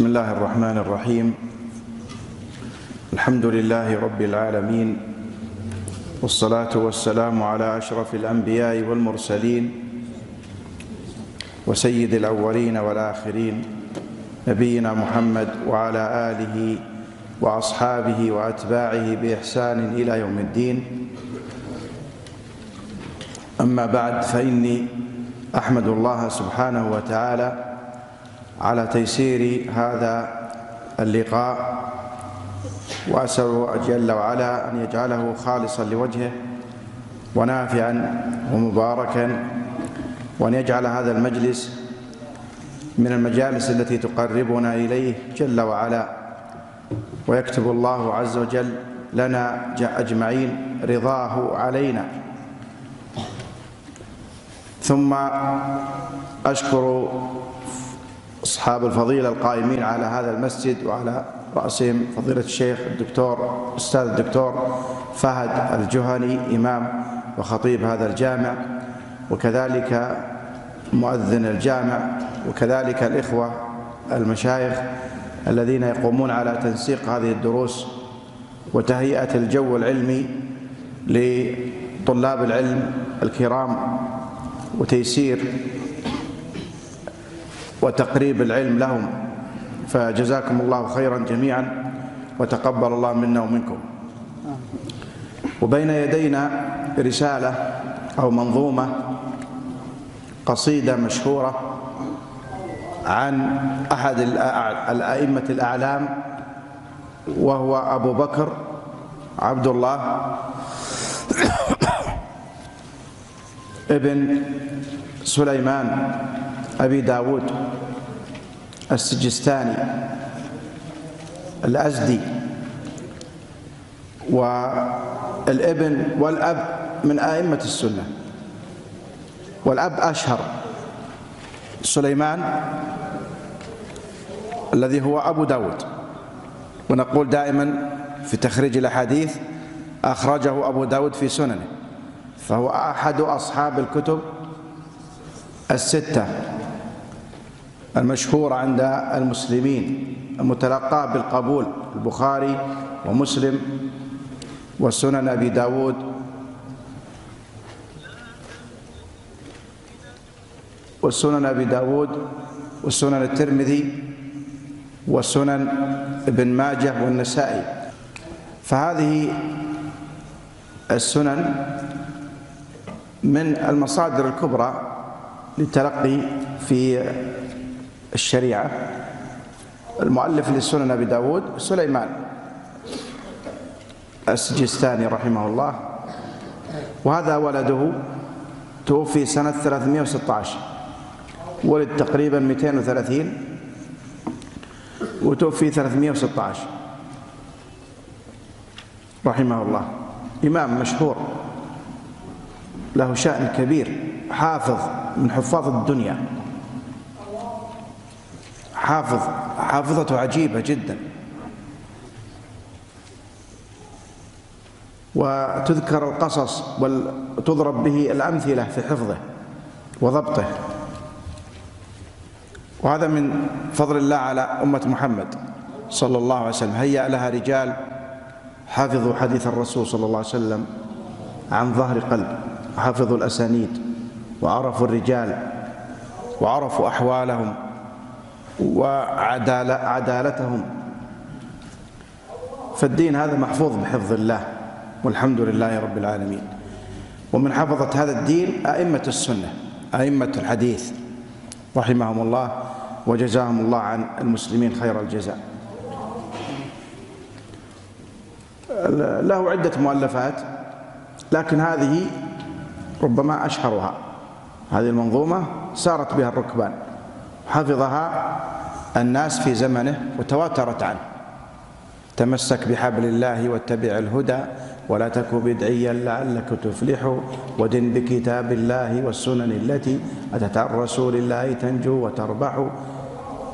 بسم الله الرحمن الرحيم. الحمد لله رب العالمين والصلاة والسلام على أشرف الأنبياء والمرسلين وسيد الأولين والآخرين نبينا محمد وعلى آله وأصحابه وأتباعه بإحسان إلى يوم الدين. أما بعد فإني أحمد الله سبحانه وتعالى على تيسير هذا اللقاء وأسأل جل وعلا أن يجعله خالصا لوجهه ونافعا ومباركا وأن يجعل هذا المجلس من المجالس التي تقربنا إليه جل وعلا. ويكتب الله عز وجل لنا أجمعين رضاه علينا. ثم أشكر أصحاب الفضيلة القائمين على هذا المسجد وعلى رأسهم فضيلة الشيخ الدكتور أستاذ الدكتور فهد الجهني إمام وخطيب هذا الجامع وكذلك مؤذن الجامع وكذلك الإخوة المشايخ الذين يقومون على تنسيق هذه الدروس وتهيئة الجو العلمي لطلاب العلم الكرام وتيسير وتقريب العلم لهم. فجزاكم الله خيرا جميعا وتقبل الله منا ومنكم. وبين يدينا رسالة أو منظومة قصيدة مشهورة عن أحد الأئمة الأعلام وهو أبو بكر عبد الله ابن سليمان. أبي داود السجستاني الأزدي والابن والأب من آئمة السنة. والأب أشهر سليمان الذي هو أبو داود. ونقول دائما في تخريج الأحاديث أخرجه أبو داود في سننه. فهو أحد أصحاب الكتب الستة. المشهورة عند المسلمين المتلقى بالقبول البخاري ومسلم وسنن أبي داود. والسنن أبي داود والسنن الترمذي والسنن ابن ماجه والنسائي. فهذه السنن من المصادر الكبرى للتلقي في الشريعة المؤلف للسنن أبي داود سليمان السجستاني رحمه الله وهذا ولده توفي سنة 316 ولد تقريبا 230 وتوفي 316 رحمه الله. إمام مشهور له شأن كبير حافظ من حفاظ الدنيا. حافظ حافظته عجيبة جدا. وتذكر القصص وتضرب به الأمثلة في حفظه وضبطه. وهذا من فضل الله على أمة محمد صلى الله عليه وسلم. هيأ لها رجال حافظوا حديث الرسول صلى الله عليه وسلم عن ظهر قلب حفظوا الأسانيد وعرفوا الرجال وعرفوا أحوالهم. وعدالتهم فالدين هذا محفوظ بحفظ الله والحمد لله رب العالمين. ومن حفظت هذا الدين أئمة السنة أئمة الحديث رحمهم الله وجزاهم الله عن المسلمين خير الجزاء. له عدة مؤلفات لكن هذه ربما أشهرها. هذه المنظومة سارت بها الركبان. حفظها الناس في زمنه وتواترت عنه. تمسك بحبل الله واتبع الهدى ولا تك بدعيا لعلك تفلح ودن بكتاب الله والسنن التي أتت عن رسول الله تنجو وتربح.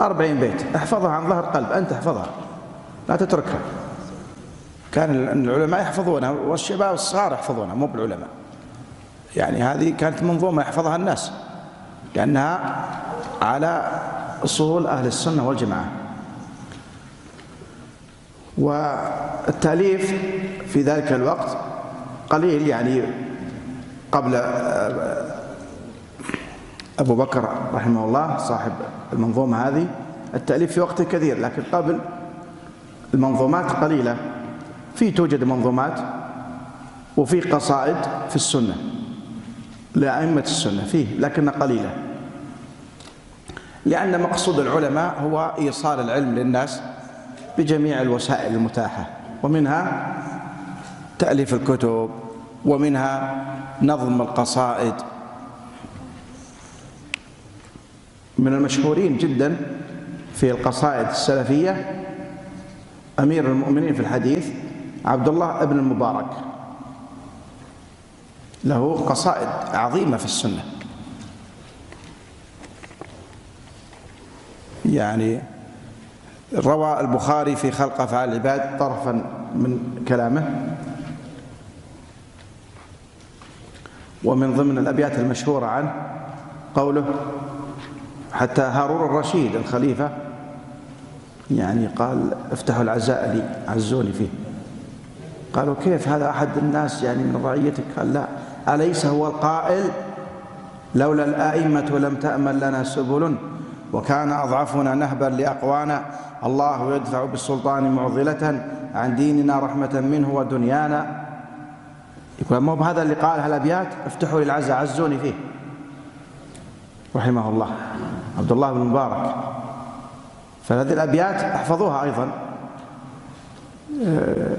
أربعين بيت احفظها عن ظهر قلب أنت احفظها لا تتركها. كان العلماء يحفظونها والشباب الصغار يحفظونها مو بالعلماء. يعني هذه كانت منظومة يحفظها الناس لأنها على أصول أهل السنة والجماعة. والتأليف في ذلك الوقت قليل يعني قبل أبو بكر رحمه الله صاحب المنظومة هذه التأليف في وقت كثير لكن قبل المنظومات قليلة. في توجد منظومات وفي قصائد في السنة لأئمة السنة فيه لكنها قليلة. لأن مقصود العلماء هو إيصال العلم للناس بجميع الوسائل المتاحة ومنها تأليف الكتب ومنها نظم القصائد. من المشهورين جدا في القصائد السلفية أمير المؤمنين في الحديث عبد الله بن المبارك. له قصائد عظيمة في السنة. يعني روى البخاري في خلق أفعال العباد طرفا من كلامه. ومن ضمن الأبيات المشهورة عنه قوله حتى هارون الرشيد الخليفة يعني قال افتحوا العزاء لي عزوني فيه. قالوا كيف هذا أحد الناس يعني من رعيتك؟ قال لا أليس هو القائل؟ لولا الآئمة لم تأمن لنا سبل وكان أضعفنا نهبا لأقوانا. الله يدفع بالسلطان معضلة عن ديننا رحمة منه ودنيانا. يقول ما بهذا اللي قال هالأبيات افتحوا لي العزاء عزوني فيه. رحمه الله. عبد الله بن مبارك. فهذه الأبيات أحفظوها أيضا. آه،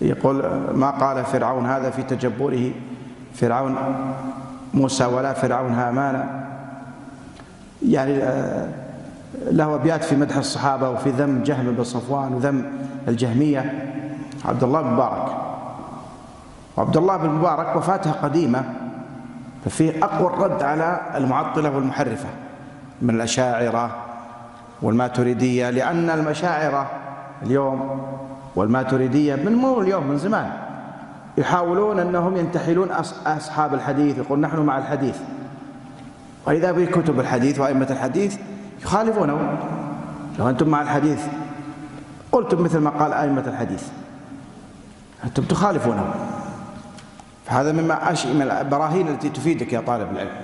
يقول ما قال فرعون هذا في تجبره؟ فرعون موسى ولا فرعون هامان. يعني آه، له أبيات في مدح الصحابة وفي ذم جهم بن صفوان وذم الجهمية. عبد الله بن مبارك. وعبد الله بن مبارك وفاته قديمة ففيه أقوى الرد على المعطلة والمحرفة من الأشاعرة والماتريدية لأن المشاعرة اليوم والماتريدية من مو اليوم من زمان يحاولون أنهم ينتحلون أصحاب الحديث يقول نحن مع الحديث. وإذا به كتب الحديث وأئمة الحديث يخالفونه. لو أنتم مع الحديث قلتم مثل ما قال أئمة الحديث أنتم تخالفونه. فهذا مما أشيء من البراهين التي تفيدك يا طالب العلم.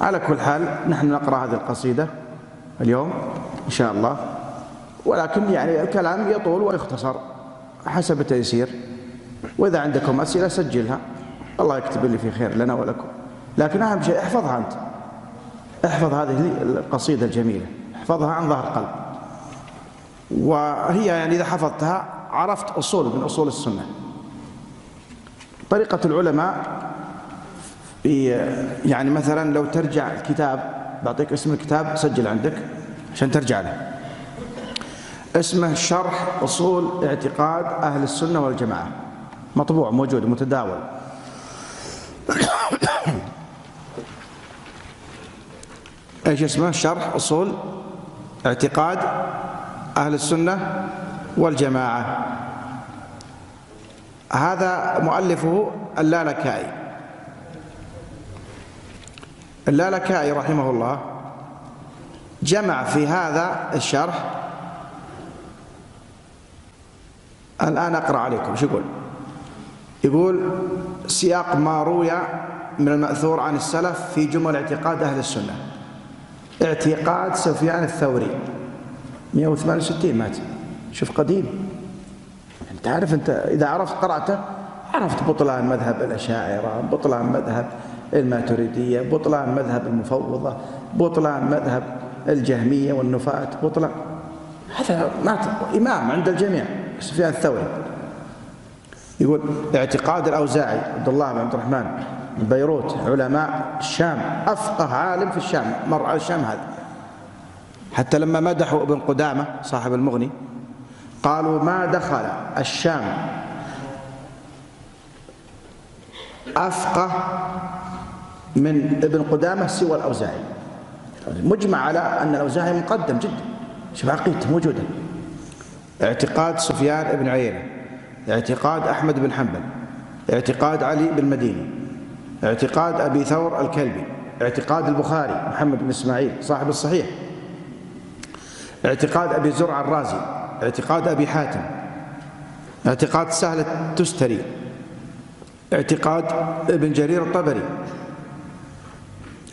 على كل حال نحن نقرأ هذه القصيدة اليوم إن شاء الله. ولكن يعني الكلام يطول ويختصر حسب التيسير. وإذا عندكم أسئلة سجلها. الله يكتب لي في خير لنا ولكم. لكن أهم شيء احفظها أنت. احفظ هذه القصيدة الجميلة. احفظها عن ظهر قلب. وهي يعني إذا حفظتها عرفت أصول من أصول السنة. طريقة العلماء يعني مثلا لو ترجع الكتاب بعطيك اسم الكتاب سجل عندك عشان ترجع له. اسمه شرح أصول اعتقاد أهل السنة والجماعة. مطبوع موجود متداول. إيش اسمه؟ شرح أصول اعتقاد أهل السنة والجماعة. هذا مؤلفه اللالكائي. اللالكائي رحمه الله جمع في هذا الشرح. الآن أقرأ عليكم شو يقول؟ يقول سياق ما روي من المأثور عن السلف في جمل اعتقاد أهل السنة. اعتقاد سفيان الثوري. 168 مات. شوف قديم. أنت عارف أنت إذا عرفت قرأته عرفت بطلان مذهب الأشاعرة بطلان مذهب الماتريدية بطلان مذهب المفوضة بطلان مذهب الجهمية والنفاة بطلان. هذا مات إمام عند الجميع سفيان الثوري. يقول اعتقاد الأوزاعي عبد الله بن عبد الرحمن من بيروت علماء الشام أفقه عالم في الشام مر على الشام هذا. حتى لما مدحوا ابن قدامة صاحب المغني قالوا ما دخل الشام. أفقه من ابن قدامة سوى الأوزاعي. مجمع على أن الأوزاعي مقدم جدا. شوف عقيدته موجودة. اعتقاد سفيان بن عيينة اعتقاد أحمد بن حنبل اعتقاد علي بن مديني اعتقاد أبي ثور الكلبي اعتقاد البخاري محمد بن إسماعيل صاحب الصحيح. اعتقاد أبي زرع الرازي اعتقاد أبي حاتم. اعتقاد سهل تستري اعتقاد ابن جرير الطبري.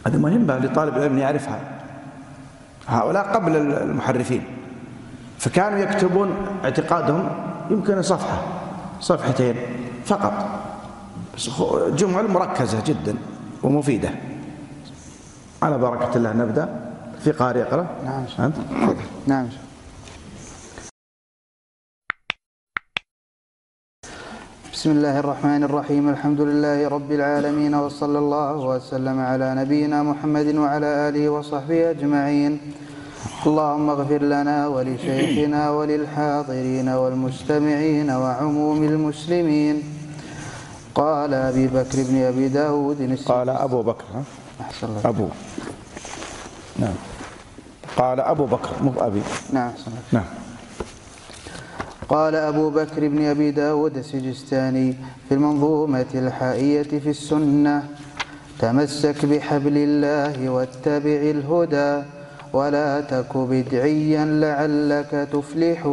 هذه مهمة لطالب العلم يعرفها. هؤلاء قبل المحرفين. فكانوا يكتبون اعتقادهم يمكن صفحة صفحتين فقط. جمل مركزة جدا ومفيدة. على بركة الله نبدأ. في قارئ اقرأ نعم أنت؟ نعم بسم الله الرحمن الرحيم. الحمد لله رب العالمين وصلى الله وسلم على نبينا محمد وعلى آله وصحبه أجمعين. اللهم اغفر لنا ولشيخنا وللحاضرين والمستمعين وعموم المسلمين. قال أبي بكر بن أبي داود قال أبو بكر؟ أحسن الله. أبو. نعم. قال أبو بكر مو أبي. نعم نعم. قال أبو بكر بن أبي داود السجستاني في المنظومة الحائية في السنة تمسك بحبل الله واتبع الهدى ولا تك بدعيا لعلك تفلح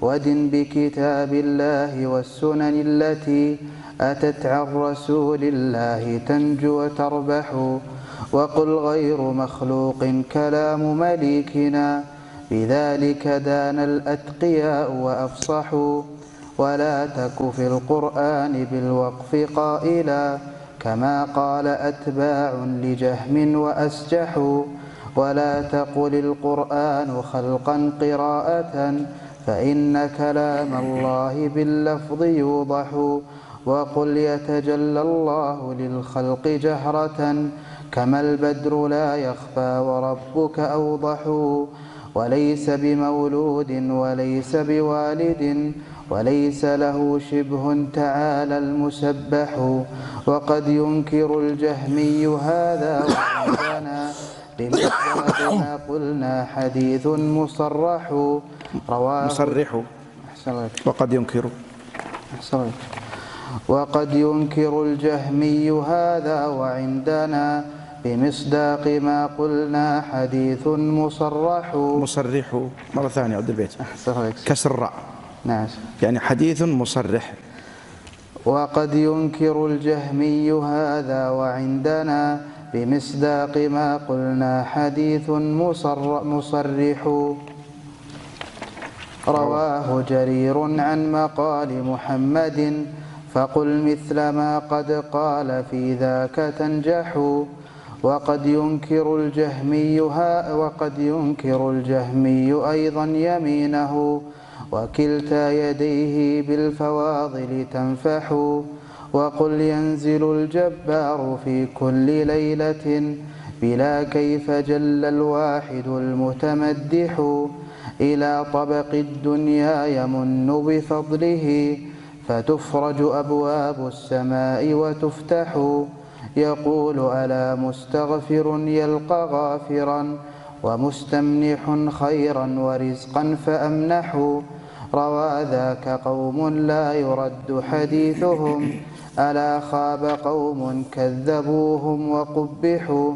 ودن بكتاب الله والسنن التي أتت عن رسول الله تنجو وتربح وقل غير مخلوق كلام مليكنا بذلك دان الأتقياء وأفصحوا ولا تك في القرآن بالوقف قائلا كما قال أتباع لجهم وأسجحوا ولا تقل القرآن خلقا قراءة فإن كلام الله باللفظ يوضح. وقل يتجلى الله للخلق جهرة كما البدر لا يخفى وربك أوضح. وليس بمولود وليس بوالد وليس له شبه تعالى المسبح. وقد ينكر الجهمي هذا وعندنا بمثابنا قلنا حديث مصرح. رواه مصرح. وقد ينكر. وقد ينكر الجهمي هذا وعندنا بمصداق ما قلنا حديث مصرح. مصرح. مرة ثانية عد البيت. كسر. الراء نعم. يعني حديث مصرح. وقد ينكر الجهمي هذا وعندنا بمصداق ما قلنا حديث مصر مصرح. رواه جرير عن مقال محمد فقل مثل ما قد قال في ذاك تنجح وقد ينكر الجهمي وقد ينكر الجهمي أيضا يمينه وكلتا يديه بالفواضل تنفح وقل ينزل الجبار في كل ليلة بلا كيف جل الواحد المتمدح إلى طبق الدنيا يمن بفضله فتفرج أبواب السماء وتفتح. يقول ألا مستغفر يلقى غافرا ومستمنح خيرا ورزقا فأمنح. روى ذاك قوم لا يرد حديثهم. ألا خاب قوم كذبوهم وقبحوا.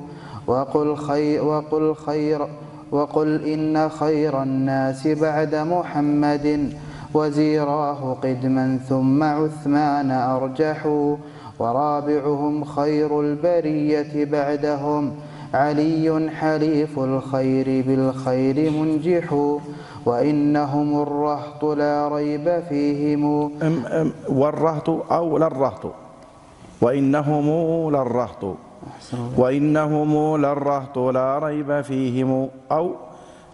وقل خير, وقل خير وقل إن خير الناس بعد محمد. وزيراه قدما ثم عثمان أرجحوا ورابعهم خير البرية بعدهم علي حليف الخير بالخير منجح وإنهم الرهط لا ريب فيهم. أم أم والرهط أو للرهط وإنهم للرهط وإنهم للرهط لا ريب فيهم. أو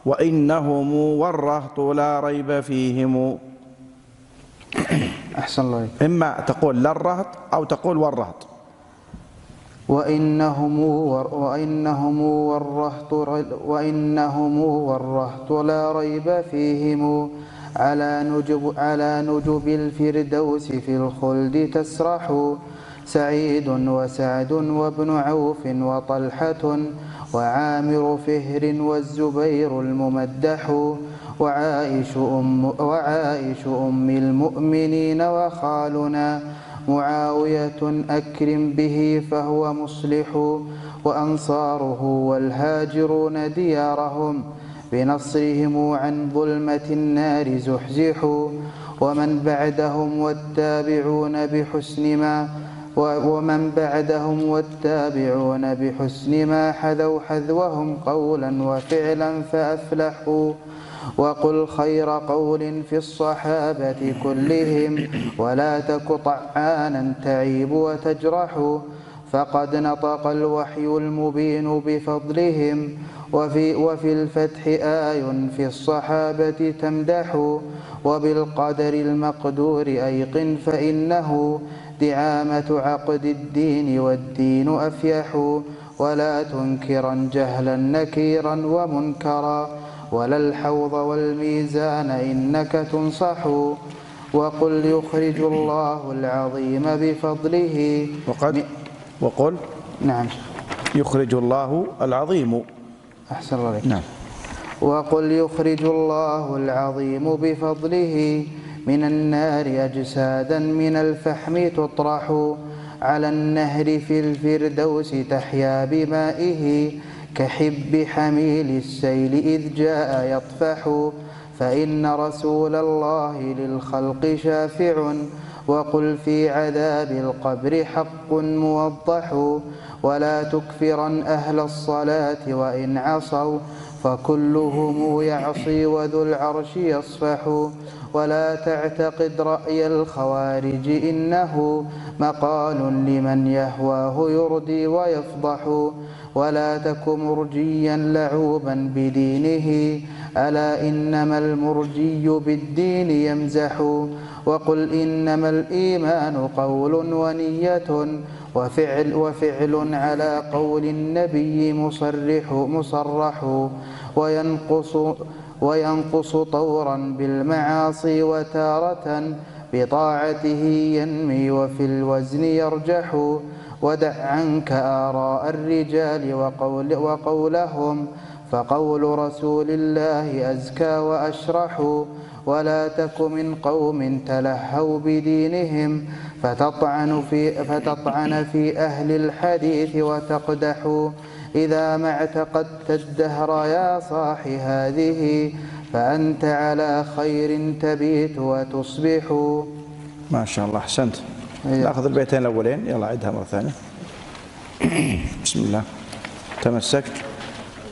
وإنهم والرهط لا ريب فيهم. أحسن الله إما تقول للرهط أو تقول والرهط. وإنهم وإنهم والرهط وإنهم والرهط لا ريب فيهم. على نجب على نجب الفردوس في الخلد تسرح. سعيد وسعد وابن عوف وطلحة وعامر فهر والزبير الممدح. وعائش أم, وعائش أم المؤمنين وخالنا معاوية أكرم به فهو مصلح وأنصاره والهاجرون ديارهم بنصرهم عن ظلمة النار زحزحوا ومن بعدهم والتابعون بحسن ما ومن بعدهم والتابعون بحسن ما حذوا حذوهم قولا وفعلا فأفلحوا وقل خير قول في الصحابة كلهم ولا تك طعانا تعيب وتجرح فقد نطق الوحي المبين بفضلهم وفي, وفي الفتح آي في الصحابة تمدح وبالقدر المقدور أيقن فإنه دعامة عقد الدين والدين أفيح ولا تنكرا جهلا نكيرا ومنكرا ولا الحوض والميزان إنك تنصح وقل يخرج الله العظيم بفضله. وقد وقل نعم. يخرج الله العظيم. أحسن الله عليك. نعم. وقل يخرج الله العظيم بفضله. من النار أجسادا من الفحم تطرح. على النهر في الفردوس تحيا بمائه. كحب حميل السيل إذ جاء يطفح فإن رسول الله للخلق شافع وقل في عذاب القبر حق موضح ولا تكفرا أهل الصلاة وإن عصوا فكلهم يعصي وذو العرش يصفح. ولا تعتقد رأي الخوارج إنه مقال لمن يهواه يردي ويفضح. ولا تك مرجيا لعوبا بدينه ألا إنما المرجي بالدين يمزح. وقل إنما الإيمان قول ونية وفعل, وفعل على قول النبي مصرح مصرح. وينقص وينقص طورا بالمعاصي وتارة بطاعته ينمي وفي الوزن يرجح. ودع عنك آراء الرجال وقول وقولهم فقول رسول الله أزكى وأشرح. ولا تك من قوم تلهوا بدينهم فتطعن في, فتطعن في أهل الحديث وتقدح. إذا ما اعتقدت الدهر يا صاح هذه فأنت على خير تبيت وتصبح. ما شاء الله أحسنت. أيوة. نأخذ البيتين الأولين. يلا عدها مرة ثانية. بسم الله. تمسكت.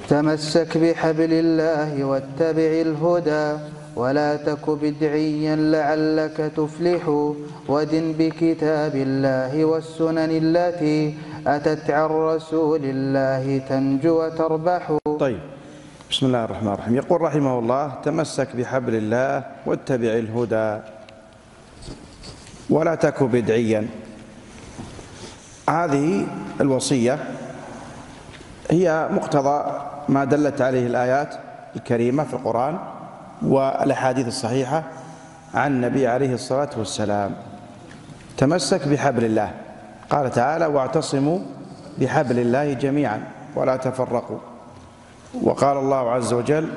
تمسك بحبل الله واتبع الهدى ولا تك بدعيا لعلك تفلح. ودن بكتاب الله والسنن التي أتت عن رسول الله تنجو وتربح. طيب بسم الله الرحمن الرحيم. يقول رحمه الله تمسك بحبل الله واتبع الهدى. ولا تك بدعيا. هذه الوصية هي مقتضى ما دلت عليه الآيات الكريمة في القرآن والأحاديث الصحيحة عن النبي عليه الصلاة والسلام. تمسك بحبل الله. قال تعالى واعتصموا بحبل الله جميعا ولا تفرقوا. وقال الله عز وجل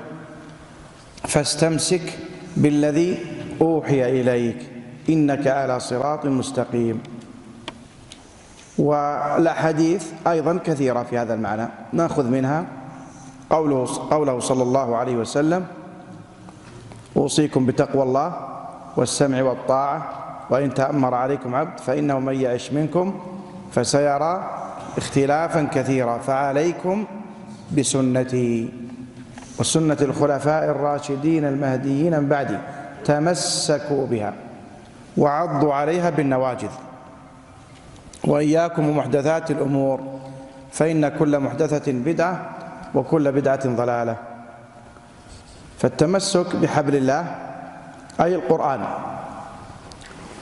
فاستمسك بالذي أوحي إليك إنك على صراط مستقيم. والأحاديث أيضا كثيرة في هذا المعنى نأخذ منها قوله, قوله صلى الله عليه وسلم أوصيكم بتقوى الله والسمع والطاعة وإن تأمر عليكم عبد فإنه من يعش منكم فسيرى اختلافا كثيرا. فعليكم بسنتي وسنة الخلفاء الراشدين المهديين من بعدي. تمسكوا بها وعضوا عليها بالنواجذ. وإياكم ومحدثات الأمور فإن كل محدثة بدعة وكل بدعة ضلالة. فالتمسك بحبل الله أي القرآن.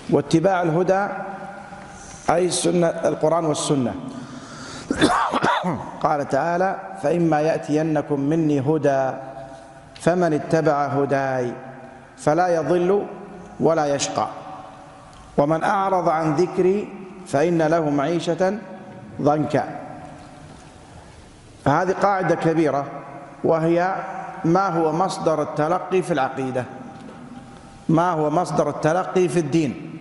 واتباع الهدى أي السنة القرآن والسنة. قال تعالى فإما يأتينكم مني هدى فمن اتبع هداي فلا يضل ولا يشقى. ومن أعرض عن ذكري فإن له معيشة ضنكا. هذه قاعدة كبيرة وهي ما هو مصدر التلقي في العقيدة. ما هو مصدر التلقي في الدين.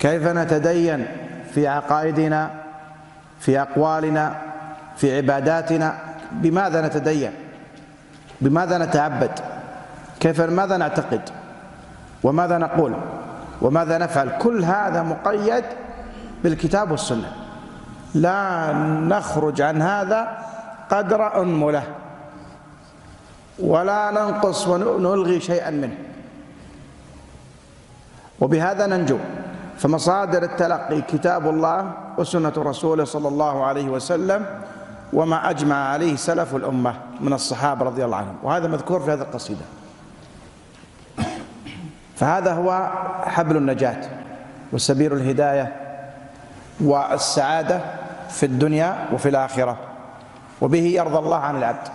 كيف نتدين في عقائدنا في أقوالنا في عباداتنا؟ بماذا نتدين؟ بماذا نتعبد؟ كيف ماذا نعتقد؟ وماذا نقول؟ وماذا نفعل؟ كل هذا مقيد بالكتاب والسنة. لا نخرج عن هذا قدر أنملة. ولا ننقص ونلغي شيئا منه. وبهذا ننجو. فمصادر التلقي كتاب الله وسنة رسوله صلى الله عليه وسلم وما أجمع عليه سلف الأمة من الصحابة رضي الله عنهم. وهذا مذكور في هذه القصيدة. فهذا هو حبل النجاة وسبيل الهداية والسعادة في الدنيا وفي الآخرة. وبه يرضى الله عن العبد.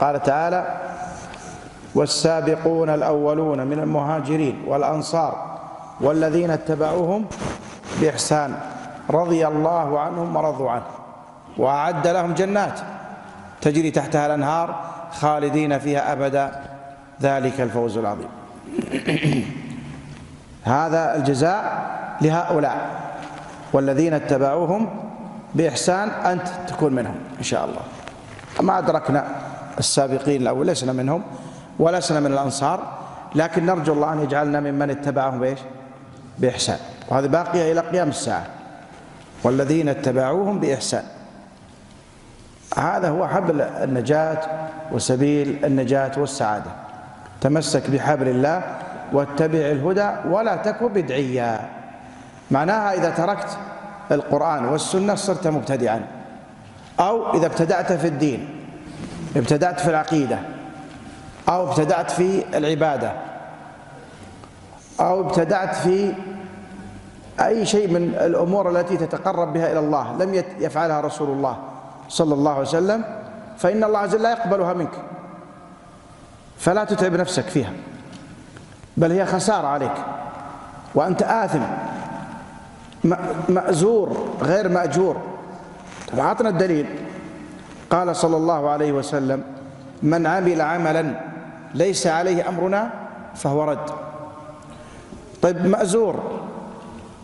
قال تعالى والسابقون الأولون من المهاجرين والأنصار والذين اتبعوهم بإحسان رضي الله عنهم ورضوا عنه. وأعد لهم جنات تجري تحتها الأنهار خالدين فيها أبدا. ذلك الفوز العظيم. هذا الجزاء لهؤلاء والذين اتبعوهم بإحسان أنت تكون منهم إن شاء الله. ما أدركنا السابقين الأول لسنا منهم ولسنا من الأنصار لكن نرجو الله أن يجعلنا ممن اتبعهم بإيش؟ بإحسان. وهذه باقية إلى قيام الساعة. والذين اتبعوهم بإحسان. هذا هو حبل النجاة وسبيل النجاة والسعادة. تمسك بحبل الله واتبع الهدى ولا تك بدعيا. معناها إذا تركت القرآن والسنة صرت مبتدعا. أو إذا ابتدعت في الدين ابتدعت في العقيدة أو ابتدعت في العبادة أو ابتدعت في أي شيء من الأمور التي تتقرب بها إلى الله لم يفعلها رسول الله صلى الله عليه وسلم فإن الله عز وجل لا يقبلها منك. فلا تتعب نفسك فيها. بل هي خسارة عليك. وأنت آثم مأزور غير مأجور. طب أعطنا الدليل. قال صلى الله عليه وسلم من عمل عملا ليس عليه أمرنا فهو رد. طيب مأزور.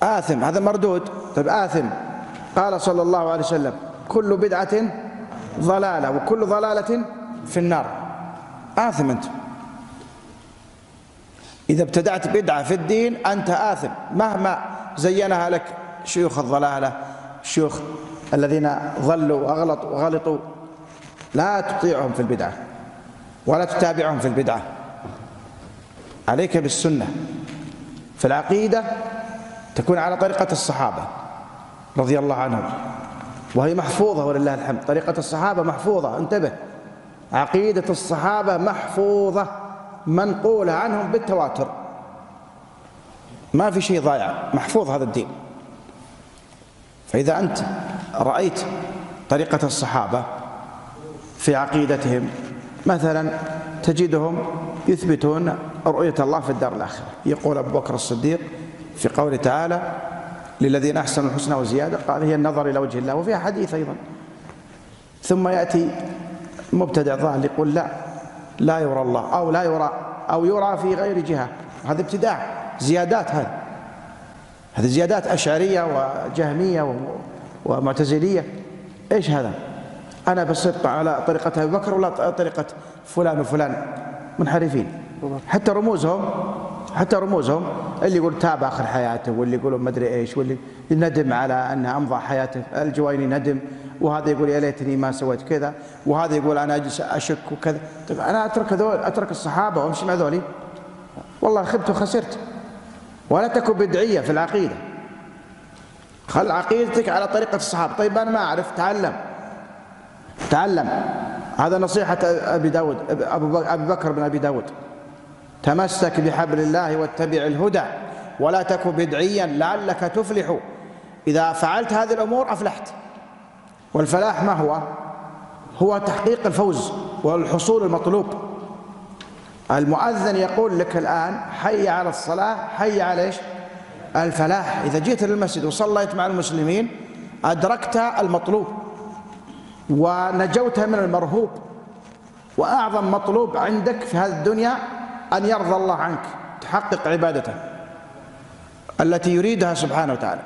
آثم هذا مردود. طيب آثم. قال صلى الله عليه وسلم كل بدعة ضلالة وكل ضلالة في النار. آثم أنت. إذا ابتدعت بدعة في الدين أنت آثم. مهما زينها لك شيوخ الضلالة شيوخ الذين ضلوا وأغلطوا وغلطوا لا تطيعهم في البدعة ولا تتابعهم في البدعة. عليك بالسنة. في العقيدة تكون على طريقة الصحابة رضي الله عنهم. وهي محفوظة ولله الحمد. طريقة الصحابة محفوظة. انتبه. عقيدة الصحابة محفوظة. منقولة عنهم بالتواتر. ما في شيء ضايع. محفوظ هذا الدين. فإذا أنت رأيت طريقة الصحابة في عقيدتهم مثلا تجدهم يثبتون رؤية الله في الدار الآخرة. يقول أبو بكر الصديق في قوله تعالى للذين أحسنوا الحسنى وزيادة. قال هي النظر إلى وجه الله وفيها حديث أيضا. ثم يأتي مبتدع ظاهر يقول لا لا يرى الله أو لا يرى أو يرى في غير جهة. هذا ابتداع زيادات هذه. هذه زيادات أشعرية وجهمية ومعتزلية. إيش هذا؟ أنا بصدق على طريقة أبي بكر ولا طريقة فلان وفلان؟ منحرفين. حتى رموزهم حتى رموزهم. اللي يقول تاب آخر حياته واللي يقول ما أدري إيش واللي ندم على أنه أمضى حياته. الجويني ندم وهذا يقول يا ليتني ما سويت كذا. وهذا يقول أنا أجلس أشك وكذا. طيب أنا أترك هذول أترك الصحابة وأمشي مع ذولي. والله خبت وخسرت. ولا تكن بدعية في العقيدة. خل عقيدتك على طريقة الصحابة. طيب أنا ما أعرف. تعلم. تعلم. هذا نصيحة أبي داود أبي بكر بن أبي داود. تمسك بحبل الله واتبع الهدى ولا تك بدعيا لعلك تفلح. إذا فعلت هذه الأمور أفلحت. والفلاح ما هو؟ هو تحقيق الفوز والحصول المطلوب. المؤذن يقول لك الآن حي على الصلاة حي على إيش؟ الفلاح. إذا جيت للمسجد وصليت مع المسلمين أدركت المطلوب. ونجوت من المرهوب وأعظم مطلوب عندك في هذه الدنيا أن يرضى الله عنك تحقق عبادته التي يريدها سبحانه وتعالى.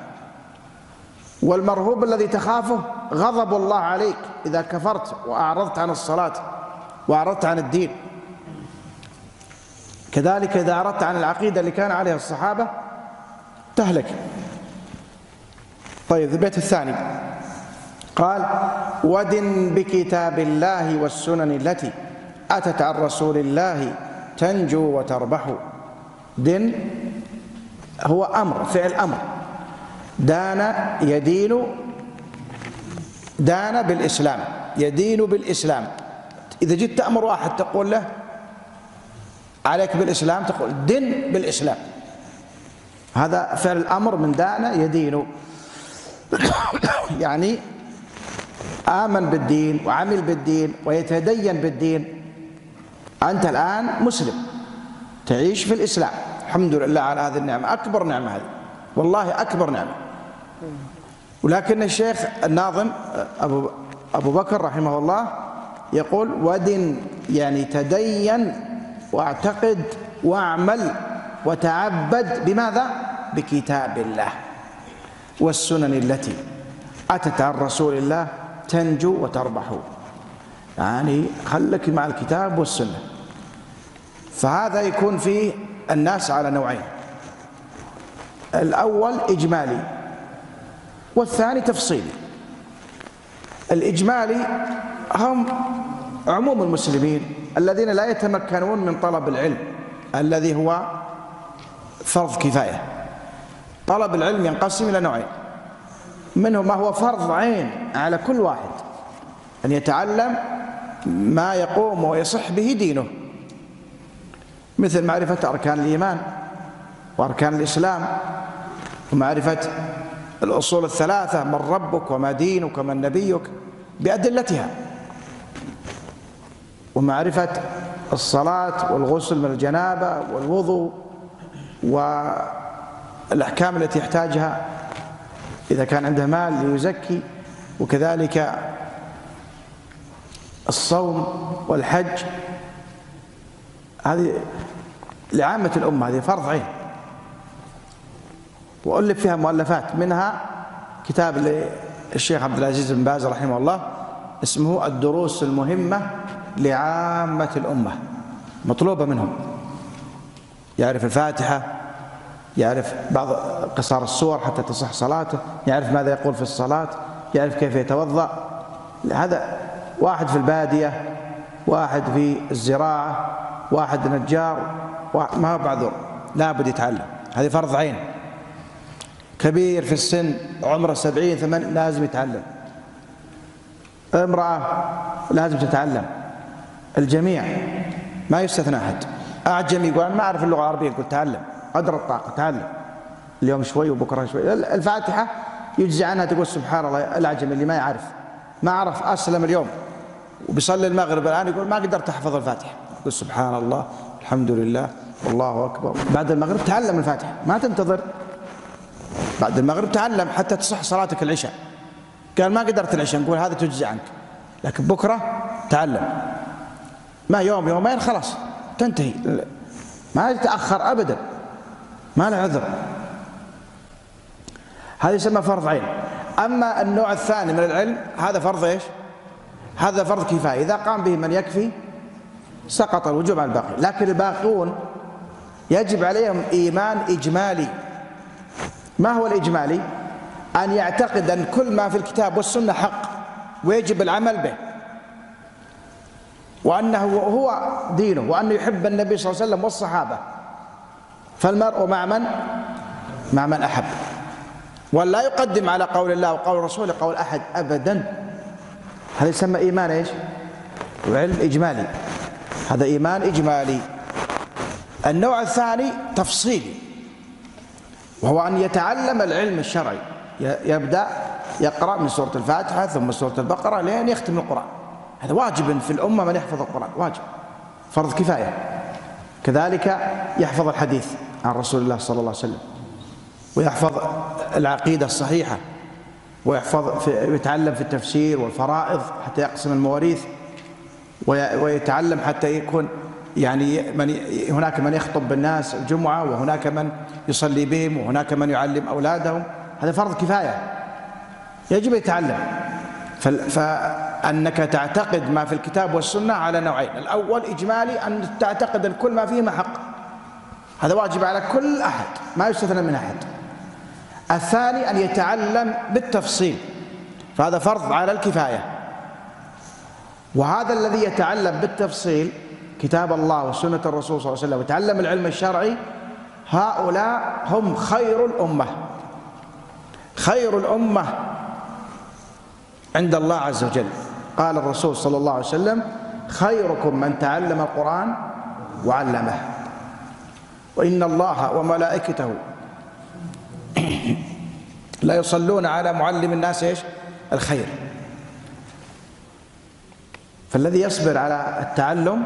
والمرهوب الذي تخافه غضب الله عليك إذا كفرت وأعرضت عن الصلاة وأعرضت عن الدين. كذلك إذا أردت عن العقيدة اللي كان عليها الصحابة تهلك. طيب البيت الثاني. قال ودن بكتاب الله والسنن التي أتت عن رسول الله تنجو وتربح. دن هو أمر فعل أمر. دان يدين دان بالإسلام يدين بالإسلام. إذا جيت تأمر واحد تقول له عليك بالإسلام تقول دن بالإسلام. هذا فعل الأمر من دان يدين. يعني آمن بالدين وعمل بالدين ويتدين بالدين. أنت الآن مسلم تعيش في الإسلام. الحمد لله على هذه النعمة. أكبر نعمة هذه. والله أكبر نعمة. ولكن الشيخ الناظم أبو, أبو بكر رحمه الله يقول ودن يعني تدين واعتقد واعمل وتعبد بماذا؟ بكتاب الله والسنن التي أتت عن رسول الله تنجو وتربح يعني خلك مع الكتاب والسنة. فهذا يكون فيه الناس على نوعين. الأول إجمالي والثاني تفصيلي. الإجمالي هم عموم المسلمين الذين لا يتمكنون من طلب العلم الذي هو فرض كفاية. طلب العلم ينقسم إلى نوعين. منه ما هو فرض عين على كل واحد أن يتعلم ما يقوم ويصح به دينه. مثل معرفة أركان الإيمان وأركان الإسلام ومعرفة الأصول الثلاثة من ربك وما دينك ومن نبيك بأدلتها. ومعرفة الصلاة والغسل من الجنابة والوضوء والأحكام التي يحتاجها إذا كان عنده مال ليزكي وكذلك الصوم والحج. هذه لعامة الأمة هذه فرض عين. وألف فيها مؤلفات منها كتاب للشيخ عبد العزيز بن باز رحمه الله اسمه الدروس المهمة لعامة الأمة مطلوبة منهم. يعرف الفاتحة يعرف بعض قصار السور حتى تصح صلاته يعرف ماذا يقول في الصلاة يعرف كيف يتوضأ. هذا واحد في البادية واحد في الزراعة واحد نجار ما هو بعذر لابد يتعلم. هذه فرض عين. كبير في السن عمره سبعين ثمان لازم يتعلم. امرأة لازم تتعلم. الجميع ما يستثنى أحد. أعجم يقول أنا ما أعرف اللغة العربية يقول تعلم. قدر الطاقة. اليوم شوي وبكرة شوي. الفاتحة يجزي عنها تقول سبحان الله الأعجم اللي ما يعرف. ما عرف أسلم اليوم. وبيصلي المغرب الآن يقول ما قدرت أحفظ الفاتحة. يقول سبحان الله الحمد لله والله أكبر. بعد المغرب تعلم الفاتحة. ما تنتظر. بعد المغرب تعلم حتى تصح صلاتك العشاء. قال ما قدرت العشاء. نقول هذا تجزي عنك. لكن بكرة تعلم. ما يوم يومين خلاص. تنتهي. ما يتأخر أبدا. ما له عذر. هذا يسمى فرض عين. أما النوع الثاني من العلم هذا فرض إيش؟ هذا فرض كفاية. إذا قام به من يكفي سقط الوجوب عن الباقي. لكن الباقون يجب عليهم إيمان إجمالي. ما هو الإجمالي؟ أن يعتقد أن كل ما في الكتاب والسنة حق ويجب العمل به. وأنه هو دينه وأنه يحب النبي صلى الله عليه وسلم والصحابة. فالمرء مع من؟ مع من أحب. ولا يقدم على قول الله وقول رسوله قول أحد أبدا. هذا يسمى إيمان إيش؟ وعلم إجمالي. هذا إيمان إجمالي. النوع الثاني تفصيلي. وهو أن يتعلم العلم الشرعي. يبدأ يقرأ من سورة الفاتحة ثم سورة البقرة لين يختم القرآن. هذا واجب في الأمة من يحفظ القرآن. واجب. فرض كفاية. كذلك يحفظ الحديث. عن رسول الله صلى الله عليه وسلم ويحفظ العقيدة الصحيحة ويحفظ في ويتعلم في التفسير والفرائض حتى يقسم المواريث ويتعلم حتى يكون يعني من هناك من يخطب بالناس الجمعة وهناك من يصلي بهم وهناك من يعلم أولادهم هذا فرض كفاية يجب يتعلم. أنك تعتقد ما في الكتاب والسنة على نوعين الأول إجمالي أن تعتقد أن كل ما فيهما حق. هذا واجب على كل أحد ما يستثنى من أحد. الثاني أن يتعلم بالتفصيل فهذا فرض على الكفاية. وهذا الذي يتعلم بالتفصيل كتاب الله وسنة الرسول صلى الله عليه وسلم ويتعلم العلم الشرعي هؤلاء هم خير الأمة. خير الأمة عند الله عز وجل. قال الرسول صلى الله عليه وسلم خيركم من تعلم القرآن وعلمه. وإن الله وملائكته لا يصلون على معلم الناس إيش؟ الخير. فالذي يصبر على التعلم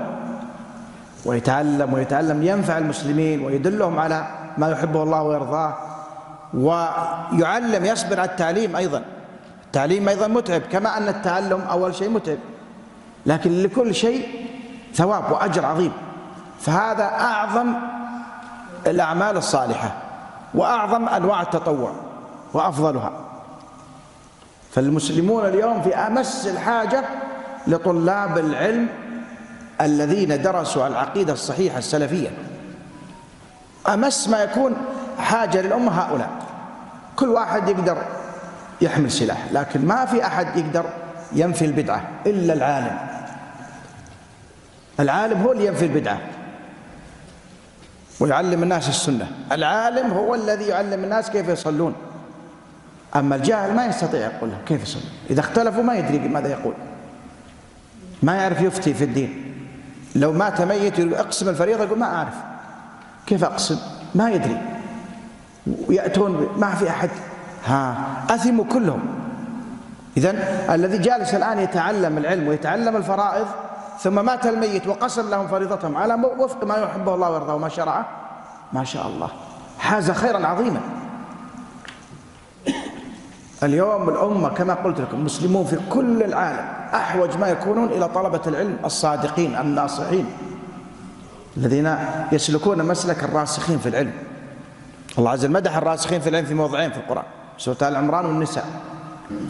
ويتعلم ويتعلم ينفع المسلمين ويدلهم على ما يحبه الله ويرضاه ويعلم يصبر على التعليم أيضا. التعليم أيضا متعب كما أن التعلم أول شيء متعب. لكن لكل شيء ثواب وأجر عظيم. فهذا أعظم الأعمال الصالحة وأعظم أنواع التطوع وأفضلها. فالمسلمون اليوم في أمس الحاجة لطلاب العلم الذين درسوا العقيدة الصحيحة السلفية. أمس ما يكون حاجة للأمة هؤلاء. كل واحد يقدر يحمل سلاح لكن ما في أحد يقدر ينفي البدعة إلا العالم. العالم هو اللي ينفي البدعة. ويعلم الناس السنة. العالم هو الذي يعلم الناس كيف يصلون. أما الجاهل ما يستطيع يقول لهم كيف يصلون. إذا اختلفوا ما يدري ماذا يقول. ما يعرف يفتي في الدين. لو مات ميت أقسم الفريضة يقول ما أعرف. كيف أقسم؟ ما يدري. ويأتون ما في أحد. ها أثموا كلهم. إذا الذي جالس الآن يتعلم العلم ويتعلم الفرائض ثم مات الميت وقسم لهم فريضتهم على وفق ما يحبه الله ويرضاه وما شرعه. ما شاء الله. حاز خيرا عظيما. اليوم الأمة كما قلت لكم مسلمون في كل العالم أحوج ما يكونون إلى طلبة العلم الصادقين الناصحين الذين يسلكون مسلك الراسخين في العلم. الله عز وجل مدح الراسخين في العلم في موضعين في القرآن. سورة آل عمران والنساء.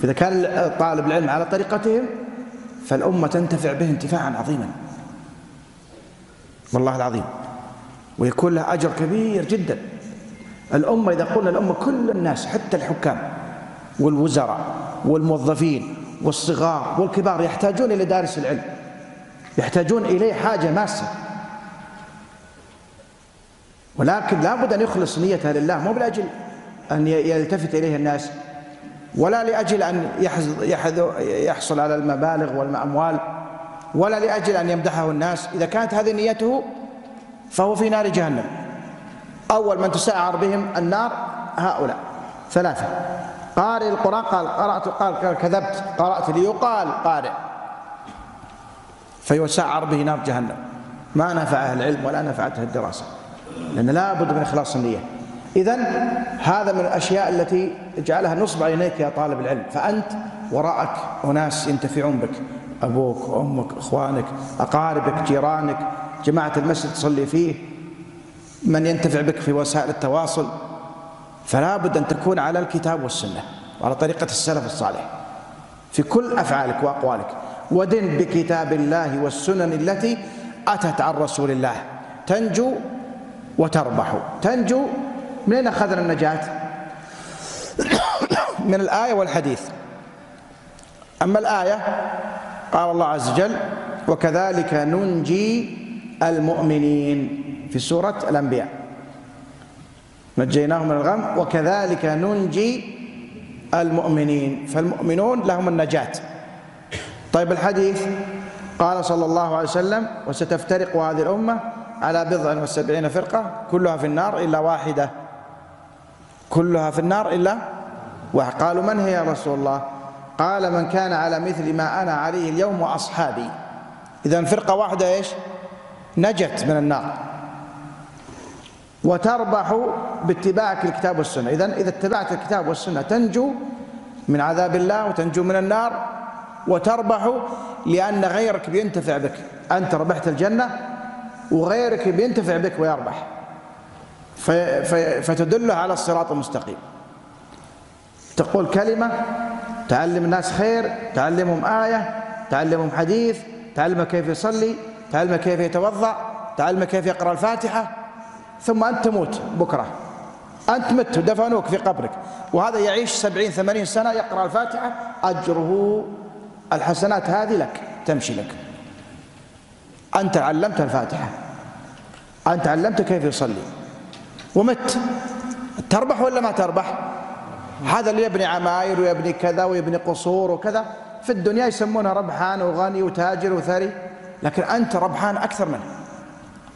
فإذا كان طالب العلم على طريقتهم فالأمة تنتفع به انتفاعا عظيما. والله العظيم. ويكون له أجر كبير جدا. الأمة إذا قلنا الأمة كل الناس حتى الحكام والوزراء والموظفين والصغار والكبار يحتاجون إلى دارس العلم. يحتاجون إليه حاجة ماسة. ولكن لابد أن يخلص نيته لله مو بالأجل أن يلتفت إليه الناس. ولا لأجل أن يحصل على المبالغ والأموال ولا لأجل أن يمدحه الناس. إذا كانت هذه نيته فهو في نار جهنم. أول من تسعر بهم النار هؤلاء. ثلاثة. قارئ القرآن قال قرأت قال كذبت. قرأت ليقال قارئ. فيسعر به نار جهنم. ما نفعه العلم ولا نفعته الدراسة. لأن لا بد من إخلاص النية. إذا هذا من الأشياء التي اجعلها نصب عينيك يا طالب العلم. فأنت وراءك أناس ينتفعون بك. أبوك أمك إخوانك أقاربك جيرانك. جماعة المسجد تصلي فيه. من ينتفع بك في وسائل التواصل. فلا بد أن تكون على الكتاب والسنة وعلى طريقة السلف الصالح. في كل أفعالك وأقوالك. ودن بكتاب الله والسنن التي أتت عن رسول الله. تنجو وتربح. تنجو من أين أخذنا النجاة؟ من الآية والحديث. أما الآية قال الله عز وجل وكذلك ننجي المؤمنين في سورة الأنبياء. نجيناهم من الغم وكذلك ننجي المؤمنين فالمؤمنون لهم النجاة. طيب الحديث قال صلى الله عليه وسلم وستفترق هذه الأمة على بضع وسبعين فرقة كلها في النار إلا واحدة كلها في النار إلا واحد. قالوا من هي يا رسول الله؟ قال من كان على مثل ما أنا عليه اليوم وأصحابي. إذا فرقة واحدة إيش؟ نجت من النار. وتربح باتباعك الكتاب والسنة. إذا إذا اتبعت الكتاب والسنة تنجو من عذاب الله وتنجو من النار وتربح لأن غيرك بينتفع بك. أنت ربحت الجنة وغيرك بينتفع بك ويربح. فتدله على الصراط المستقيم. تقول كلمة تعلم الناس خير تعلمهم آية تعلمهم حديث تعلمه كيف يصلي تعلمه كيف يتوضأ تعلمه كيف يقرأ الفاتحة ثم أنت تموت بكرة. أنت مت ودفنوك في قبرك. وهذا يعيش سبعين ثمانين سنة يقرأ الفاتحة. أجره الحسنات هذه لك تمشي لك. أنت علمت الفاتحة. أنت علمت كيف يصلي. ومت. تربح ولا ما تربح؟ هذا اللي يبني عماير ويبني كذا ويبني قصور وكذا. في الدنيا يسمونه ربحان وغني وتاجر وثري لكن أنت ربحان أكثر منه.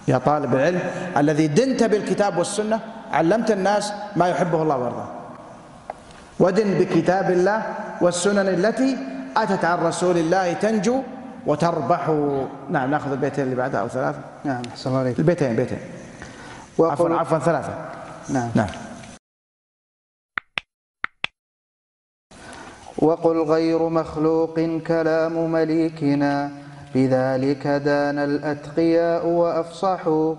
يا طالب العلم الذي دنت بالكتاب والسنة علمت الناس ما يحبه الله ويرضاه. ودن بكتاب الله والسنن التي أتت عن رسول الله تنجو وتربح. نعم نأخذ البيتين اللي بعدها أو ثلاثة. نعم أحسن الله عليك. البيتين بيتين. عفوا عفوا ثلاثة. نعم. نعم. وقل غير مخلوق كلام مليكنا بذلك دان الأتقياء وأفصحوا.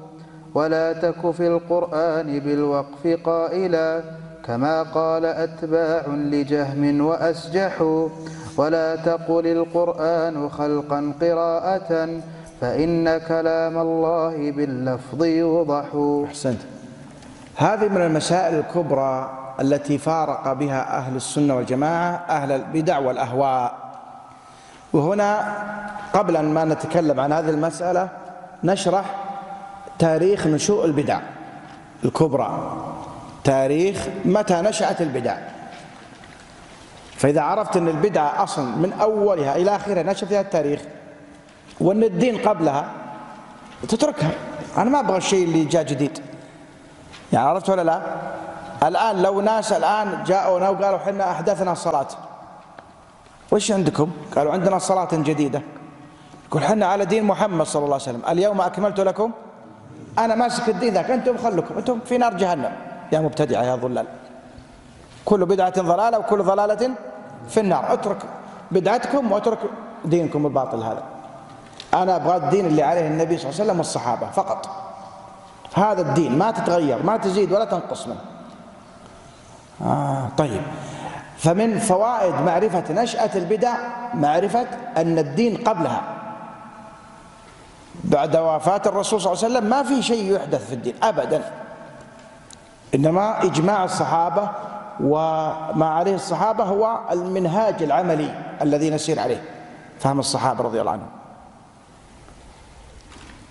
ولا تك في القرآن بالوقف قائلا كما قال أتباع لجهم وأسجحوا. ولا تقل القرآن خلقا قراءة فإن كلام الله باللفظ يوضح. أحسنت. هذه من المسائل الكبرى التي فارق بها أهل السنة والجماعة أهل البدع والأهواء. وهنا قبل أن ما نتكلم عن هذه المسألة نشرح تاريخ نشوء البدع الكبرى. تاريخ متى نشأت البدع. فإذا عرفت أن البدعة أصلا من أولها إلى آخرها نشأ فيها التاريخ. وأن الدين قبلها تتركها. أنا ما أبغى الشيء اللي جاء جديد. يعني عرفت ولا لا؟ الآن لو ناس الآن جاءونا وقالوا حنا أحدثنا الصلاة. وش عندكم؟ قالوا عندنا صلاة جديدة. يقول حنا على دين محمد صلى الله عليه وسلم. اليوم أكملت لكم. أنا ماسك الدين ذاك. أنتم خلكم. أنتم في نار جهنم. يا مبتدعة يا ضلال. كل بدعة ضلالة وكل ضلالة في النار. اترك بدعتكم واترك دينكم الباطل هذا. أنا أبغى الدين اللي عليه النبي صلى الله عليه وسلم والصحابة فقط. هذا الدين ما تتغير ما تزيد ولا تنقص منه. آه طيب. فمن فوائد معرفة نشأة البدع معرفة أن الدين قبلها. بعد وفاة الرسول صلى الله عليه وسلم ما في شيء يحدث في الدين أبدا. إنما إجماع الصحابة وما عليه الصحابة هو المنهاج العملي الذي نسير عليه. فهم الصحابة رضي الله عنهم.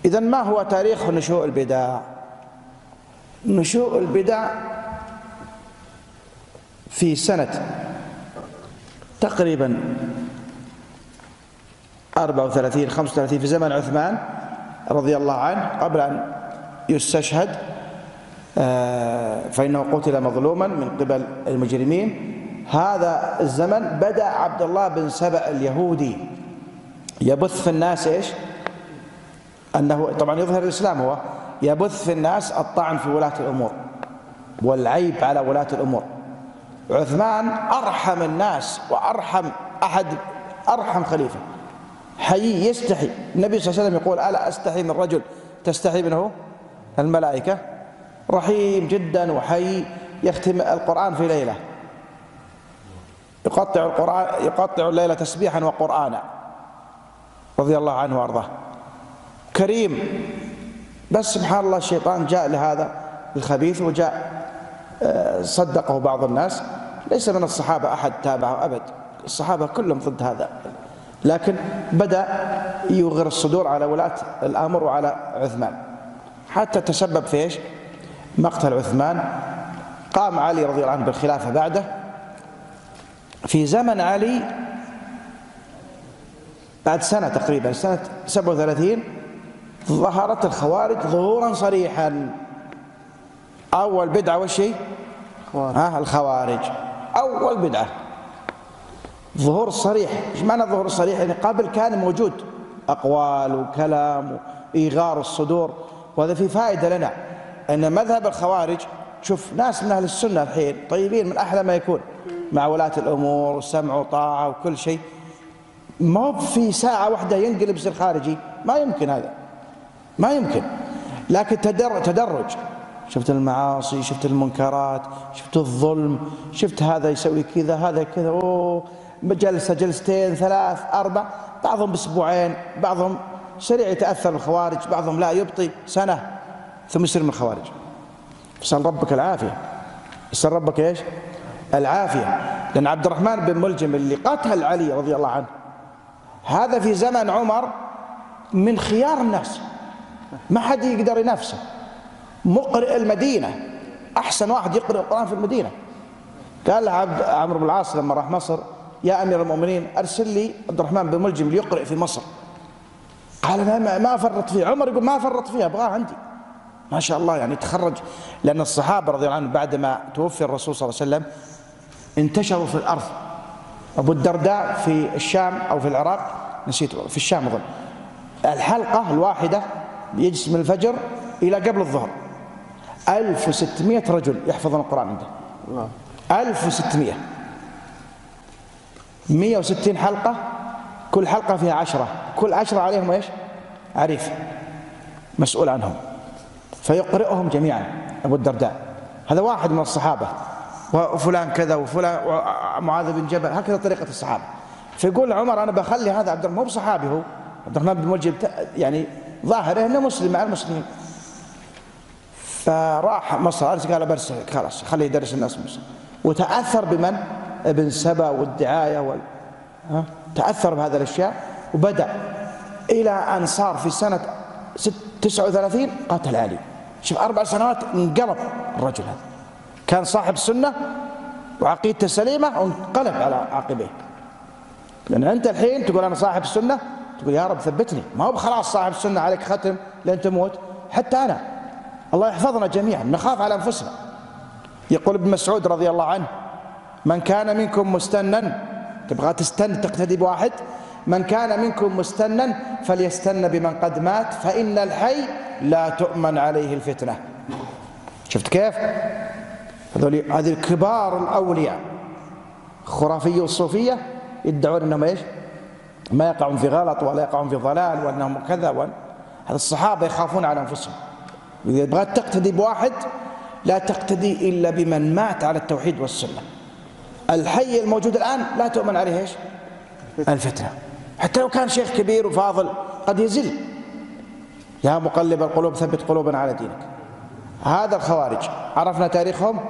إذا ما هو تاريخ نشوء البدع نشوء البدع في سنة تقريبا 34 35 في زمن عثمان رضي الله عنه قبل أن يستشهد آه، فإنه قتل مظلوما من قبل المجرمين. هذا الزمن بدأ عبد الله بن سبأ اليهودي. يبث في الناس إيش؟ أنه طبعا يظهر الإسلام هو يبث في الناس الطعن في ولاة الأمور والعيب على ولاة الأمور. عثمان أرحم الناس وأرحم أحد أرحم خليفة. حي يستحي. النبي صلى الله عليه وسلم يقول ألا أستحي من رجل تستحي منه؟ الملائكة. رحيم جدا وحي يختم القرآن في ليلة. يقطع القرآن يقطع الليلة تسبيحا وقرآنا. رضي الله عنه وأرضاه. كريم. بس سبحان الله الشيطان جاء لهذا الخبيث وجاء آه، صدقه بعض الناس. ليس من الصحابة أحد تابعه أبد. الصحابة كلهم ضد هذا. لكن بدأ يغر الصدور على ولاة الأمر وعلى عثمان. حتى تسبب في إيش؟ مقتل عثمان. قام علي رضي الله عنه بالخلافة بعده. في زمن علي بعد سنة تقريبا سنة 37 ظهرت الخوارج ظهورا صريحا. أول بدعة وش هي؟ ها الخوارج. أول بدعة. ظهور صريح. إيش معنى الظهور الصريح يعني قبل كان موجود. أقوال وكلام وإيغار الصدور. وهذا في فائدة لنا. أن مذهب الخوارج شوف ناس من أهل السنة الحين طيبين من أحلى ما يكون. مع ولاة الأمور وسمع وطاعة وكل شيء. ما في ساعة واحدة ينقلب يصير خارجي ما يمكن هذا. ما يمكن. لكن تدرج, تدرج. شفت المعاصي شفت المنكرات شفت الظلم شفت هذا يسوي كذا هذا كذا. أوه جلسة جلستين ثلاث أربع. بعضهم بأسبوعين بعضهم سريع يتأثر بالخوارج بعضهم لا يبطي سنة ثم يصير من الخوارج. أسأل ربك العافية. أسأل ربك إيش؟ العافية. لأن عبد الرحمن بن ملجم اللي قتل علي رضي الله عنه هذا في زمن عمر من خيار الناس. ما حد يقدر ينافسه. مقرئ المدينة. أحسن واحد يقرأ القرآن في المدينة. قال عبد عمرو بن العاص لما راح مصر يا أمير المؤمنين أرسل لي عبد الرحمن بن ملجم ليقرئ في مصر. قال ما ما افرط فيه عمر يقول ما افرط فيه ابغاه عندي. ما شاء الله يعني تخرج. لأن الصحابة رضي الله عنهم بعد ما توفي الرسول صلى الله عليه وسلم انتشروا في الأرض. أبو الدرداء في الشام أو في العراق نسيت في الشام أظن. الحلقة الواحدة يجلس من الفجر إلى قبل الظهر. 1600 رجل يحفظون القرآن عنده. الله 1600 160 حلقة كل حلقة فيها عشرة. كل عشرة عليهم إيش؟ عريف. مسؤول عنهم. فيقرئهم جميعا أبو الدرداء. هذا واحد من الصحابة. وفلان كذا وفلان معاذ بن جبل. هكذا طريقة الصحابة. فيقول عمر أنا بخلي هذا عبد الرحمن مو بصحابي هو. عبد الرحمن بن ملجم يعني ظاهره إنه مسلم مع المسلمين. فراح مصر قال برسل خلاص خليه يدرس الناس مسلم وتأثر بمن؟ ابن سبأ والدعاية وال... ها؟ تأثر بهذه الأشياء وبدأ إلى أن صار في سنة 39 قتل علي. شوف أربع سنوات انقلب الرجل هذا. كان صاحب سنة وعقيدته سليمة وانقلب على عقبيه. لأن أنت الحين تقول أنا صاحب السنة تقول يا رب ثبتني. ما هو خلاص صاحب السنة عليك ختم لين تموت. حتى أنا. الله يحفظنا جميعا. نخاف على أنفسنا. يقول ابن مسعود رضي الله عنه من كان منكم مستنا. تبغى تستن تقتدي بواحد. من كان منكم مستنا فليستن بمن قد مات فإن الحي لا تؤمن عليه الفتنة. شفت كيف؟ هذول هذه الكبار الأولياء. خرافية والصوفية يدعون أنهم إيش؟ ما يقعون في غلط ولا يقعون في ضلال وأنهم كذا وأن هذا الصحابة يخافون على أنفسهم. إذا بغيت تقتدي بواحد لا تقتدي إلا بمن مات على التوحيد والسنة. الحي الموجود الآن لا تؤمن عليه إيش؟ الفتنة. حتى لو كان شيخ كبير وفاضل قد يزل. يا مقلب القلوب ثبت قلوبنا على دينك. هذا الخوارج. عرفنا تاريخهم؟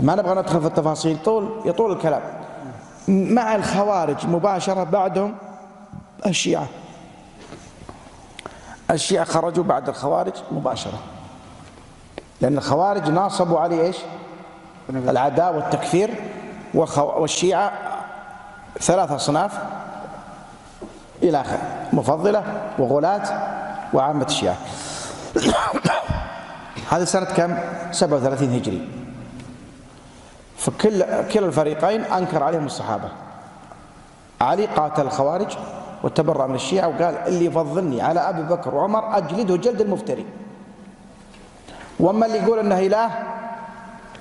ما نبغى ندخل في التفاصيل. طول يطول الكلام. مع الخوارج مباشرة بعدهم الشيعة. الشيعة خرجوا بعد الخوارج مباشرة. لأن الخوارج ناصبوا عليه إيش؟ العداء والتكفير والشيعة ثلاث أصناف إلى آخر مفضلة وغلاة وعامة الشيعة. هذه سنة كم؟ 37 هجري. فكل كلا الفريقين أنكر عليهم الصحابة. علي قاتل الخوارج وتبرأ من الشيعة وقال اللي يفضلني على أبي بكر وعمر أجلده جلد المفتري. وأما اللي يقول إنه إله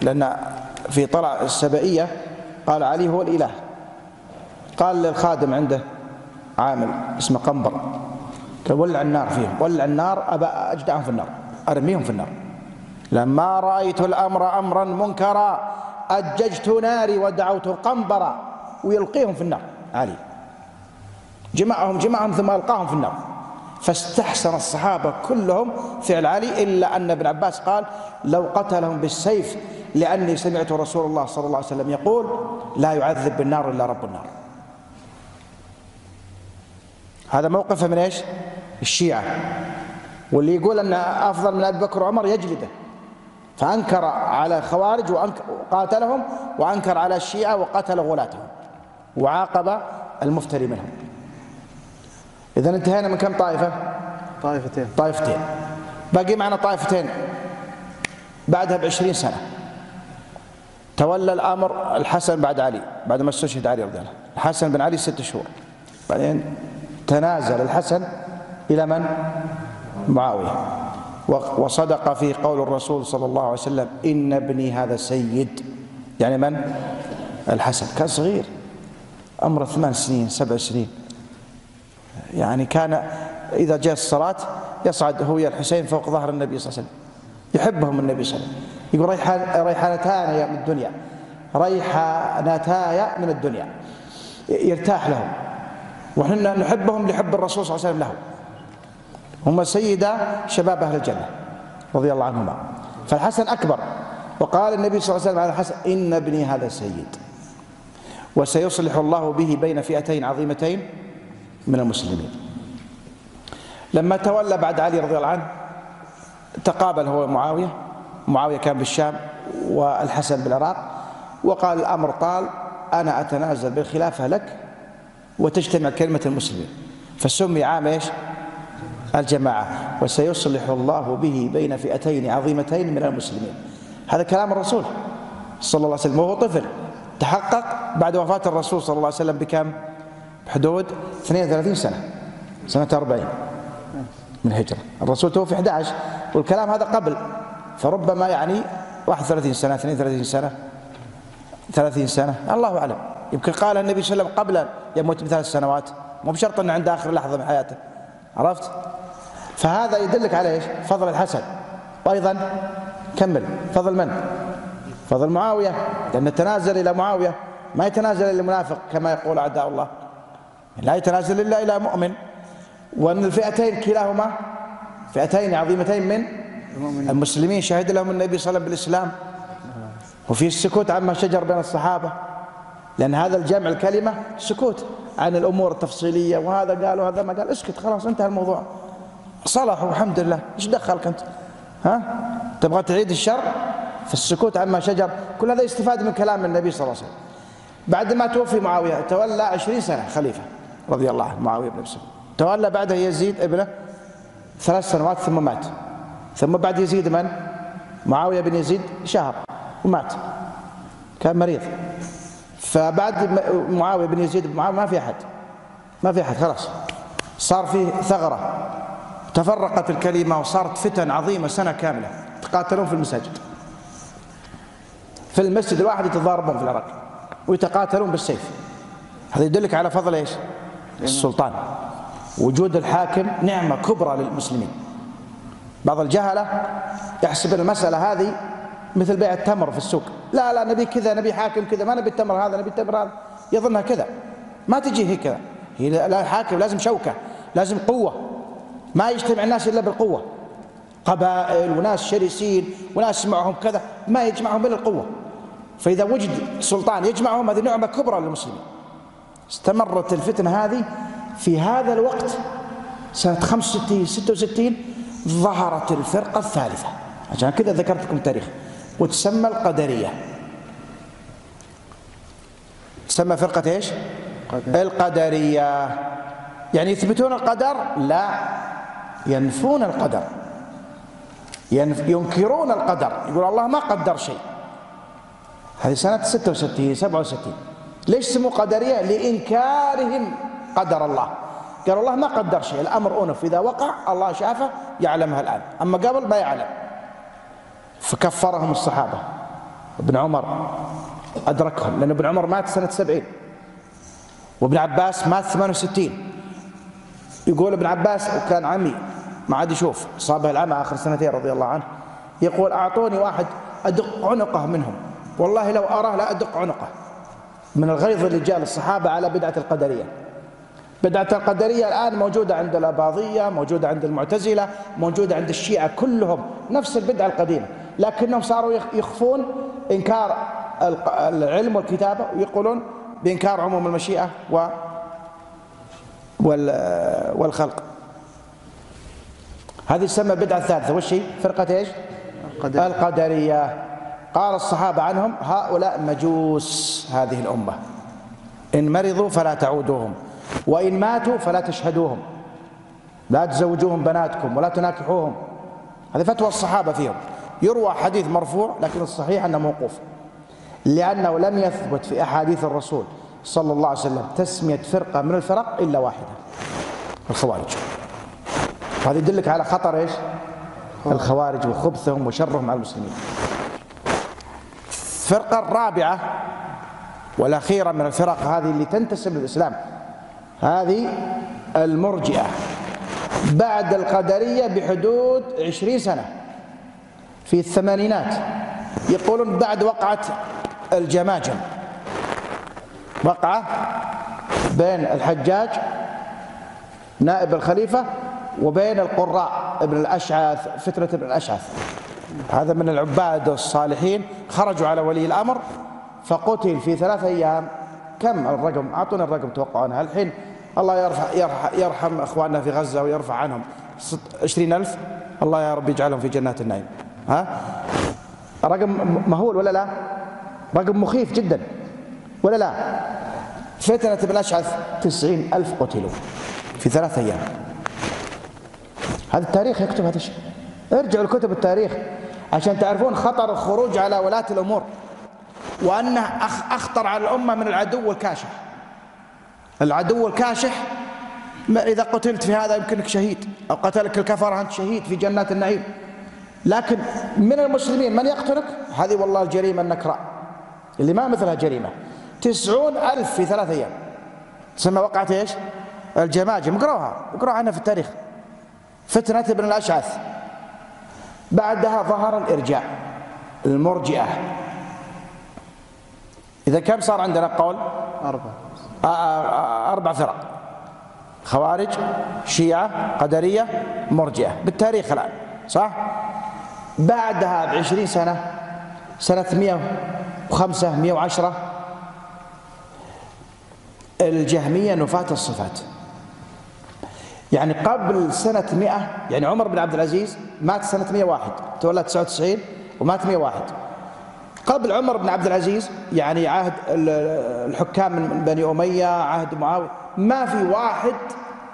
لأن في طلع السبائيه قال علي هو الإله. قال للخادم عنده عامل اسمه قنبر قال ولع النار فيهم ولع النار ابى أجدعهم في النار أرميهم في النار. لما رأيت الأمر أمرا منكرا أججت ناري ودعوت قنبرا ويلقيهم في النار. علي. جمعهم جمعهم ثم ألقاهم في النار. فاستحسن الصحابة كلهم فعل علي إلا أن ابن عباس قال لو قتلهم بالسيف لأني سمعت رسول الله صلى الله عليه وسلم يقول لا يعذب بالنار إلا رب النار. هذا موقفه من إيش؟ الشيعة. واللي يقول أن أفضل من أبي بكر وعمر يجلده. فأنكر على الخوارج وقاتلهم وأنكر على الشيعة وقتل غلاتهم وعاقب المفتري منهم. إذا انتهينا من كم طائفة؟ طائفتين. طائفتين. باقي معنا طائفتين. بعدها بعشرين سنة. تولى الأمر الحسن بعد علي بعد ما استشهد علي رضي الله الحسن بن علي ست شهور. بعدين تنازل الحسن إلى من؟ معاوية. وصدق في قول الرسول صلى الله عليه وسلم إن ابني هذا سيد. يعني من؟ الحسن. كان صغير عمره ثمان سنين سبع سنين. يعني كان إذا جاء الصلاة يصعد هو الحسين فوق ظهر النبي صلى الله عليه وسلم. يحبهم النبي صلى الله عليه وسلم. يقول ريحان ريحانتان من الدنيا. ريحانتاي من الدنيا. يرتاح لهم. ونحن نحبهم لحب الرسول صلى الله عليه وسلم له هم سيدا شباب أهل الجنة رضي الله عنهما. فالحسن أكبر وقال النبي صلى الله عليه وسلم على الحسن إن ابني هذا سيد. وسيصلح الله به بين فئتين عظيمتين من المسلمين. لما تولى بعد علي رضي الله عنه تقابل هو معاوية معاوية كان بالشام والحسن بالعراق وقال الأمر طال أنا أتنازل بالخلافة لك وتجتمع كلمة المسلمين. فسمي عام إيش؟ الجماعة وسيصلح الله به بين فئتين عظيمتين من المسلمين. هذا كلام الرسول صلى الله عليه وسلم وهو طفل تحقق بعد وفاة الرسول صلى الله عليه وسلم بكم؟ بحدود 32 سنة سنة 40 من الهجرة الرسول توفي 11 والكلام هذا قبل فربما يعني 31 سنة 32 سنة 30 سنة الله أعلم. يمكن قال النبي صلى الله عليه وسلم قبل يموت بثلاث سنوات مو بشرط أنه عند آخر لحظة من حياته. عرفت؟ فهذا يدلك على إيش؟ فضل الحسن. وأيضا كمل. فضل من؟ فضل معاوية. لأن التنازل إلى معاوية ما يتنازل إلى المنافق كما يقول أعداء الله. لا يتنازل إلا إلى مؤمن. وأن الفئتين كلاهما فئتين عظيمتين من المسلمين. شهد لهم النبي صلى الله عليه وسلم بالإسلام. وفي السكوت عما شجر بين الصحابة. لأن هذا الجمع الكلمة سكوت. عن الأمور التفصيلية وهذا قال وهذا ما قال. اسكت خلاص انتهى الموضوع. صلحوا الحمد لله. إيش دخلك أنت؟ ها؟ تبغى تعيد الشر؟ في السكوت عما شجر. كل هذا يستفاد من كلام النبي صلى الله عليه وسلم. بعد ما توفي معاوية تولى عشرين سنة خليفة رضي الله عنه معاوية بن مسلم. تولى بعده يزيد ابنه ثلاث سنوات ثم مات. ثم بعد يزيد من؟ معاوية بن يزيد شهر ومات. كان مريض. فبعد معاوية بن يزيد معاوية ما في أحد. ما في أحد خلاص. صار في ثغرة. تفرقت الكلمة وصارت فتن عظيمة سنة كاملة. يتقاتلون في المساجد. في المسجد الواحد يتضاربون في العراق ويتقاتلون بالسيف. هذا يدلك على فضل إيش؟ السلطان. وجود الحاكم نعمة كبرى للمسلمين. بعض الجهلة يحسب المسألة هذه مثل بيع التمر في السوق. لا لا نبي كذا نبي حاكم كذا ما نبي التمر هذا نبي التمر هذا. يظنها كذا. ما تجي هي كذا. هي لا حاكم لازم شوكة لازم قوة. ما يجتمع الناس إلا بالقوة. قبائل وناس شرسين وناس معهم كذا ما يجمعهم إلا القوة. فإذا وجد سلطان يجمعهم هذه نعمة كبرى للمسلمين. استمرت الفتنة هذه في هذا الوقت سنة 65 66 ظهرت الفرقة الثالثة. عشان كذا ذكرت لكم تاريخ وتسمى القدرية. تسمى فرقة إيش؟ قدر. القدرية. يعني يثبتون القدر؟ لا. ينفون القدر. ينكرون القدر. يقول الله ما قدر شيء. هذه سنة 66 67 ليش سموا قدرية؟ لإنكارهم قدر الله. قال الله ما قدر شيء. الأمر أنف. إذا وقع الله شافه يعلمها الآن. أما قبل ما يعلم. فكفرهم الصحابة. ابن عمر أدركهم لأن ابن عمر مات سنة 70 وابن عباس مات 68 يقول ابن عباس وكان عمي ما عاد يشوف صابه العمى آخر سنتين رضي الله عنه يقول أعطوني واحد أدق عنقه منهم. والله لو أراه لا أدق عنقه. من الغيظ اللي جاء للصحابة على بدعة القدرية. بدعة القدرية الآن موجودة عند الأباضية موجودة عند المعتزلة موجودة عند الشيعة كلهم نفس البدعة القديمة. لكنهم صاروا يخفون إنكار العلم والكتابة ويقولون بإنكار عموم المشيئة و والخلق. هذه تسمى البدعة الثالثة وش هي؟ فرقة إيش؟ القدرية. القدرية. قال الصحابة عنهم هؤلاء مجوس هذه الأمة. إن مرضوا فلا تعودوهم وإن ماتوا فلا تشهدوهم. لا تزوجوهم بناتكم ولا تناكحوهم. هذه فتوى الصحابة فيهم. يروى حديث مرفوع لكن الصحيح أنه موقوف. لأنه لم يثبت في أحاديث الرسول صلى الله عليه وسلم تسمية فرقة من الفرق إلا واحدة. الخوارج. هذا يدلك على خطر إيش؟ الخوارج وخبثهم وشرهم على المسلمين. الفرقة الرابعة والأخيرة من الفرق هذه اللي تنتسب للإسلام هذه المرجئة. بعد القدرية بحدود عشرين سنة. في الثمانينات. يقولون بعد وقعة الجماجم. وقعة بين الحجاج نائب الخليفة وبين القراء ابن الأشعث فتنة ابن الأشعث. هذا من العباد الصالحين. خرجوا على ولي الأمر فقتل في ثلاثة أيام. كم الرقم؟ أعطونا الرقم توقعون الحين الله يرفع يرحم, يرحم أخواننا في غزة ويرفع عنهم عشرين ألف. الله يا رب يجعلهم في جنات النعيم. ها؟ رقم مهول ولا لا؟ رقم مخيف جدا. ولا لا؟ فتنة ابن أشعث تسعين ألف قتلوا في ثلاثة أيام. هذا التاريخ يكتب هذا الشيء. ارجعوا لكتب التاريخ عشان تعرفون خطر الخروج على ولاة الأمور وأنه أخطر على الأمة من العدو الكاشح. العدو الكاشح إذا قتلت في هذا يمكنك شهيد. أو قتلك الكفر أنت شهيد في جنات النعيم. لكن من المسلمين من يقتلك؟ هذه والله الجريمة النكراء اللي ما مثلها جريمة. تسعون ألف في ثلاثة أيام. تسمى وقعت إيش؟ الجماجم. اقرأوها. اقرأوا عنها في التاريخ. فتنة ابن الأشعث. بعدها ظهر الإرجاء. المرجئة. إذا كم صار عندنا قول؟ أربعة. آه، آه، آه، أربع فرق. خوارج شيعة قدرية مرجئة. بالتاريخ الآن. صح؟ بعدها بعشرين سنة سنة مئة وخمسة مئة وعشرة الجهمية نفاة الصفات. يعني قبل سنة مئة يعني عمر بن عبد العزيز مات سنة مئة واحد تولى تسعة وتسعين ومات مئة واحد. قبل عمر بن عبد العزيز يعني عهد الحكام من بني أمية عهد معاوية ما في واحد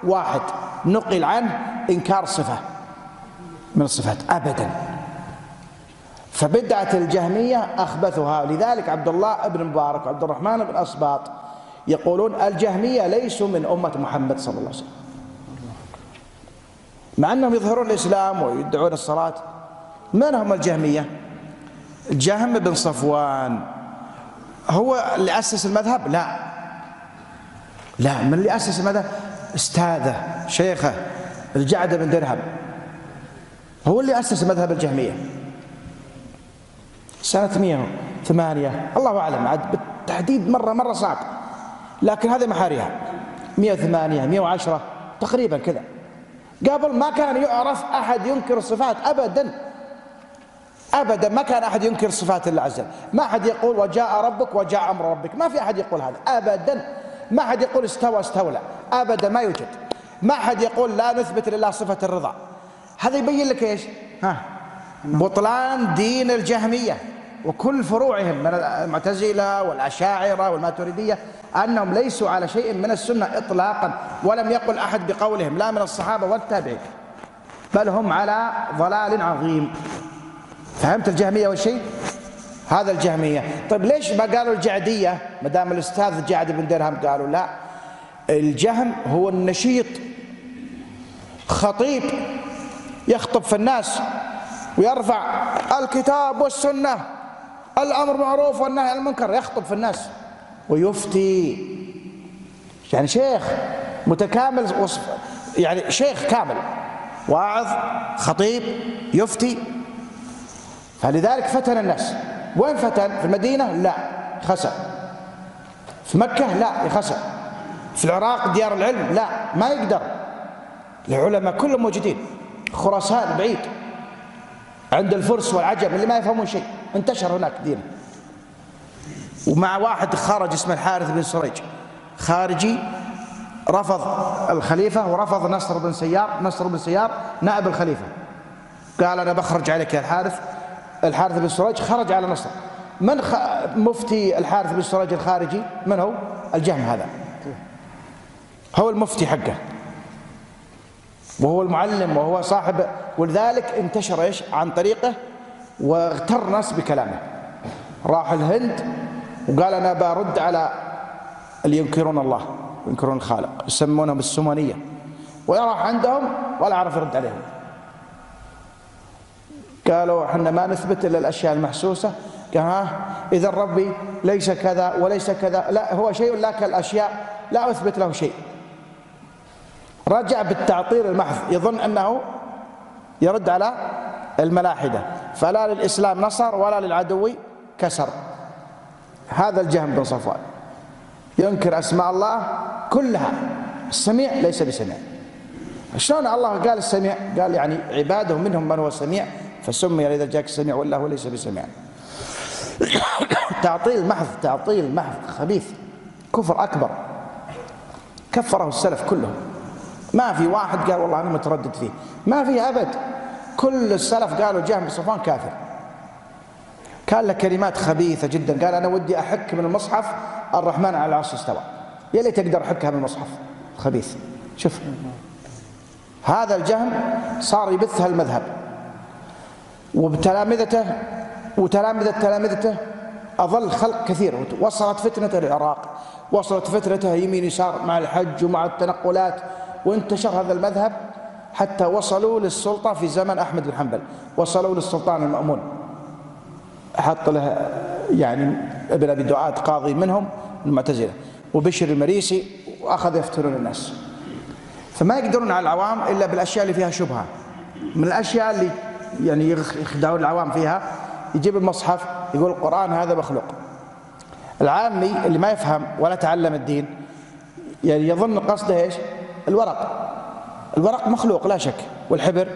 واحد نقل عنه إنكار صفة من الصفات أبدا. فبدعة الجهمية أخبثها. لذلك عبد الله بن مبارك وعبد الرحمن بن أصباط يقولون الجهمية ليسوا من أمة محمد صلى الله عليه وسلم. مع أنهم يظهرون الإسلام ويدعون الصلاة من هم الجهمية؟ جهم بن صفوان. هو اللي أسس المذهب؟ لا. لا من اللي أسس المذهب؟ أستاذه شيخه الجعد بن درهم. هو اللي أسس مذهب الجهمية. سنة 108 الله أعلم عاد بالتحديد مرة مرة صعب. لكن هذه محاريها. 108 110 تقريبا كذا. قبل ما كان يعرف أحد ينكر الصفات أبدا. أبدا ما كان أحد ينكر صفات الله عز وجل. ما أحد يقول وجاء ربك وجاء أمر ربك. ما في أحد يقول هذا. أبدا. ما أحد يقول استوى استولى. أبدا ما يوجد. ما أحد يقول لا نثبت لله صفة الرضا. هذا يبين لك إيش؟ ها؟ بطلان دين الجهمية. وكل فروعهم من المعتزلة والأشاعرة والماتريدية أنهم ليسوا على شيء من السنة إطلاقا ولم يقل أحد بقولهم لا من الصحابة والتابعين بل هم على ضلال عظيم. فهمت الجهمية والشيء هذا الجهمية. طيب ليش ما قالوا الجعدية؟ ما دام الأستاذ جعد بن درهم قالوا لا. الجهم هو النشيط خطيب يخطب في الناس ويرفع الكتاب والسنة. الأمر معروف والنهي عن المنكر يخطب في الناس. ويفتي. يعني شيخ متكامل وصف يعني شيخ كامل. واعظ خطيب يفتي. فلذلك فتن الناس. وين فتن؟ في المدينة؟ لا خسر. في مكة؟ لا يخسر في العراق؟ ديار العلم؟ لا ما يقدر. العلماء كلهم موجودين. خراسان بعيد. عند الفرس والعجم اللي ما يفهمون شيء. انتشر هناك دينه ومع واحد خرج اسمه الحارث بن سريج. خارجي رفض الخليفة ورفض نصر بن سيار نصر بن سيار نائب الخليفة. قال أنا بخرج عليك يا الحارث. الحارث بن سريج خرج على نصر. من خ... مفتي الحارث بن سريج الخارجي؟ من هو؟ الجهم هذا. هو المفتي حقه. وهو المعلم وهو صاحب ولذلك انتشر إيش؟ عن طريقه واغتر الناس بكلامه. راح الهند وقال أنا برد على اللي ينكرون الله وينكرون الخالق يسمونهم السمانية. ويروح عندهم ولا عرف يرد عليهم. قالوا إحنا ما نثبت إلا الأشياء المحسوسة. قال ها إذا ربي ليس كذا وليس كذا. لا هو شيء لا كالاشياء لا أثبت له شيء. رجع بالتعطيل المحض يظن أنه يرد على الملاحدة. فلا للإسلام نصر ولا للعدو كسر. هذا الجهم بن صفوان. ينكر أسماء الله كلها. السميع ليس بسميع. شلون الله قال السميع؟ قال يعني عباده منهم من هو سميع فسمي إذا جاك السميع والله ليس بسميع. تعطيل محض تعطيل محض خبيث. كفر أكبر. كفره السلف كلهم. ما في واحد قال والله أنا متردد فيه. ما في أبد. كل السلف قالوا جهم بن صفوان كافر. كان له كلمات خبيثة جدا. قال أنا ودي أحك من المصحف الرحمن على العرش استوى. يا ليت أقدر أحكها من المصحف. خبيث. شوف. هذا الجهم صار يبث هالمذهب. وبتلامذته وتلامذة تلامذته أظل خلق كثير. وصلت فتنة العراق. وصلت فتنته يمين يسار مع الحج ومع التنقلات. وانتشر هذا المذهب. حتى وصلوا للسلطة في زمن أحمد بن حنبل. وصلوا للسلطان المأمون. حط له يعني ابن أبي دعاد قاضي منهم المعتزلة. وبشر المريسي وأخذ يفتنون الناس. فما يقدرون على العوام إلا بالأشياء اللي فيها شبهة. من الأشياء اللي يعني يخدعون العوام فيها يجيب المصحف يقول القرآن هذا مخلوق. العامي اللي ما يفهم ولا تعلم الدين يعني يظن قصده إيش؟ الورق. الورق مخلوق لا شك. والحبر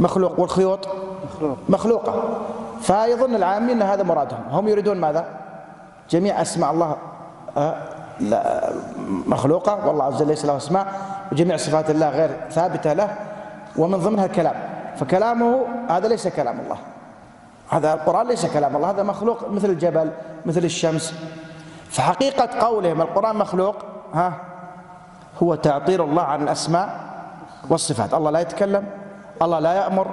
مخلوق والخيوط مخلوق مخلوقة. فيظن العامي أن هذا مرادهم. هم يريدون ماذا؟ جميع أسماء الله آه، مخلوقة. والله عز وجل ليس له أسماء. وجميع صفات الله غير ثابتة له. ومن ضمنها الكلام. فكلامه هذا ليس كلام الله. هذا القرآن ليس كلام الله. هذا مخلوق مثل الجبل مثل الشمس. فحقيقة قولهم القرآن مخلوق ها هو تعطيل الله عن الأسماء. والصفات. الله لا يتكلم الله لا يأمر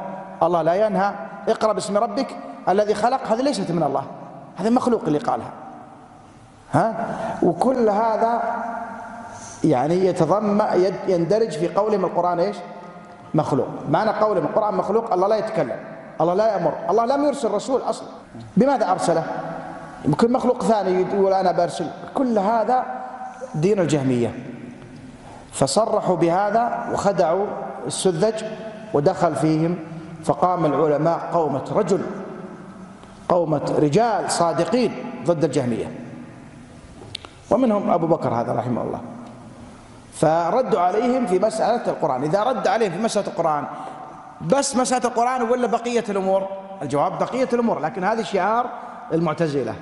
الله لا ينهى. اقرأ باسم ربك الذي خلق. هذه ليست من الله هذا مخلوق اللي قالها. ها؟ وكل هذا يعني يتضمن يندرج في قولهم القرآن إيش؟ مخلوق. معنى قولهم القرآن مخلوق الله لا يتكلم الله لا يأمر الله لم يرسل رسول أصلا. بماذا أرسله؟ يمكن مخلوق ثاني يقول أنا برسل كل هذا دين الجهمية. فصرحوا بهذا وخدعوا السذج ودخل فيهم فقام العلماء قومة رجل قومة رجال صادقين ضد الجهمية. ومنهم أبو بكر هذا رحمه الله. فردوا عليهم في مسألة القرآن. إذا رد عليهم في مسألة القرآن بس مسألة القرآن ولا بقية الأمور؟ الجواب بقية الأمور لكن هذا شعار المعتزلة.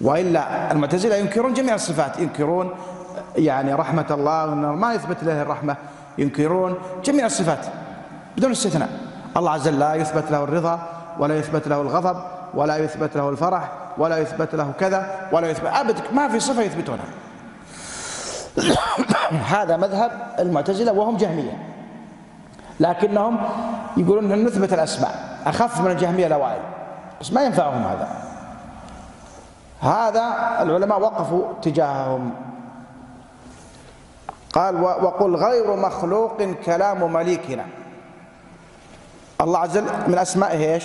وإلا المعتزلة ينكرون جميع الصفات ينكرون يعني رحمة الله ما يثبت له الرحمة. ينكرون جميع الصفات بدون استثناء. الله عز وجل لا يثبت له الرضا ولا يثبت له الغضب ولا يثبت له الفرح ولا يثبت له كذا ولا يثبت أبدا. ما في صفة يثبتونها. هذا مذهب المعتزلة وهم جهمية. لكنهم يقولون أن نثبت الأسماء. أخف من الجهمية الأوائل. بس ما ينفعهم هذا. هذا العلماء وقفوا تجاههم. قال وقل غير مخلوق كلام مليكنا. الله عز وجل من أسمائه إيش؟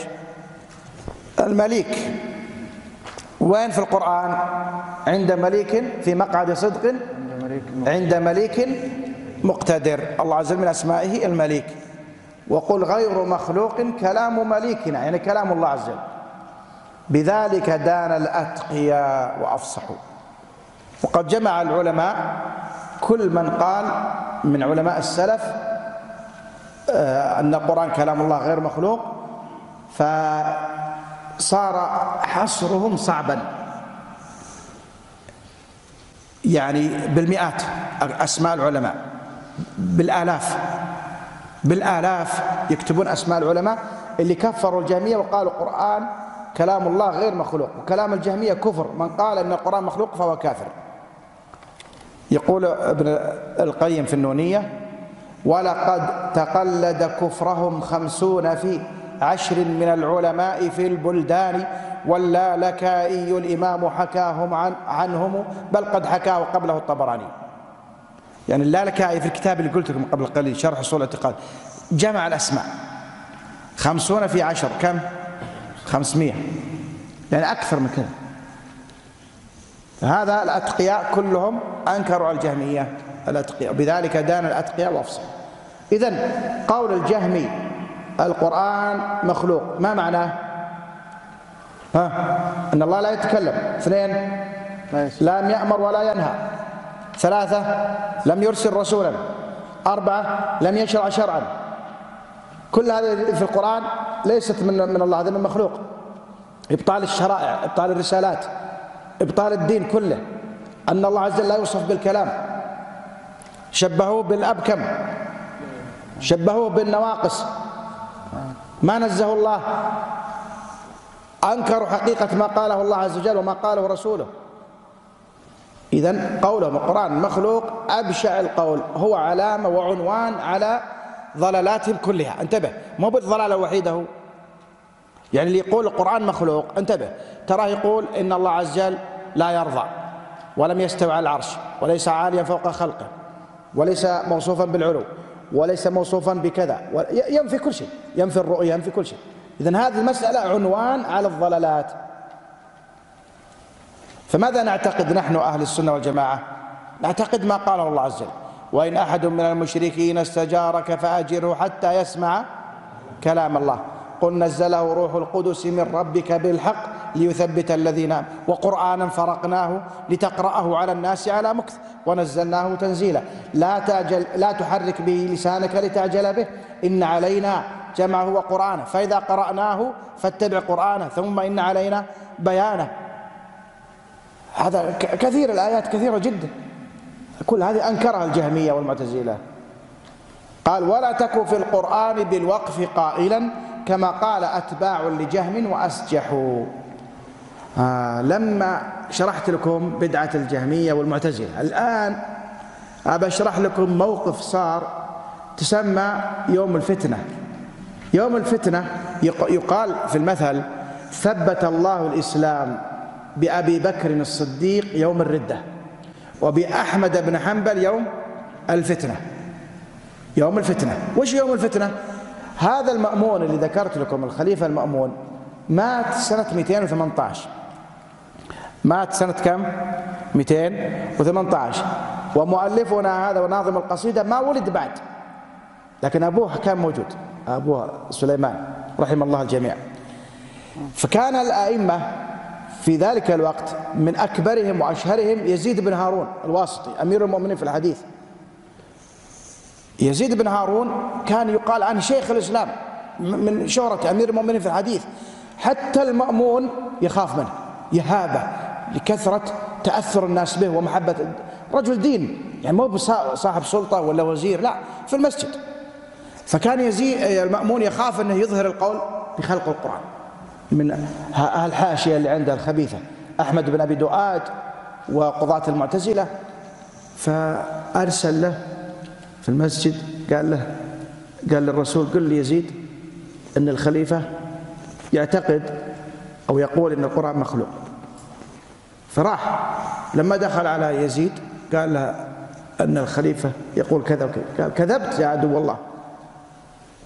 المليك. وين في القرآن؟ عند مليك في مقعد صدق. عند مليك مقتدر. الله عز وجل من أسمائه المليك. وقل غير مخلوق كلام مليكنا يعني كلام الله عز وجل. بذلك دان الأتقياء وأفصحوا. وقد جمع العلماء كل من قال من علماء السلف آه، أن القرآن كلام الله غير مخلوق فصار حصرهم صعبا. يعني بالمئات أسماء العلماء بالآلاف بالآلاف يكتبون أسماء العلماء اللي كفروا الجهمية وقالوا القرآن كلام الله غير مخلوق وكلام الجهمية كفر من قال أن القرآن مخلوق فهو كافر. يقول ابن القيم في النونية ولقد تقلد كفرهم خمسون في عشر من العلماء في البلدان واللالكائي الإمام حكاهم عن عنهم بل قد حكاه قبله الطبراني. يعني اللالكائي في الكتاب اللي قلت لكم قبل قليل شرح أصول الاعتقاد. جمع الأسماء. خمسون في عشر كم؟ خمسمائة يعني أكثر من كذا. هذا الأتقياء كلهم أنكروا على الجهمية. الأتقياء بذلك دان الأتقياء وأفصل إذن قول الجهمي القرآن مخلوق. ما معناه ها؟ أن الله لا يتكلم. اثنين لم يأمر ولا ينهى. ثلاثة لم يرسل رسولا. أربعة لم يشرع شرعا. كل هذه في القرآن ليست من من الله هذا من مخلوق. إبطال الشرائع إبطال الرسالات. إبطال الدين كله. أن الله عز وجل لا يوصف بالكلام. شبهوه بالأبكم. شبهوه بالنواقص. ما نزه الله. أنكروا حقيقة ما قاله الله عز وجل وما قاله رسوله. إذا قولهم القرآن مخلوق أبشع القول. هو علامة وعنوان على ضلالاتهم كلها. انتبه مو بالضلالة الوحيدة هو يعني اللي يقول القرآن مخلوق انتبه. تراه يقول إن الله عز وجل لا يرضى ولم يستوي على العرش وليس عاليا فوق خلقه وليس موصوفا بالعلو وليس موصوفا بكذا ينفي كل شيء ينفي الرؤية ينفي كل شيء. إذن هذه المسألة عنوان على الضلالات. فماذا نعتقد نحن أهل السنة والجماعة؟ نعتقد ما قاله الله عز وجل. وإن أحد من المشركين استجارك فأجره حتى يسمع كلام الله. قل نزله روح القدس من ربك بالحق ليثبت الذين وقرآنا فرقناه لتقرأه على الناس على مكث ونزلناه تنزيلا. لا تعجل لا تحرك به لسانك لتعجل به. إن علينا جمعه وقرآنه. فإذا قرأناه فاتبع قرآنه. ثم إن علينا بيانه. هذا كثير الآيات كثيرة جدا. كل هذه أنكرها الجهمية والمعتزلة. قال ولا تكن في القرآن بالوقف قائلا كما قال أتباع لجهم وأسجحوا. آه لما شرحت لكم بدعة الجهمية والمعتزلة. الآن أشرح لكم موقف صار تسمى يوم الفتنة. يوم الفتنة يقال في المثل ثبت الله الإسلام بأبي بكر الصديق يوم الردة وبأحمد بن حنبل يوم الفتنة. يوم الفتنة. وش يوم الفتنة؟ هذا المأمون اللي ذكرت لكم الخليفة المأمون مات سنة 218 مات سنة كم؟ 218 ومؤلفنا هذا وناظم القصيدة ما ولد بعد لكن أبوه كان موجود أبوه سليمان رحم الله الجميع. فكان الأئمة في ذلك الوقت من أكبرهم وأشهرهم يزيد بن هارون الواسطي أمير المؤمنين في الحديث. يزيد بن هارون كان يقال عنه شيخ الإسلام من شهرة أمير المؤمنين في الحديث حتى المأمون يخاف منه يهابه لكثرة تأثر الناس به ومحبة رجل دين يعني مو صاحب سلطة ولا وزير لا في المسجد. فكان يزيد المأمون يخاف أنه يظهر القول بخلق القرآن من الحاشية اللي عنده الخبيثة أحمد بن أبي دؤاد وقضاة المعتزلة فأرسل له في المسجد قال له قال للرسول قل لي يزيد أن الخليفة يعتقد أو يقول أن القرآن مخلوق. فراح. لما دخل على يزيد قال له أن الخليفة يقول كذا وكذا. قال كذبت يا عدو الله.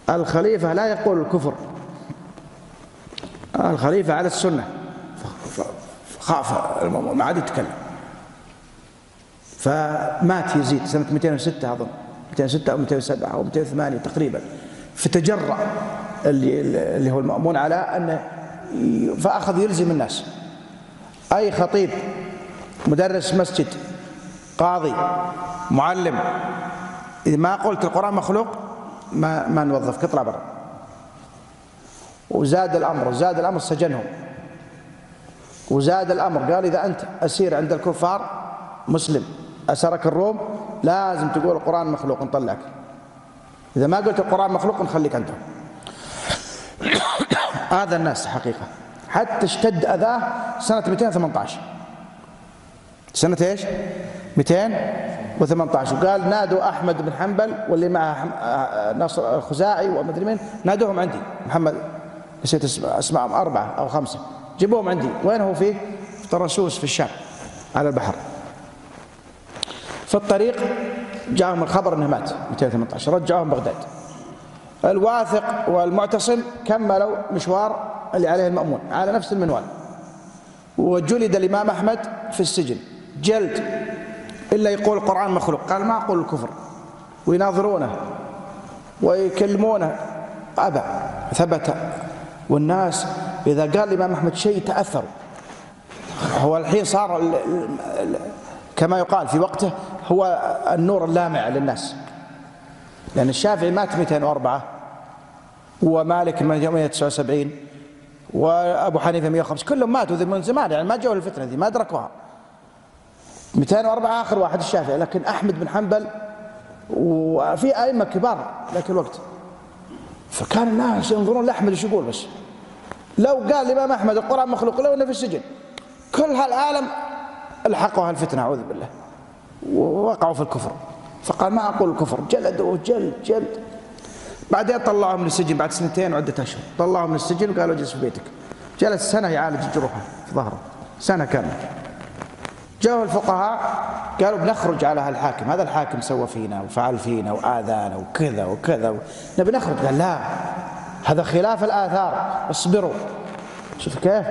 الخليفة لا يقول الكفر. الخليفة على السنة. خاف ما عاد يتكلم. فمات يزيد سنة 206 أظن. 206 أو 207 أو 208 تقريبا. فتجرأ اللي, اللي هو المأمون على أنه فأخذ يلزم الناس. أي خطيب مدرس مسجد قاضي معلم إذا ما قلت القرآن مخلوق ما ما نوظفك اطلع برا. وزاد الأمر زاد الأمر سجنهم. وزاد الأمر قال إذا أنت أسير عند الكفار مسلم. أسرك الروم لازم تقول القرآن مخلوق نطلعك. إذا ما قلت القرآن مخلوق نخليك أنت. هذا الناس حقيقة. حتى اشتد أذاه سنة 218 سنة إيش؟ 218 وقال نادوا أحمد بن حنبل واللي معه نصر الخزاعي ومدري مين نادوهم عندي. محمد نسيت اسمائهم أربعة أو خمسة. جيبوهم عندي. وين هو فيه؟ في طرسوس في الشام على البحر. في الطريق جاءهم الخبر إنه مات 218 رجعوهم بغداد. الواثق والمعتصم كملوا مشوار اللي عليه المأمون على نفس المنوال. وجلد الإمام أحمد في السجن. جلد إلا يقول القرآن مخلوق. قال ما أقول الكفر؟ ويناظرونه ويكلمونه. أبى ثبت. والناس إذا قال الإمام أحمد شيء تأثروا. هو الحين صار كما يقال في وقته هو النور اللامع للناس. لأن الشافعي مات 204 ومالك 179 وأبو حنيفة 105 كلهم ماتوا من زمان يعني ما جاوا الفتنة دي ما أدركوها. 204 آخر واحد الشافعي لكن أحمد بن حنبل وفي أئمة كبار ذاك الوقت. فكان الناس ينظرون لأحمد إيش يقول بس. لو قال الإمام أحمد القرآن مخلوق لو أنه في السجن. كل هالعالم ألحقوا هالفتنة أعوذ بالله. ووقعوا في الكفر. فقال ما أقول الكفر جلدوه جلد. جلد بعدين طلعوه من السجن بعد سنتين وعدة أشهر. طلعوه من السجن وقالوا اجلس في بيتك. جلس سنة يعالج جروحه في ظهره. سنة كاملة. جاءوا الفقهاء قالوا بنخرج على هالحاكم. هذا الحاكم سوى فينا وفعل فينا وآذانا وكذا وكذا. نبي نخرج. قال لا هذا خلاف الآثار. اصبروا. شوف كيف؟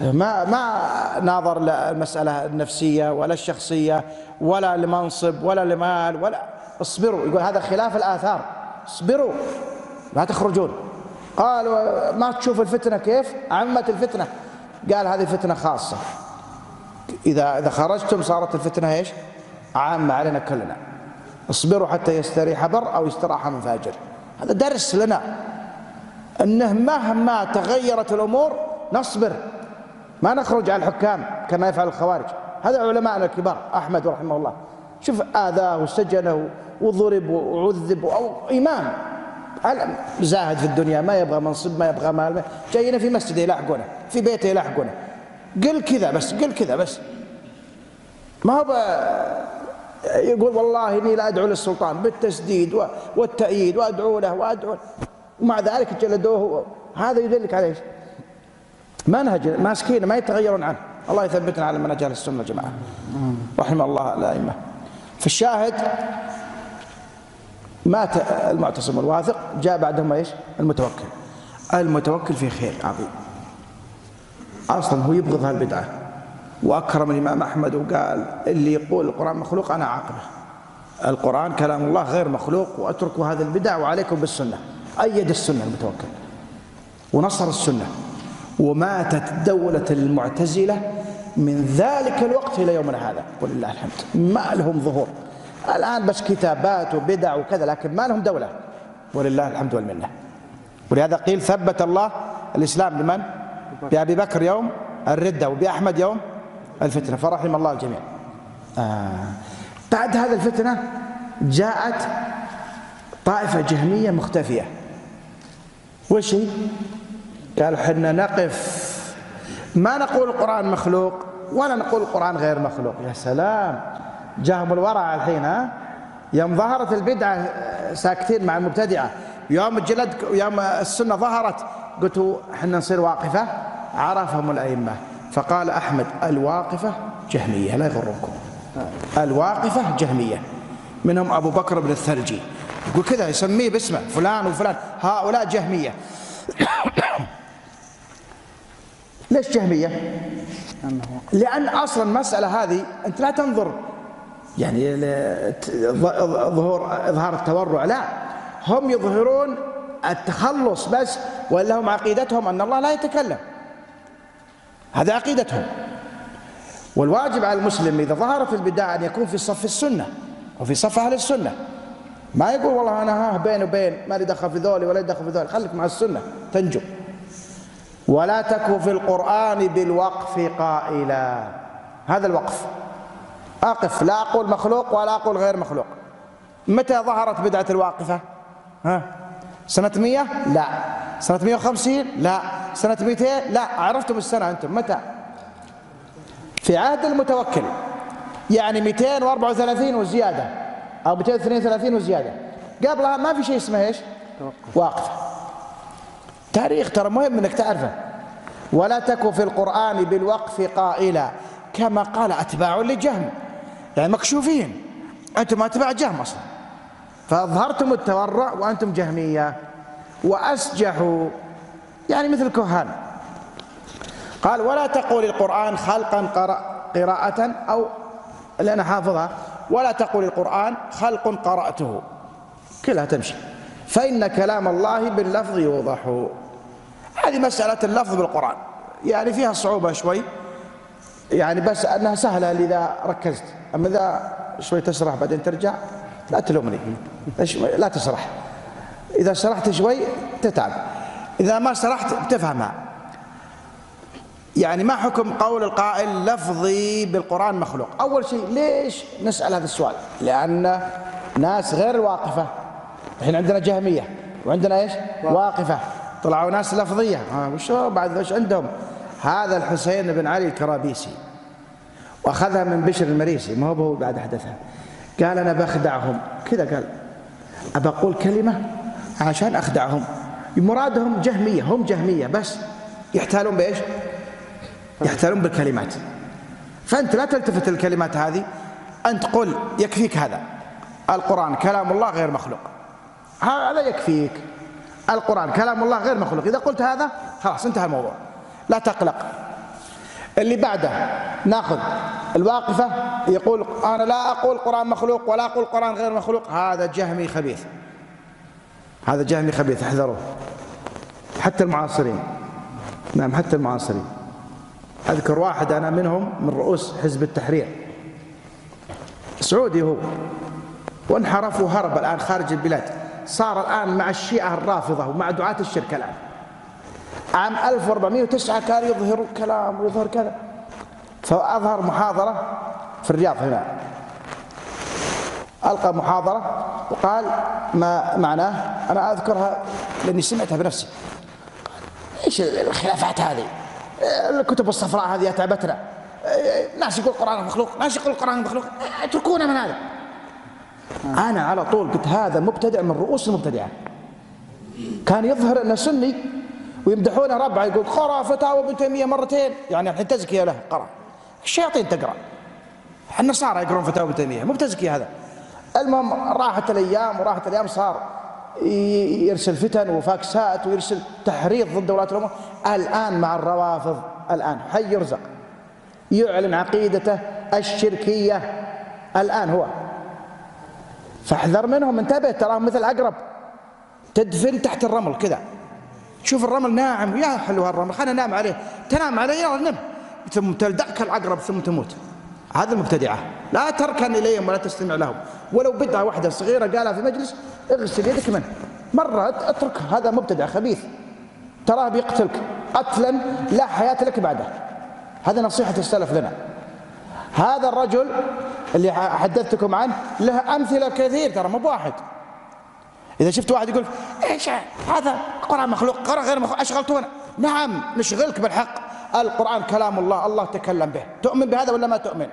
ما ما ناظر المسألة النفسية ولا الشخصية ولا لمنصب ولا لمال ولا اصبروا. يقول هذا خلاف الآثار. اصبروا. لا تخرجون. قالوا ما تشوف الفتنة كيف؟ عمت الفتنة. قال هذه فتنة خاصة. إذا إذا خرجتم صارت الفتنة إيش؟ عامة علينا كلنا. اصبروا حتى يستريح بر أو يستراح من فاجر هذا درس لنا. أنه مهما تغيرت الأمور نصبر. ما نخرج على الحكام كما يفعل الخوارج. هذا علماءنا الكبار أحمد رحمه الله. شوف آذاه وسجنه وضرب وعذب أو إمام. زاهد في الدنيا ما يبغى منصب ما يبغى مال جاينا في مسجده يلاحقونه في بيته يلاحقونه. قل كذا بس قل كذا بس. ما هو يقول والله إني لا أدعو للسلطان بالتسديد والتأييد وأدعو له وادعو ومع ذلك جلدوه. هذا يدلك على إيش؟ منهج ماسكين ما يتغيرون عنه. الله يثبتنا على منهج أهل السنة والجماعه رحم الله الأئمة. في الشاهد مات المعتصم الواثق جاء بعدهم إيش؟ المتوكل. المتوكل في خير عظيم. أصلا هو يبغض هالبدعة. وأكرم الإمام أحمد وقال اللي يقول القرآن مخلوق أنا عاقبه. القرآن كلام الله غير مخلوق وأتركوا هذه البدع وعليكم بالسنة. أيد السنة المتوكل. ونصر السنة. وماتت دولة المعتزلة من ذلك الوقت إلى يومنا هذا. ولله الحمد. ما لهم ظهور. الآن بس كتابات وبدع وكذا لكن ما لهم دولة. ولله الحمد والمنة. ولهذا قيل ثبت الله الإسلام لمن؟ بأبي بكر يوم الردة وبأحمد يوم الفتنة. فرحم الله الجميع. آه. بعد هذا الفتنة جاءت طائفة جهمية مختفية. وش هي؟ قالوا حنا نقف. ما نقول القرآن مخلوق ولا نقول القرآن غير مخلوق. يا سلام. جاهم الورع الحين ها؟ يوم ظهرت البدعة ساكتين مع المبتدعة. يوم الجلد يوم السنة ظهرت قلتوا إحنا نصير واقفة؟ عرفهم الأئمة. فقال أحمد الواقفة جهمية لا يغركم. الواقفة جهمية. منهم أبو بكر بن الثلجي. يقول كذا يسميه باسمه فلان وفلان. هؤلاء جهمية. ليش جهمية؟ لأن أصلا المسألة هذه أنت لا تنظر. يعني ظهور إظهار التورع لا. هم يظهرون التخلص بس ولا هم عقيدتهم أن الله لا يتكلم. هذا عقيدتهم. والواجب على المسلم إذا ظهرت البدع أن يكون في صف السنة وفي صف أهل السنة. ما يقول والله أنا ها بين وبين ما لي دخل في ذولي ولا دخل في ذولي خليك مع السنة تنجو. ولا تكن في القرآن بالوقف قائلا. هذا الوقف. أقف. لا أقول مخلوق ولا أقول غير مخلوق. متى ظهرت بدعة الواقفة؟ ها؟ سنة مية؟ لا. سنة مية وخمسين؟ لا. سنة ميتين؟ لا. عرفتم السنة أنتم. متى؟ في عهد المتوكل. يعني 234 وزيادة. أو 232 وزيادة. قبلها ما في شيء اسمه إيش؟ واقفة تاريخ ترى مهم إنك تعرفه. ولا تكن في القرآن بالوقف قائلا كما قال أتباع لجهم. يعني مكشوفين. أنتم أتباع جهم أصلا. فأظهرتم التورع وأنتم جهمية. وأسجحوا. يعني مثل الكهان. قال ولا تقول القرآن خلقا قراءة أو لأن حافظها. ولا تقول القرآن خلق قرأته. كلها تمشي. فإن كلام الله باللفظ يوضح. هذه مسألة اللفظ بالقرآن. يعني فيها صعوبة شوي. يعني بس أنها سهلة إذا ركزت. أما إذا شوي تسرح بعدين ترجع لا تلومني. لا تسرح. إذا سرحت شوي تتعب. إذا ما سرحت بتفهمها. يعني ما حكم قول القائل لفظي بالقرآن مخلوق؟ أول شيء ليش نسأل هذا السؤال؟ لأن ناس غير الواقفة الحين عندنا جهمية. وعندنا إيش؟ واقفة. طلعوا ناس لفظية. وش بعد وش عندهم؟ هذا الحسين بن علي الكرابيسي. وأخذها من بشر المريسي. ما هو بعد احدثها قال أنا بخدعهم كذا قال. أبى أقول كلمة عشان أخدعهم. مرادهم جهمية. هم جهمية بس. يحتالون بإيش؟ يحتالون بالكلمات. فأنت لا تلتفت للكلمات هذه. أنت قل. يكفيك هذا. القرآن كلام الله غير مخلوق. هذا يكفيك. القرآن. كلام الله غير مخلوق. إذا قلت هذا خلاص انتهى الموضوع. لا تقلق. اللي بعده ناخذ الواقفة يقول أنا لا أقول القرآن مخلوق ولا أقول القرآن غير مخلوق. هذا جهمي خبيث. هذا جهمي خبيث احذروه حتى المعاصرين. نعم حتى المعاصرين. أذكر واحد أنا منهم من رؤوس حزب التحرير. سعودي هو. وانحرف وهرب الآن خارج البلاد. صار الآن مع الشيعة الرافضة ومع دعاة الشرك الآن. عام 1409 كان يظهر كلام ويظهر كذا. فأظهر محاضرة في الرياض هنا. ألقى محاضرة وقال ما معناه؟ أنا أذكرها لأني سمعتها بنفسي. إيش الخلافات هذه؟ الكتب الصفراء هذه أتعبتنا ناس يقول القرآن مخلوق ناس يقول القرآن مخلوق. اتركونا من هذا. أنا على طول قلت هذا مبتدع من رؤوس المبتدعة. كان يظهر أنه سني ويمدحونه ربعه يقول قرأ فتاوى ابن تيمية مرتين. يعني الحين تزكية له قرأ. الشياطين تقرأ. النصارى يقرون فتاوى ابن تيمية مو بتزكية هذا. المهم راحت الأيام وراحت الأيام صار يرسل فتن وفاكسات ويرسل تحريض ضد ولاة الأمور. الآن مع الروافض الآن حي يرزق. يعلن عقيدته الشركية. الآن هو فاحذر منهم انتبه تراهم مثل عقرب تدفن تحت الرمل كذا شوف الرمل ناعم. يا حلو هالرمل خلينا ننام عليه. تنام عليه يلا نم. ثم تلدعك العقرب ثم تموت. هذا المبتدعة. لا تركن إليهم ولا تستمع لهم. ولو بدعة واحدة صغيرة قالها في مجلس اغسل يدك منه. مرة أترك هذا مبتدع خبيث. تراه بيقتلك. قتلا لا حياة لك بعده. هذا نصيحة السلف لنا. هذا الرجل اللي حدثتكم عنه له أمثلة كثير ترى مو بواحد. إذا شفت واحد يقول إيش هذا؟ القرآن مخلوق قرآن غير مخلوق أشغلتونا نعم نشغلك بالحق. القرآن كلام الله الله تكلم به. تؤمن بهذا ولا ما تؤمن؟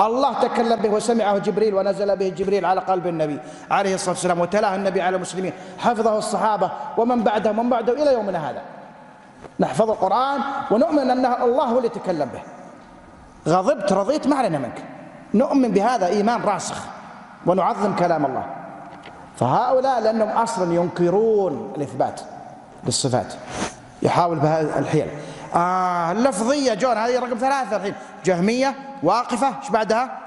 الله تكلم به وسمعه جبريل ونزل به جبريل على قلب النبي عليه الصلاة والسلام وتلاه النبي على المسلمين. حفظه الصحابة ومن بعدهم ومن بعده إلى يومنا هذا. نحفظ القرآن ونؤمن أن الله هو اللي تكلم به. غضبت رضيت ما علينا منك. نؤمن بهذا إيمان راسخ ونعظم كلام الله. فهؤلاء لأنهم أصلا ينكرون الإثبات للصفات. يحاول بهذه الحيل. آه اللفظية جون هذه رقم ثلاثة الحين. جهمية واقفة إيش بعدها؟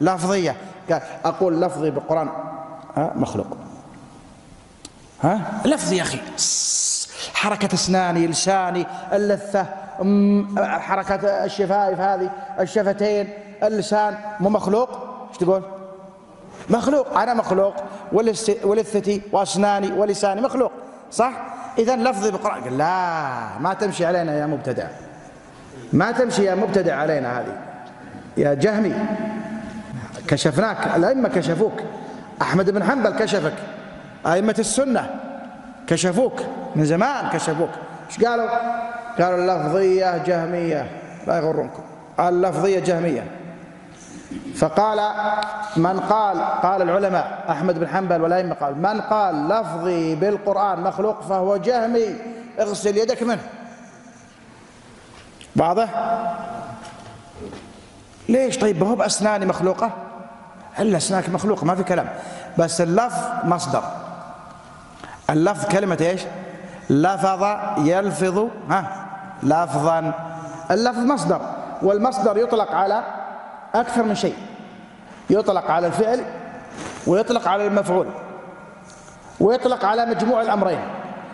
لفظية. قال أقول لفظي بالقرآن. ها مخلوق. ها لفظي يا أخي. حركة أسناني لساني اللثة حركة الشفايف هذه الشفتين. اللسان مو مخلوق؟ إيش تقول؟ مخلوق. أنا مخلوق. ولثتي وأسناني ولساني مخلوق. صح؟ إذا لفظي بالقرآن. قال لا ما تمشي علينا يا مبتدع. ما تمشي يا مبتدع علينا هذه. يا جهمي كشفناك. الأئمة كشفوك. أحمد بن حنبل كشفك. أئمة السنة كشفوك. من زمان كشفوك. إيش قالوا؟ قالوا اللفظية جهمية. لا يغرونكم. اللفظية جهمية. فقال من قال؟ قال العلماء أحمد بن حنبل والأئمة قال من قال لفظي بالقرآن مخلوق فهو جهمي اغسل يدك منه. واضح؟ ليش؟ طيب هو بأسناني مخلوقة؟ إلا أسنانك مخلوقة ما في كلام. بس اللفظ مصدر. اللفظ كلمة إيش؟ لفظ يلفظ ها؟ لفظا. اللفظ مصدر. والمصدر يطلق على أكثر من شيء. يطلق على الفعل ويطلق على المفعول ويطلق على مجموع الأمرين.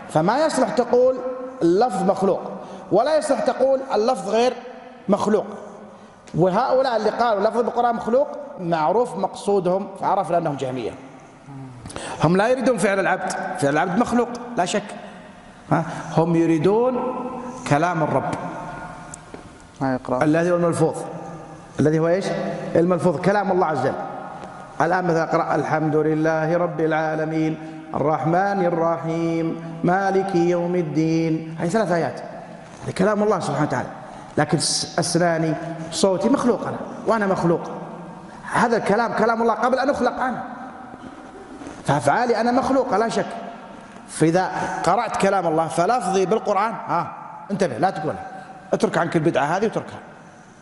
فما يصلح تقول اللفظ مخلوق ولا يصلح تقول اللفظ غير مخلوق. وهؤلاء اللي قالوا لفظ القرآن مخلوق معروف مقصودهم فعرفنا أنهم جهمية. هم لا يريدون فعل العبد. فعل العبد مخلوق لا شك. هم يريدون كلام الرب. الذي هو الملفوظ. الذي هو إيش؟ الملفوظ كلام الله عز وجل. الآن مثلا اقرأ الحمد لله رب العالمين الرحمن الرحيم مالك يوم الدين. هذه ثلاث آيات. هذا كلام الله سبحانه وتعالى. لكن أسناني صوتي مخلوق أنا وأنا مخلوق. هذا الكلام كلام الله قبل أن أخلق أنا. فأفعالي أنا مخلوق لا شك. فإذا قرأت كلام الله فلفظي بالقرآن ها انتبه لا تقولها اترك عنك البدعة هذه وتركها.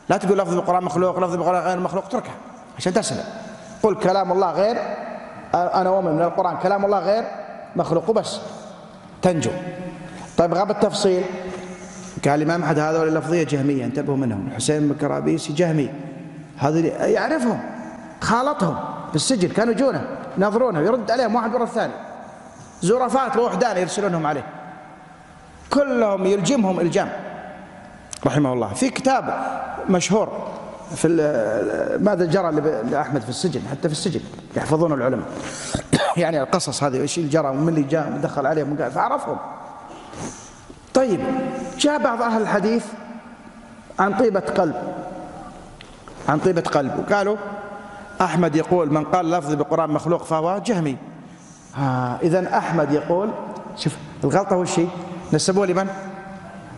لا تقول لفظ بالقرآن مخلوق لفظ بالقرآن غير مخلوق اتركها عشان تسلم قل كلام الله غير أنا أؤمن من القرآن كلام الله غير مخلوق وبس. تنجو. طيب غاب التفصيل. قال الإمام أحد هذول اللفظية جهمية انتبهوا منهم. الحسين بن جهمي. هذا يعرفهم خالطهم في السجن كانوا يجونه ينظرونه يرد عليهم واحد ورا الثاني. زرفات ووحدان يرسلونهم عليه. كلهم يلجمهم إلجام. رحمه الله. في كتاب مشهور في ماذا جرى لأحمد في السجن حتى في السجن يحفظون العلماء. يعني القصص هذه إيش اللي جرى ومن اللي جاء دخل عليهم فعرفهم. طيب جاء بعض أهل الحديث عن طيبة قلب. عن طيبة قلب. وقالوا أحمد يقول من قال لفظ بالقران مخلوق فهو جهمي. آه اذا أحمد يقول شوف الغلطة وش هي نسبوه لمن؟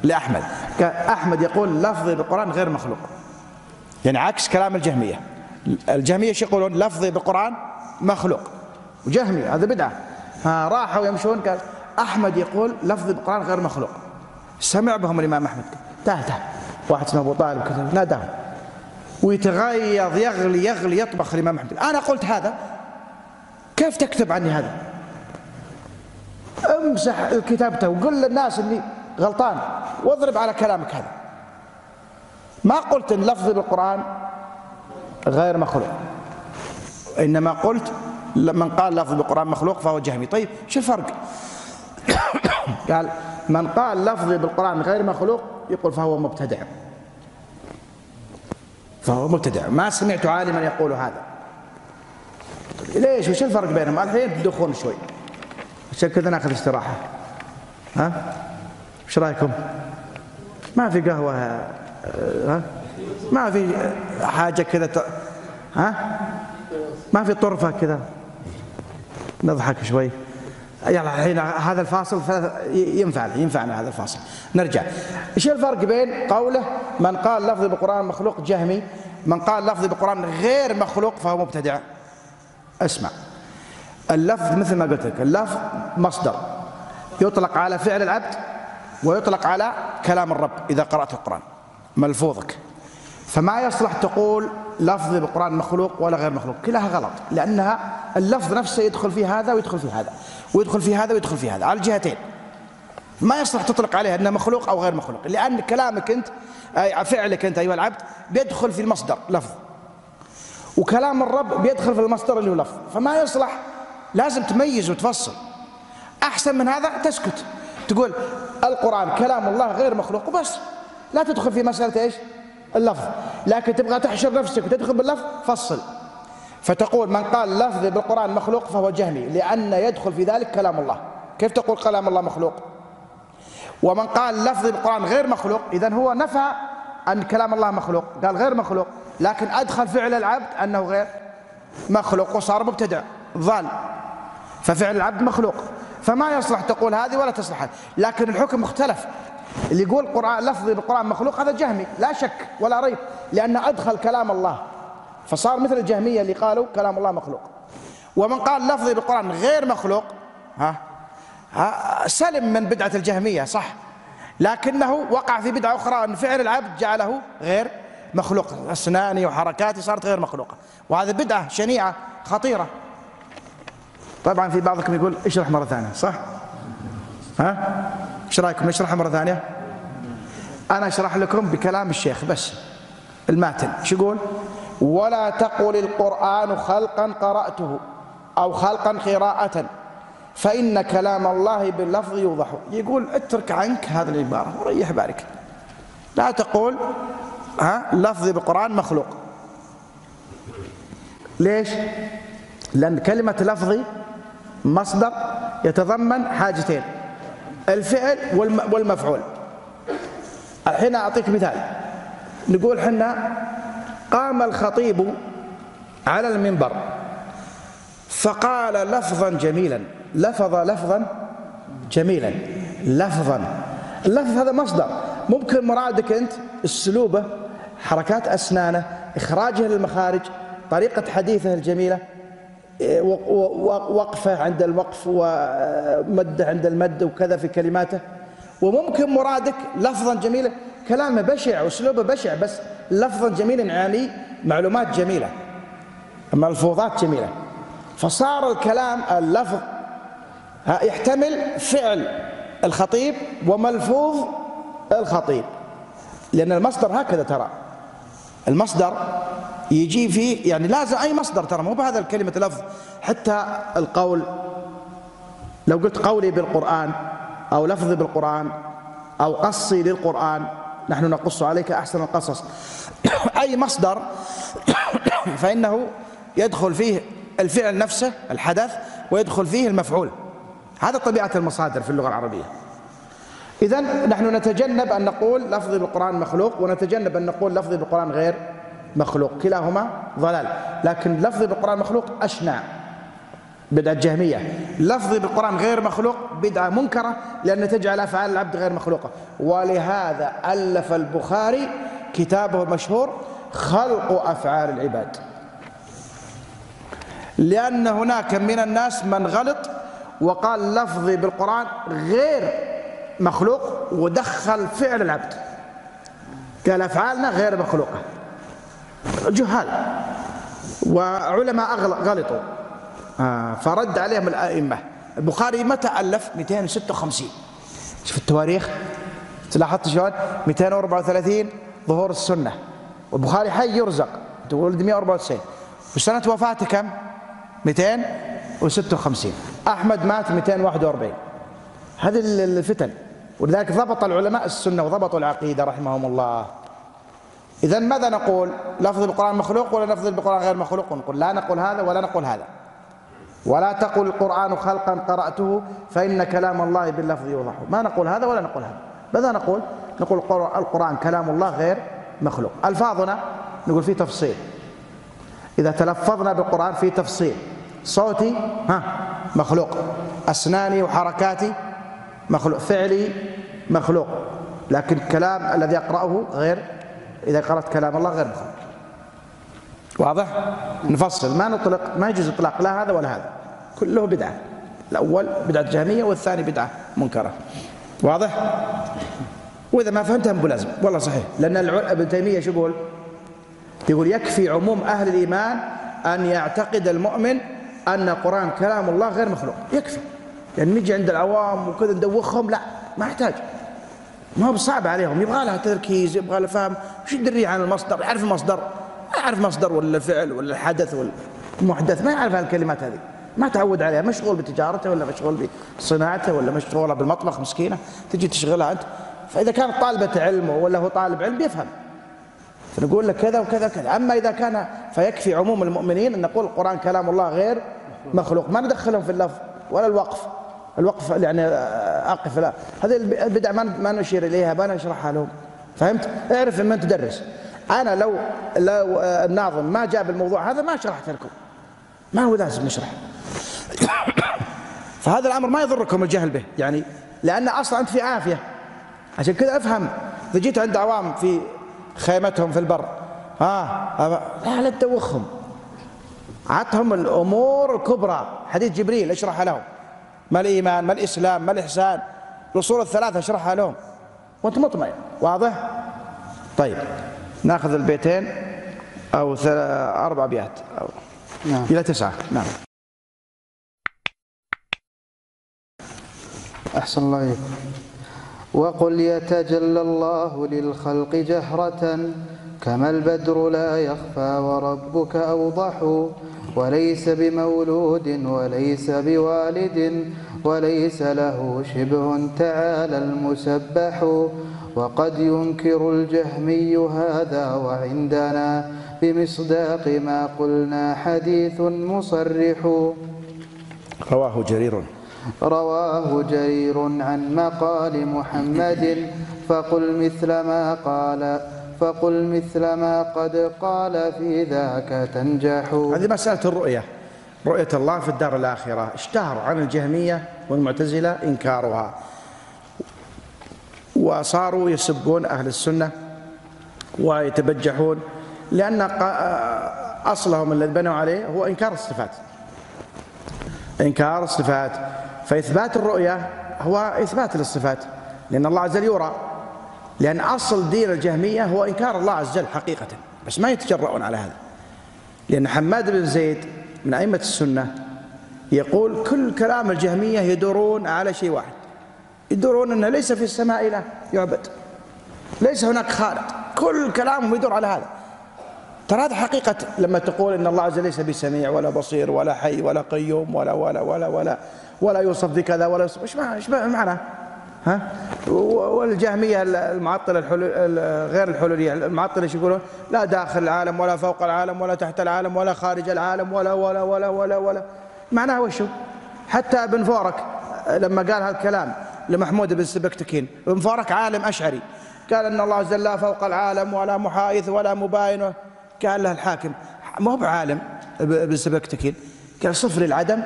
لأحمد. احمد يقول لفظي بالقرآن غير مخلوق. يعني عكس كلام الجهمية. الجهمية إيش يقولون؟ لفظي بالقرآن مخلوق. وجهمي هذا بدعة. راحوا يمشون قال أحمد يقول لفظي بالقرآن غير مخلوق. سمع بهم الإمام أحمد. تاه تاه. واحد اسمه أبو طالب كذا ناداهم. ويتغيظ يغلي يغلي يطبخ الإمام أحمد. أنا قلت هذا. كيف تكتب عني هذا؟ امسح كتابته وقل للناس إني غلطان. واضرب على كلامك هذا. ما قلت إن لفظ بالقرآن غير مخلوق. إنما قلت من قال لفظ بالقرآن مخلوق فهو جهمي. طيب شو الفرق؟ قال من قال لفظي بالقرآن غير مخلوق يقول فهو مبتدع. فهو مبتدع. ما سمعت عالما يقول هذا. ليش؟ وش الفرق بينهم؟ الحين تدخون شوي. عشان كذا ناخذ استراحة. ها؟ إيش رأيكم؟ ما في قهوة ها؟ ما في حاجة كذا ت... ها؟ ما في طرفة كذا. نضحك شوي. يلا الحين هذا الفاصل ينفع ينفعنا هذا الفاصل. نرجع. إيش الفرق بين قوله من قال لفظي بالقران مخلوق جهمي من قال لفظي بالقران غير مخلوق فهو مبتدع؟ اسمع. اللفظ مثل ما قلت لك اللفظ مصدر. يطلق على فعل العبد ويطلق على كلام الرب إذا قرأت القرآن. ملفوظك. فما يصلح تقول لفظ بالقرآن مخلوق ولا غير مخلوق. كلها غلط. لأنها اللفظ نفسه يدخل في هذا ويدخل في هذا. ويدخل في هذا ويدخل في هذا. على الجهتين. ما يصلح تطلق عليها أنه مخلوق أو غير مخلوق. لأن كلامك أنت فعلك أنت أيها العبد بيدخل في المصدر لفظ. وكلام الرب بيدخل في المصدر اللي هو لفظ. فما يصلح لازم تميز وتفصل. أحسن من هذا تسكت. تقول القرآن كلام الله غير مخلوق وبس. لا تدخل في مسألة إيش؟ اللفظ. لكن تبغى تحشر نفسك وتدخل باللفظ فصل. فتقول من قال لفظي بالقرآن مخلوق فهو جهمي لأن يدخل في ذلك كلام الله. كيف تقول كلام الله مخلوق؟ ومن قال لفظي بالقرآن غير مخلوق إذا هو نفى أن كلام الله مخلوق. قال غير مخلوق لكن أدخل فعل العبد أنه غير مخلوق وصار مبتدع ضال. ففعل العبد مخلوق. فما يصلح تقول هذه ولا تصلح هذه. لكن الحكم مختلف اللي يقول قرآن لفظي بالقرآن مخلوق هذا جهمي. لا شك ولا ريب. لأنه أدخل كلام الله. فصار مثل الجهمية اللي قالوا كلام الله مخلوق. ومن قال لفظي بالقرآن غير مخلوق ها, ها سلم من بدعة الجهمية صح. لكنه وقع في بدعة أخرى أن فعل العبد جعله غير مخلوق. أسناني وحركاتي صارت غير مخلوقة. وهذه بدعة شنيعة خطيرة. طبعا في بعضكم يقول اشرح مرة ثانية صح؟ ها؟ إيش رأيكم نشرحها مرة ثانية؟ أنا أشرح لكم بكلام الشيخ بس الماتن. شو يقول؟ ولا تقل القرآن خلقا قرأته أو خلقا قراءة فإن كلام الله باللفظ يوضح. يقول اترك عنك هذه العبارة وريح بالك. لا تقول ها لفظ بالقران مخلوق. ليش؟ لأن كلمة لفظي مصدر يتضمن حاجتين الفعل والمفعول. الحين أعطيك مثال. نقول حنا قام الخطيب على المنبر فقال لفظا جميلا لفظ لفظا جميلا لفظا. اللفظ هذا مصدر. ممكن مرادك أنت السلوبة حركات أسنانه إخراجه للمخارج طريقة حديثه الجميلة. وقفة عند الوقف ومده عند المد وكذا في كلماته. وممكن مرادك لفظا جميلا كلامه بشع واسلوبه بشع بس لفظا جميلا يعني معلومات جميلة ملفوظات جميلة. فصار الكلام اللفظ يحتمل فعل الخطيب وملفوظ الخطيب. لأن المصدر هكذا ترى. المصدر يجي فيه يعني لازم أي مصدر ترى مو بهذا الكلمة لفظ حتى القول. لو قلت قولي بالقرآن أو لفظي بالقرآن أو قصي للقرآن نحن نقص عليك أحسن القصص. أي مصدر فإنه يدخل فيه الفعل نفسه الحدث ويدخل فيه المفعول. هذا طبيعة المصادر في اللغة العربية. إذا نحن نتجنب أن نقول لفظي بالقرآن مخلوق ونتجنب أن نقول لفظي بالقرآن غير مخلوق. كلاهما ضلال. لكن لفظي بالقرآن مخلوق أشنع. بدعة جهمية. لفظي بالقرآن غير مخلوق بدعة منكرة لأن تجعل أفعال العبد غير مخلوقة. ولهذا ألف البخاري كتابه المشهور خلق أفعال العباد. لأن هناك من الناس من غلط وقال لفظي بالقرآن غير مخلوق ودخل فعل العبد. قال أفعالنا غير مخلوقة. جهال وعلماء غلطوا. آه، فرد عليهم الأئمة. البخاري متى ألف؟ 256 شوف التواريخ. لاحظت شلون؟ 234 ظهور السنة. والبخاري حي يرزق. ولد 194 وسنة وفاته كم؟ 256 أحمد مات 241 هذه الفتن. ولذلك ضبط العلماء السنة وضبطوا العقيدة رحمهم الله. إذا ماذا نقول؟ لفظ القرآن مخلوق ولا لفظ القرآن غير مخلوق؟ نقول لا نقول هذا ولا نقول هذا. ولا تقل القرآن خلقا قرأته فإن كلام الله باللفظ يوضح. ما نقول هذا ولا نقول هذا. ماذا نقول؟ نقول القرآن كلام الله غير مخلوق. ألفاظنا؟ نقول فيه تفصيل. إذا تلفظنا بالقرآن فيه تفصيل. صوتي؟ ها مخلوق. أسناني وحركاتي؟ مخلوق. فعلي؟ مخلوق. لكن الكلام الذي أقرأه غير إذا قرأت كلام الله غير مخلوق واضح؟ نفصل. ما نطلق ما يجوز إطلاق لا هذا ولا هذا. كله بدعة. الأول بدعة جهمية والثاني بدعة منكرة. واضح؟ وإذا ما فهمتها أبو لازم والله صحيح. لأن ابن تيمية شو يقول يقول يكفي عموم أهل الإيمان أن يعتقد المؤمن أن القرآن كلام الله غير مخلوق. يكفي. يعني نجي عند العوام وكذا ندوخهم لا ما يحتاج. ما هو صعب عليهم يبغى لها تركيز يبغى لها فهم. وش يدري عن المصدر؟ يعرف المصدر. ما يعرف مصدر ولا الفعل ولا الحدث ولا المحدث ما يعرف هالكلمات هذه. ما تعود عليها. مشغول بتجارته ولا مشغول بصناعته ولا مشغولة بالمطبخ مسكينة. تجي تشغلها أنت. فإذا كانت طالبة علم ولا هو طالب علم بيفهم. فنقول لك كذا وكذا كذا أما إذا كان فيكفي عموم المؤمنين أن نقول القرآن كلام الله غير مخلوق. ما ندخلهم في اللفظ ولا الوقف. الوقف يعني اقف لا هذه البدع ما ما نشير إليها ما نشرحها لهم فهمت؟ اعرف من تدرس. أنا لو لو الناظم ما جاب الموضوع هذا ما شرحت لكم. ما هو لازم نشرح. فهذا الأمر ما يضركم الجهل به يعني لأن أصلا أنت في عافية. عشان كذا أفهم. إذا جيت عند عوام في خيمتهم في البر ها لا لا تدوخهم. عطهم الأمور الكبرى. حديث جبريل اشرح لهم. ما الإيمان ما الإسلام ما الإحسان. الأصول الثلاثة اشرحها لهم. وأنت مطمئن. واضح؟ طيب ناخذ البيتين أو أربع ابيات أو نعم. إلى تسعة. نعم. أحسن الله عليكم وقل يتجلى الله للخلق جهرة كما البدر لا يخفى وربك أوضح. وليس بمولود وليس بوالد وليس له شبه تعالى المسبح وقد ينكر الجهمي هذا وعندنا بمصداق ما قلنا حديث مصرح. رواه جرير. رواه جرير عن مقال محمد فقل مثل ما قال. فقل مثل ما قد قال في ذاك تنجح. هذه مسألة الرؤية. رؤية الله في الدار الآخرة. اشتهر عن الجهمية والمعتزلة إنكارها. وصاروا يسبون أهل السنة ويتبجحون لأن أصلهم الذي بنوا عليه هو إنكار الصفات. إنكار الصفات. فإثبات الرؤية هو إثبات للصفات. لأن الله عز وجل يرى. لأن أصل دين الجهمية هو إنكار الله عز وجل حقيقة. بس ما يتجرؤون على هذا. لأن حماد بن زيد من أئمة السنة يقول كل كلام الجهمية يدورون على شيء واحد. يدورون أنه ليس في السماء إله يعبد. ليس هناك خالق. كل كلامهم يدور على هذا. ترى هذا حقيقة لما تقول إن الله عز وجل ليس بسميع ولا بصير ولا حي ولا قيوم ولا ولا ولا ولا ولا يوصف بكذا ولا يوصف. إيش معنى؟ إيش معنى؟ ها؟ والجهمية المعطلة الحلول غير الحلولية. المعطلة إيش يقولون؟ لا داخل العالم ولا فوق العالم ولا تحت العالم ولا خارج العالم ولا ولا ولا ولا ولا. معناها وشو حتى ابن فورك لما قال هذا الكلام لمحمود بن سبكتكين ابن فورك عالم أشعري. قال أن الله عز وجل لا فوق العالم ولا محايث ولا مباين. قال له الحاكم ما هو بعالم ابن سبكتكين. قال صفر العدم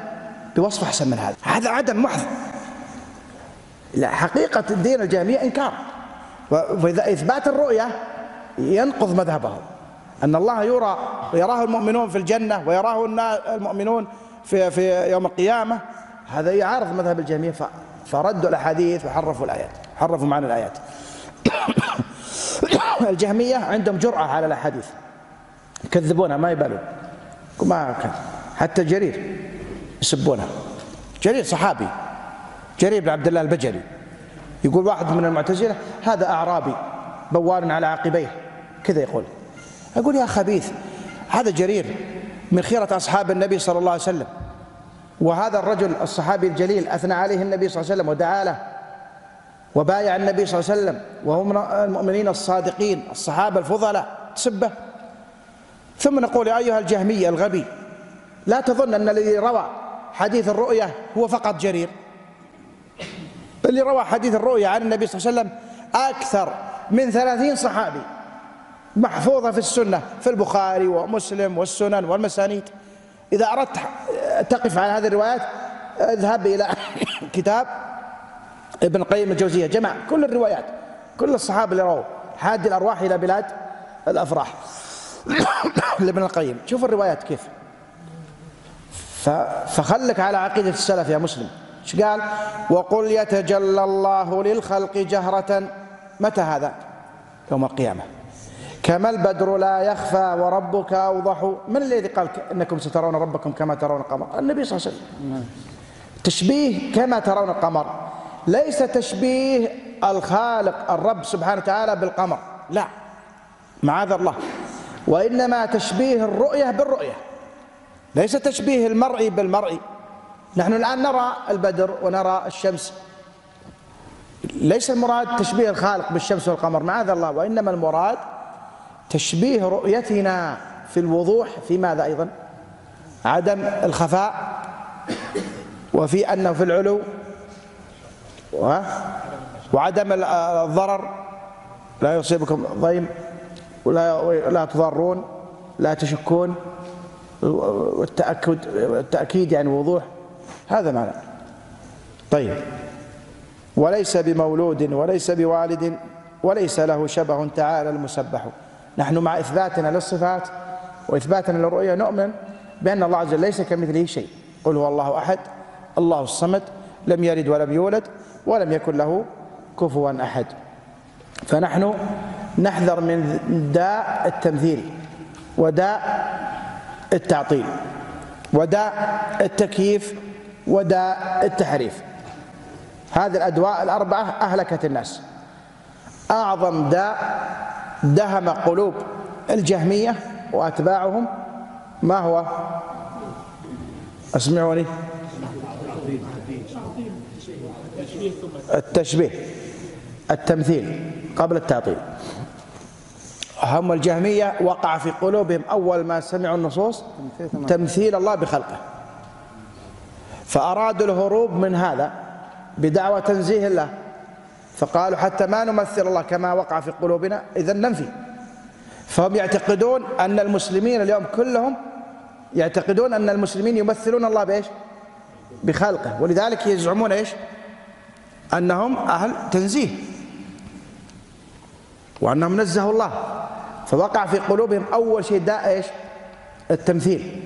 بوصف أحسن من هذا. هذا عدم محض. لا حقيقة الدين الجامية إنكار. فإذا إثبات الرؤية ينقض مذهبهم. أن الله يرى ويراه المؤمنون في الجنة ويراه المؤمنون في في يوم القيامة. هذا يعارض مذهب الجميع فردوا الأحاديث وحرفوا الآيات حرفوا معنى الآيات. الجهمية عندهم جرأة على الأحاديث. يكذبونها ما يبالون. ما كان. حتى جرير يسبونها. جرير صحابي. جرير بن عبد الله البجلي. يقول واحد من المعتزلة هذا أعرابي بوال على عقبيه. كذا يقول. أقول يا خبيث هذا جرير من خيرة أصحاب النبي صلى الله عليه وسلم. وهذا الرجل الصحابي الجليل أثنى عليه النبي صلى الله عليه وسلم ودعا له وبايع النبي صلى الله عليه وسلم وهم المؤمنين الصادقين الصحابة الفضلاء تسبه. ثم نقول يا أيها الجهمي الغبي لا تظن أن الذي روى حديث الرؤية هو فقط جرير. اللي روى حديث الرؤيا عن النبي صلى الله عليه وسلم أكثر من ثلاثين صحابي محفوظة في السنة في البخاري ومسلم والسنن والمسانيد. إذا أردت تقف على هذه الروايات اذهب إلى كتاب ابن القيم الجوزية. جمع كل الروايات كل الصحابة اللي رووا حاد الأرواح إلى بلاد الأفراح. لابن القيم. شوف الروايات كيف. فخلك على عقيدة السلف يا مسلم. إيش قال؟ وقل يتجلى الله للخلق جهرة. متى هذا؟ يوم القيامة. كما البدر لا يخفى وربك أوضح. من الذي قال إنكم سترون ربكم كما ترون القمر؟ النبي صلى الله عليه وسلم. تشبيه كما ترون القمر. ليس تشبيه الخالق الرب سبحانه وتعالى بالقمر. لا. معاذ الله. وإنما تشبيه الرؤية بالرؤية. ليس تشبيه المرء بالمرء. نحن الآن نرى البدر ونرى الشمس. ليس المراد تشبيه الخالق بالشمس والقمر معاذ الله وإنما المراد تشبيه رؤيتنا في الوضوح في ماذا أيضا؟ عدم الخفاء وفي أنه في العلو وعدم الضرر لا يصيبكم ضيم ولا لا تضارون لا تشكون والتأكد التأكيد يعني وضوح. هذا معنى. طيب. وليس بمولود وليس بوالد وليس له شبه تعالى المسبح. نحن مع إثباتنا للصفات وإثباتنا للرؤية نؤمن بأن الله عز وجل ليس كمثله شيء. قل هو الله أحد الله الصمد لم يلد ولم يولد ولم يكن له كفوا أحد. فنحن نحذر من داء التمثيل وداء التعطيل وداء التكييف وداء التحريف. هذه الأدواء الأربعة أهلكت الناس. أعظم داء دهم قلوب الجهمية وأتباعهم ما هو؟ أسمعوني التشبيه التمثيل قبل التعطيل. هم الجهمية وقع في قلوبهم أول ما سمعوا النصوص تمثيل الله بخلقه. فأرادوا الهروب من هذا بدعوى تنزيه الله. فقالوا حتى ما نمثل الله كما وقع في قلوبنا إذا ننفي. فهم يعتقدون أن المسلمين اليوم كلهم يعتقدون أن المسلمين يمثلون الله بإيش؟ بخلقه. ولذلك يزعمون إيش؟ أنهم أهل تنزيه. وأنهم نزهوا الله. فوقع في قلوبهم أول شيء داء إيش؟ التمثيل.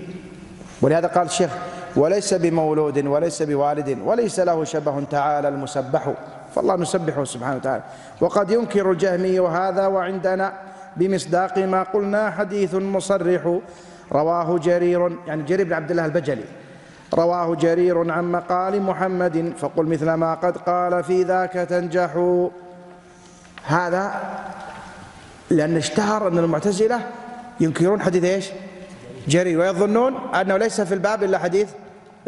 ولهذا قال الشيخ وليس بمولود وليس بوالد وليس له شبه تعالى المسبح. فالله نسبحه سبحانه وتعالى. وقد ينكر الجهمي هذا وعندنا بمصداق ما قلنا حديث مصرح. رواه جرير يعني جرير بن عبد الله البجلي. رواه جرير عن مقال محمد فقل مثل ما قد قال في ذاك تنجح. هذا لأن اشتهر أن المعتزلة ينكرون حديث إيش؟ جرير. ويظنون أنه ليس في الباب إلا حديث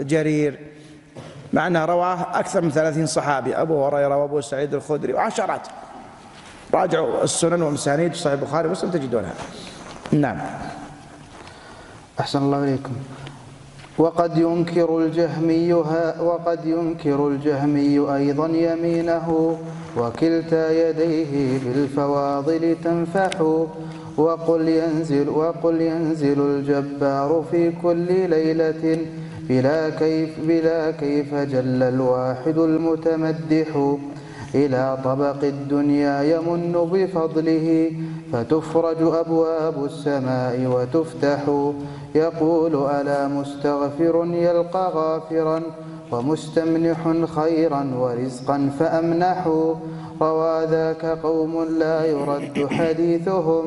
جرير. مع أنه رواه أكثر من ثلاثين صحابي أبو هريرة وأبو سعيد الخدري وعشرات. راجعوا السنن والمسانيد صحيح البخاري ومسلم تجدونها. نعم. أحسن الله إليكم. وقد ينكر الجهمي وقد ينكر الجهمي أيضا يمينه وكلتا يديه بالفواضل تنفح وقل ينزل وقل ينزل الجبار في كل ليلة. بلا كيف بلا كيف جل الواحد المتمدح. إلى طبق الدنيا يمن بفضله فتفرج أبواب السماء وتفتح. يقول ألا مستغفر يلقى غافرا ومستمنح خيرا ورزقا فأمنح. روى ذاك قوم لا يرد حديثهم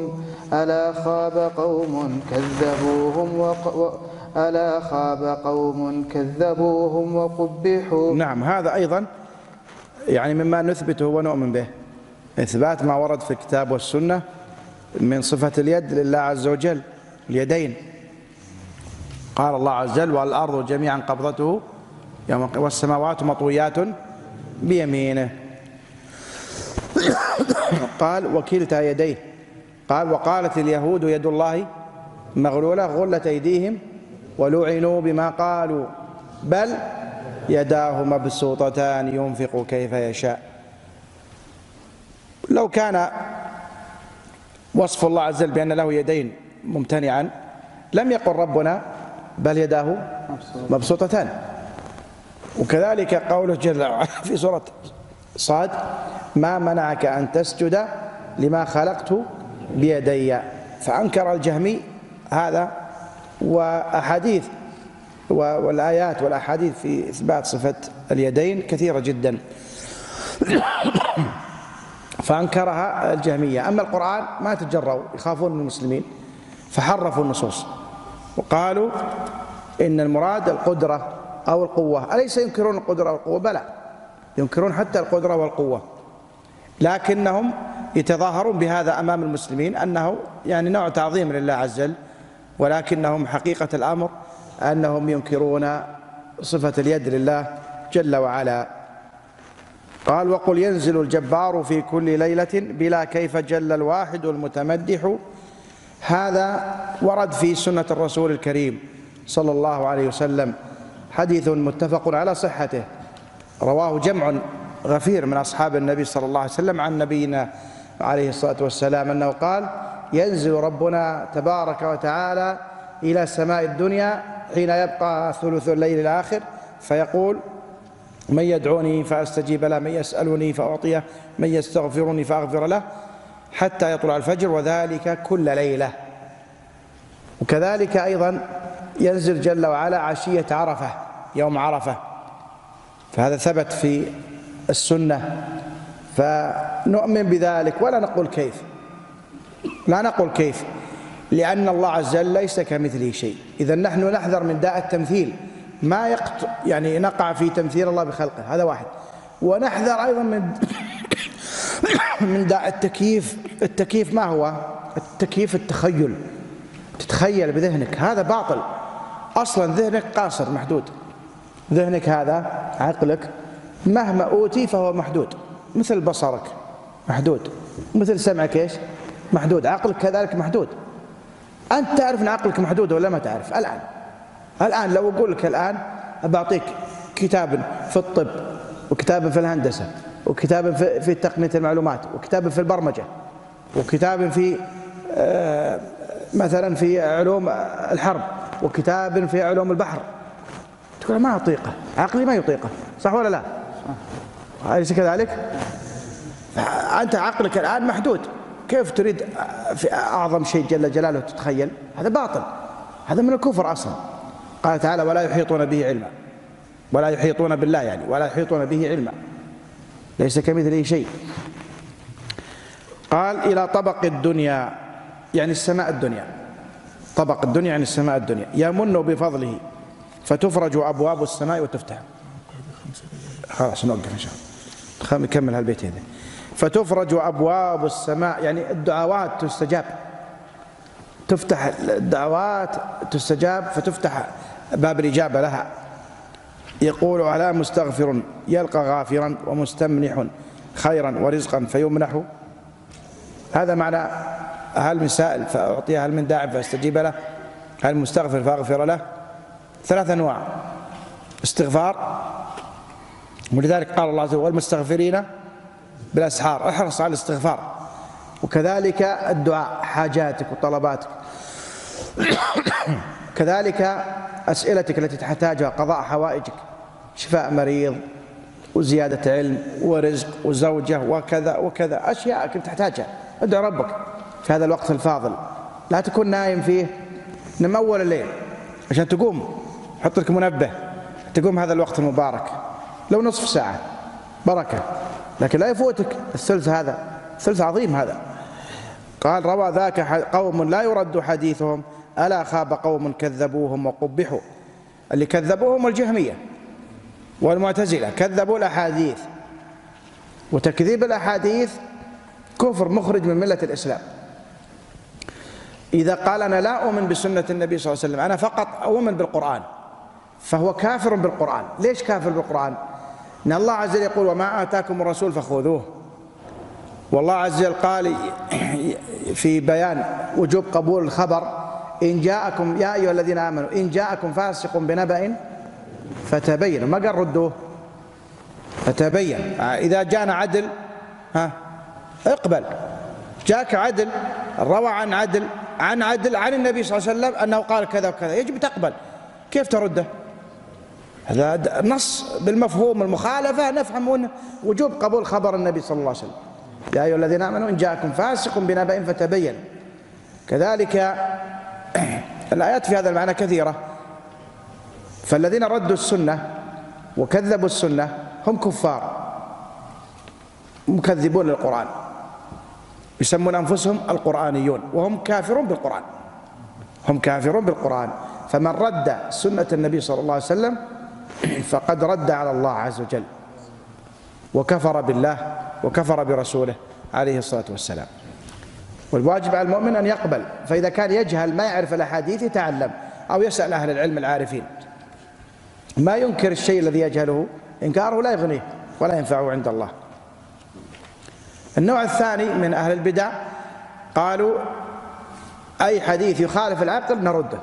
ألا خاب قوم كذبوهم وق... ألا خاب قوم كذبوهم وقبحوا. نعم هذا أيضا يعني مما نثبته ونؤمن به. إثبات ما ورد في الكتاب والسنة من صفة اليد لله عز وجل اليدين. قال الله عز وجل والأرض جميعا قبضته يوم والسماوات مطويات بيمينه. قال وكلتا يديه. قال وقالت اليهود يد الله مغلولة غلت أيديهم ولعنوا بما قالوا. بل يداه مبسوطتان ينفق كيف يشاء. لو كان وصف الله عز وجل بأن له يدين ممتنعا لم يقل ربنا بل يداه مبسوطتان. وكذلك قوله جل وعلا في سورة صاد ما منعك أن تسجد لما خلقت بيدي. فأنكر الجهمي هذا وأحاديث والآيات والأحاديث في إثبات صفة اليدين كثيرة جدا. فأنكرها الجهمية. أما القرآن ما تجروا يخافون من المسلمين فحرفوا النصوص. وقالوا إن المراد القدرة أو القوة. أليس ينكرون القدرة والقوة بلى ينكرون حتى القدرة والقوة. لكنهم يتظاهرون بهذا أمام المسلمين أنه يعني نوع تعظيم لله عز وجل. ولكنهم حقيقة الأمر أنهم ينكرون صفة اليد لله جل وعلا. قال وقل ينزل الجبار في كل ليلة بلا كيف جل الواحد المتمدح هذا ورد في سنة الرسول الكريم صلى الله عليه وسلم حديث متفق على صحته. رواه جمع غفير من أصحاب النبي صلى الله عليه وسلم عن نبينا عليه الصلاة والسلام أنه قال ينزل ربنا تبارك وتعالى إلى سماء الدنيا حين يبقى ثلث الليل الآخر فيقول من يدعوني فأستجيب له من يسألني فأعطيه من يستغفرني فأغفر له حتى يطلع الفجر وذلك كل ليلة. وكذلك أيضا ينزل جل وعلا عشية عرفة يوم عرفة. فهذا ثبت في السنة. فنؤمن بذلك ولا نقول كيف؟ لا نقول كيف. لأن الله عز وجل ليس كمثله شيء. إذا نحن نحذر من داء التمثيل. ما يقط يعني نقع في تمثيل الله بخلقه. هذا واحد. ونحذر أيضا من من داء التكييف. التكييف ما هو؟ التكييف التخيل. تتخيل بذهنك. هذا باطل. أصلا ذهنك قاصر محدود. ذهنك هذا عقلك مهما أوتي فهو محدود. مثل بصرك محدود. مثل سمعك إيش؟ محدود عقلك كذلك محدود. أنت تعرف أن عقلك محدود ولا ما تعرف؟ الآن. الآن لو أقول لك الآن بعطيك كتاب في الطب وكتاب في الهندسة وكتاب في تقنية المعلومات وكتاب في البرمجة وكتاب في آه، مثلا في علوم الحرب وكتاب في علوم البحر. تقول ما أطيقه عقلي ما يطيقه. صح ولا لا؟ أليس كذلك؟ أنت عقلك الآن محدود. كيف تريد في أعظم شيء جل جلاله تتخيل؟ هذا باطل. هذا من الكفر أصلا. قال تعالى ولا يحيطون به علما. ولا يحيطون بالله يعني ولا يحيطون به علما. ليس كمثله شيء. قال إلى طبق الدنيا. يعني السماء الدنيا. طبق الدنيا يعني السماء الدنيا. يمن بفضله. فتفرج أبواب السماء وتفتح. خلاص نوقف إن شاء الله. نكمل هالبيت هذا. فتفرج أبواب السماء يعني الدعوات تستجاب. تفتح الدعوات تستجاب فتفتح باب الإجابة لها. يقول على مستغفر يلقى غافرا ومستمنح خيرا ورزقا فيمنح. هذا معنى هل من سائل فأعطيه هل من داع فأستجيب له؟ هل مستغفر فأغفر له؟ ثلاث أنواع. استغفار ولذلك قال الله عز وجل والمستغفرين بالأسحار احرص على الاستغفار. وكذلك الدعاء حاجاتك وطلباتك. كذلك أسئلتك التي تحتاجها قضاء حوائجك شفاء مريض وزيادة علم ورزق وزوجة وكذا وكذا. أشياء كنت تحتاجها. ادعو ربك في هذا الوقت الفاضل. لا تكون نايم فيه. نم أول الليل عشان تقوم. حط لك منبه. تقوم هذا الوقت المبارك. لو نصف ساعة. بركة. لكن لا يفوتك الثلث هذا. ثلث عظيم هذا. قال روى ذاك قوم لا يرد حديثهم ألا خاب قوم كذبوهم وقبحوا. اللي كذبوهم الجهمية والمعتزلة. كذبوا الأحاديث. وتكذيب الأحاديث كفر مخرج من ملة الإسلام. إذا قال أنا لا أؤمن بسنة النبي صلى الله عليه وسلم أنا فقط أؤمن بالقرآن. فهو كافر بالقرآن. ليش كافر بالقرآن؟ إن الله عز وجل يقول وما آتاكم الرسول فخذوه. والله عز وجل قال في بيان وجوب قبول الخبر إن جاءكم يا أيها الذين آمنوا إن جاءكم فاسق بنبأ فتبينوا ما قال ردوه؟ فتبين. إذا جاءنا عدل ها اقبل. جاك عدل روى عن عدل عن عدل عن النبي صلى الله عليه وسلم أنه قال كذا وكذا. يجب تقبل. كيف ترده؟ هذا نص بالمفهوم المخالفة. نفهم وجوب قبول خبر النبي صلى الله عليه وسلم. يا أيها الذين آمنوا إن جاءكم فاسق بنبأ فتبين. كذلك الآيات في هذا المعنى كثيرة. فالذين ردوا السنة وكذبوا السنة هم كفار مكذبون للقرآن. يسمون أنفسهم القرآنيون وهم كافرون بالقرآن. هم كافرون بالقرآن. فمن رد سنة النبي صلى الله عليه وسلم فقد رد على الله عز وجل وكفر بالله وكفر برسوله عليه الصلاة والسلام. والواجب على المؤمن أن يقبل فإذا كان يجهل ما يعرف الأحاديث يتعلم أو يسأل أهل العلم العارفين. ما ينكر الشيء الذي يجهله إنكاره لا يغنيه ولا ينفعه عند الله. النوع الثاني من أهل البدع قالوا أي حديث يخالف العقل نرده.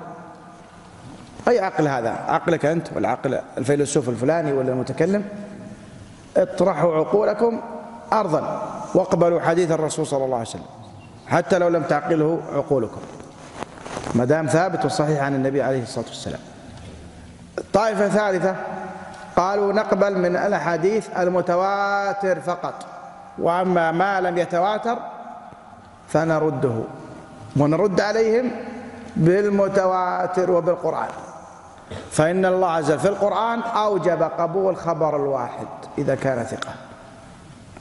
أي عقل هذا؟ عقلك أنت والعقل الفيلسوف الفلاني ولا المتكلم؟ اطرحوا عقولكم أرضا واقبلوا حديث الرسول صلى الله عليه وسلم حتى لو لم تعقله عقولكم. ما دام ثابت وصحيح عن النبي عليه الصلاة والسلام. طائفة ثالثة قالوا نقبل من الأحاديث المتواتر فقط. وأما ما لم يتواتر فنرده ونرد عليهم بالمتواتر وبالقرآن. فإن الله عز في القرآن أوجب قبول خبر الواحد إذا كان ثقة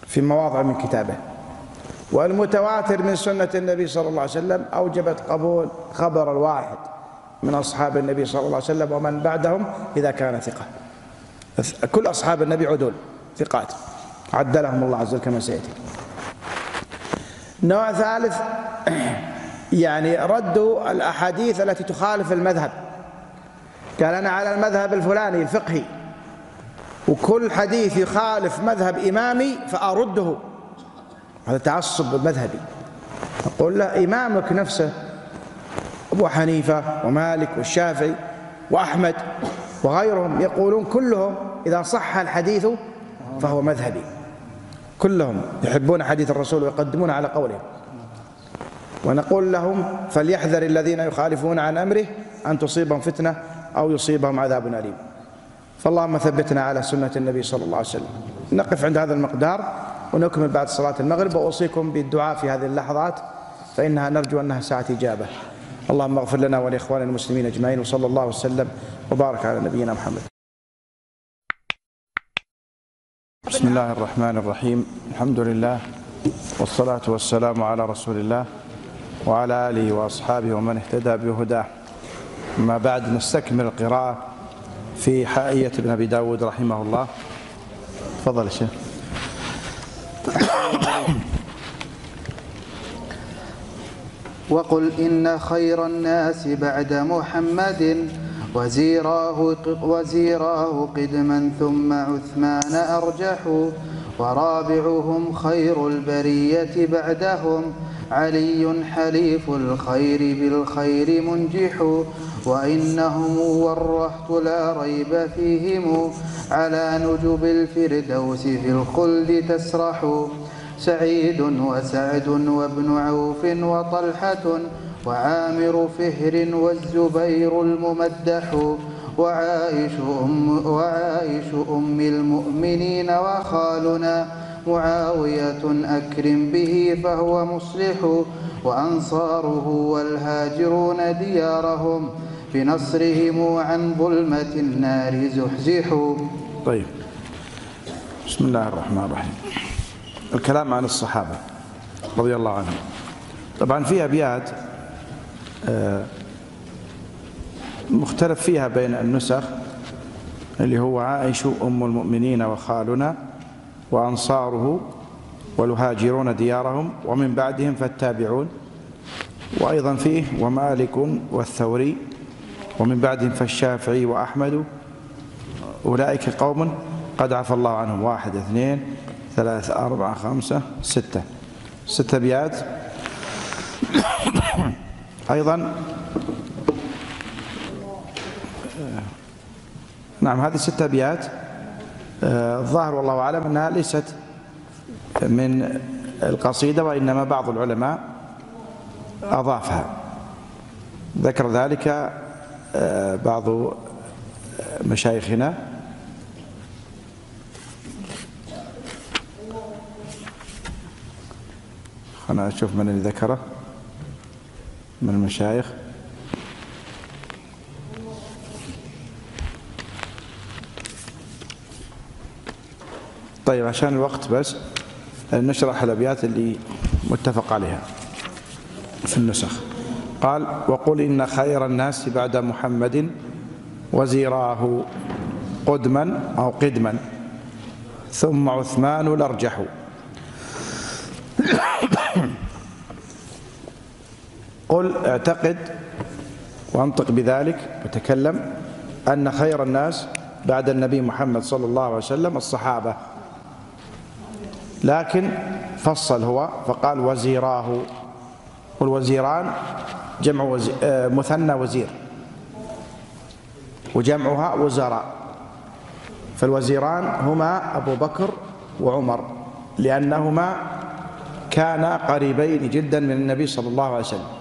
في مواضع من كتابه. والمتواتر من سنة النبي صلى الله عليه وسلم أوجبت قبول خبر الواحد من أصحاب النبي صلى الله عليه وسلم ومن بعدهم إذا كان ثقة. كل أصحاب النبي عدول ثقات. عدلهم الله عز وجل كما سيأتي. نوع ثالث يعني ردوا الأحاديث التي تخالف المذهب. قال أنا على المذهب الفلاني الفقهي وكل حديث يخالف مذهب إمامي فأرده. هذا تعصب مذهبي. نقول له إمامك نفسه أبو حنيفة ومالك والشافعي وأحمد وغيرهم يقولون كلهم إذا صح الحديث فهو مذهبي. كلهم يحبون حديث الرسول ويقدمون على قولهم. ونقول لهم فليحذر الذين يخالفون عن أمره أن تصيبهم فتنة أو يصيبهم عذاب أليم. فاللهم ثبتنا على سنة النبي صلى الله عليه وسلم. نقف عند هذا المقدار ونكمل بعد صلاة المغرب وأوصيكم بالدعاء في هذه اللحظات فإنها نرجو أنها ساعة إجابة. اللهم اغفر لنا ولإخواننا المسلمين أجمعين وصلى الله وسلم وبارك على نبينا محمد. بسم الله الرحمن الرحيم. الحمد لله والصلاة والسلام على رسول الله وعلى آله وأصحابه ومن اهتدى بهداه. أما بعد نستكمل القراءة في حائية ابن أبي داود رحمه الله. تفضل يا شيخ. وقل إن خير الناس بعد محمد وزيراه وزيراه قدما ثم عثمان أرجح ورابعهم خير البرية بعدهم علي حليف الخير بالخير منجح. وإنهم ورحت لا ريب فيهم على نجب الفردوس في الخلد تسرح. سعيد وسعد وابن عوف وطلحة وعامر فهر والزبير الممدح. وعائش أم, وعائش أم المؤمنين وخالنا معاوية أكرم به فهو مصلح وأنصاره والهاجرون ديارهم بنصرهم عن ظلمة النار زحزحوا. طيب. بسم الله الرحمن الرحيم. الكلام عن الصحابة رضي الله عنهم. طبعا في أبيات آه، مختلف فيها بين النسخ اللي هو عائش أم المؤمنين وخالنا وأنصاره والهاجرون ديارهم ومن بعدهم فالتابعون وأيضا فيه ومالك والثوري ومن بعدهم فالشافعي وأحمد أولئك قوم قد عفى الله عنهم. واحد اثنين ثلاثة أربعة خمسة ستة. ستة أبيات أيضا نعم هذه ستة أبيات الظاهر والله أعلم أنها ليست من القصيدة وإنما بعض العلماء أضافها. ذكر ذلك بعض مشايخنا. أنا أشوف من اللي ذكره من المشايخ. طيب عشان الوقت بس نشرح الأبيات اللي متفق عليها في النسخ. قال وقل إن خير الناس بعد محمد وزيراه قدما أو قدما ثم عثمان الأرجح. قل اعتقد وانطق بذلك وتكلم أن خير الناس بعد النبي محمد صلى الله عليه وسلم الصحابة. لكن فصل هو فقال وزيراه. والوزيران جمع وزي مثنى وزير. وجمعها وزراء. فالوزيران هما أبو بكر وعمر لأنهما كانا قريبين جدا من النبي صلى الله عليه وسلم.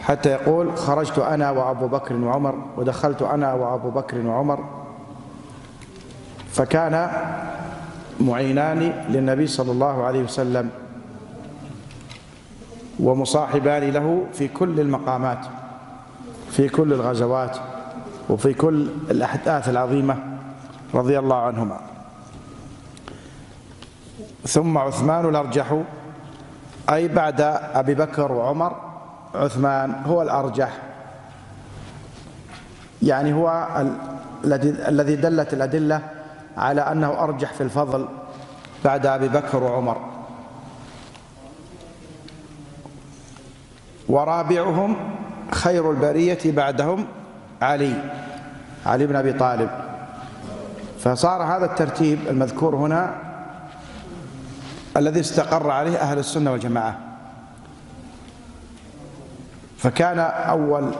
حتى يقول خرجت أنا وأبو بكر وعمر ودخلت أنا وأبو بكر وعمر. فكان معينان للنبي صلى الله عليه وسلم ومصاحبان له في كل المقامات في كل الغزوات وفي كل الأحداث العظيمة رضي الله عنهما. ثم عثمان الأرجح أي بعد أبي بكر وعمر عثمان هو الأرجح. يعني هو الذي دلت الأدلة على أنه أرجح في الفضل بعد أبي بكر وعمر. ورابعهم خير البرية بعدهم علي علي بن أبي طالب. فصار هذا الترتيب المذكور هنا الذي استقر عليه أهل السنة والجماعة. فكان أول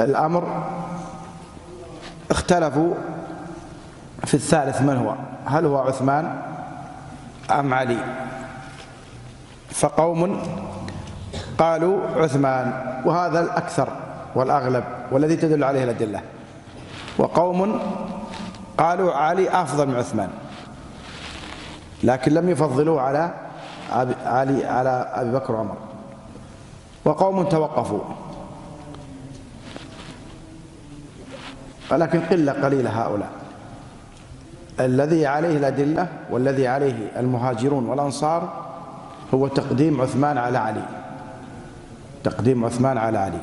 الأمر اختلفوا في الثالث من هو؟ هل هو عثمان أم علي؟ فقوم قالوا عثمان وهذا الأكثر والأغلب والذي تدل عليه الأدلة. وقوم قالوا علي أفضل من عثمان لكن لم يفضلوه على علي على أبي بكر وعمر. وقوم توقفوا. ولكن قلة قليلة هؤلاء. الذي عليه الأدلة والذي عليه المهاجرون والأنصار هو تقديم عثمان على علي. تقديم عثمان على علي.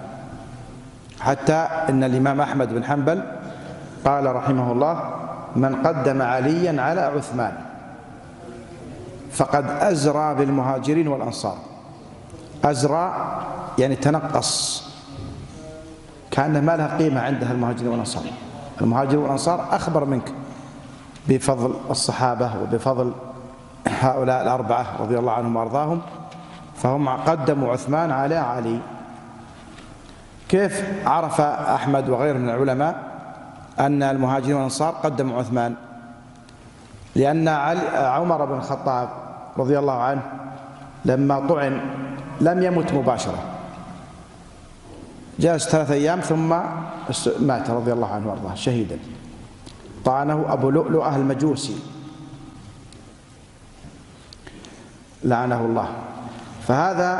حتى إن الإمام أحمد بن حنبل قال رحمه الله من قدم عليا على عثمان فقد أزرى بالمهاجرين والأنصار. أزرى يعني تنقص. كانه ما لها قيمة عندها المهاجرين والأنصار. المهاجرين والأنصار أخبر منك. بفضل الصحابة وبفضل هؤلاء الأربعة رضي الله عنهم وأرضاهم فهم قدموا عثمان على علي. كيف عرف أحمد وغيره من العلماء أن المهاجرين والأنصار قدموا عثمان؟ لأن علي عمر بن الخطاب رضي الله عنه لما طعن لم يمت مباشرة. جلس ثلاثة أيام ثم مات رضي الله عنه وأرضاه شهيدا. طعنه أبو لؤلؤة المجوسي لعنه الله. فهذا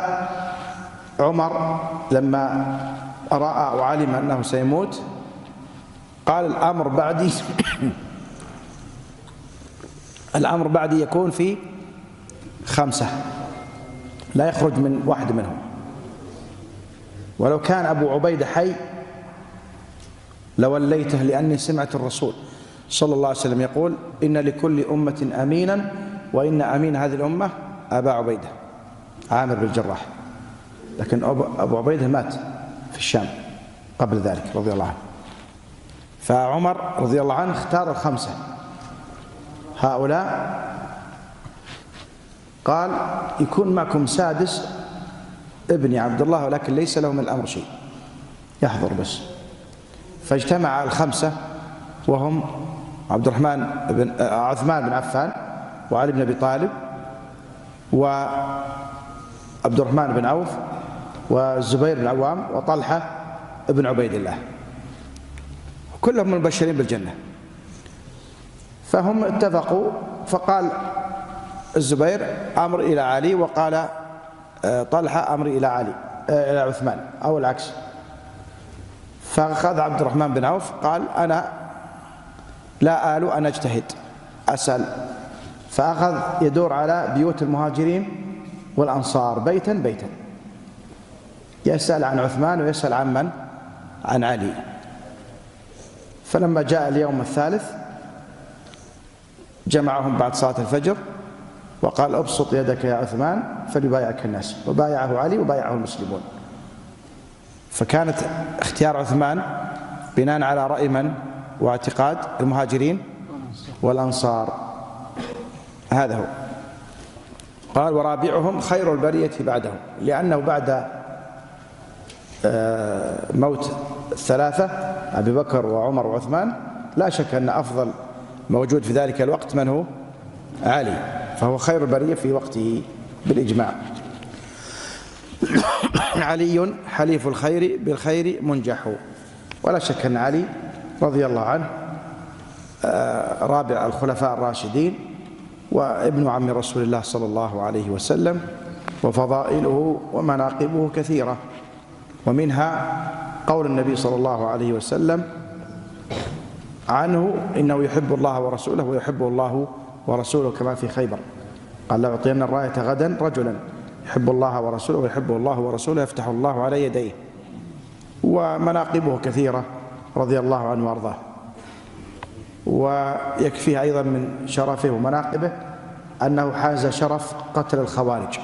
عمر لما رأى وعلم أنه سيموت قال الأمر بعدي الأمر بعدي يكون في خمسة. لا يخرج من واحد منهم. ولو كان أبو عبيدة حي لوليته لأني سمعت الرسول. صلى الله عليه وسلم يقول إن لكل أمة أمينا وإن أمين هذه الأمة أبا عبيدة عامر بن الجراح. لكن أبو عبيدة مات في الشام قبل ذلك رضي الله عنه. فعمر رضي الله عنه اختار الخمسة. هؤلاء قال يكون معكم سادس ابني عبد الله ولكن ليس له من الأمر شيء. يحضر بس. فاجتمع الخمسة وهم عبد الرحمن بن عثمان بن عفان وعلي بن أبي طالب وعبد الرحمن بن عوف والزبير بن عوام وطلحة بن عبيد الله. كلهم مبشرين بالجنة. فهم اتفقوا فقال الزبير أمر إلى علي وقال آه، طلحة أمر إلى علي آه، إلى عثمان أو العكس. فأخذ عبد الرحمن بن عوف قال أنا لا آل أن أجتهد. أسأل. فأخذ يدور على بيوت المهاجرين والأنصار بيتا بيتا. يسأل عن عثمان ويسأل عن من؟ عن علي. فلما جاء اليوم الثالث جمعهم بعد صلاة الفجر وقال أبسط يدك يا عثمان فليبايعك الناس. وبايعه علي وبايعه المسلمون. فكانت اختيار عثمان بناء على رأي من؟ واعتقاد المهاجرين والأنصار. هذا هو. قال ورابعهم خير البرية بعدهم. لأنه بعد آه، موت الثلاثة أبي بكر وعمر وعثمان لا شك أن أفضل موجود في ذلك الوقت من هو؟ علي. فهو خير البرية في وقته بالإجماع. علي حليف الخير بالخير منجح. ولا شك أن علي رضي الله عنه آه، رابع الخلفاء الراشدين وابن عم رسول الله صلى الله عليه وسلم وفضائله ومناقبه كثيرة. ومنها قول النبي صلى الله عليه وسلم عنه إنه يحب الله ورسوله ويحبه الله ورسوله كما في خيبر. قال لاعطين الراية غدا رجلا يحب الله ورسوله ويحبه الله ورسوله يفتح الله على يديه. ومناقبه كثيرة. رضي الله عنه وأرضاه. ويكفيه أيضا من شرفه ومناقبه أنه حاز شرف قتل الخوارج.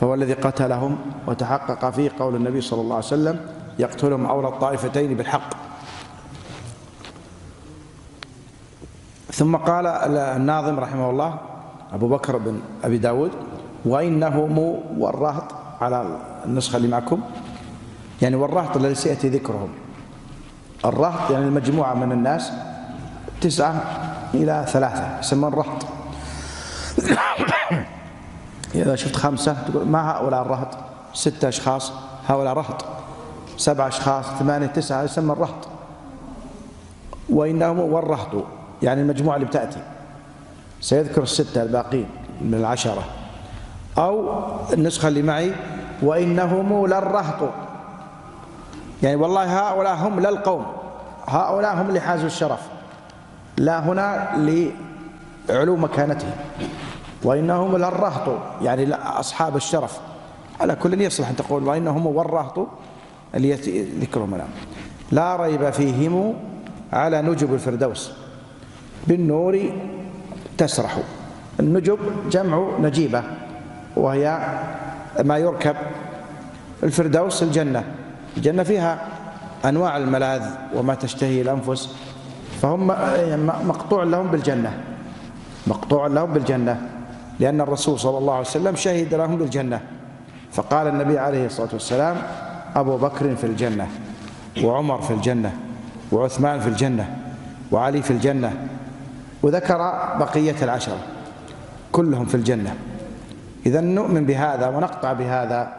فهو الذي قتلهم وتحقق فيه قول النبي صلى الله عليه وسلم يقتلهم أولى الطائفتين بالحق. ثم قال الناظم رحمه الله أبو بكر بن أبي داود وإنهم والرهط على النسخة اللي معكم يعني والرهط الذي سيأتي ذكرهم. الرهط يعني المجموعة من الناس تسعة إلى ثلاثة يسمون رهط. إذا شفت خمسة تقول ما هؤلاء الرهط؟ ستة أشخاص هؤلاء رهط. سبعة أشخاص ثمانية تسعة يسمى الرهط. وإنهم والرهط يعني المجموعة اللي بتأتي. سيذكر الستة الباقين من العشرة. أو النسخة اللي معي وإنهم للرهط. يعني والله هؤلاء هم للقوم هؤلاء هم اللي حازوا الشرف لا هنا لعلو مكانتهم وإنهم للرهط يعني أصحاب الشرف على كل يصلح أن تقول وإنهم والرهط ذكرهم الآن. لا ريب فيهم على نجب الفردوس بالنور تسرح النجب جمع نجيبة وهي ما يركب الفردوس الجنة. الجنة فيها أنواع الملاذ وما تشتهي الأنفس فهم مقطوع لهم بالجنة مقطوع لهم بالجنة لأن الرسول صلى الله عليه وسلم شهد لهم بالجنة. فقال النبي عليه الصلاة والسلام أبو بكر في الجنة وعمر في الجنة وعثمان في الجنة وعلي في الجنة وذكر بقية العشرة كلهم في الجنة. إذا نؤمن بهذا ونقطع بهذا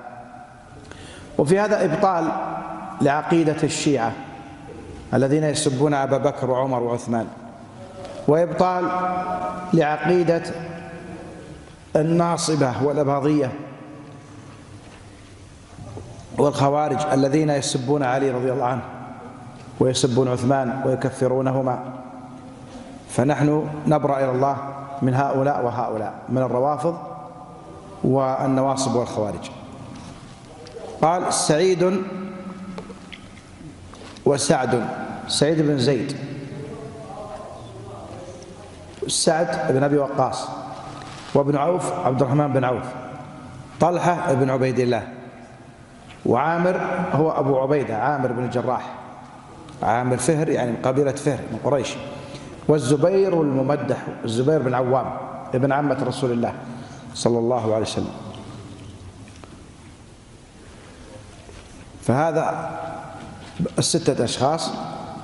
وفي هذا إبطال لعقيدة الشيعة الذين يسبون أبا بكر وعمر وعثمان وإبطال لعقيدة الناصبة والأباضية والخوارج الذين يسبون علي رضي الله عنه ويسبون عثمان ويكفرونهما. فنحن نبرأ إلى الله من هؤلاء وهؤلاء من الروافض والنواصب والخوارج. قال سعيد وسعد. سعيد بن زيد. سعد بن أبي وقاص وابن عوف عبد الرحمن بن عوف. طلحة بن عبيد الله. وعامر هو أبو عبيدة عامر بن الجراح. عامر فهر يعني من قبيلة فهر من قريش. والزبير الممدح الزبير بن عوام ابن عمة رسول الله صلى الله عليه وسلم. فهذا الستة أشخاص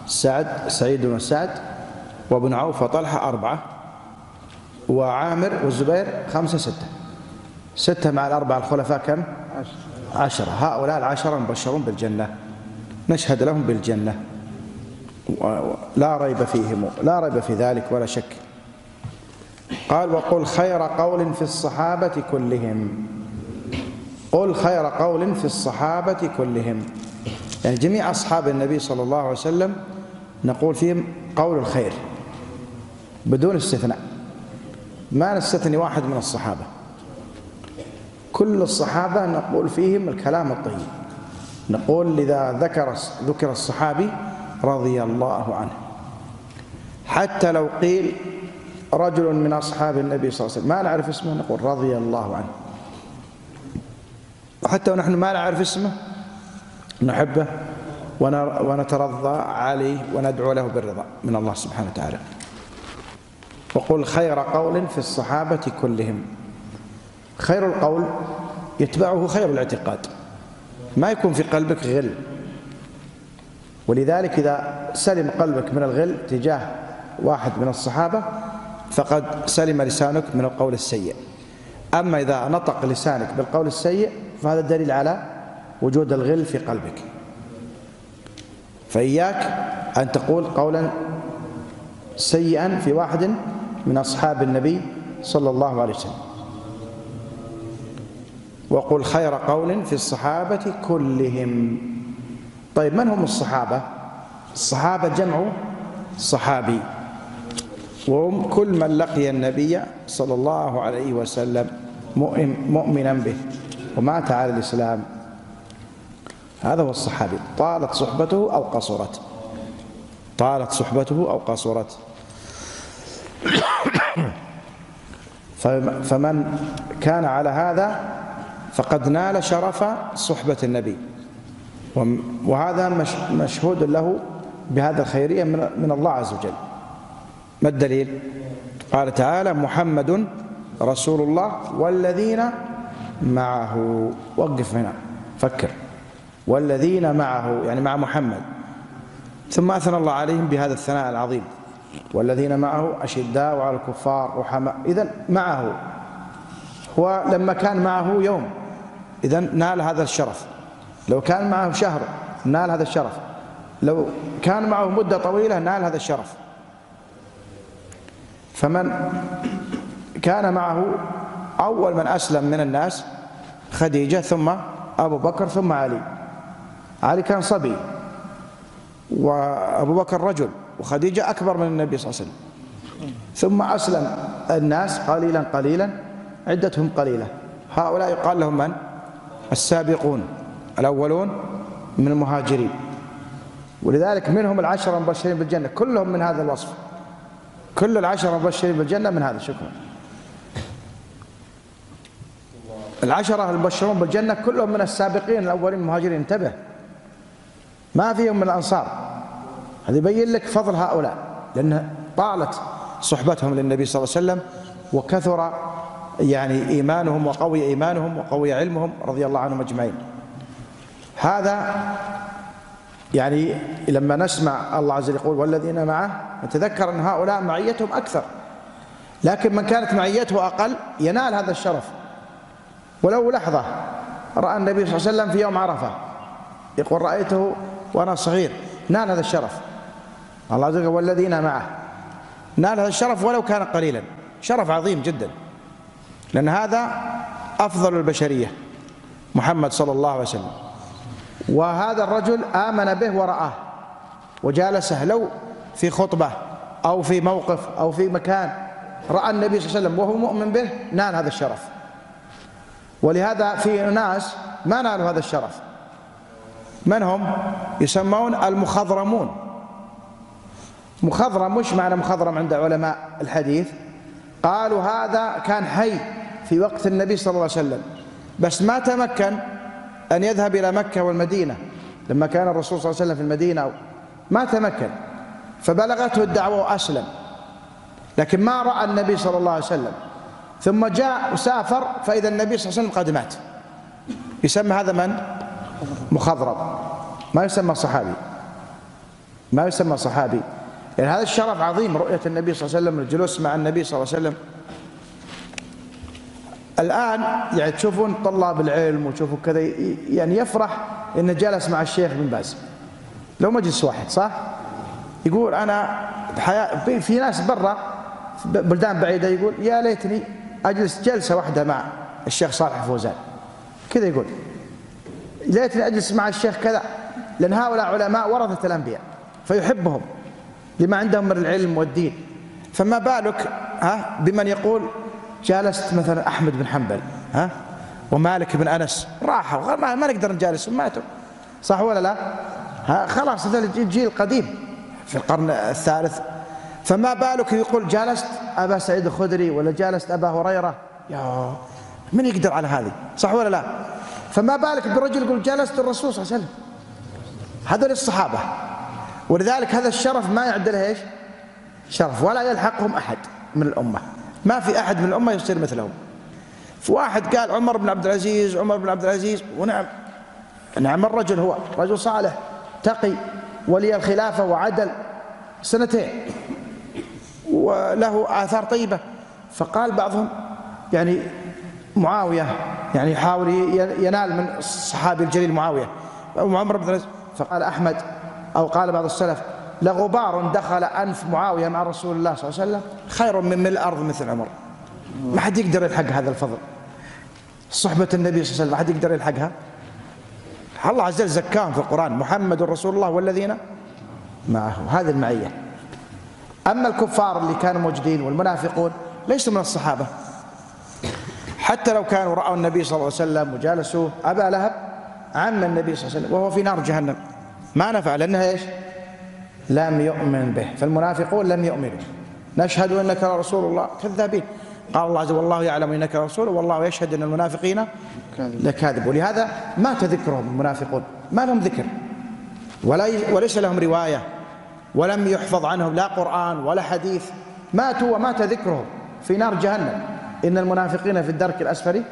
سعد سعيد بن سعد وابن عوف وطلحة أربعة وعامر والزبير خمسة ستة. ستة مع الأربعة الخلفاء كم؟ عشرة. هؤلاء العشرة مبشرون بالجنة. نشهد لهم بالجنة. لا ريب فيهم لا ريب في ذلك ولا شك. قال وقل خير قول في الصحابة كلهم. قل خير قول في الصحابة كلهم. يعني جميع أصحاب النبي صلى الله عليه وسلم نقول فيهم قول الخير بدون استثناء. ما نستثني واحد من الصحابة. كل الصحابة نقول فيهم الكلام الطيب. نقول إذا ذكر ذكر الصحابي رضي الله عنه. حتى لو قيل رجل من أصحاب النبي صلى الله عليه وسلم ما نعرف اسمه نقول رضي الله عنه. وحتى ونحن ما نعرف اسمه نحبه ونترضى عليه وندعو له بالرضا من الله سبحانه وتعالى. وقل خير قول في الصحابة كلهم. خير القول يتبعه خير الاعتقاد. ما يكون في قلبك غل. ولذلك إذا سلم قلبك من الغل تجاه واحد من الصحابة فقد سلم لسانك من القول السيء. أما إذا نطق لسانك بالقول السيء فهذا دليل على وجود الغل في قلبك. فإياك أن تقول قولا سيئا في واحد من أصحاب النبي صلى الله عليه وسلم. وقل خير قول في الصحابة كلهم. طيب من هم الصحابة؟ الصحابة جمع صحابي. وهم كل من لقي النبي صلى الله عليه وسلم مؤمنا به. ومات على الإسلام. هذا هو الصحابي. طالت صحبته أو قصرت؟ طالت صحبته أو قصرت. فمن كان على هذا فقد نال شرف صحبة النبي. وهذا مشهود له بهذا الخيرية من الله عز وجل. ما الدليل؟ قال تعالى محمد رسول الله والذين معه. وقف هنا فكر. والذين معه يعني مع محمد. ثم أثنى الله عليهم بهذا الثناء العظيم. والذين معه أشداء وعلى الكفار رحماء. إذا معه. هو لما كان معه يوم. إذا نال هذا الشرف. لو كان معه شهر نال هذا الشرف. لو كان معه مدة طويلة نال هذا الشرف. فمن كان معه أول من أسلم من الناس خديجة ثم أبو بكر ثم علي. علي كان صبي وأبو بكر رجل وخديجة أكبر من النبي صلى الله عليه وسلم. ثم أسلم الناس قليلا قليلا عدتهم قليلة. هؤلاء يقال لهم من؟ السابقون الأولون من المهاجرين. ولذلك منهم العشرة المبشرين بالجنة كلهم من هذا الوصف. كل العشرة المبشرين بالجنة من هذا شكرا. العشرة المبشرون بالجنة كلهم من السابقين الأولين المهاجرين. انتبه ما فيهم من الأنصار. هذا يبين لك فضل هؤلاء لأن طالت صحبتهم للنبي صلى الله عليه وسلم وكثر يعني إيمانهم وقوي إيمانهم وقوي علمهم رضي الله عنهم أجمعين. هذا يعني لما نسمع الله عز وجل يقول والذين معه نتذكر أن هؤلاء معيتهم أكثر. لكن من كانت معيته أقل ينال هذا الشرف. ولو لحظة رأى النبي صلى الله عليه وسلم في يوم عرفة. يقول رأيته وأنا صغير. نال هذا الشرف. الله عز وجل والذين معه. نال هذا الشرف ولو كان قليلا. شرف عظيم جدا. لأن هذا أفضل البشرية. محمد صلى الله عليه وسلم. وهذا الرجل آمن به ورآه. وجالسه لو في خطبة أو في موقف أو في مكان. رأى النبي صلى الله عليه وسلم وهو مؤمن به نال هذا الشرف. ولهذا في ناس ما نالوا هذا الشرف. من هم؟ يسمون المخضرمون. مخضرم مش معنى مخضرم عند علماء الحديث؟ قالوا هذا كان حي في وقت النبي صلى الله عليه وسلم. بس ما تمكن أن يذهب إلى مكة والمدينة. لما كان الرسول صلى الله عليه وسلم في المدينة ما تمكن. فبلغته الدعوة وأسلم لكن ما رأى النبي صلى الله عليه وسلم. ثم جاء وسافر فإذا النبي صلى الله عليه وسلم قد مات. يسمى هذا من؟ مخضرم. ما يسمى صحابي. ما يسمى صحابي. يعني هذا الشرف عظيم رؤية النبي صلى الله عليه وسلم الجلوس مع النبي صلى الله عليه وسلم. الآن يعني تشوفون طلاب العلم وتشوفوا كذا يعني يفرح إنه جلس مع الشيخ بن باز. لو مجلس واحد صح؟ يقول أنا في ناس برا بلدان بعيدة يقول يا ليتني أجلس جلسة واحدة مع الشيخ صالح فوزان. كذا يقول ليتني أجلس مع الشيخ كذا لأن هؤلاء علماء ورثة الأنبياء فيحبهم لما عندهم من العلم والدين. فما بالك ها بمن يقول جالست مثلا أحمد بن حنبل ها ومالك بن أنس راحوا ما, ما نقدر نجالس ماتوا صح ولا لا؟ ها خلاص هذا الجيل القديم. في القرن الثالث فما بالك يقول جالست أبا سعيد الخدري ولا جالست أبا هريرة؟ يا من يقدر على هذه؟ صح ولا لا؟ فما بالك برجل يقول جلست الرسول صلى الله عليه وسلم؟ هذول الصحابة. ولذلك هذا الشرف ما يعدل إيش؟ شرف. ولا يلحقهم أحد من الأمة. ما في أحد من الأمة يصير مثلهم. فواحد قال عمر بن عبد العزيز عمر بن عبد العزيز ونعم. نعم الرجل هو. رجل صالح تقي ولي الخلافة وعدل سنتين. وله آثار طيبة. فقال بعضهم يعني معاوية يعني يحاول ينال من الصحابي الجليل معاوية. عمر بن العزيز فقال أحمد أو قال بعض السلف لغبار دخل أنف معاوية مع رسول الله صلى الله عليه وسلم خير من ملء الأرض مثل عمر. ما حد يقدر يلحق هذا الفضل. صحبة النبي صلى الله عليه وسلم ما حد يقدر يلحقها. الله عز وجل زكاهم في القرآن محمد رسول الله والذين معه. هذه المعية. أما الكفار اللي كانوا موجودين والمنافقون ليسوا من الصحابة. حتى لو كانوا رأوا النبي صلى الله عليه وسلم وجالسوه أبا لهب عم النبي صلى الله عليه وسلم وهو في نار جهنم. ما نفع لأنها إيش؟ لم يؤمن به. فالمنافقون لم يؤمنوا. نشهد أنك رسول الله. كذابين. قال الله عز وجل والله يعلم إنك رسول والله يشهد أن المنافقين لكاذب ولهذا مات ذكرهم المنافقون. ما لهم ذكر. ولا وليس لهم رواية. ولم يحفظ عنهم لا قرآن ولا حديث. ماتوا ومات ذكرهم في نار جهنم. إن المنافقين في الدرك الأسفل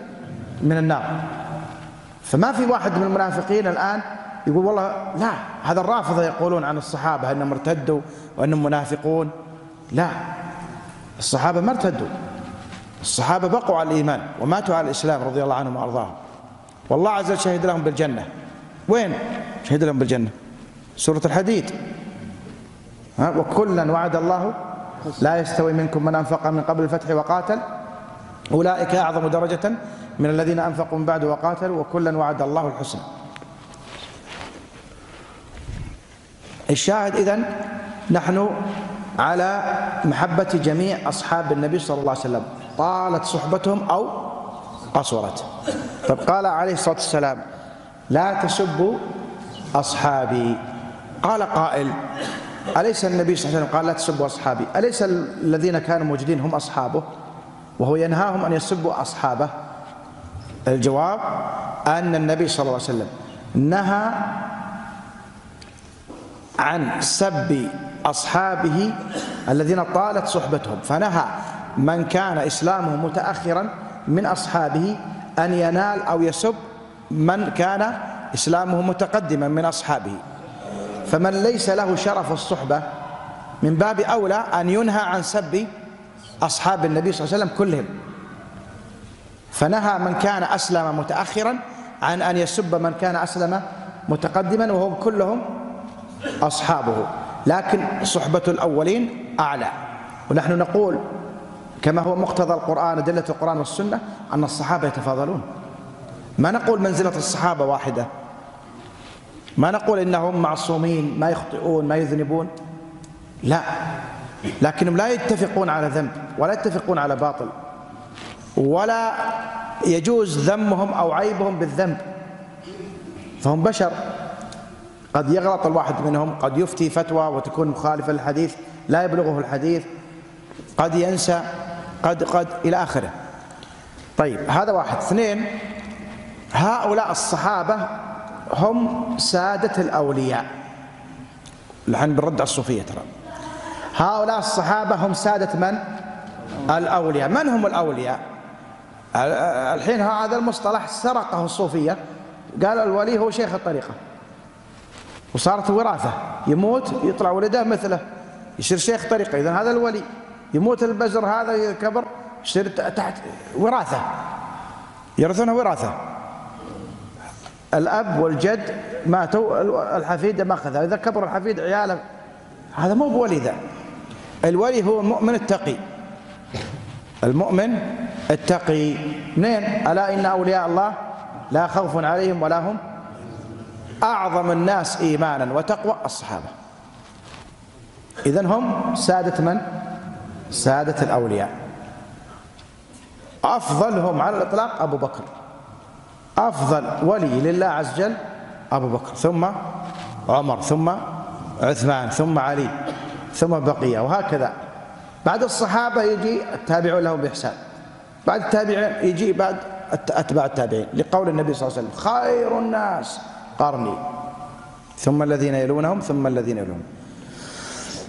من النار. فما في واحد من المنافقين الآن يقول والله لا هذا الرافضة يقولون عن الصحابة أنهم ارتدوا وأنهم منافقون. لا الصحابة ما ارتدوا. الصحابة بقوا على الإيمان وماتوا على الإسلام رضي الله عنهم وأرضاهم. والله عز وجل شهد لهم بالجنة. وين؟ شهد لهم بالجنة. سورة الحديد. وكلا وعد الله لا يستوي منكم من أنفق من قبل الفتح وقاتل. أولئك أعظم درجة من الذين أنفقوا من بعد وقاتلوا وكلا وعد الله الحسنى. الشاهد إذن نحن على محبة جميع أصحاب النبي صلى الله عليه وسلم. طالت صحبتهم أو قصرت. طب قال عليه الصلاة والسلام لا تسبوا أصحابي. قال قائل أليس النبي صلى الله عليه وسلم قال لا تسبوا أصحابي؟ أليس الذين كانوا موجودين هم أصحابه؟ وهو ينهاهم أن يسبوا أصحابه. الجواب أن النبي صلى الله عليه وسلم نهى عن سب أصحابه الذين طالت صحبتهم فنهى من كان إسلامه متأخرا من أصحابه أن ينال أو يسب من كان إسلامه متقدما من أصحابه. فمن ليس له شرف الصحبة من باب أولى أن ينهى عن سب أصحاب النبي صلى الله عليه وسلم كلهم. فنهى من كان أسلم متأخرا عن أن يسب من كان أسلم متقدما وهم كلهم أصحابه. لكن صحبة الأولين أعلى. ونحن نقول كما هو مقتضى القرآن أدلة القرآن والسنة أن الصحابة يتفاضلون. ما نقول منزلة الصحابة واحدة. ما نقول إنهم معصومين ما يخطئون ما يذنبون. لا. لكنهم لا يتفقون على ذنب ولا يتفقون على باطل ولا يجوز ذمهم أو عيبهم بالذنب. فهم بشر. قد يغلط الواحد منهم قد يفتي فتوى وتكون مخالفة للحديث لا يبلغه الحديث قد ينسى قد قد إلى آخره. طيب هذا واحد. اثنين هؤلاء الصحابة هم سادة الأولياء. الحين بنرد على الصوفية ترى. هؤلاء الصحابة هم سادة من؟ الأولياء. من هم الأولياء؟ الحين هذا المصطلح سرقه الصوفية. قال الولي هو شيخ الطريقة. وصارت وراثة. يموت يطلع ولده مثله. يصير شيخ طريقة. إذا هذا الولي. يموت البزر هذا كبر يصير تحت وراثة. يرثونه وراثة. الأب والجد ماتوا الحفيد ما أخذها. إذا كبر الحفيد عياله هذا مو بولي ذا. الولي هو المؤمن التقي. المؤمن التقي. اثنين ألا إن أولياء الله لا خوف عليهم ولا هم أعظم الناس إيمانا وتقوى الصحابة. إذن هم سادة من؟ سادة الأولياء. أفضلهم على الإطلاق أبو بكر. أفضل ولي لله عز وجل أبو بكر ثم عمر ثم عثمان ثم علي ثم بقية وهكذا. بعد الصحابة يجي التابعون لهم بإحسان. بعد التابعين يجي بعد أتباع التابعين لقول النبي صلى الله عليه وسلم خير الناس قرني. ثم الذين يلونهم ثم الذين يلونهم.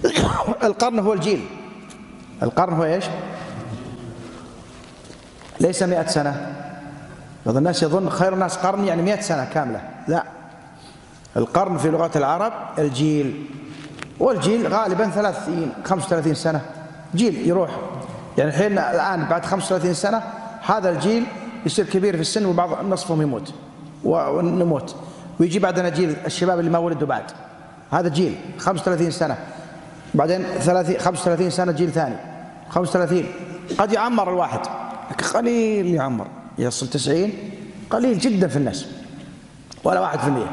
القرن هو الجيل. القرن هو إيش؟ ليس مئة سنة. بعض الناس يظن خير الناس قرن يعني مئة سنة كاملة. لا. القرن في لغة العرب الجيل. والجيل غالبا 30 35 سنة. جيل يروح. يعني الحين الآن بعد 35 سنة هذا الجيل يصير كبير في السن وبعض نصفهم يموت. ونموت. ويجي بعدنا جيل الشباب اللي ما ولدوا بعد. هذا جيل. 35 سنة. بعدين 30 35 سنة جيل ثاني. 35 قد يعمر الواحد. قليل يعمر. يصل 90 قليل جدا في الناس ولا واحد في المية.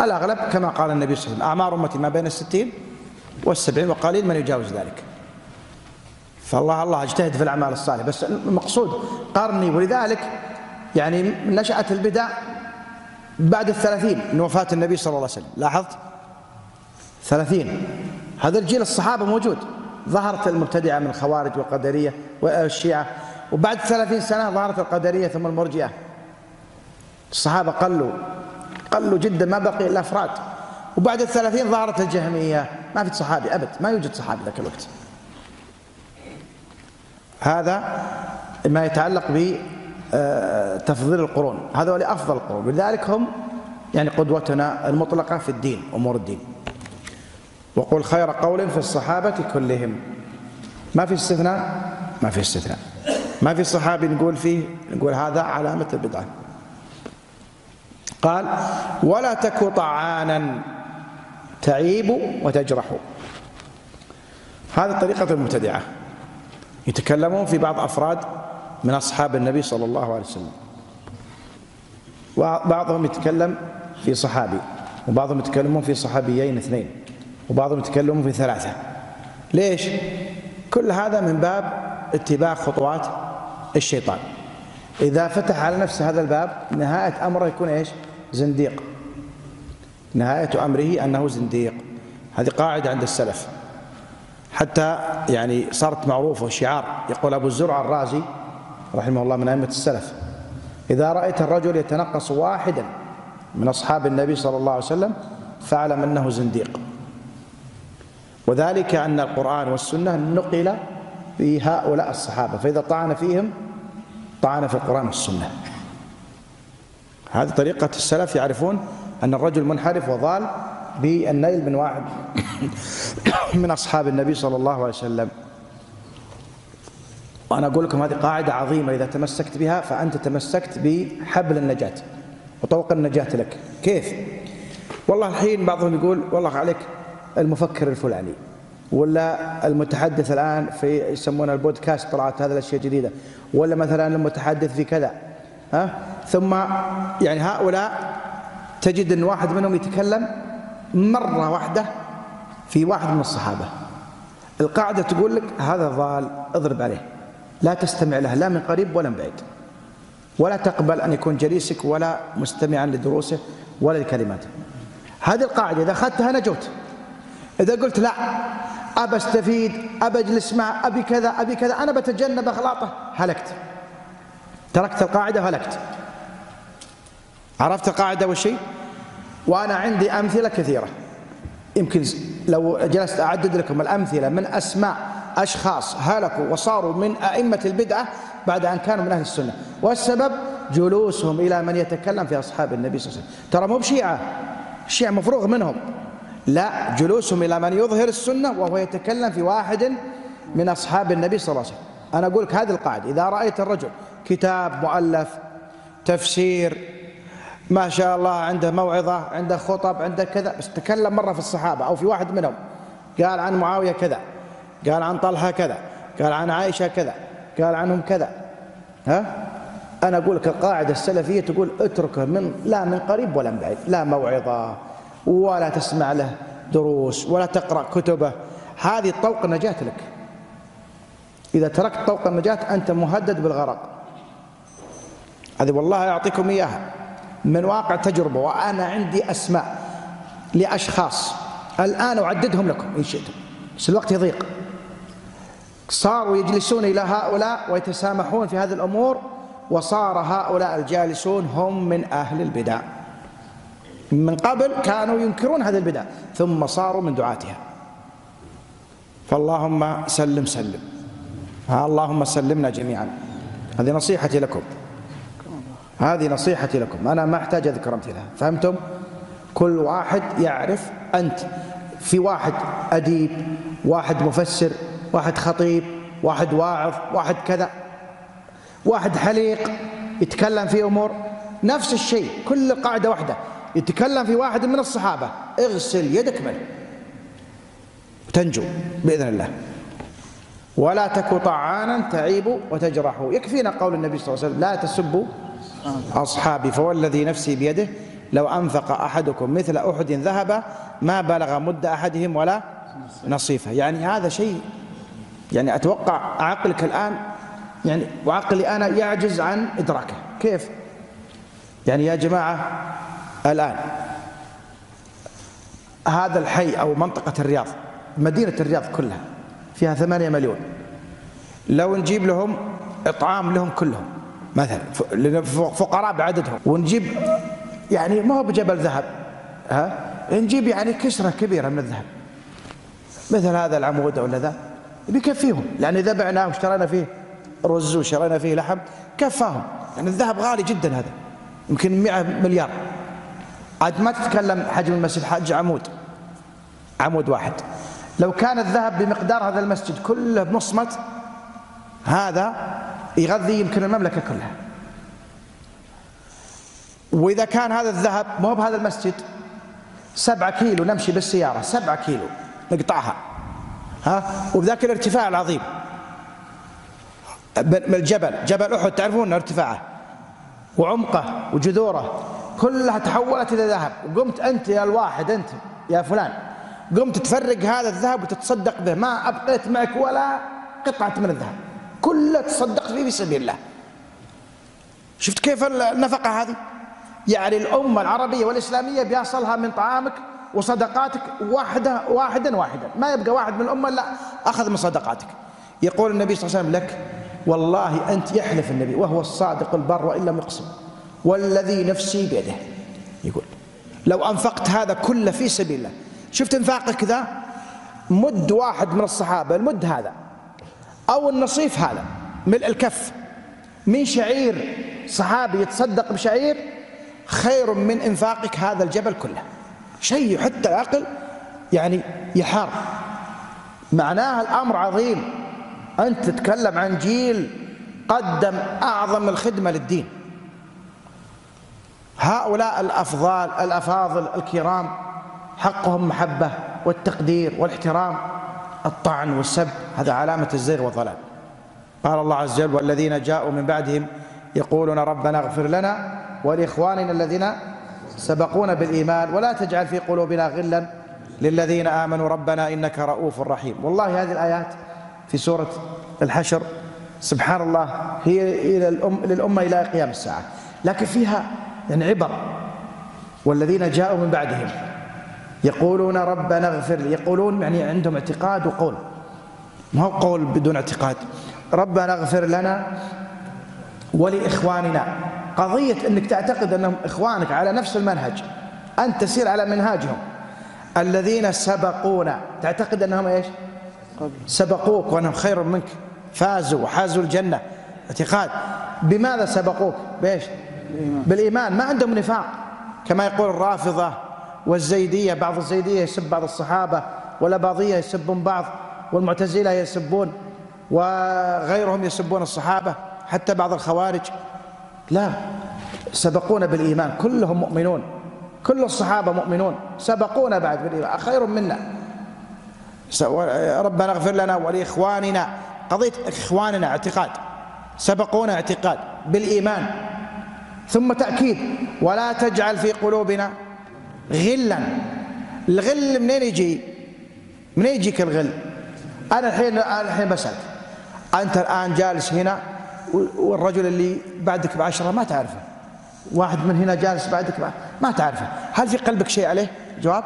الأغلب كما قال النبي صلى الله عليه وسلم أعمار أمتي ما بين الستين والسبعين وقليل من يجاوز ذلك. فالله الله اجتهد في الأعمال الصالحة. بس المقصود قرني ولذلك يعني نشأت البدع بعد الثلاثين من وفاة النبي صلى الله عليه وسلم. لاحظت؟ ثلاثين. هذا الجيل الصحابة موجود. ظهرت المبتدعة من الخوارج والقدرية والشيعة وبعد ثلاثين سنة ظهرت القدرية ثم المرجئة. الصحابة قلوا قلوا جدا ما بقي إلا أفراد. وبعد الثلاثين ظهرت الجهمية. ما في صحابي أبد ما يوجد صحابي ذاك الوقت. هذا ما يتعلق بتفضيل القرون. هذول أفضل القرون. لذلك هم يعني قدوتنا المطلقة في الدين أمور الدين. وقل خير قول في الصحابة كلهم. ما في استثناء؟ ما في استثناء. ما في صحابي نقول فيه نقول هذا علامة البدعة. قال ولا تك طعانا تعيب وتجرح. هذه طريقة المبتدعة. يتكلمون في بعض أفراد من أصحاب النبي صلى الله عليه وسلم. وبعضهم يتكلم في صحابي وبعضهم يتكلمون في صحابيين اثنين وبعضهم يتكلمون في ثلاثة. ليش؟ كل هذا من باب اتباع خطوات الشيطان. إذا فتح على نفسه هذا الباب نهاية أمره يكون إيش؟ زنديق. نهاية أمره أنه زنديق. هذه قاعدة عند السلف. حتى يعني صارت معروفة شعار يقول أبو الزرع الرازي رحمه الله من أئمة السلف إذا رأيت الرجل يتنقص واحدا من أصحاب النبي صلى الله عليه وسلم فاعلم أنه زنديق. وذلك أن القرآن والسنة نقل في هؤلاء الصحابة فإذا طعن فيهم طعن في القرآن والسنة. هذه طريقة السلف يعرفون أن الرجل منحرف وضال بالنيل من واحد من أصحاب النبي صلى الله عليه وسلم. وأنا أقول لكم هذه قاعدة عظيمة إذا تمسكت بها فأنت تمسكت بحبل النجاة وطوق النجاة لك. كيف؟ والله الحين بعضهم يقول والله عليك المفكر الفلاني ولا المتحدث الآن في يسمونه البودكاست طلعت هذه الأشياء الجديدة. ولا مثلا المتحدث في كذا ها؟ ثم يعني هؤلاء تجد أن واحد منهم يتكلم مرة واحدة في واحد من الصحابة. القاعدة تقول لك هذا ضال اضرب عليه. لا تستمع له لا من قريب ولا من بعيد. ولا تقبل أن يكون جليسك ولا مستمعا لدروسه ولا لكلماته. هذه القاعدة إذا أخذتها نجوت. إذا قلت لا أبى استفيد أبى أجلس معه أبي كذا أبي كذا أنا بتجنب أخلاطه هلكت. تركت القاعدة هلكت عرفت القاعدة والشيء وأنا عندي أمثلة كثيرة. يمكن لو جلست أعدد لكم الأمثلة من أسماء أشخاص هلكوا وصاروا من أئمة البدعة بعد أن كانوا من أهل السنة. والسبب جلوسهم إلى من يتكلم في أصحاب النبي صلى الله عليه وسلم. ترى مو بشيعة. الشيعة مفروغ منهم. لا جلوسهم إلى من يظهر السنة وهو يتكلم في واحد من أصحاب النبي صلى الله عليه وسلم. أنا أقول لك هذه القاعدة إذا رأيت الرجل كتاب مؤلف تفسير ما شاء الله عنده موعظة عنده خطب عنده كذا بس تكلم مرة في الصحابة أو في واحد منهم قال عن معاوية كذا قال عن طلحة كذا قال عن عائشة كذا قال عنهم كذا. ها؟ أنا أقول لك القاعدة السلفية تقول اتركه من لا من قريب ولا من بعيد لا موعظة ولا تسمع له دروس ولا تقرأ كتبه. هذه طوق النجاة لك. إذا تركت طوق النجاة أنت مهدد بالغرق. هذه والله يعطيكم إياها. من واقع تجربة وأنا عندي أسماء لأشخاص. الآن أعددهم لكم إن شئتم. بس الوقت يضيق. صاروا يجلسون إلى هؤلاء ويتسامحون في هذه الأمور وصار هؤلاء الجالسون هم من أهل البدع. من قبل كانوا ينكرون هذه البدع ثم صاروا من دعاتها. فاللهم سلم سلم. اللهم سلمنا جميعا. هذه نصيحتي لكم. هذه نصيحتي لكم. أنا ما أحتاج أذكر أمثلة. فهمتم؟ كل واحد يعرف أنت. في واحد أديب واحد مفسر واحد خطيب واحد واعظ واحد كذا. واحد حليق يتكلم في أمور. نفس الشيء كل قاعدة واحدة. يتكلم في واحد من الصحابة. اغسل يدك منه تنجو بإذن الله. ولا تك طعانا تعيب وتجرح. يكفينا قول النبي صلى الله عليه وسلم لا تسبوا أصحابي فوالذي نفسي بيده لو أنفق أحدكم مثل أحد ذهب ما بلغ مد أحدهم ولا نصيفة. يعني هذا شيء يعني أتوقع عقلك الآن يعني وعقلي أنا يعجز عن إدراكه. كيف؟ يعني يا جماعة الآن. هذا الحي أو منطقة الرياض مدينة الرياض كلها فيها ثمانية مليون. لو نجيب لهم إطعام لهم كلهم مثلا فقراء بعددهم. ونجيب يعني ما هو بجبل ذهب ها؟ نجيب يعني كسرة كبيرة من الذهب. مثل هذا العمود ولا ذا بيكفيهم لأن إذا بعناه واشترينا فيه رز وشرينا فيه لحم كفاهم. يعني الذهب غالي جدا هذا يمكن 100 مليار. عاد ما تتكلم حجم المسجد حج عمود. عمود واحد. لو كان الذهب بمقدار هذا المسجد كله بمصمت هذا يغذي يمكن المملكة كلها. وإذا كان هذا الذهب مو بهذا المسجد سبعة كيلو نمشي بالسيارة سبعة كيلو نقطعها. ها؟ وبذاك الارتفاع العظيم. من الجبل جبل أحد تعرفون ارتفاعه؟ وعمقه وجذوره. كلها تحولت إلى ذهب. وقمت أنت يا الواحد أنت يا فلان. قمت تفرق هذا الذهب وتتصدق به. ما أبقيت معك ولا قطعة من الذهب. كله تصدقت فيه في سبيل الله. شفت كيف النفقة هذه؟ يعني الأمة العربية والإسلامية بيصلها من طعامك وصدقاتك واحدة واحدا واحدا. ما يبقى واحد من الأمة لا أخذ من صدقاتك. يقول النبي صلى الله عليه وسلم لك والله أنت يحلف النبي وهو الصادق البر وإن لم يقسم. والذي نفسي بيده. يقول لو أنفقت هذا كله في سبيل الله شفت انفاقك ذا؟ مد واحد من الصحابة المد هذا. أو النصيف هذا ملء الكف. من شعير صحابي يتصدق بشعير خير من انفاقك هذا الجبل كله. شيء حتى العقل يعني يحار. معناها الأمر عظيم. أنت تتكلم عن جيل قدم أعظم الخدمة للدين. هؤلاء الأفضال الأفاضل الكرام حقهم محبة والتقدير والاحترام الطعن والسب هذا علامة الزيغ والضلال. قال الله عز وجل والذين جاءوا من بعدهم يقولون ربنا اغفر لنا ولإخواننا الذين سبقونا بالإيمان ولا تجعل في قلوبنا غلا للذين آمنوا ربنا إنك رؤوف رحيم. والله هذه الآيات في سورة الحشر سبحان الله هي إلى الأم للأمة إلى قيام الساعة. لكن فيها يعني عبر. والذين جاءوا من بعدهم يقولون ربنا اغفر لي. يقولون يعني عندهم اعتقاد وقول. ما هو قول بدون اعتقاد؟ ربنا اغفر لنا ولإخواننا. قضية أنك تعتقد أنهم إخوانك على نفس المنهج. أنت تسير على منهاجهم. الذين سبقونا. تعتقد أنهم إيش؟ سبقوك وأنهم خير منك. فازوا وحازوا الجنة. اعتقاد. بماذا سبقوك؟ بإيش؟ بالإيمان. ما عندهم نفاق. كما يقول الرافضة والزيدية بعض الزيدية يسب بعض الصحابة والأباضية يسبون بعض والمعتزلة يسبون وغيرهم يسبون الصحابة حتى بعض الخوارج. لا سبقونا بالإيمان. كلهم مؤمنون. كل الصحابة مؤمنون. سبقونا بعد بالإيمان. خير منا. ربنا اغفر لنا ولإخواننا. قضية إخواننا اعتقاد. سبقونا اعتقاد. بالإيمان. ثم تأكيد. ولا تجعل في قلوبنا غلا. الغل منين يجي؟ منين يجيك الغل؟ أنا الحين الحين بسألك. أنت الآن جالس هنا والرجل اللي بعدك بعشرة ما تعرفه. واحد من هنا جالس بعدك ما تعرفه. هل في قلبك شيء عليه؟ جواب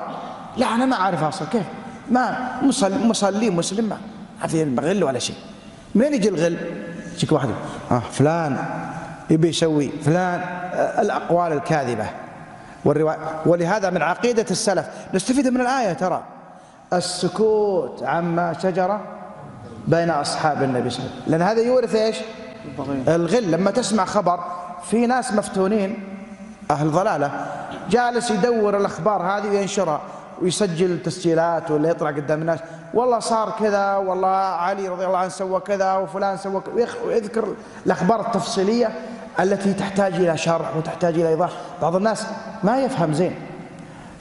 لا أنا ما أعرف أصلا كيف. ما مصلي, مصلي مسلم ما في غل ولا شيء. منين يجي الغل؟ يجيك واحد آه فلان. يبي يسوي فلان آه الأقوال الكاذبة. والرواية ولهذا من عقيدة السلف نستفيد من الآية ترى. السكوت عما شجر بين أصحاب النبي صلى الله عليه وسلم. لأن هذا يورث إيش؟ الغل. لما تسمع خبر في ناس مفتونين أهل ضلالة جالس يدور الأخبار هذه وينشرها ويسجل تسجيلات ولا يطلع قدام الناس. والله صار كذا والله علي رضي الله عنه سوى كذا وفلان سوى كذا. ويذكر الأخبار التفصيلية. التي تحتاج إلى شرح وتحتاج إلى إيضاح. بعض الناس ما يفهم زين.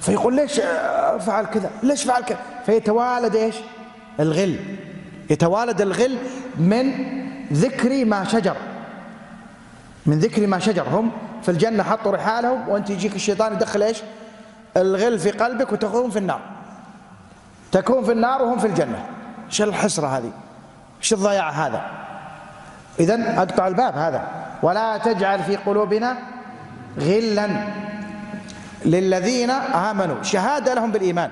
فيقول ليش فعل كذا؟ ليش فعل كذا؟ فيتوالد إيش؟ الغل. يتوالد الغل من ذكر ما شجر. من ذكر ما شجر. هم في الجنة حطوا رحالهم وأنت يجيك الشيطان يدخل إيش؟ الغل في قلبك وتكون في النار. تكون في النار وهم في الجنة. إيش الحسرة هذه؟ إيش الضياع هذا؟ اذا اقطع الباب هذا. ولا تجعل في قلوبنا غلا للذين آمنوا. شهادة لهم بالإيمان.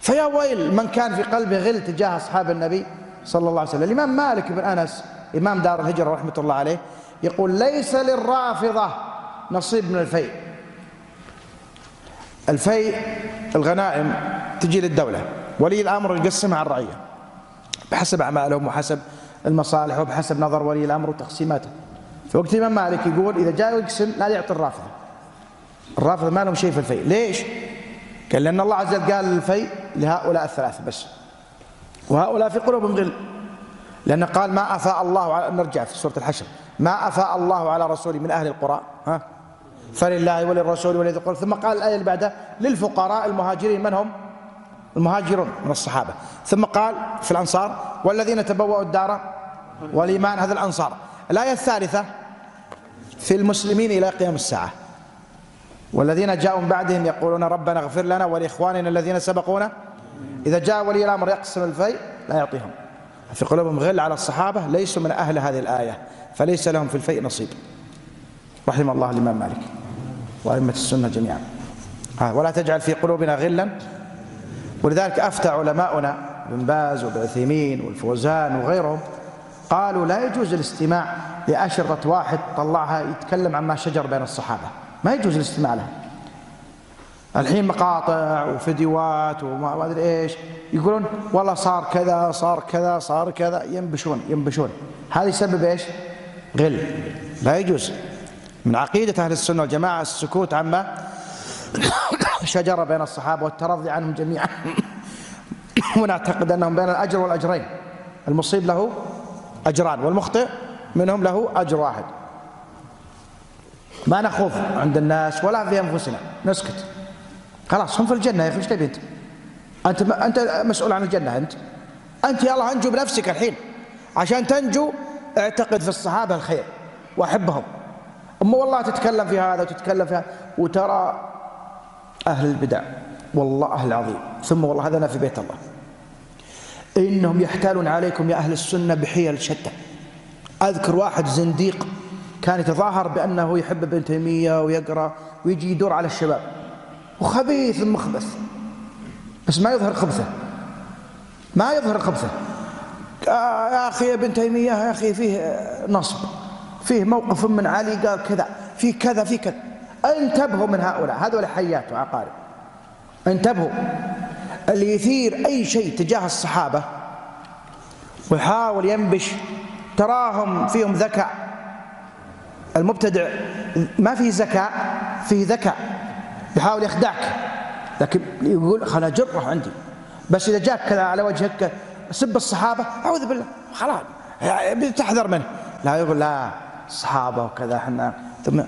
فيا ويل من كان في قلبه غل تجاه أصحاب النبي صلى الله عليه وسلم. الإمام مالك بن أنس إمام دار الهجرة رحمة الله عليه يقول ليس للرافضة نصيب من الفيء. الفيء الغنائم تجي للدولة. ولي الأمر يقسمها على الرعية. بحسب أعمالهم وحسب المصالح وبحسب نظر ولي الأمر وتقسيماته. في وقت الإمام مالك يقول إذا جاء يقسم لا يعطي الرافضة. الرافضة ما لهم شيء في الفيء. ليش؟ قال لأن الله عز وجل قال الفيء لهؤلاء الثلاثة بس. وهؤلاء في قلوبهم غل. لأنه قال ما أفاء الله على نرجع في سورة الحشر. ما أفاء الله على رسوله من أهل القرى ها؟ فلله وللرسول ولذي القرى ثم قال الآية اللي بعدها للفقراء المهاجرين من هم؟ المهاجرون من الصحابة. ثم قال في الأنصار والذين تبوأوا الدار والإيمان هذا الأنصار. الآية الثالثة في المسلمين إلى قيام الساعة. والذين جاءوا من بعدهم يقولون ربنا اغفر لنا ولإخواننا الذين سبقونا. إذا جاء ولي الأمر يقسم الفيء لا يعطيهم. في قلوبهم غل على الصحابة ليسوا من أهل هذه الآية فليس لهم في الفيء نصيب. رحم الله الإمام مالك وأئمة السنة جميعا. ولا تجعل في قلوبنا غلا ولذلك أفتى علماؤنا ابن باز وابن والفوزان وغيرهم قالوا لا يجوز الاستماع لأشرطة واحد طلعها يتكلم عما شجر بين الصحابة. ما يجوز الاستماع لها الحين مقاطع وفيديوهات وما أدري إيش يقولون والله صار كذا صار كذا صار كذا ينبشون ينبشون. هذا يسبب إيش؟ غل. لا يجوز. من عقيدة أهل السنة والجماعة السكوت عما شجر بين الصحابة والترضي عنهم جميعا. ونعتقد أنهم بين الأجر والأجرين. المصيب له أجران والمخطئ منهم له أجر واحد. ما نخوض عند الناس ولا في أنفسنا. نسكت. خلاص هم في الجنة يا أخي إيش تبي أنت؟ أنت أنت مسؤول عن الجنة أنت. أنت يا الله أنجو بنفسك الحين. عشان تنجو اعتقد في الصحابة الخير وأحبهم. أما والله تتكلم في هذا وتتكلم في هذا. وترى أهل البدع والله العظيم. ثم والله هذا أنا في بيت الله. إنهم يحتالون عليكم يا أهل السنة بحيل شتى. أذكر واحد زنديق كان يتظاهر بأنه يحب ابن تيمية ويقرأ ويجي يدور على الشباب. وخبيث مخبث. بس ما يظهر خبثه. ما يظهر خبثه. آه يا أخي ابن تيمية يا أخي فيه نصب. فيه موقف من علي قال كذا في كذا في كذا. انتبهوا من هؤلاء هذول حيات وعقارب. انتبهوا. اللي يثير أي شيء تجاه الصحابة ويحاول ينبش تراهم فيهم ذكاء. المبتدع ما فيه ذكاء فيه ذكاء. يحاول يخدعك. لكن يقول خلا جره عندي. بس إذا جاك كذا على وجهك سب الصحابة أعوذ بالله. خلاص. تحذر منه. لا يقول لا الصحابة وكذا إحنا ثم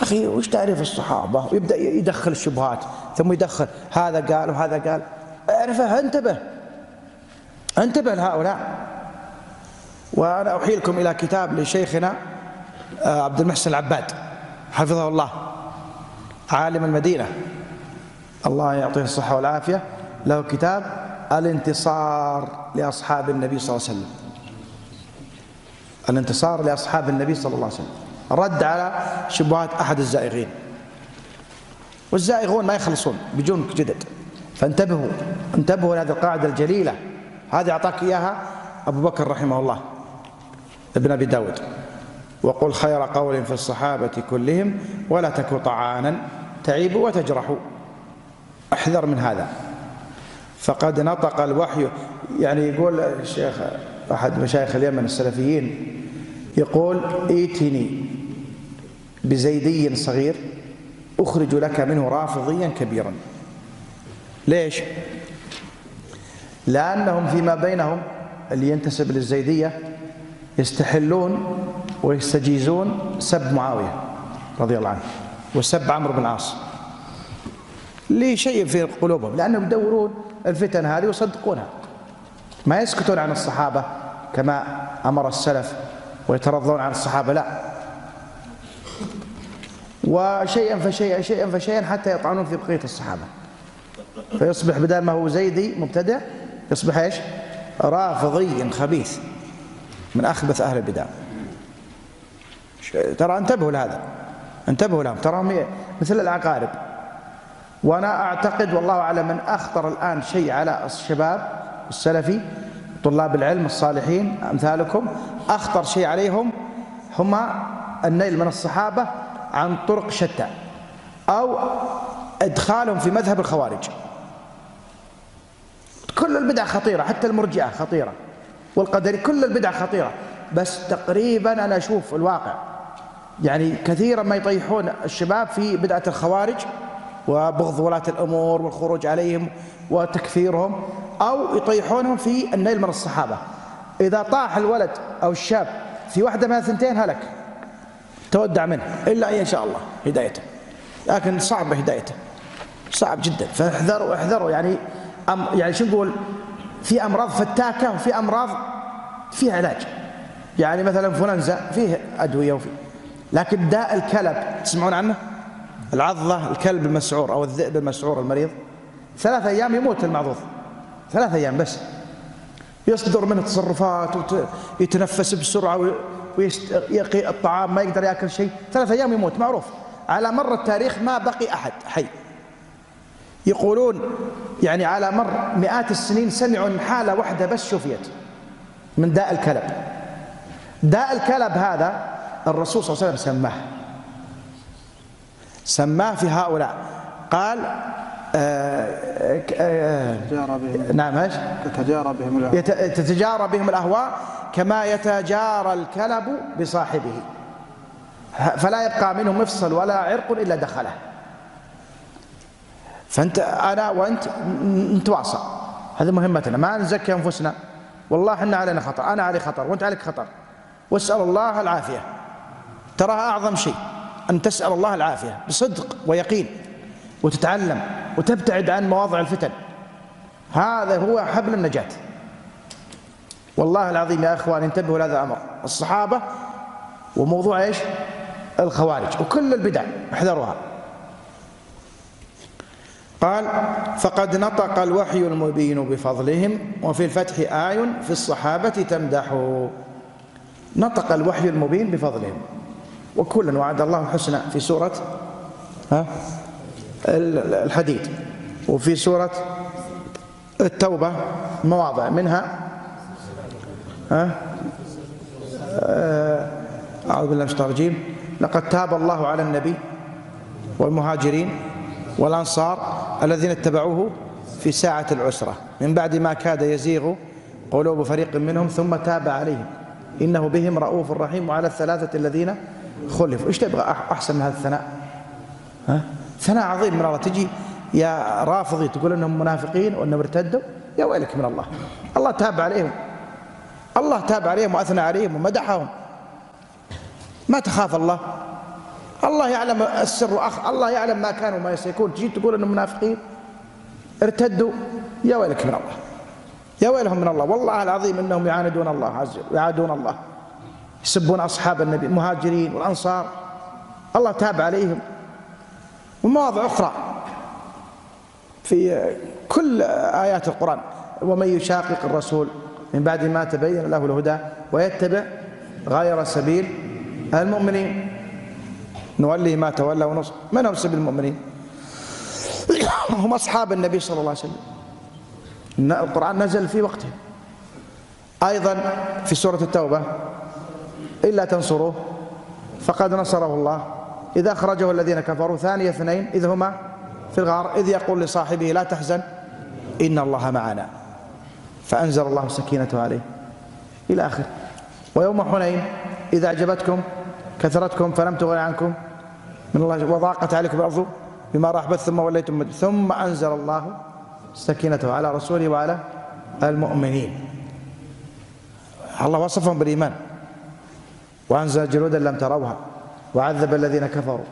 أخي وش تعرف الصحابة؟ ويبدأ يدخل الشبهات ثم يدخل هذا قال وهذا قال. أعرفه انتبه. انتبه لهؤلاء. وأنا أحيلكم إلى كتاب لشيخنا آه، عبد المحسن العباد حفظه الله عالم المدينة. الله يعطيه الصحة والعافية. له كتاب الانتصار لأصحاب النبي صلى الله عليه وسلم. الانتصار لأصحاب النبي صلى الله عليه وسلم. رد على شبهات أحد الزائغين. والزائغون ما يخلصون بيجون جدد. فانتبهوا انتبهوا لهذه القاعدة الجليلة. هذه أعطاك إياها أبو بكر رحمه الله ابن أبي داود. وقل خير قول في الصحابة كلهم ولا تك طعانا تعيب وتجرح احذر من هذا. فقد نطق الوحي يعني يقول الشيخ أحد مشايخ اليمن السلفيين يقول ائتني بزيدي صغير أخرج لك منه رافضيا كبيرا. ليش؟ لأنهم فيما بينهم اللي ينتسب للزيدية يستحلون ويستجيزون سب معاوية رضي الله عنه وسب عمرو بن العاص. لشيء في قلوبهم لأنهم يدورون الفتن هذه ويصدقونها. ما يسكتون عن الصحابة كما أمر السلف ويترضون عن الصحابة لا. وشيئا فشيئا شيئا فشيئا حتى يطعنون في بقية الصحابة. فيصبح بدل ما هو زيدي مبتدع يصبح إيش؟ رافضي خبيث. من أخبث أهل البدع. ترى انتبهوا لهذا. انتبهوا لهم. تراهم مثل العقارب. وأنا أعتقد والله أعلم من أخطر الآن شيء على الشباب السلفي طلاب العلم الصالحين أمثالكم أخطر شيء عليهم هما النيل من الصحابة عن طرق شتى أو إدخالهم في مذهب الخوارج. كل البدع خطيرة حتى المرجئة خطيرة والقدري كل البدع خطيرة بس تقريبا أنا أشوف الواقع. يعني كثيرا ما يطيحون الشباب في بدعة الخوارج وبغض ولاة الأمور والخروج عليهم وتكفيرهم أو يطيحونهم في النيل من الصحابة. إذا طاح الولد أو الشاب في واحدة من الثنتين هلك. تودع منه. إلا إن شاء الله هدايته. لكن صعبة هدايته. صعب جدا. فاحذروا احذروا. يعني أم يعني شو نقول؟ في أمراض فتاكة وفي أمراض فيها علاج. يعني مثلا فلنزا فيه أدوية وفيه لكن داء الكلب تسمعون عنه؟ العضة الكلب المسعور أو الذئب المسعور المريض. ثلاثة أيام يموت المعضوض ثلاثة أيام بس. يصدر منه تصرفات ويتنفس بسرعة ويقي الطعام ما يقدر يأكل شيء. ثلاثة أيام يموت معروف. على مر التاريخ ما بقي أحد حي. يقولون يعني على مر مئات السنين سمعوا إن حالة واحدة بس شفيت من داء الكلب. داء الكلب هذا الرسول صلى الله عليه وسلم سماه. سماه في هؤلاء. قال آه آه نعم إيش؟ تتجارى بهم الأهواء. تتجارى بهم الأهواء كما يتجارى الكلب بصاحبه. فلا يبقى منه مفصل ولا عرق إلا دخله. فأنت أنا وأنت نتواصى هذه مهمتنا. ما نزكي أنفسنا. والله إحنا علينا خطر. أنا علي خطر. وأنت عليك خطر. واسأل الله العافية. تراها أعظم شيء. أن تسأل الله العافية. بصدق ويقين. وتتعلم وتبتعد عن مواضع الفتن. هذا هو حبل النجاة. والله العظيم يا إخوان انتبهوا لهذا الأمر. الصحابة وموضوع إيش؟ الخوارج وكل البدع احذروها. قال فقد نطق الوحي المبين بفضلهم وفي الفتح آي في الصحابة تمدح. نطق الوحي المبين بفضلهم. وكلا وعد الله الحسنى في سورة ها؟ الحديد. وفي سورة التوبة مواضع. منها ها؟ آه، أعوذ بالله من الشيطان الرجيم. لقد تاب الله على النبي والمهاجرين والأنصار الذين اتبعوه في ساعة العسرة. من بعد ما كاد يزيغ قلوب فريق منهم ثم تاب عليهم. إنه بهم رؤوف رحيم وعلى الثلاثة الذين خلفوا. إيش تبغى؟ أحسن من هذا الثناء؟ ها؟ ثناء عظيم من الله. تجي يا رافضي تقول إنهم منافقين وإنهم ارتدوا يا ويلك من الله. الله تاب عليهم. الله تاب عليهم وأثنى عليهم ومدحهم. ما تخاف الله؟ الله يعلم السر وأخ الله يعلم ما كانوا وما سيكون تجي تقول إنهم منافقين؟ ارتدوا. يا ويلك من الله. يا ويلهم من الله. والله العظيم إنهم يعاندون الله عز وجل يعادون الله. يسبون أصحاب النبي المهاجرين والأنصار. الله تاب عليهم. ومواضع أخرى في كل آيات القرآن. ومن يشاقق الرسول من بعد ما تبين له الهدى ويتبع غير سبيل المؤمنين. نوليه ما تولى ونصر من هم سبيل المؤمنين؟ هم أصحاب النبي صلى الله عليه وسلم. القرآن نزل في وقته. أيضا في سورة التوبة إلا تنصروه فقد نصره الله. إذا أخرجه الذين كفروا. ثاني اثنين إذ هما في الغار إذ يقول لصاحبه لا تحزن إن الله معنا. فأنزل الله سكينته عليه. إلى آخر. ويوم حنين إذا أعجبتكم كثرتكم فلم تغن عنكم من الله وضاقت عليكم الأرض بما رحبت ثم وليتم ثم أنزل الله سكينته على رسوله وعلى المؤمنين. الله وصفهم بالإيمان. وأنزل جنودا لم تروها. وعذب الذين كفروا.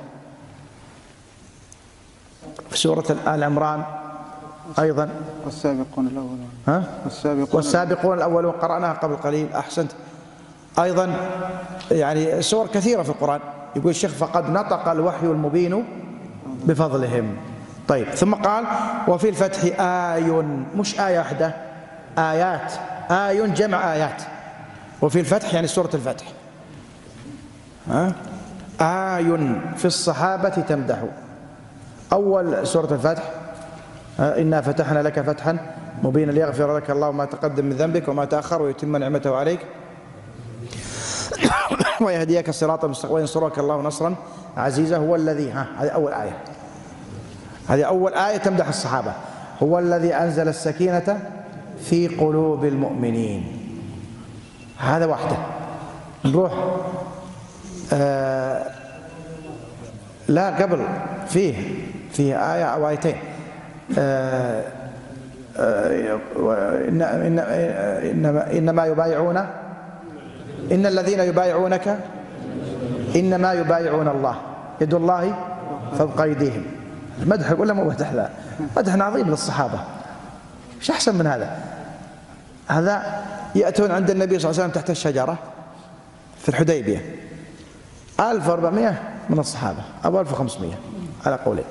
في سورة آل عمران أيضا. والسابقون الأولون. ها؟ والسابقون, والسابقون الأولون قرأناها قبل قليل أحسنت. أيضا يعني سور كثيرة في القرآن. يقول الشيخ فقد نطق الوحي المبين بفضلهم. طيب ثم قال وفي الفتح آي مش آية واحدة آيات. آي جمع آيات. وفي الفتح يعني سورة الفتح. ها؟ آي في الصحابة تمدح. أول سورة الفتح إنا فتحنا لك فتحا مبينا ليغفر لك الله ما تقدم من ذنبك وما تأخر ويتم نعمته عليك. ويهديك صراطا مستقيما وينصرك الله نصرا عزيزا. هو الذي ها هذه أول آية. هذه أول آية تمدح الصحابة. هو الذي أنزل السكينة في قلوب المؤمنين. هذا واحدة نروح آه لا قبل فيه فيه آية أو آيتين. آه آه إن إن إنما, إنما يبايعون إن الذين يبايعونك إنما يبايعون الله يد الله فوق أيديهم. مدح ولا مو مدح؟ لا. مدح عظيم للصحابة. إيش أحسن من هذا؟ هذا يأتون عند النبي صلى الله عليه وسلم تحت الشجرة في الحديبية. 1400 من الصحابة أو 1500 على قولين.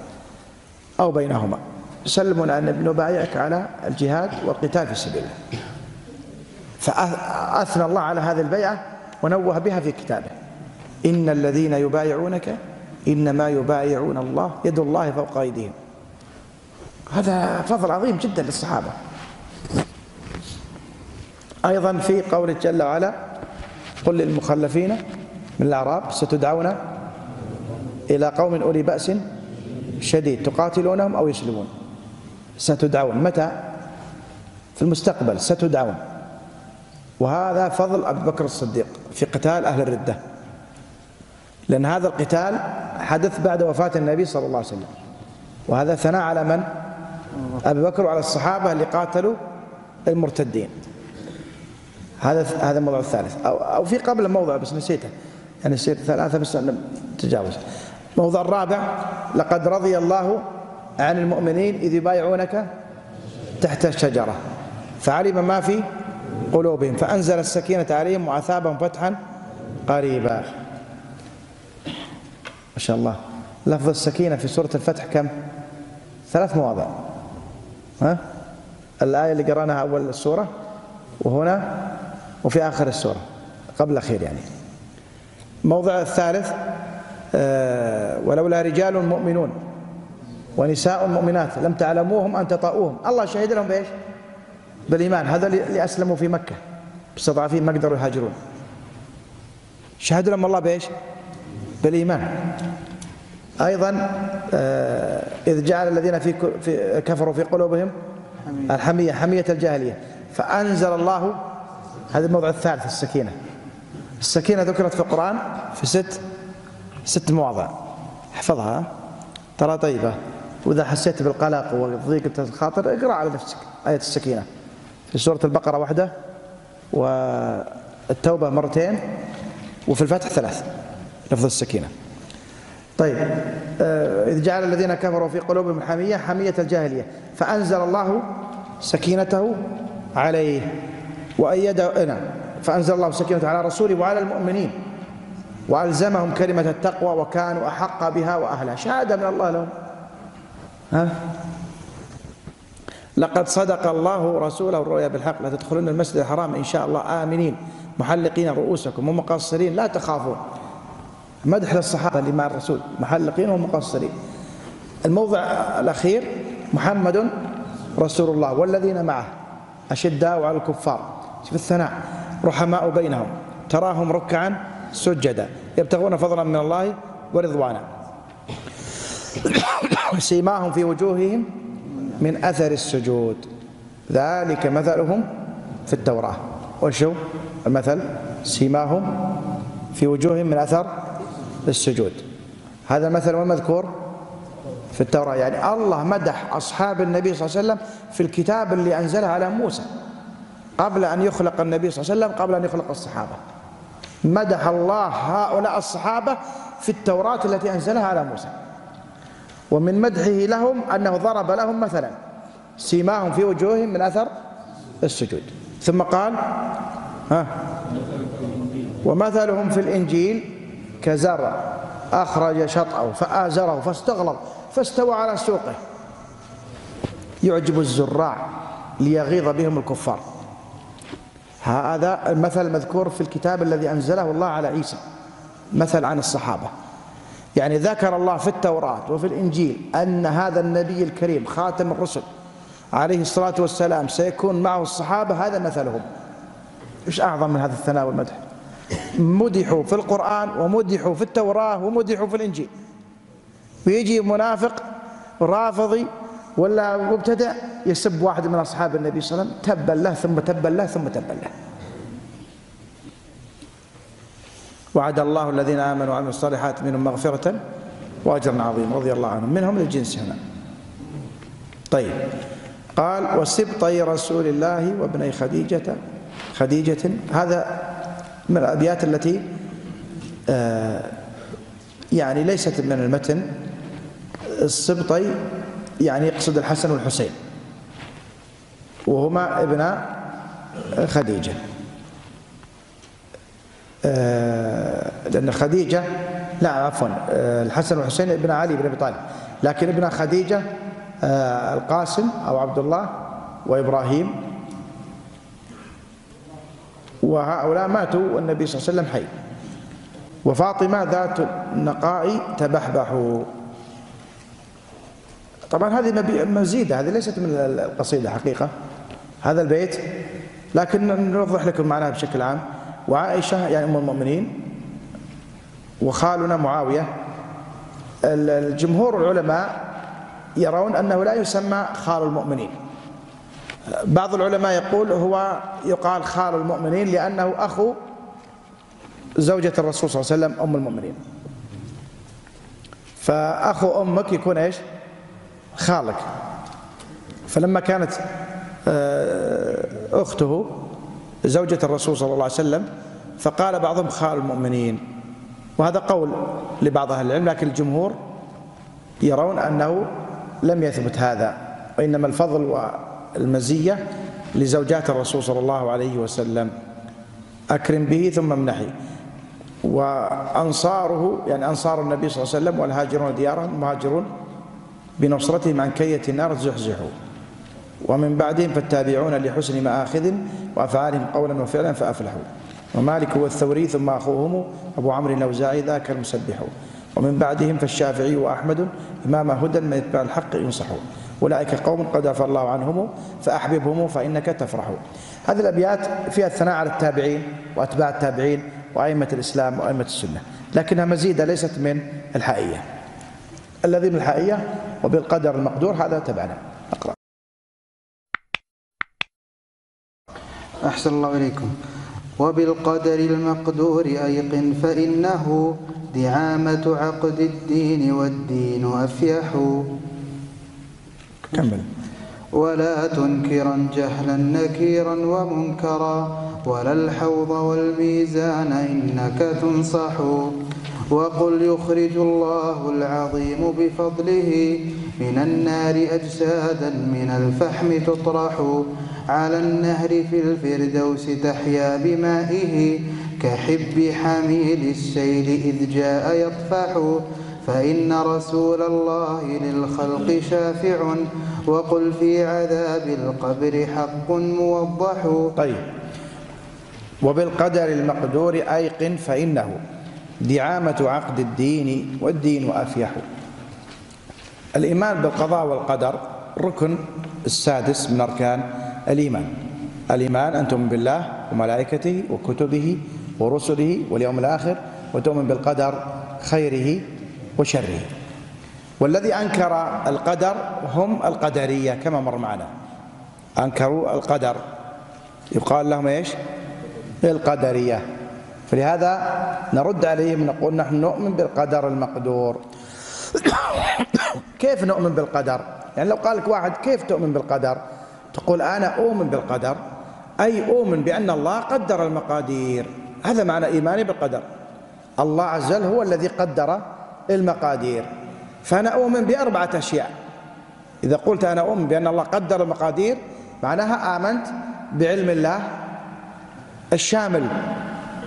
أو بينهما. يسلمون أن نبايعك على الجهاد والقتال في سبيل الله فأثنى الله على هذه البيعة ونوه بها في كتابه. إن الذين يبايعونك إنما يبايعون الله يد الله فوق أيديهم. هذا فضل عظيم جدا للصحابة. أيضا في قوله جل وعلا قل للمخلفين من الأعراب ستدعون إلى قوم أولي بأس شديد تقاتلونهم أو يسلمون. ستدعون. متى؟ في المستقبل ستدعون. وهذا فضل أبي بكر الصديق في قتال أهل الردة. لأن هذا القتال حدث بعد وفاة النبي صلى الله عليه وسلم. وهذا ثناء على من؟ أبي بكر وعلى الصحابة اللي قاتلوا المرتدين. هذا هذا الموضوع الثالث. أو, أو في قبل موضوع بس نسيته. يعني يصير ثلاثة بس تجاوز. الموضوع الرابع لقد رضي الله عن المؤمنين إذ يبايعونك تحت الشجرة. فعلم ما في قلوبهم فأنزل السكينة عليهم وأثابهم فتحا قريبا. ما شاء الله. لفظ السكينة في سورة الفتح كم؟ ثلاث مواضع. ها؟ الآية اللي قرأناها أول السورة وهنا وفي آخر السورة قبل الأخير يعني. موضع الثالث آه ولولا رجال مؤمنون ونساء مؤمنات لم تعلموهم أن تطأوهم الله شهد لهم بإيش؟ بالإيمان. هذا اللي أسلموا في مكة مستضعفين ما قدروا يهاجرون شهد لهم الله بإيش؟ بالإيمان. أيضا آه إذ جعل الذين في في كفروا في قلوبهم الحمية حمية الجاهلية. فأنزل الله هذا الموضع الثالث السكينة. السكينة ذكرت في القرآن في ست ست مواضع. احفظها ترى طيبة. وإذا حسيت بالقلق وضيقة الخاطر اقرأ على نفسك آية السكينة. في سورة البقرة واحدة والتوبة مرتين وفي الفتح ثلاث. لفظ السكينة. طيب آه، إذ جعل الذين كفروا في قلوبهم حمية حمية الجاهلية فأنزل الله سكينته عليه. وأيده نعم. فأنزل الله سكينته على رسوله وعلى المؤمنين وألزمهم كلمة التقوى وكانوا أحق بها وأهلها. شهادة من الله لهم. ها؟ لقد صدق الله رسوله الرؤيا بالحق. لا تدخلون المسجد الحرام إن شاء الله. آمنين. محلقين رؤوسكم ومقصرين. لا تخافون. مدح للصحابة اللي مع الرسول. محلقين ومقصرين. الموضع الأخير محمد رسول الله والذين معه أشداء على الكفار. شوف الثناء. رحماء بينهم تراهم ركعا سجدا يبتغون فضلا من الله ورضوانا سيماهم في وجوههم من أثر السجود. ذلك مثلهم في التوراة. وشو المثل؟ سيماهم في وجوههم من أثر السجود. هذا المثل والمذكور في التوراة. يعني الله مدح أصحاب النبي صلى الله عليه وسلم في الكتاب اللي أنزله على موسى. قبل أن يخلق النبي صلى الله عليه وسلم قبل أن يخلق الصحابة. مدح الله هؤلاء الصحابة في التوراة التي أنزلها على موسى. ومن مدحه لهم أنه ضرب لهم مثلا سيماهم في وجوههم من أثر السجود. ثم قال ها ومثلهم في الإنجيل كزرع أخرج شطأه فآزره فاستغلظ فاستوى على سوقه. يعجب الزراع ليغيظ بهم الكفار. هذا المثل المذكور في الكتاب الذي أنزله الله على عيسى مثل عن الصحابة. يعني ذكر الله في التوراة وفي الإنجيل أن هذا النبي الكريم خاتم الرسل عليه الصلاة والسلام سيكون معه الصحابة هذا مثلهم. إيش أعظم من هذا الثناء والمدح؟ مدحوا في القرآن ومدحوا في التوراة ومدحوا في الإنجيل. ويجي منافق رافضي ولا مبتدع يسب واحد من أصحاب النبي صلى الله عليه وسلم تبا له ثم تبا له ثم تبا له وعد الله الذين آمنوا وعملوا الصالحات منهم مغفرة وأجرا عظيما رضي الله عنهم منهم للجنس هنا. طيب قال وسبطي رسول الله وابني خديجة خديجة هذا من الأبيات التي آه يعني ليست من المتن. السبطي يعني يقصد الحسن والحسين. وهما ابن خديجة. آه، لأن خديجة لا عفوا آه، الحسن والحسين ابن علي بن أبي طالب. لكن ابن خديجة آه، القاسم أو عبد الله وإبراهيم. وهؤلاء ماتوا والنبي صلى الله عليه وسلم حي. وفاطمة ذات النقاء تبحبح طبعا هذه مزيدة هذه ليست من القصيدة حقيقة. هذا البيت لكن نوضح لكم معناها بشكل عام. وعائشة يعني أم المؤمنين وخالنا معاوية الجمهور العلماء يرون أنه لا يسمى خال المؤمنين. بعض العلماء يقول هو يقال خال المؤمنين لأنه أخو زوجة الرسول صلى الله عليه وسلم أم المؤمنين. فأخو أمك يكون إيش؟ خالك. فلما كانت آه، أخته زوجة الرسول صلى الله عليه وسلم فقال بعضهم خال المؤمنين. وهذا قول لبعض أهل العلم لكن الجمهور يرون أنه لم يثبت هذا وإنما الفضل والمزية لزوجات الرسول صلى الله عليه وسلم. أكرم به ثم امنحي وأنصاره يعني أنصار النبي صلى الله عليه وسلم والهاجرون ديارهم مهاجرون بنصرتهم عن كية النار زحزحوا. ومن بعدهم فالتابعون لحسن مآخذ وأفعالهم قولا وفعلا فأفلحوا. ومالك هو الثوري ثم أخوهم أبو عمرو الأوزاعي ذاك المسبح. ومن بعدهم فالشافعي وأحمد إمام هدى من يتبع الحق ينصح أولئك قوم قد عفى الله عنهم فأحببهم فإنك تفرح. هذه الأبيات فيها الثناء على التابعين وأتباع التابعين وأئمة الإسلام وأئمة السنة. لكنها مزيدة ليست من الحائية الذي من الحائية وبالقدر المقدور هذا تبعنا. أقرأ أحسن الله إليكم. وبالقدر المقدور أيقن فإنه دعامة عقد الدين والدين أفيح. كمل. ولا تنكرا جهلا نكيرا ومنكرا ولا الحوض والميزان إنك تنصح. وقل يخرج الله العظيم بفضله من النار أجسادا من الفحم تطرح على النهر في الفردوس تحيا بمائه كحب حميل السيل إذ جاء يطفح. فإن رسول الله للخلق شافع وقل في عذاب القبر حق موضح. طيب. وبالقدر المقدور أيقن فإنه دعامة عقد الدين والدين أفيح. الإيمان بالقضاء والقدر ركن السادس من أركان الإيمان. الإيمان أن تؤمن بالله وملائكته وكتبه ورسله واليوم الآخر وتؤمن بالقدر خيره وشره. والذي أنكر القدر هم القدرية كما مر معنا. أنكروا القدر. يقال لهم إيش؟ القدرية فلهذا نرد عليهم نقول نحن نؤمن بالقدر المقدور. كيف نؤمن بالقدر؟ يعني لو قال لك واحد كيف تؤمن بالقدر؟ تقول أنا أؤمن بالقدر. أي أؤمن بأن الله قدر المقادير. هذا معنى إيماني بالقدر. الله عز وجل هو الذي قدر المقادير. فأنا أؤمن بأربعة أشياء. إذا قلت أنا أؤمن بأن الله قدر المقادير معناها آمنت بعلم الله الشامل.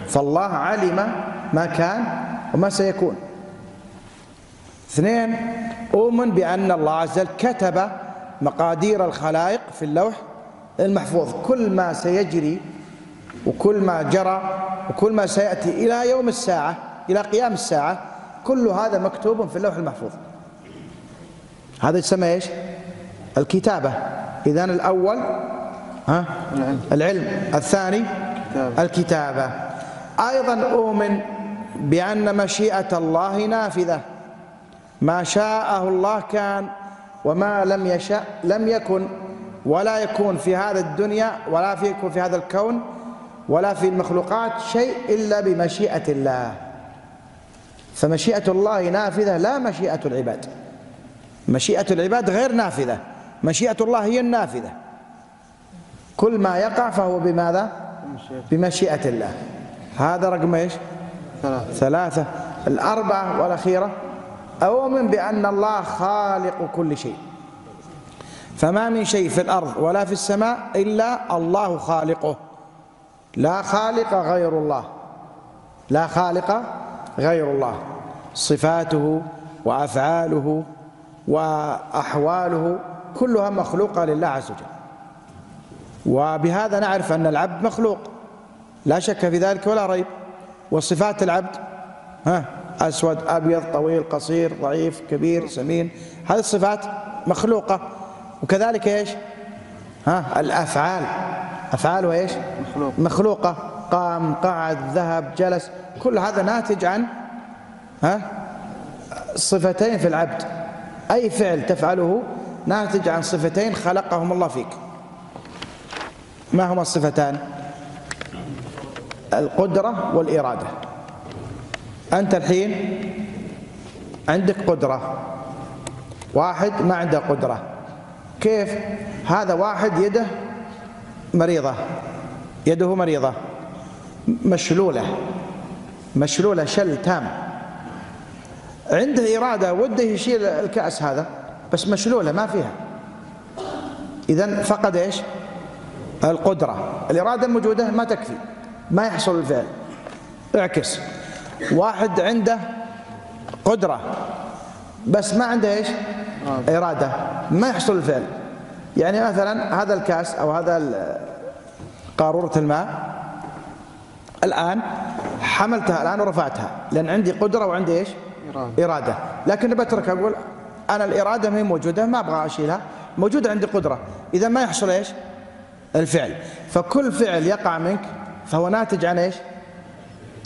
فالله علم ما كان وما سيكون. اثنين أؤمن بأن الله عز وجل كتب مقادير الخلائق في اللوح المحفوظ. كل ما سيجري وكل ما جرى وكل ما سيأتي إلى يوم الساعة إلى قيام الساعة كل هذا مكتوب في اللوح المحفوظ. هذا يسمى إيش؟ الكتابة. إذا الأول ها؟ العلم. الثاني الكتابة. أيضا أؤمن بأن مشيئة الله نافذة. ما شاءه الله كان وما لم يشاء لم يكن ولا يكون في هذا الدنيا ولا في يكون في هذا الكون ولا في المخلوقات شيء إلا بمشيئة الله. فمشيئة الله نافذة لا مشيئة العباد. مشيئة العباد غير نافذة. مشيئة الله هي النافذة. كل ما يقع فهو بماذا؟ بمشيئة الله. هذا رقم إيش؟ ثلاثة, ثلاثة. الأربعة والأخيرة. أؤمن بأن الله خالق كل شيء. فما من شيء في الأرض ولا في السماء إلا الله خالقه. لا خالق غير الله. لا خالق غير الله صفاته وأفعاله وأحواله كلها مخلوقة لله عز وجل. وبهذا نعرف أن العبد مخلوق لا شك في ذلك ولا ريب. وصفات العبد ها أسود أبيض طويل قصير ضعيف كبير سمين هذه الصفات مخلوقة. وكذلك إيش؟ ها الأفعال. أفعاله إيش مخلوق. مخلوقة. قام قعد ذهب جلس. كل هذا ناتج عن ها؟ صفتين في العبد. أي فعل تفعله ناتج عن صفتين خلقهم الله فيك. ما هما الصفتان؟ القدرة والإرادة. أنت الحين عندك قدرة. واحد ما عنده قدرة. كيف؟ هذا واحد يده مريضة. يده مريضة. مشلولة. مشلولة شل تام. عنده إرادة وده يشيل الكأس هذا بس مشلولة ما فيها. إذا فقد إيش؟ القدرة. الإرادة الموجودة ما تكفي. ما يحصل الفعل. اعكس. واحد عنده قدرة بس ما عنده إيش؟ إرادة. ما يحصل الفعل. يعني مثلا هذا الكأس أو هذا قارورة الماء الآن حملتها الآن ورفعتها لأن عندي قدرة وعندي إيش؟ إرادة, إرادة. لكن بترك أقول أنا الإرادة ما هي موجودة ما أبغى أشيلها. موجودة عندي قدرة. إذا ما يحصل إيش؟ الفعل. فكل فعل يقع منك فهو ناتج عن إيش؟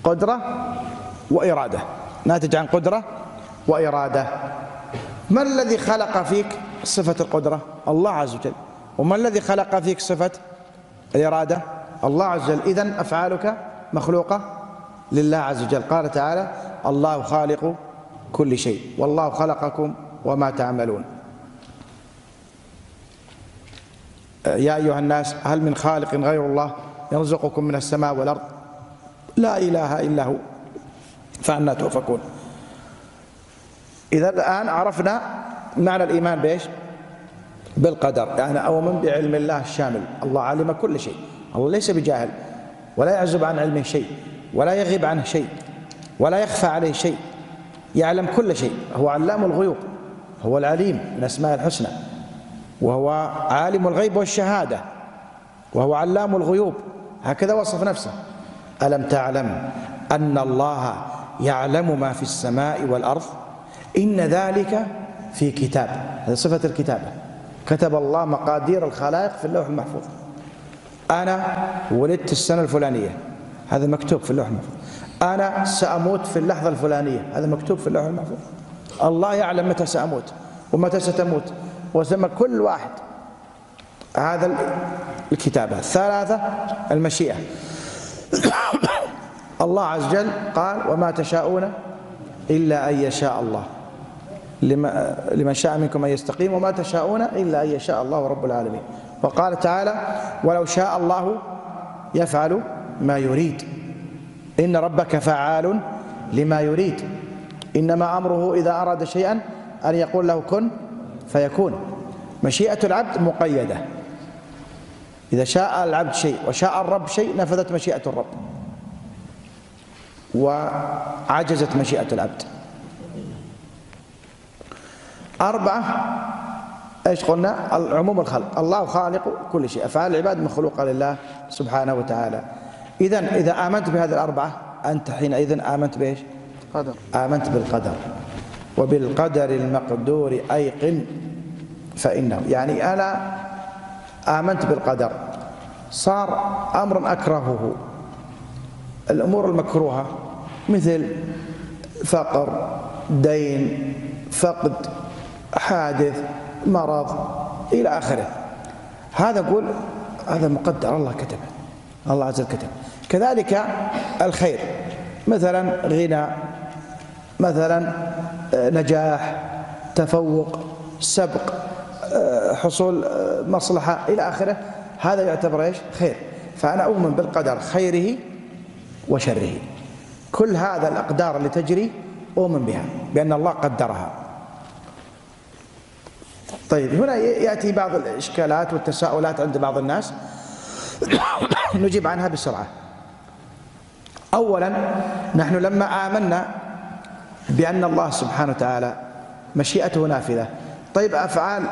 قدرة وإرادة. ناتج عن قدرة وإرادة. ما الذي خلق فيك صفة القدرة؟ الله عز وجل. وما الذي خلق فيك صفة الإرادة؟ الله عز وجل. إذن أفعالك مخلوقة لله عز وجل. قال تعالى الله خالق كل شيء والله خلقكم وما تعملون. يا أيها الناس هل من خالق غير الله يرزقكم من السماء والأرض؟ لا إله إلا هو فأنا تؤفكون إذا الآن عرفنا معنى الإيمان بإيش؟ بالقدر. يعني أؤمن بعلم الله الشامل. الله علم كل شيء. الله ليس بجاهل. ولا يعزب عن علمه شيء ولا يغيب عنه شيء ولا يخفى عليه شيء يعلم كل شيء. هو علام الغيوب هو العليم من أسماء الحسنى وهو عالم الغيب والشهادة وهو علام الغيوب. هكذا وصف نفسه. ألم تعلم أن الله يعلم ما في السماء والأرض؟ إن ذلك في كتاب. هذه صفة الكتابة كتب الله مقادير الخلائق في اللوح المحفوظ. أنا ولدت السنة الفلانية. هذا مكتوب في اللوح المحفوظ. أنا سأموت في اللحظة الفلانية. هذا مكتوب في اللوح المحفوظ. الله يعلم متى سأموت ومتى ستموت. وسمى كل واحد هذا الكتابة. ثلاثة المشيئة. الله عز وجل قال وما تشاءون إلا أن يشاء الله. لمن شاء منكم أن يستقيم وما تشاءون إلا أن يشاء الله رب العالمين. وقال تعالى ولو شاء الله يفعل ما يريد. إن ربك فعال لما يريد. إنما أمره إذا أراد شيئا أن يقول له كن فيكون. مشيئة العبد مقيدة. إذا شاء العبد شيء وشاء الرب شيء نفذت مشيئة الرب. وعجزت مشيئة العبد. أربعة إيش قلنا؟ عموم الخلق. الله خالق كل شيء. افعال العباد مخلوقه لله سبحانه وتعالى. اذا إذا آمنت بهذه الأربعة أنت حينئذ آمنت بإيش؟ قدر. آمنت بالقدر. وبالقدر المقدور ايقن فإنه. يعني أنا آمنت بالقدر. صار أمر أكرهه. الأمور المكروهة مثل فقر دين فقد حادث مرض إلى آخره. هذا أقول هذا مقدر الله كتبه. الله عز وجل كتب كذلك الخير. مثلا غنى مثلا آه، نجاح تفوق سبق آه، حصول آه، مصلحة إلى آخره. هذا يعتبر إيش؟ خير. فأنا أؤمن بالقدر خيره وشره. كل هذا الأقدار اللي تجري أؤمن بها بأن الله قدرها. طيب هنا يأتي بعض الإشكالات والتساؤلات عند بعض الناس. نجيب عنها بسرعة. أولا نحن لما آمنا بأن الله سبحانه وتعالى مشيئته نافذة. طيب أفعال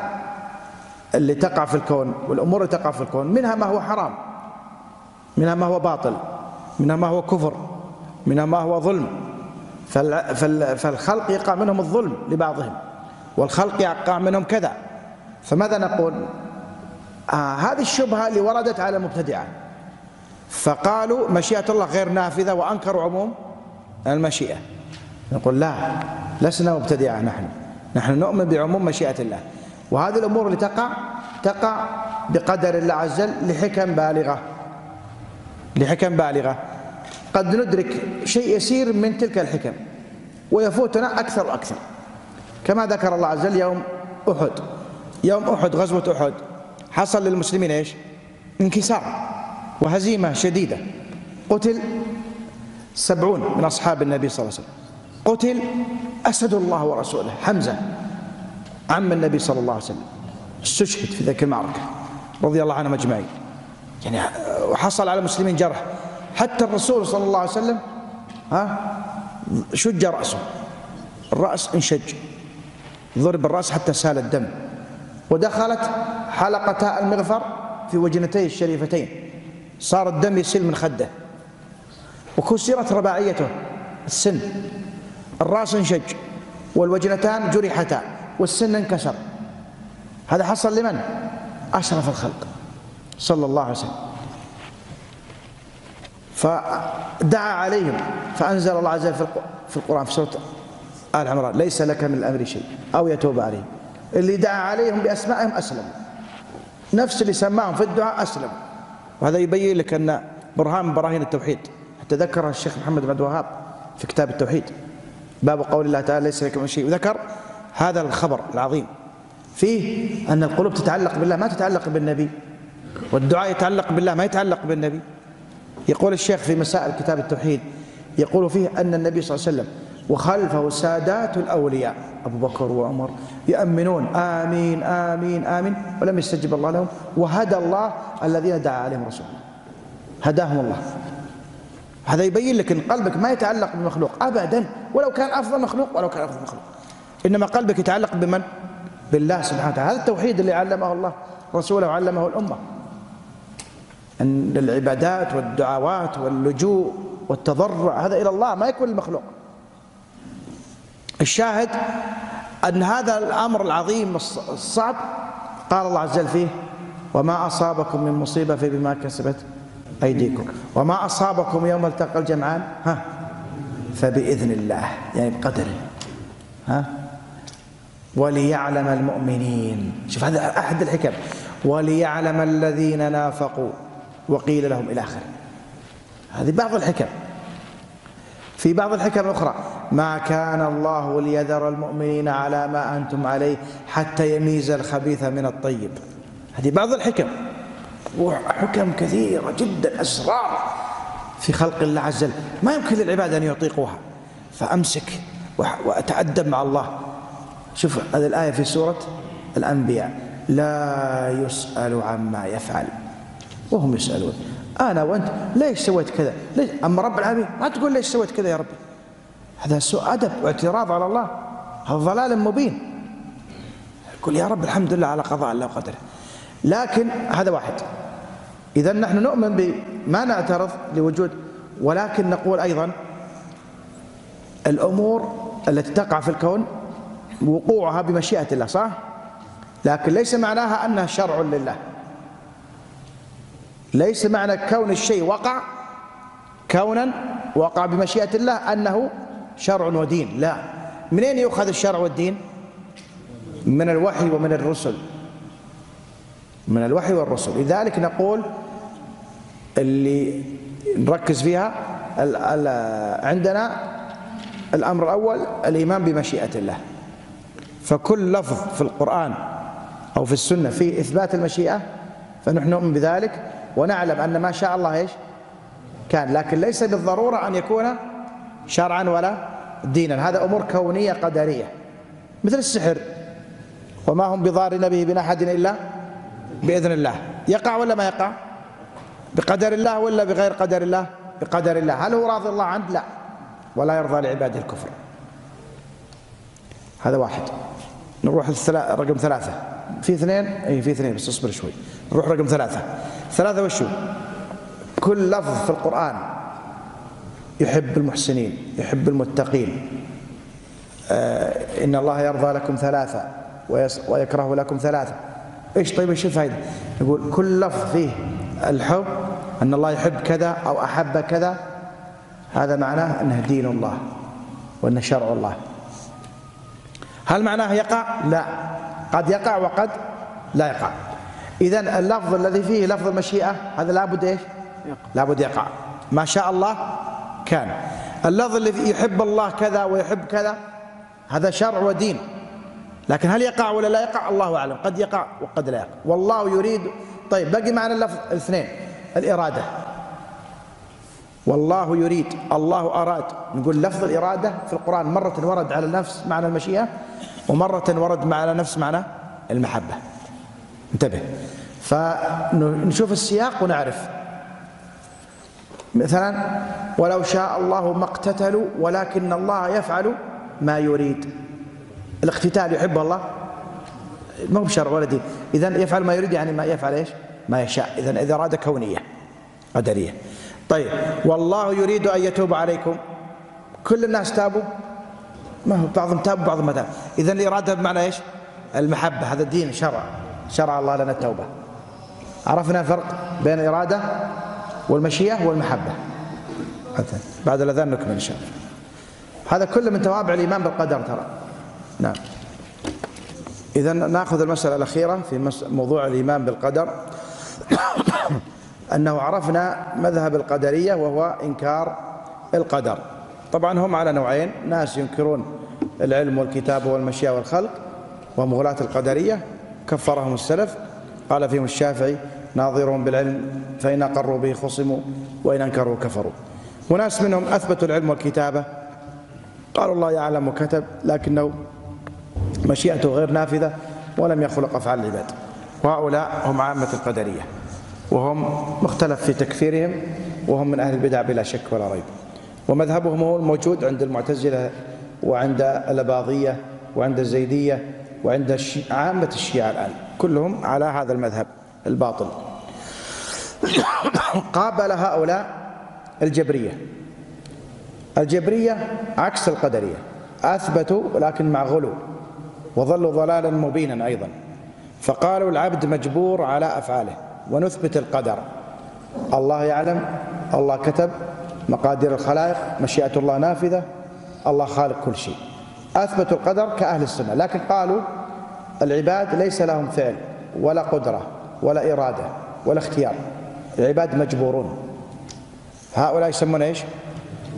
اللي تقع في الكون والأمور اللي تقع في الكون منها ما هو حرام منها ما هو باطل منها ما هو كفر منها ما هو ظلم. فالخلق يقع منهم الظلم لبعضهم والخلق يقع منهم كذا. فماذا نقول؟ آه هذه الشبهة اللي وردت على المبتدعة فقالوا مشيئة الله غير نافذة وأنكروا عموم المشيئة. نقول لا لسنا مبتدعة نحن. نحن نؤمن بعموم مشيئة الله. وهذه الأمور اللي تقع تقع بقدر الله عز وجل لحكم بالغة. لحكم بالغة. قد ندرك شيء يسير من تلك الحكم ويفوتنا أكثر وأكثر. كما ذكر الله عز وجل يوم أحد. يوم أحد غزوة أحد. حصل للمسلمين إيش؟ انكسار وهزيمة شديدة. قتل سبعون من أصحاب النبي صلى الله عليه وسلم. قتل أسد الله ورسوله. حمزة عم النبي صلى الله عليه وسلم. استشهد في ذلك المعركة رضي الله عنهم أجمعين. يعني وحصل على المسلمين جرح. حتى الرسول صلى الله عليه وسلم ها شج رأسه. الرأس انشج. ضرب الرأس حتى سال الدم. ودخلت حلقتا المغفر في وجنتيه الشريفتين. صار الدم يسيل من خده. وكسرت رباعيته السن. الرأس انشج والوجنتان جرحتا والسن انكسر. هذا حصل لمن؟ أشرف الخلق صلى الله عليه وسلم. فدعا عليهم فأنزل الله عز وجل في القرآن في سورة آل عمران ليس لك من الأمر شيء أو يتوب عليهم. اللي دعا عليهم بأسمائهم أسلموا نفس اللي سماهم في الدعاء أسلموا وهذا يبين لك أن برهان من براهين التوحيد. حتى ذكرها الشيخ محمد بن عبد الوهاب في كتاب التوحيد. باب قول الله تعالى ليس لك من شيء. وذكر هذا الخبر العظيم. فيه أن القلوب تتعلق بالله ما تتعلق بالنبي. والدعاء يتعلق بالله ما يتعلق بالنبي. يقول الشيخ في مسائل كتاب التوحيد يقول فيه أن النبي صلى الله عليه وسلم وخلفه سادات الأولياء. أبو بكر وعمر يأمنون آمين آمين آمين. ولم يستجب الله لهم. وهدى الله الذين دعا عليهم رسوله. هداهم الله. هذا يبين لك أن قلبك ما يتعلق بمخلوق أبدا. ولو كان أفضل مخلوق ولو كان أفضل مخلوق. إنما قلبك يتعلق بمن؟ بالله سبحانه وتعالى. هذا التوحيد اللي علمه الله رسوله وعلمه الأمة. أن العبادات والدعوات واللجوء والتضرع هذا إلى الله ما يكون المخلوق الشاهد أن هذا الأمر العظيم الصعب. قال الله عز وجل فيه وما أصابكم من مصيبة فبما كسبت أيديكم. وما أصابكم يوم التقى الجمعان؟ ها؟ فبإذن الله. يعني بقدره ها؟ وليعلم المؤمنين. شوف هذا أحد الحكم. وليعلم الذين نافقوا. وقيل لهم إلى آخره. هذه بعض الحكم. في بعض الحكم الأخرى. ما كان الله ليذر المؤمنين على ما أنتم عليه حتى يميز الخبيث من الطيب. هذه بعض الحكم. وحكم كثيرة جدا أسرار في خلق الله عز وجل. ما يمكن للعباد أن يطيقوها. فأمسك وأتأدب مع الله. شوف هذه الآية في سورة الأنبياء. لا يسأل عما يفعل. وهم يسألون. أنا وأنت ليش سويت كذا؟ ليش؟ أما رب العالمين ما تقول ليش سويت كذا يا ربي. هذا سوء أدب واعتراض على الله. هذا ضلال مبين. يقول يا رب الحمد لله على قضاء الله وقدره. لكن هذا واحد. إذا نحن نؤمن بما نعترض لوجود ولكن نقول أيضا الأمور التي تقع في الكون وقوعها بمشيئة الله صح؟ لكن ليس معناها أنها شرع لله. ليس معنى كون الشيء وقع كونا وقع بمشيئة الله أنه شرع ودين. لا. منين يؤخذ الشرع والدين؟ من الوحي ومن الرسل. من الوحي والرسل. لذلك نقول اللي نركز فيها ال ال عندنا الأمر الأول الإيمان بمشيئة الله. فكل لفظ في القرآن أو في السنة فيه إثبات المشيئة فنحن نؤمن بذلك. ونعلم أن ما شاء الله إيش؟ كان. لكن ليس بالضرورة أن يكون شرعا ولا دينا. هذا أمور كونية قدرية. مثل السحر. وما هم بضارين به من أحد إلا بإذن الله. يقع ولا ما يقع؟ بقدر الله ولا بغير قدر الله؟ بقدر الله. هل هو راضي الله عنه؟ لا. ولا يرضى لعباده الكفر. هذا واحد. نروح رقم ثلاثة. في اثنين؟ اي في اثنين. بس اصبر شوي. نروح رقم ثلاثة. ثلاثة وشو؟ كل لفظ في القرآن يحب المحسنين يحب المتقين. آه إن الله يرضى لكم ثلاثة ويكره لكم ثلاثة. إيش طيب إيش الفائدة؟ يقول كل لفظ فيه الحب أن الله يحب كذا أو أحب كذا هذا معناه أنه دين الله وأنه شرع الله. هل معناه يقع؟ لا. قد يقع وقد لا يقع. إذا اللفظ الذي فيه لفظ المشيئة هذا لابد إيش؟ لابد يقع. ما شاء الله كان. اللفظ الذي يحب الله كذا ويحب كذا هذا شرع ودين. لكن هل يقع ولا لا يقع؟ الله أعلم. قد يقع وقد لا يقع. والله يريد. طيب بقي معنا اللفظ الاثنين الإرادة. والله يريد. الله أراد. نقول لفظ الإرادة في القرآن مرة ورد على نفس معنى المشيئة ومرة ورد على نفس معنى المحبة. انتبه. فنشوف السياق ونعرف. مثلا ولو شاء الله ما اقتتلوا ولكن الله يفعل ما يريد. الاقتتال يحبه الله؟ ما هو بشرع ولا دين. اذا يفعل ما يريد يعني ما يفعل إيش؟ ما يشاء. اذا إذا اراده كونية قدرية. طيب والله يريد أن يتوب عليكم. كل الناس تابوا؟ ما هو بعضهم تاب وبعضهم ما تاب. اذا الإرادة بمعنى إيش؟ المحبة. هذا الدين شرع. شرع الله لنا التوبة. عرفنا الفرق بين الإرادة والمشيئة والمحبة. بعد الأذان نكمل إن شاء الله. هذا كله من توابع الإيمان بالقدر ترى. نعم. إذا نأخذ المسألة الأخيرة في موضوع الإيمان بالقدر. أنه عرفنا مذهب القدرية وهو إنكار القدر. طبعا هم على نوعين. ناس ينكرون العلم والكتابة والمشيئة والخلق وهم غلاة القدرية. كفرهم السلف. قال فيهم الشافعي ناظرهم بالعلم فإن أقروا به خصموا وإن أنكروا كفروا. وناس منهم أثبتوا العلم والكتابة. قالوا الله يعلم وكتب لكنه مشيئته غير نافذة ولم يخلق أفعال العباد. وهؤلاء هم عامة القدرية وهم مختلف في تكفيرهم وهم من أهل البدع بلا شك ولا ريب. ومذهبهم هو الموجود عند المعتزلة وعند الأباضية وعند الزيدية وعند. عامة الشيعة الآن كلهم على هذا المذهب الباطل. قابل هؤلاء الجبرية. الجبرية عكس القدرية. أثبتوا ولكن مع غلو. وظلوا ضلالا مبينا أيضا. فقالوا العبد مجبور على أفعاله. ونثبت القدر. الله يعلم. الله كتب مقادير الخلائق. مشيئة الله نافذة. الله خالق كل شيء. أثبتوا القدر كأهل السنة لكن قالوا العباد ليس لهم فعل ولا قدرة ولا إرادة ولا اختيار العباد مجبورون. هؤلاء يسمون إيش؟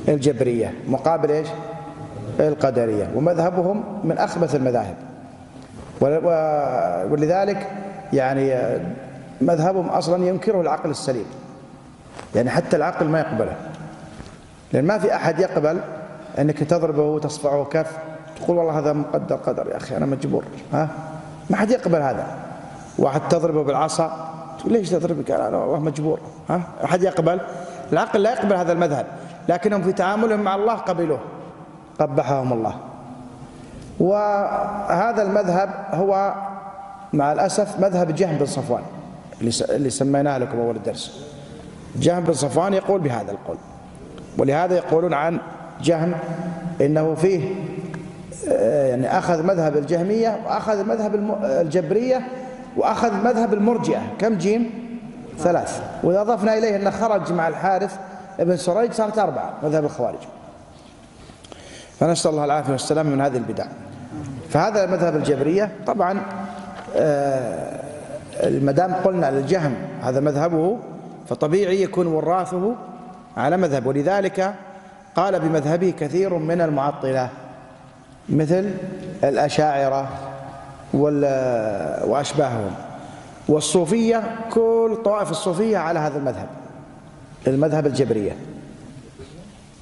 الجبرية مقابل إيش؟ القدرية ومذهبهم من أخبث المذاهب. ولذلك يعني مذهبهم أصلا ينكره العقل السليم يعني حتى العقل ما يقبله. لأن ما في أحد يقبل أنك تضربه وتصفعه كف تقول والله هذا مقدر قدر يا أخي أنا مجبور. ها؟ ما حد يقبل هذا. واحد تضربه بالعصا تقول ليش تضربك؟ أنا مجبور. ها؟ أحد يقبل. العقل لا يقبل هذا المذهب. لكنهم في تعاملهم مع الله قبلوه. قبحهم الله. وهذا المذهب هو مع الأسف مذهب جهم بن صفوان اللي سميناه لكم أول الدرس. جهم بن صفوان يقول بهذا القول. ولهذا يقولون عن جهم إنه فيه يعني أخذ مذهب الجهمية وأخذ مذهب الجبرية وأخذ مذهب المرجئة. كم جيم؟ ثلاث. وإذا أضفنا إليه أنه خرج مع الحارث ابن سريج صارت أربعة مذهب الخوارج. فنسأل الله العافية والسلام من هذه البدع. فهذا مذهب الجبرية. طبعا آه، ما دام قلنا الجهم هذا مذهبه فطبيعي يكون وراثه على مذهب. ولذلك قال بمذهبه كثير من المعطلة. مثل الأشاعرة وأشباههم. والصوفية كل طوائف الصوفية على هذا المذهب المذهب الجبرية.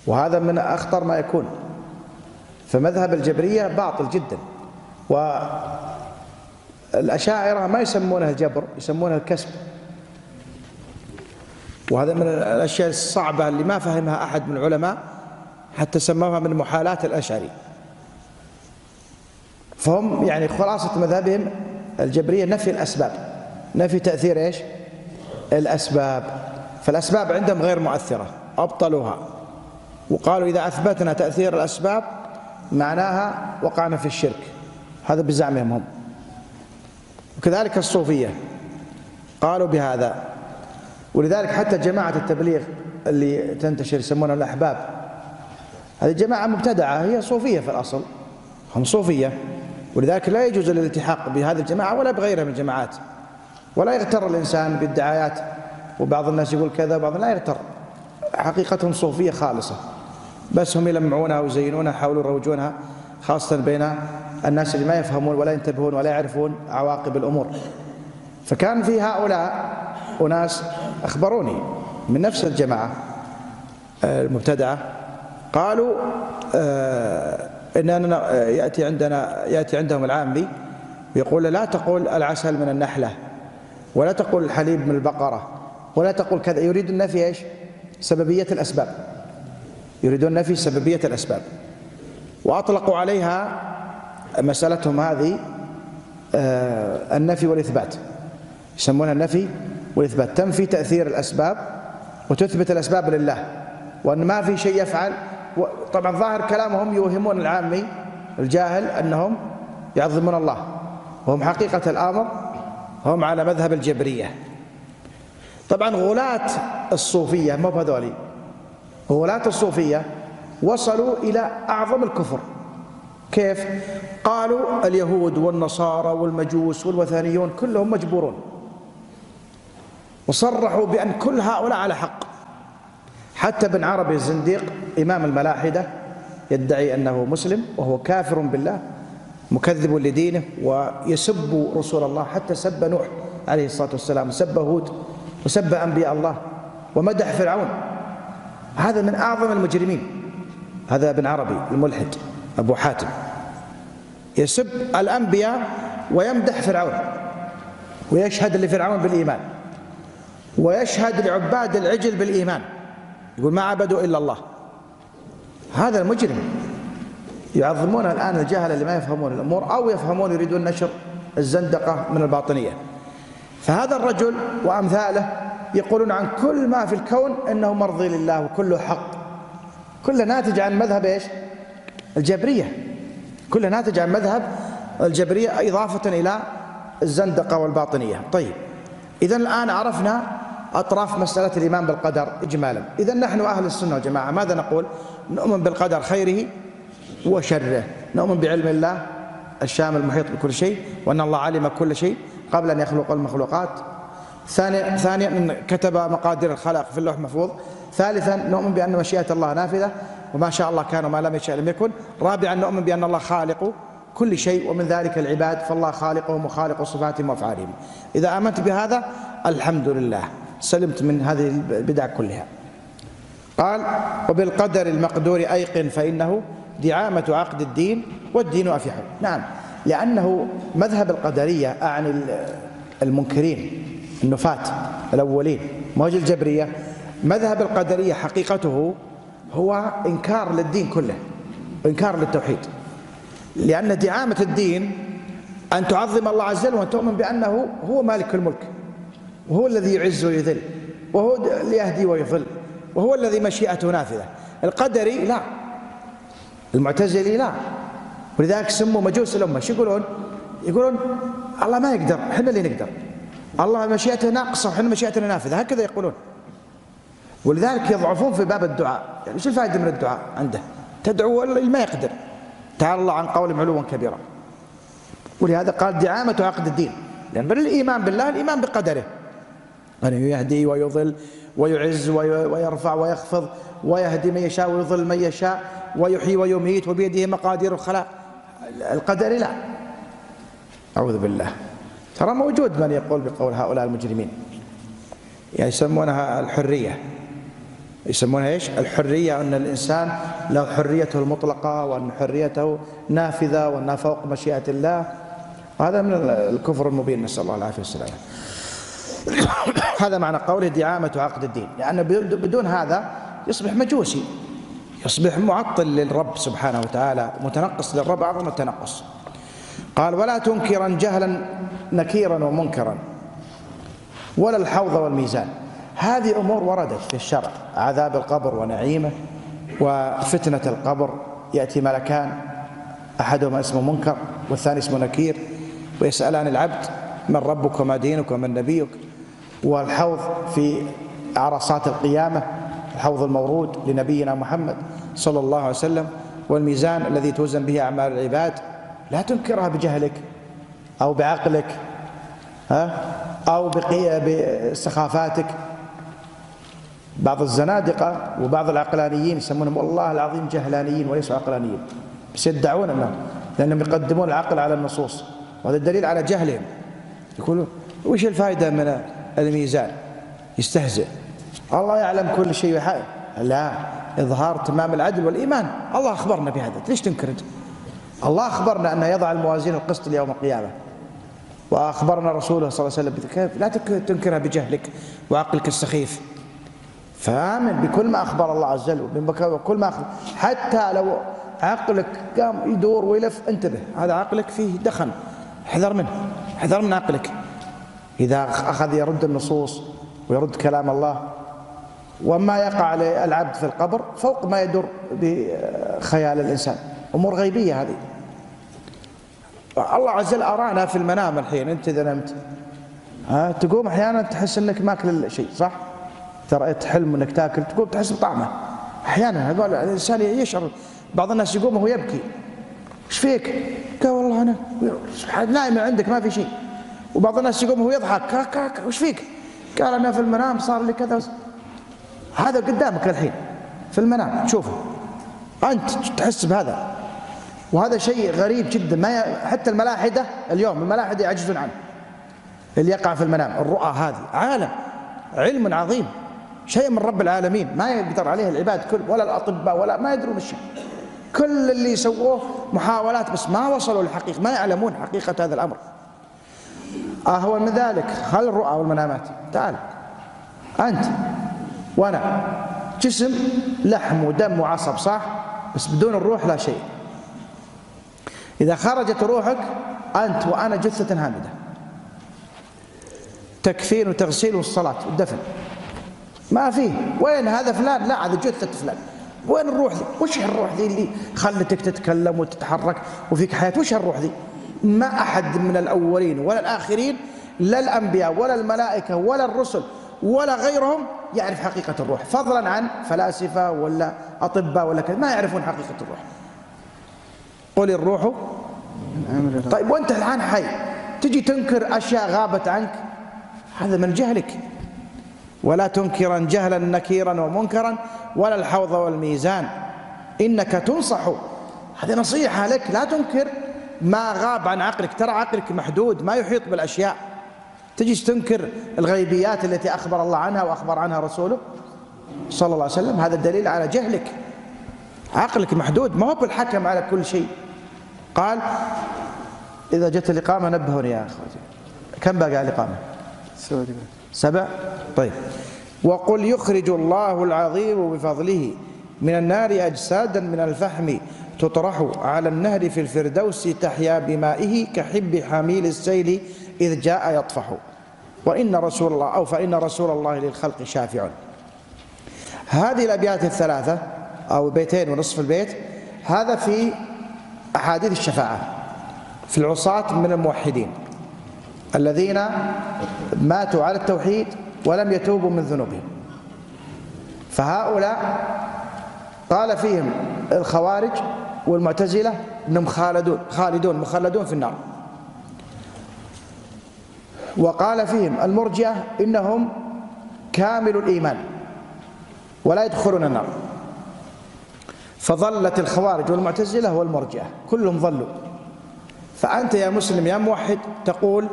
وهذا من أخطر ما يكون. فمذهب الجبرية باطل جدا. والأشاعرة ما يسمونه الجبر يسمونه الكسب. وهذا من الأشياء الصعبة اللي ما فهمها أحد من العلماء حتى سموها من محالات الأشعري. فهم يعني خلاصة مذهبهم الجبرية نفي الأسباب. نفي تأثير إيش؟ الأسباب. فالأسباب عندهم غير مؤثرة أبطلوها. وقالوا إذا أثبتنا تأثير الأسباب معناها وقعنا في الشرك. هذا بزعمهم هم. وكذلك الصوفية قالوا بهذا. ولذلك حتى جماعة التبليغ اللي تنتشر يسمونها الأحباب هذه جماعة مبتدعة هي صوفية في الأصل. هم صوفية. ولذلك لا يجوز الالتحاق بهذه الجماعة ولا بغيرها من الجماعات. ولا يغتر الإنسان بالدعايات. وبعض الناس يقول كذا وبعض لا يغتر. حقيقتهم صوفية خالصة. بس هم يلمعونها ويزينونها يحاولوا يروجونها خاصة بين الناس اللي ما يفهمون ولا ينتبهون ولا يعرفون عواقب الأمور. فكان في هؤلاء أناس أخبروني من نفس الجماعة المبتدعة قالوا آه، إننا يأتي عندنا يأتي عندهم العامي ويقول لا تقول العسل من النحلة ولا تقول الحليب من البقرة ولا تقول كذا. يريد النفي إيش؟ سببية الأسباب. يريدون نفي سببية الأسباب. وأطلقوا عليها مسألتهم هذه آه، النفي والإثبات. يسمونها النفي والإثبات. تنفي تأثير الأسباب وتثبت الأسباب لله وأن ما في شيء يفعل طبعا ظاهر كلامهم يوهمون العامي الجاهل أنهم يعظمون الله. وهم حقيقة الأمر هم على مذهب الجبرية. طبعا غلاة الصوفية ما بهذولي غلاة الصوفية وصلوا إلى أعظم الكفر. كيف؟ قالوا اليهود والنصارى والمجوس والوثنيون كلهم مجبورون. وصرحوا بأن كل هؤلاء على حق. حتى ابن عربي الزنديق إمام الملاحدة يدعي أنه مسلم وهو كافر بالله مكذب لدينه ويسب رسول الله حتى سب نوح عليه الصلاة والسلام سب هود وسب أنبياء الله ومدح فرعون. هذا من أعظم المجرمين. هذا ابن عربي الملحد أبو حاتم. يسب الأنبياء ويمدح فرعون ويشهد لفرعون بالإيمان ويشهد لعباد العجل بالإيمان. يقول ما عبدوا إلا الله. هذا المجرم يعظمون الآن الجهل اللي ما يفهمون الأمور أو يفهمون يريدون نشر الزندقة من الباطنية. فهذا الرجل وأمثاله يقولون عن كل ما في الكون أنه مرضي لله وكله حق. كله ناتج عن مذهب إيش؟ الجبرية. كله ناتج عن مذهب الجبرية إضافة إلى الزندقة والباطنية. طيب إذا الآن عرفنا أطراف مسألة الإيمان بالقدر إجمالا. إذا نحن أهل السنة والجماعة ماذا نقول؟ نؤمن بالقدر خيره وشره. نؤمن بعلم الله الشامل المحيط بكل شيء وأن الله علم كل شيء قبل أن يخلق المخلوقات. ثانيا ثانيا كتب مقادير الخلق في اللوح المحفوظ ثالثا نؤمن بأن مشيئة الله نافذة وما شاء الله كان وما لم يشاء لم يكن. رابعا نؤمن بأن الله خالق كل شيء ومن ذلك العباد فالله خالقهم وخالق صفاتهم وأفعالهم. إذا آمنت بهذا الحمد لله. سلمت من هذه البدع كلها. قال وبالقدر المقدور ايقن فإنه دعامة عقد الدين والدين افح نعم لأنه مذهب القدرية اعني المنكرين النفاة الأولين ما الجبرية. مذهب القدرية حقيقته هو إنكار للدين كله إنكار للتوحيد. لأن دعامة الدين أن تعظم الله عز وجل وأن تؤمن بأنه هو مالك الملك. وهو الذي يعز ويذل وهو اللي يهدي ويضل وهو الذي مشيئته نافذة. القدري لا. المعتزلي لا. ولذلك سموا مجوس الأمة. شو يقولون؟ يقولون الله ما يقدر إحنا اللي نقدر. الله مشيئته ناقصة وحنا مشيئتنا نافذة. هكذا يقولون. ولذلك يضعفون في باب الدعاء. يعني إيش الفائدة من الدعاء عنده؟ تدعو اللي ما يقدر؟ تعالى الله عن قولهم علوا كبيرا. ولهذا قال دعامة عقد الدين. لأن من الإيمان بالله الإيمان بقدره. أن يهدي ويضل ويعز ويرفع ويخفض ويهدي من يشاء ويضل من يشاء ويحيي ويميت وبيده مقادير الخلاق. القدر لا. أعوذ بالله. ترى موجود من يقول بقول هؤلاء المجرمين. يعني يسمونها الحرية. يسمونها إيش؟ الحرية أن الإنسان له حريته المطلقة وأن حريته نافذة وأنها فوق مشيئة الله. وهذا من الكفر المبين. نسأل الله العافية والسلامة. هذا معنى قوله دعامة عقد الدين. لأن بدون هذا يصبح مجوسي. يصبح معطل للرب سبحانه وتعالى متنقص للرب أعظم التنقص. قال ولا تنكرا جهلا نكيرا ومنكرا ولا الحوض والميزان. هذه أمور وردت في الشرع. عذاب القبر ونعيمه وفتنة القبر. يأتي ملكان أحدهما اسمه منكر والثاني اسمه نكير ويسألان العبد من ربك وما دينك ومن نبيك؟ والحوض في عرصات القيامة الحوض المورود لنبينا محمد صلى الله عليه وسلم والميزان الذي توزن به أعمال العباد. لا تنكرها بجهلك أو بعقلك ها؟ أو بسخافاتك. بعض الزنادقة وبعض العقلانيين يسمونهم والله العظيم جهلانيين وليسوا عقلانيين بس يدعون أنهم لأنهم يقدمون العقل على النصوص وهذا دليل على جهلهم. يقولون وش الفائدة من الميزان يستهزئ. الله يعلم كل شيء وحي لا إظهار تمام العدل والإيمان. الله أخبرنا بهذا. ليش تنكر الله أخبرنا أنه يضع الموازين القسط ليوم القيامة. وأخبرنا رسوله صلى الله عليه وسلم لا تنكرها بجهلك وعقلك السخيف. فآمن بكل ما أخبر الله عز وجل وكل ما أخبر حتى لو عقلك قام يدور ويلف انتبه. هذا عقلك فيه دخن. احذر منه. احذر من عقلك. إذا أخذ يرد النصوص ويرد كلام الله وما يقع للعبد في القبر فوق ما يدور بخيال الإنسان. أمور غيبية هذه. الله عز وجل أرانا في المنام الحين. أنت إذا نمت. ها تقوم أحيانا تحس أنك ماكل شيء صح؟ ترى تحلم أنك تاكل تقوم تحس بطعمه. أحيانا هذول الإنسان يشعر بعض الناس يقوم وهو يبكي. إيش فيك؟ قال والله أنا نايم عندك ما في شيء. وبعض الناس يقوم وهو يضحك كاك كاك وش فيك؟ قال أنا في المنام صار لي كذا. هذا قدامك الحين في المنام تشوفه. أنت تحس بهذا. وهذا شيء غريب جدا ما ي... حتى الملاحدة اليوم الملاحدة يعجزون عنه. اللي يقع في المنام الرؤى هذه عالم علم عظيم شيء من رب العالمين. ما يقدر عليه العباد كل ولا الأطباء ولا ما يدرون الشيء كل اللي سووه محاولات بس ما وصلوا للحقيقة ما يعلمون حقيقة هذا الأمر. أهون من ذلك. هل الرؤى والمنامات. تعال. أنت. وأنا. جسم لحم ودم وعصب صح؟ بس بدون الروح لا شيء. إذا خرجت روحك أنت وأنا جثة هامدة. تكفين وتغسيل والصلاة والدفن. ما فيه وين هذا فلان؟ لا هذا جثة فلان. وين الروح ذي؟ وش الروح ذي اللي خلتك تتكلم وتتحرك وفيك حياة؟ وش الروح ذي؟ ما أحد من الأولين ولا الآخرين لا الأنبياء ولا الملائكة ولا الرسل ولا غيرهم يعرف حقيقة الروح. فضلا عن فلاسفة ولا أطباء ولا كذا ما يعرفون حقيقة الروح. قل الروح. طيب وأنت الآن حي تجي تنكر أشياء غابت عنك هذا من جهلك. ولا تنكرا جهلا نكيرا ومنكرا ولا الحوض والميزان إنك تنصح. هذه نصيحة لك لا تنكر. ما غاب عن عقلك. ترى عقلك محدود ما يحيط بالأشياء. تجي تنكر الغيبيات التي أخبر الله عنها وأخبر عنها رسوله. صلى الله عليه وسلم هذا دليل على جهلك. عقلك محدود ما هو بالحكم على كل شيء. قال إذا جت الإقامة نبهوني يا أخوتي. كم بقى الإقامة؟ سبع؟ طيب. وقل يخرج الله العظيم بفضله من النار أجسادا من الفحم تطرح على النهر في الفردوس تحيا بمائه كحب حميل السيل إذ جاء يطفح. وإن رسول الله أو فإن رسول الله للخلق شافع. هذه الأبيات الثلاثة أو بيتين ونصف البيت هذا في أحاديث الشفاعة في العصاة من الموحدين الذين ماتوا على التوحيد ولم يتوبوا من ذنوبهم. فهؤلاء قال فيهم الخوارج والمعتزلة إنهم خالدون خالدون مخلدون في النار. وقال فيهم المرجئة إنهم كامل الإيمان ولا يدخلون النار. فظلت الخوارج والمعتزلة والمرجئة كلهم ظلوا. فأنت يا مسلم يا موحد تقول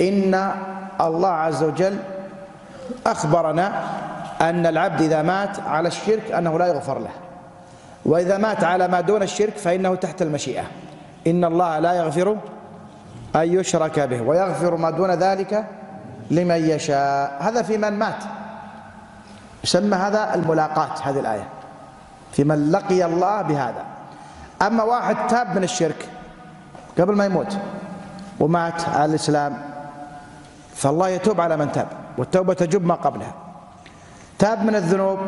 إن الله عز وجل أخبرنا أن العبد إذا مات على الشرك أنه لا يغفر له. وإذا مات على ما دون الشرك فإنه تحت المشيئة. إن الله لا يغفر أن يشرك به ويغفر ما دون ذلك لمن يشاء. هذا في من مات. يسمى هذا الملاقاة هذه الآية. في من لقي الله بهذا. أما واحد تاب من الشرك قبل ما يموت ومات على الإسلام فالله يتوب على من تاب والتوبة تجب ما قبلها. تاب من الذنوب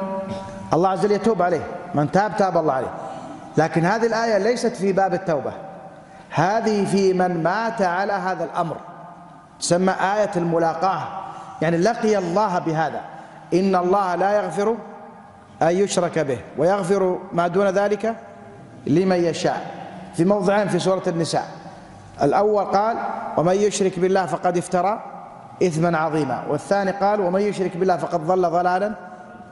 الله عز وجل يتوب عليه. من تاب تاب الله عليه. لكن هذه الآية ليست في باب التوبة. هذه في من مات على هذا الأمر. تسمى آية الملاقاة. يعني لقي الله بهذا. إن الله لا يغفر أن يشرك به ويغفر ما دون ذلك لمن يشاء. في موضعين في سورة النساء. الأول قال ومن يشرك بالله فقد افترى إثما عظيما. والثاني قال ومن يشرك بالله فقد ضل ضلالا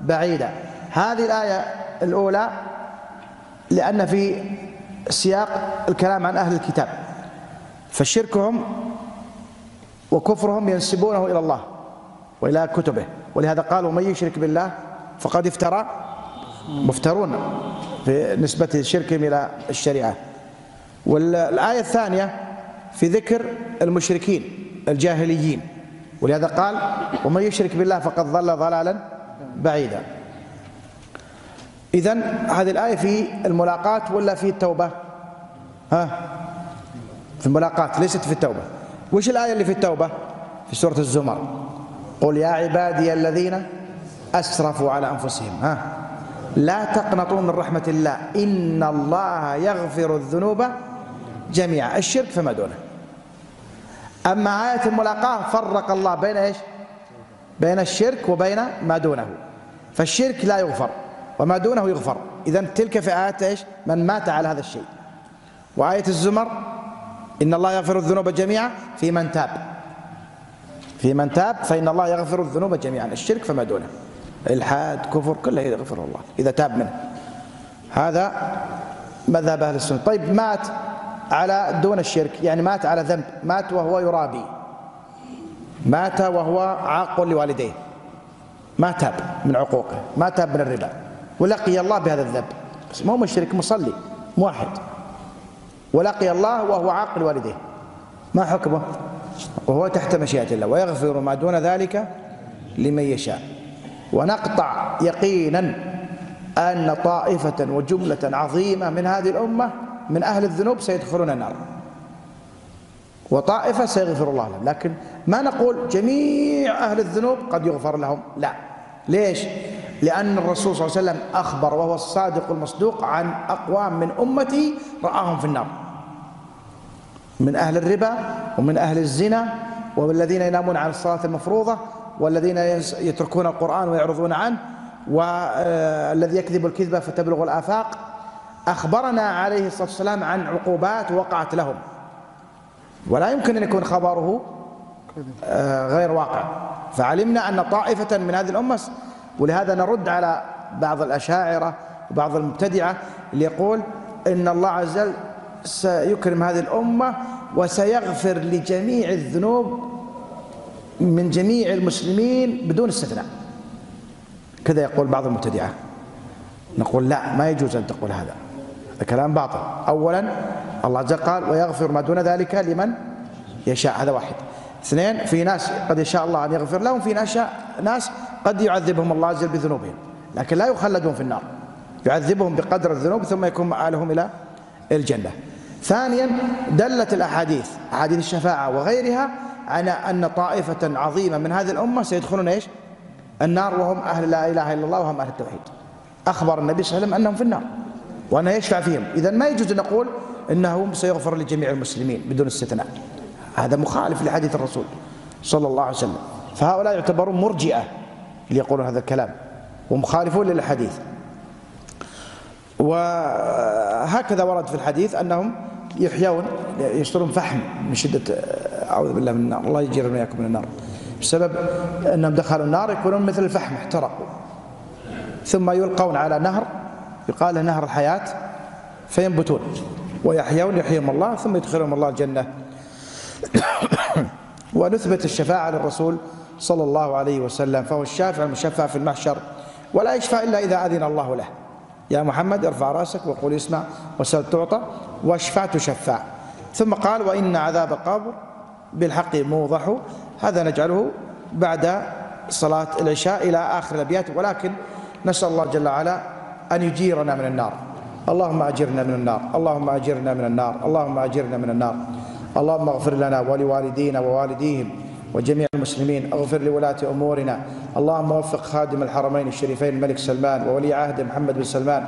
بعيدا. هذه الآية الأولى لأن في سياق الكلام عن أهل الكتاب فشركهم وكفرهم ينسبونه إلى الله وإلى كتبه ولهذا قال ومن يشرك بالله فقد افترى مفترون في نسبة شركهم إلى الشريعة. والآية الثانية في ذكر المشركين الجاهليين ولهذا قال ومن يشرك بالله فقد ضل ضلالا بعيدا. إذن هذه الآية في الملاقات ولا في التوبة؟ ها؟ في الملاقات ليست في التوبة. وش الآية اللي في التوبة؟ في سورة الزمر. قل يا عبادي الذين أسرفوا على أنفسهم. ها؟ لا تقنطوا من رحمة الله. إن الله يغفر الذنوب جميعا. الشرك فما دونه. أما آية الملاقاة فرق الله بين إيش؟ بين الشرك وبين ما دونه. فالشرك لا يغفر. وما دونه يغفر. إذا تلك في آيات إيش؟ من مات على هذا الشيء. وآية الزمر إن الله يغفر الذنوب جميعا في من تاب. في من تاب فإن الله يغفر الذنوب جميعا. الشرك فما دونه. الحاد كفر كله يغفر الله إذا تاب منه. هذا مذهب أهل السنة. طيب مات على دون الشرك يعني مات على ذنب. مات وهو يرابي. مات وهو عاق لوالديه. ما تاب من عقوقه. ما تاب من الربا. ولقي الله بهذا الذنب. بس ما هو مشرك مصلي موحد. ولقي الله وهو عاق لوالديه. ما حكمه؟ وهو تحت مشيئة الله. ويغفر ما دون ذلك لمن يشاء. ونقطع يقينا أن طائفة وجملة عظيمة من هذه الأمة من أهل الذنوب سيدخلون النار. وطائفة سيغفر الله لهم. لكن ما نقول جميع أهل الذنوب قد يغفر لهم. لا. ليش؟ لأن الرسول صلى الله عليه وسلم أخبر وهو الصادق المصدوق عن أقوام من أمتي رآهم في النار. من أهل الربا ومن أهل الزنا والذين ينامون عن الصلاة المفروضة والذين يتركون القرآن ويعرضون عنه والذي يكذب الكذبة فتبلغ الآفاق. أخبرنا عليه الصلاة والسلام عن عقوبات وقعت لهم. ولا يمكن أن يكون خبره آه، غير واقع. فعلمنا أن طائفة من هذه الأمة ولهذا نرد على بعض الأشاعرة وبعض المبتدعة اللي يقول إن الله عز وجل سيكرم هذه الأمة وسيغفر لجميع الذنوب من جميع المسلمين بدون استثناء. كذا يقول بعض المبتدعة. نقول لا ما يجوز أن تقول هذا. هذا كلام باطل. أولا الله عز وجل قال ويغفر ما دون ذلك لمن يشاء. هذا واحد. اثنين في ناس قد يشاء الله أن يغفر لهم في ناس ناس قد يعذبهم الله عز وجل بذنوبهم لكن لا يخلدون في النار. يعذبهم بقدر الذنوب ثم يكون مآلهم إلى الجنة. ثانيا دلت الأحاديث أحاديث الشفاعة وغيرها على أن طائفة عظيمة من هذه الأمة سيدخلون إيش؟ النار وهم أهل لا إله إلا الله وهم أهل التوحيد. أخبر النبي صلى الله عليه وسلم أنهم في النار وأنه يشفع فيهم. إذا ما يجوز أن نقول إنه سيغفر لجميع المسلمين بدون استثناء. هذا مخالف لحديث الرسول صلى الله عليه وسلم. فهؤلاء يعتبرون مرجئة. اللي يقولون هذا الكلام. ومخالفون للحديث. وهكذا ورد في الحديث أنهم يحيون يشترون فحم من شدة أعوذ بالله من النار. الله يجيرنا وإياكم من النار. بسبب أنهم دخلوا النار يكونون مثل الفحم احترقوا. ثم يلقون على نهر يقال له نهر الحياة فينبتون. ويحيون يحييهم الله ثم يدخلهم الله الجنة. ونثبت الشفاعة للرسول صلى الله عليه وسلم فهو الشافع المشفع في المحشر. ولا يشفع إلا إذا أذن الله له. يا محمد ارفع رأسك وقول اسمع وسل تعطى واشفع تشفع. ثم قال وإن عذاب القبر بالحق موضح. هذا نجعله بعد صلاة العشاء إلى آخر الأبيات ولكن نسأل الله جل وعلا أن يجيرنا من النار. اللهم أجرنا من النار. اللهم أجرنا من النار. اللهم أجرنا من النار. اللهم اغفر لنا ولوالدينا ووالديهم. وجميع المسلمين اغفر لولاة أمورنا. اللهم وفق خادم الحرمين الشريفين الملك سلمان وولي عهد محمد بن سلمان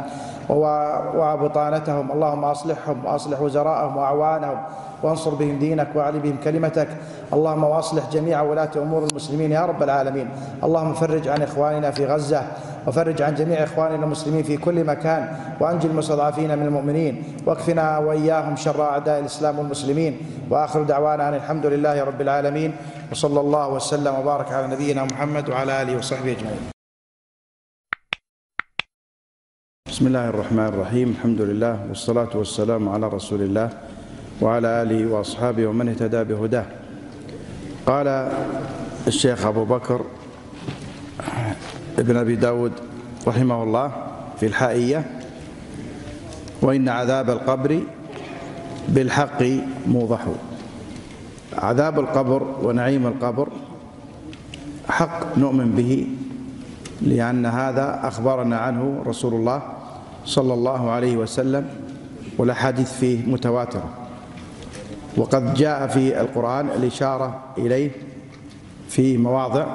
وبطانتهم اللهم أصلحهم وأصلح وزراءهم وأعوانهم وانصر بهم دينك وأعلي بهم كلمتك. اللهم وأصلح جميع ولاة أمور المسلمين يا رب العالمين. اللهم فرج عن إخواننا في غزة. وفرج عن جميع إخواننا المسلمين في كل مكان وأنجي المستضعفين من المؤمنين واكفنا وإياهم شر أعداء الإسلام والمسلمين وآخر دعوانا أن الحمد لله رب العالمين وصلى الله وسلم وبارك على نبينا محمد وعلى آله وصحبه أجمعين. بسم الله الرحمن الرحيم الحمد لله والصلاة والسلام على رسول الله وعلى آله وأصحابه ومن اهتدى بهداه. قال الشيخ أبو بكر ابن أبي داود رحمه الله في الحائية وإن عذاب القبر بالحق موضح. عذاب القبر ونعيم القبر حق نؤمن به لأن هذا أخبرنا عنه رسول الله صلى الله عليه وسلم والأحاديث فيه متواترة. وقد جاء في القرآن الإشارة إليه في مواضع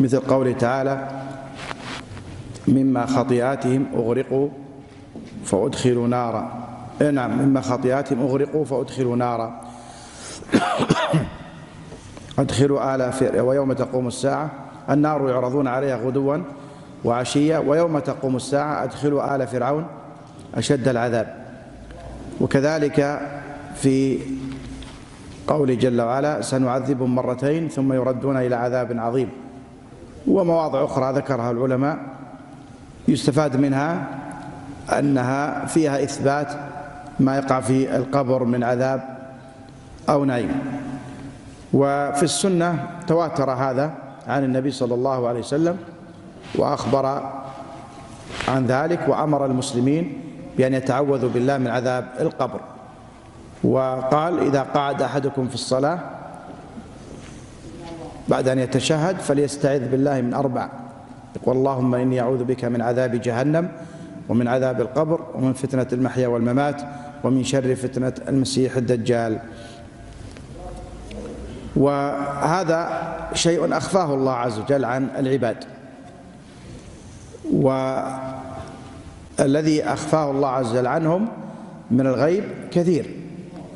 مثل قوله تعالى مما خطيئاتهم أغرقوا فأدخلوا نارا. نعم مما خطيئاتهم أغرقوا فأدخلوا نارا. أدخلوا آل ويوم تقوم الساعة النار يعرضون عليها غدوا وعشية ويوم تقوم الساعة أدخلوا آل فرعون أشد العذاب. وكذلك في قول جل وعلا سنعذبهم مرتين ثم يردون إلى عذاب عظيم. ومواضع أخرى ذكرها العلماء يستفاد منها أنها فيها إثبات ما يقع في القبر من عذاب أو نعيم. وفي السنة تواتر هذا عن النبي صلى الله عليه وسلم وأخبر عن ذلك وأمر المسلمين بأن يتعوذوا بالله من عذاب القبر. وقال إذا قعد أحدكم في الصلاة بعد أن يتشهد فليستعذ بالله من أربع. يقول اللهم إني أعوذ بك من عذاب جهنم ومن عذاب القبر ومن فتنة المحيا والممات ومن شر فتنة المسيح الدجال. وهذا شيء أخفاه الله عز وجل عن العباد. والذي أخفاه الله عز وجل عنهم من الغيب كثير.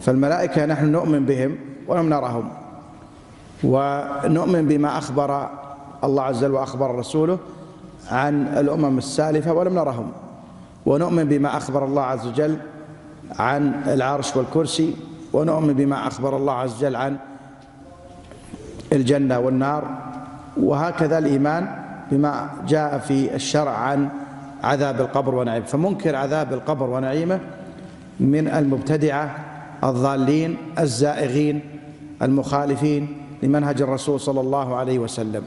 فالملائكة نحن نؤمن بهم ولم نرهم. ونؤمن بما أخبر الله عز وجل وأخبر رسوله عن الأمم السالفة ولم نرهم. ونؤمن بما أخبر الله عز وجل عن العرش والكرسي ونؤمن بما أخبر الله عز وجل عن الجنة والنار. وهكذا الإيمان بما جاء في الشرع عن عذاب القبر ونعيمه. فمنكر عذاب القبر ونعيمه من المبتدعة الضالين الزائغين المخالفين لمنهج الرسول صلى الله عليه وسلم.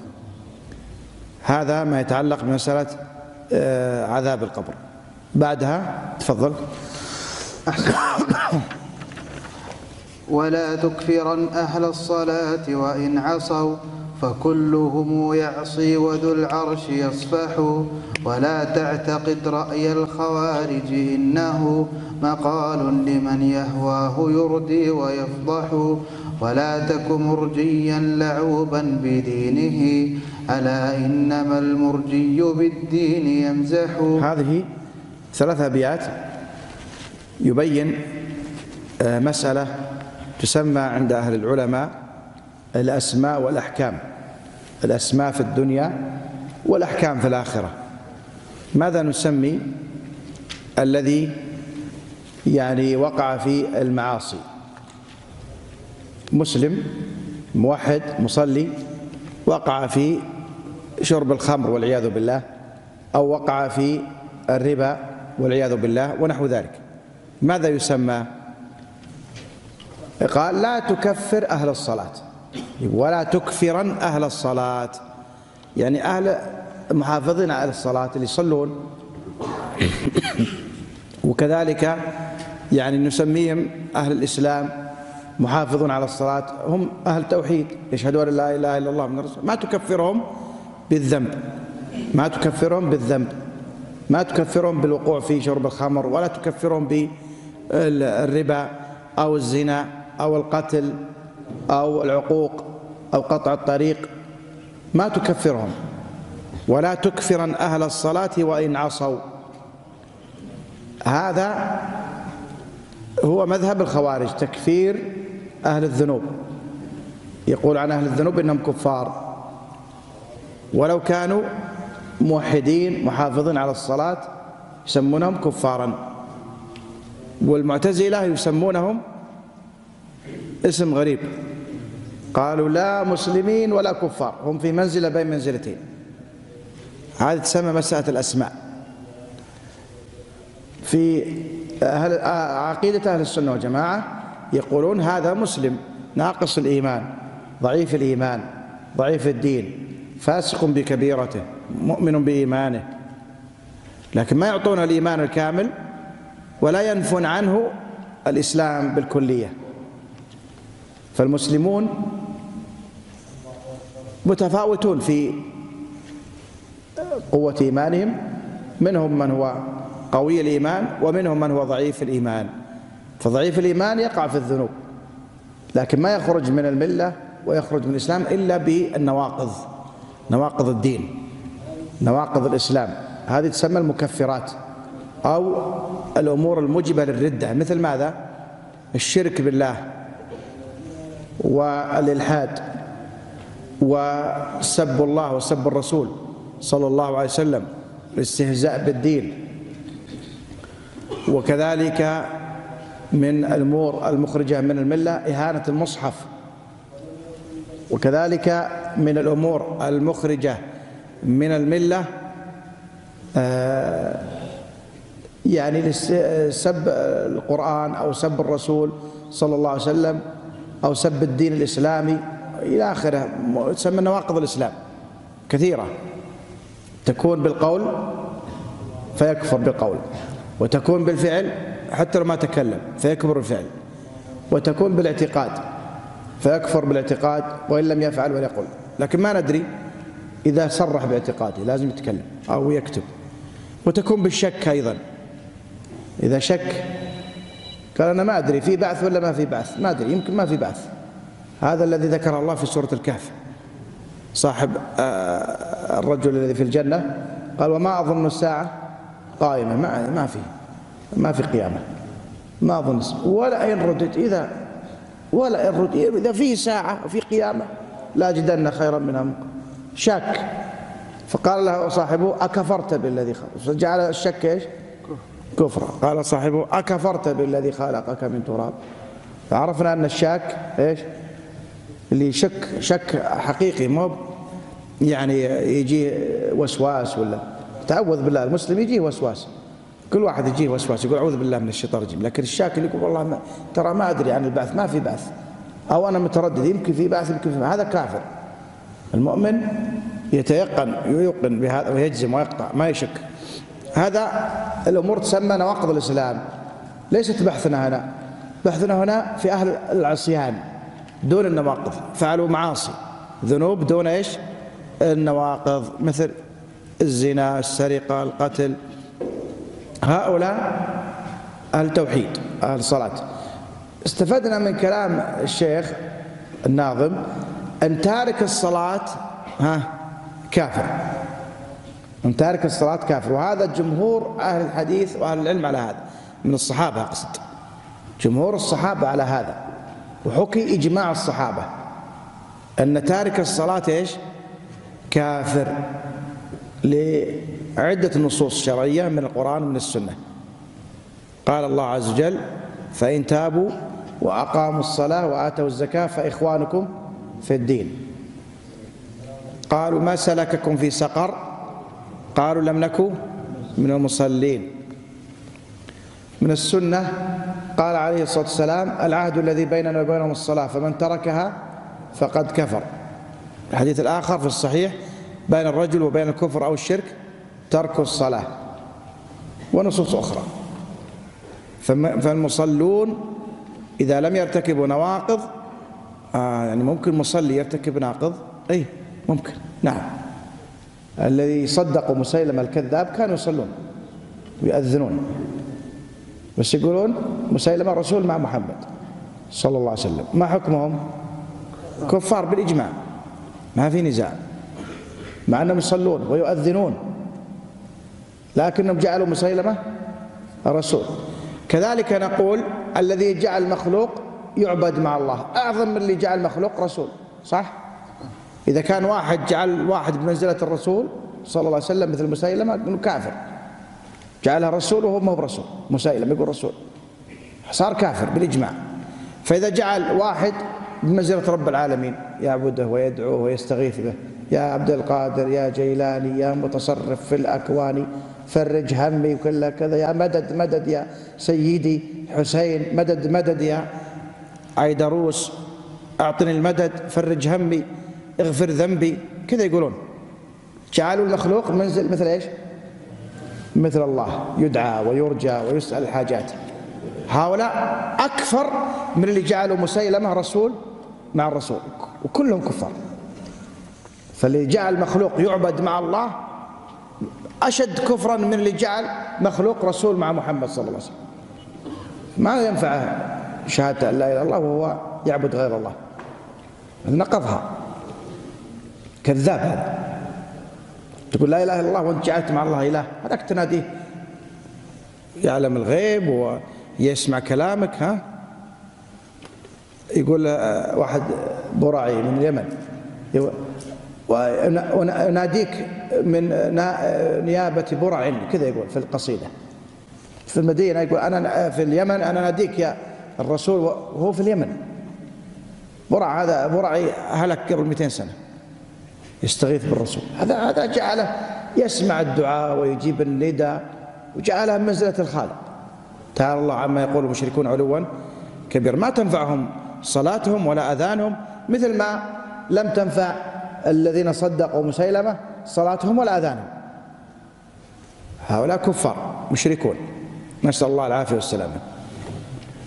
هذا ما يتعلق بمسألة آه، عذاب القبر. بعدها تفضل. ولا تكفرن أهل الصلاة وإن عصوا فكلهم يعصي وذو العرش يصفح. ولا تعتقد رأي الخوارج إنه مقال لمن يهواه يردي ويفضح. ولا تك مرجيا لعوبا بدينه ألا إنما المرجي بالدين يمزح. هذه ثلاث أبيات يبين آه، مسألة تسمى عند أهل العلماء الأسماء والأحكام. الأسماء في الدنيا والأحكام في الآخرة. ماذا نسمي الذي يعني وقع في المعاصي؟ مسلم موحد مصلي وقع في شرب الخمر والعياذ بالله أو وقع في الربا والعياذ بالله ونحو ذلك. ماذا يسمى؟ قال لا تكفر أهل الصلاة. ولا تكفرا أهل الصلاة. يعني أهل محافظين على الصلاة اللي يصلون. وكذلك يعني نسميهم أهل الإسلام. محافظون على الصلاة هم أهل توحيد يشهدون لا إله إلا الله من الرسول ما تكفرهم بالذنب ما تكفرهم بالذنب ما تكفرهم بالوقوع في شرب الخمر ولا تكفرهم بالربا أو الزنا أو القتل أو العقوق أو قطع الطريق. ما تكفرهم. ولا تكفرا أهل الصلاة وإن عصوا. هذا هو مذهب الخوارج تكفير أهل الذنوب. يقول عن أهل الذنوب إنهم كفار. ولو كانوا موحدين محافظين على الصلاة يسمونهم كفارا. والمعتزلة يسمونهم اسم غريب. قالوا لا مسلمين ولا كفار. هم في منزلة بين منزلتين. هذه تسمى مسألة الأسماء. في أهل عقيدة أهل السنة والجماعة يقولون هذا مسلم ناقص الإيمان ضعيف الإيمان ضعيف الدين فاسق بكبيرته مؤمن بإيمانه. لكن ما يعطون الإيمان الكامل ولا ينفون عنه الإسلام بالكلية. فالمسلمون متفاوتون في قوة إيمانهم منهم من هو قوي الإيمان ومنهم من هو ضعيف الإيمان. فضعيف الإيمان يقع في الذنوب لكن ما يخرج من الملة ويخرج من الإسلام إلا بالنواقض نواقض الدين نواقض الإسلام هذه تسمى المكفرات أو الأمور الموجبة للردة مثل ماذا؟ الشرك بالله والإلحاد وسب الله وسب الرسول صلى الله عليه وسلم الاستهزاء بالدين وكذلك من الأمور المخرجة من الملة إهانة المصحف. وكذلك من الأمور المخرجة من الملة آه، يعني سب القرآن أو سب الرسول صلى الله عليه وسلم أو سب الدين الإسلامي إلى آخره تسمى نواقض الإسلام كثيرة. تكون بالقول فيكفر بالقول وتكون بالفعل حتى لو ما تكلم فيكبر الفعل وتكون بالاعتقاد فيكفر بالاعتقاد وإن لم يفعل ويقول لكن ما ندري إذا صرح باعتقاده لازم يتكلم أو يكتب. وتكون بالشك أيضا. إذا شك قال أنا ما أدري في بعث ولا ما في بعث؟ ما أدري يمكن ما في بعث. هذا الذي ذكر الله في سورة الكهف. صاحب آه، الرجل الذي في الجنة قال وما أظن الساعة قائمة. ما ما في. ما في قيامة. ما أظن ولا إن ردت. إذا ولا إن ردت. إذا في ساعة وفي قيامة لا جدن خيرا منها شك. فقال له صاحبه أكفرت بالذي خلق. جعل الشك إيش؟ كفرا. قال صاحبه أكفرت بالذي خلقك من تراب. فعرفنا أن الشاك إيش؟ اللي شك شك حقيقي مو يعني يجي وسواس ولا. تعوذ بالله المسلم يجيه وسواس. كل واحد يجيه وسواس يقول أعوذ بالله من الشيطان الرجيم. لكن الشاك اللي يقول والله ما ترى ما أدري عن البعث ما في بعث. أو أنا متردد يمكن في بعث يمكن في بعث. هذا كافر. المؤمن يتيقن ويوقن بهذا ويجزم ويقطع ما يشك. هذا الأمور تسمى نواقض الإسلام. ليست بحثنا هنا. بحثنا هنا في أهل العصيان دون النواقض. فعلوا معاصي. ذنوب دون إيش؟ النواقض مثل الزنا السرقة القتل. هؤلاء أهل توحيد أهل الصلاة. استفدنا من كلام الشيخ الناظم أن تارك الصلاة ها كافر. من تارك الصلاة كافر. وهذا جمهور أهل الحديث وأهل العلم على هذا من الصحابة أقصد. جمهور الصحابة على هذا. وحكي إجماع الصحابة. أن تارك الصلاة إيش؟ كافر. لعدة نصوص شرعية من القرآن ومن السنة. قال الله عز وجل فإن تابوا وأقاموا الصلاة وآتوا الزكاة فإخوانكم في الدين. قالوا ما سلككم في سقر؟ قالوا لم نكن من المصلين. من السنة قال عليه الصلاة والسلام العهد الذي بيننا وبينهم الصلاة فمن تركها فقد كفر. الحديث الآخر في الصحيح بين الرجل وبين الكفر أو الشرك ترك الصلاة ونصوص أخرى. فالمصلون إذا لم يرتكبوا نواقض آه يعني ممكن مصلي يرتكب ناقض؟ أي ممكن. نعم. الذي صدقوا مسيلمة الكذاب كانوا يصلون ويؤذنون بس يقولون مسيلمة رسول مع محمد صلى الله عليه وسلم. ما حكمهم؟ كفار بالإجماع. ما في نزاع. مع أنهم يصلون ويؤذنون. لكنهم جعلوا مسيلمة الرسول. كذلك نقول الذي جعل مخلوق يعبد مع الله. أعظم من اللي جعل مخلوق رسول صح؟ إذا كان واحد جعل واحد بمنزلة الرسول صلى الله عليه وسلم مثل مسيلمة انه كافر. جعلها رسول وهو ما هو برسول مسيلمة يقول رسول. صار كافر بالإجماع. فإذا جعل واحد بمنزلة رب العالمين يعبده ويدعوه ويستغيث به يا عبد القادر يا جيلاني يا متصرف في الأكوان فرج همي وكل كذا. يا مدد مدد يا سيدي حسين مدد مدد يا عيدروس. أعطني المدد فرج همي اغفر ذنبي. كذا يقولون. جعلوا المخلوق منزل مثل إيش؟ مثل الله. يدعى ويرجى ويسأل الحاجات هؤلاء أكثر من اللي جعلوا مسيلمة رسول مع الرسول. وكلهم كفار. فاللي جعل مخلوق يعبد مع الله أشد كفرا من اللي جعل مخلوق رسول مع محمد صلى الله عليه وسلم. ما ينفعه شهادة أن لا إله إلا الله وهو يعبد غير الله. نقضها. كذاب هذا. تقول لا إله إلا الله وأنت جعلت مع الله إله. هذاك تناديه. يعلم الغيب ويسمع كلامك ها؟ يقول آه، واحد برعي من اليمن. وناديك من نيابة برع كذا يقول في القصيدة. في المدينة يقول أنا في اليمن أنا ناديك يا الرسول وهو في اليمن. برع هذا برعي هلك قبل 200 سنة. يستغيث بالرسول. هذا هذا جعله يسمع الدعاء ويجيب النداء وجعلها منزلة الخالق. تعالى الله عما يقول المشركون علوا كبير. ما تنفعهم صلاتهم ولا أذانهم مثل ما لم تنفع الذين صدقوا مسيلمة صلاتهم ولا أذانهم هؤلاء كفار مشركون. نسأل الله العافية والسلامة.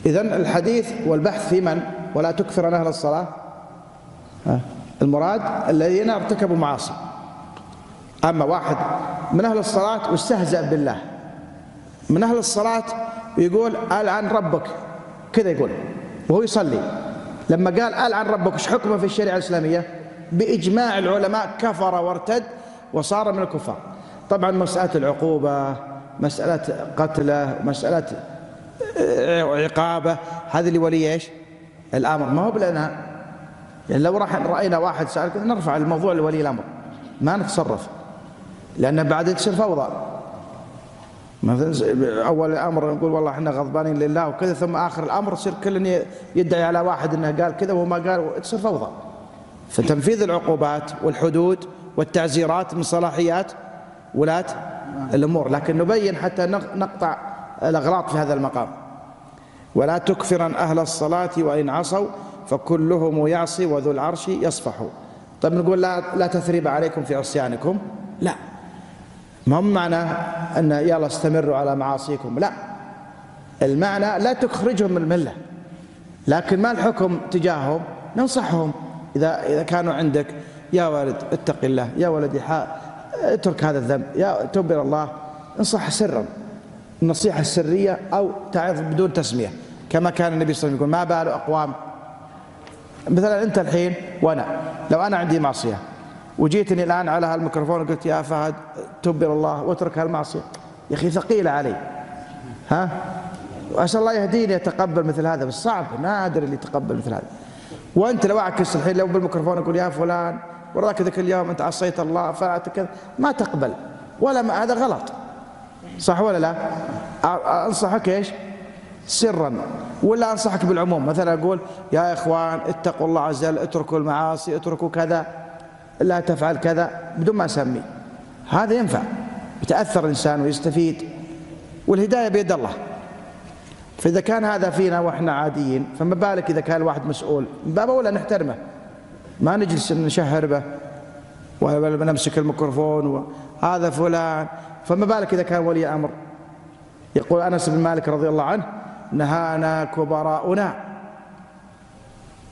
إذا الحديث والبحث في من؟ ولا تكثر عن أهل الصلاة. المراد الذين ارتكبوا معاصي. أما واحد من أهل الصلاة واستهزأ بالله. من أهل الصلاة يقول ألعن ربك؟ كذا يقول. وهو يصلي. لما قال ألعن ربك؟ إيش حكمه في الشريعة الإسلامية؟ بإجماع العلماء كفر وارتد وصار من الكفار. طبعا مسألة العقوبة مسألة قتله مسألة عقابه هذه لولي إيش؟ الأمر. ما هو بلنا. يعني لو راح رأينا واحد سأل نرفع الموضوع لولي الأمر. ما نتصرف. لأن بعد تصير فوضى. مثلا أول الأمر نقول والله إحنا غضبانين لله وكذا ثم آخر الأمر يصير كل يدعي على واحد إنه قال كذا وما قال تصير فوضى. فتنفيذ العقوبات والحدود والتعزيرات من صلاحيات ولاة الأمور. لكن نبين حتى نقطع الأغلاط في هذا المقام. ولا تكفرا أهل الصلاة وإن عصوا فكلهم يعصي وذو العرش يصفح. طيب نقول لا لا تثريب عليكم في عصيانكم؟ لا. ما معنى أن يلا استمروا على معاصيكم؟ لا. المعنى لا تخرجهم من الملة. لكن ما الحكم تجاههم؟ ننصحهم. إذا إذا كانوا عندك يا والد اتق الله يا ولدي اترك هذا الذنب يا توب إلى الله انصح سرا النصيحة السرية أو تعظ بدون تسمية كما كان النبي صلى الله عليه وسلم يقول ما بال أقوام. مثلا أنت الحين وأنا لو أنا عندي معصية وجيتني الآن على هالميكروفون وقلت يا فهد تب إلى الله واترك هالمعصية. يا أخي ثقيلة علي. ها؟ وأسأل الله يهديني يتقبل مثل هذا بس صعب نادر اللي يتقبل مثل هذا. وأنت لو أعكس الحين لو بالميكروفون أقول يا فلان وراك ذاك اليوم أنت عصيت الله فعلت كذا. ما تقبل. ولا ما هذا غلط. صح ولا لا؟ أنصحك إيش؟ سرا. ولا أنصحك بالعموم. مثلا أقول يا إخوان اتقوا الله عز وجل اتركوا المعاصي اتركوا كذا. لا تفعل كذا بدون ما أسمي. هذا ينفع. يتأثر الإنسان ويستفيد. والهداية بيد الله. فإذا كان هذا فينا وإحنا عاديين فما بالك إذا كان الواحد مسؤول؟ من باب أولى نحترمه. ما نجلس نشهر به ولا نمسك الميكروفون وهذا فلان. فما بالك إذا كان ولي أمر؟ يقول أنس بن مالك رضي الله عنه نهانا كبراؤنا.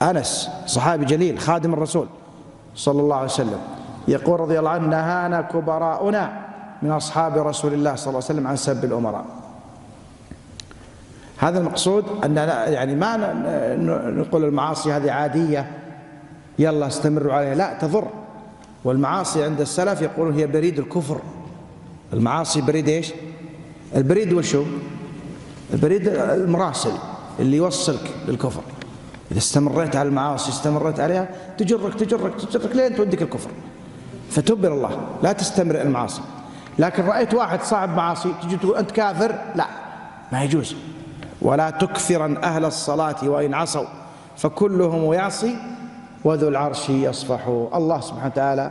أنس صحابي جليل خادم الرسول صلى الله عليه وسلم يقول رضي الله عنه نهانا كبراؤنا من أصحاب رسول الله صلى الله عليه وسلم عن سب الأمراء. هذا المقصود أن يعني ما نقول المعاصي هذه عادية يلا استمروا عليها. لا تضر. والمعاصي عند السلف يقولون هي بريد الكفر. المعاصي بريد إيش؟ البريد وشو؟ البريد المراسل اللي يوصلك للكفر. إذا استمريت على المعاصي استمريت عليها تجرك تجرك تجرك لين توديك الكفر. فتب إلى الله. لا تستمر المعاصي. لكن رأيت واحد صاحب معاصي تجي تقول أنت كافر؟ لا ما يجوز. ولا تكثرا أهل الصلاة وإن عصوا فكلهم يعصي وذو العرش يصفح. الله سبحانه وتعالى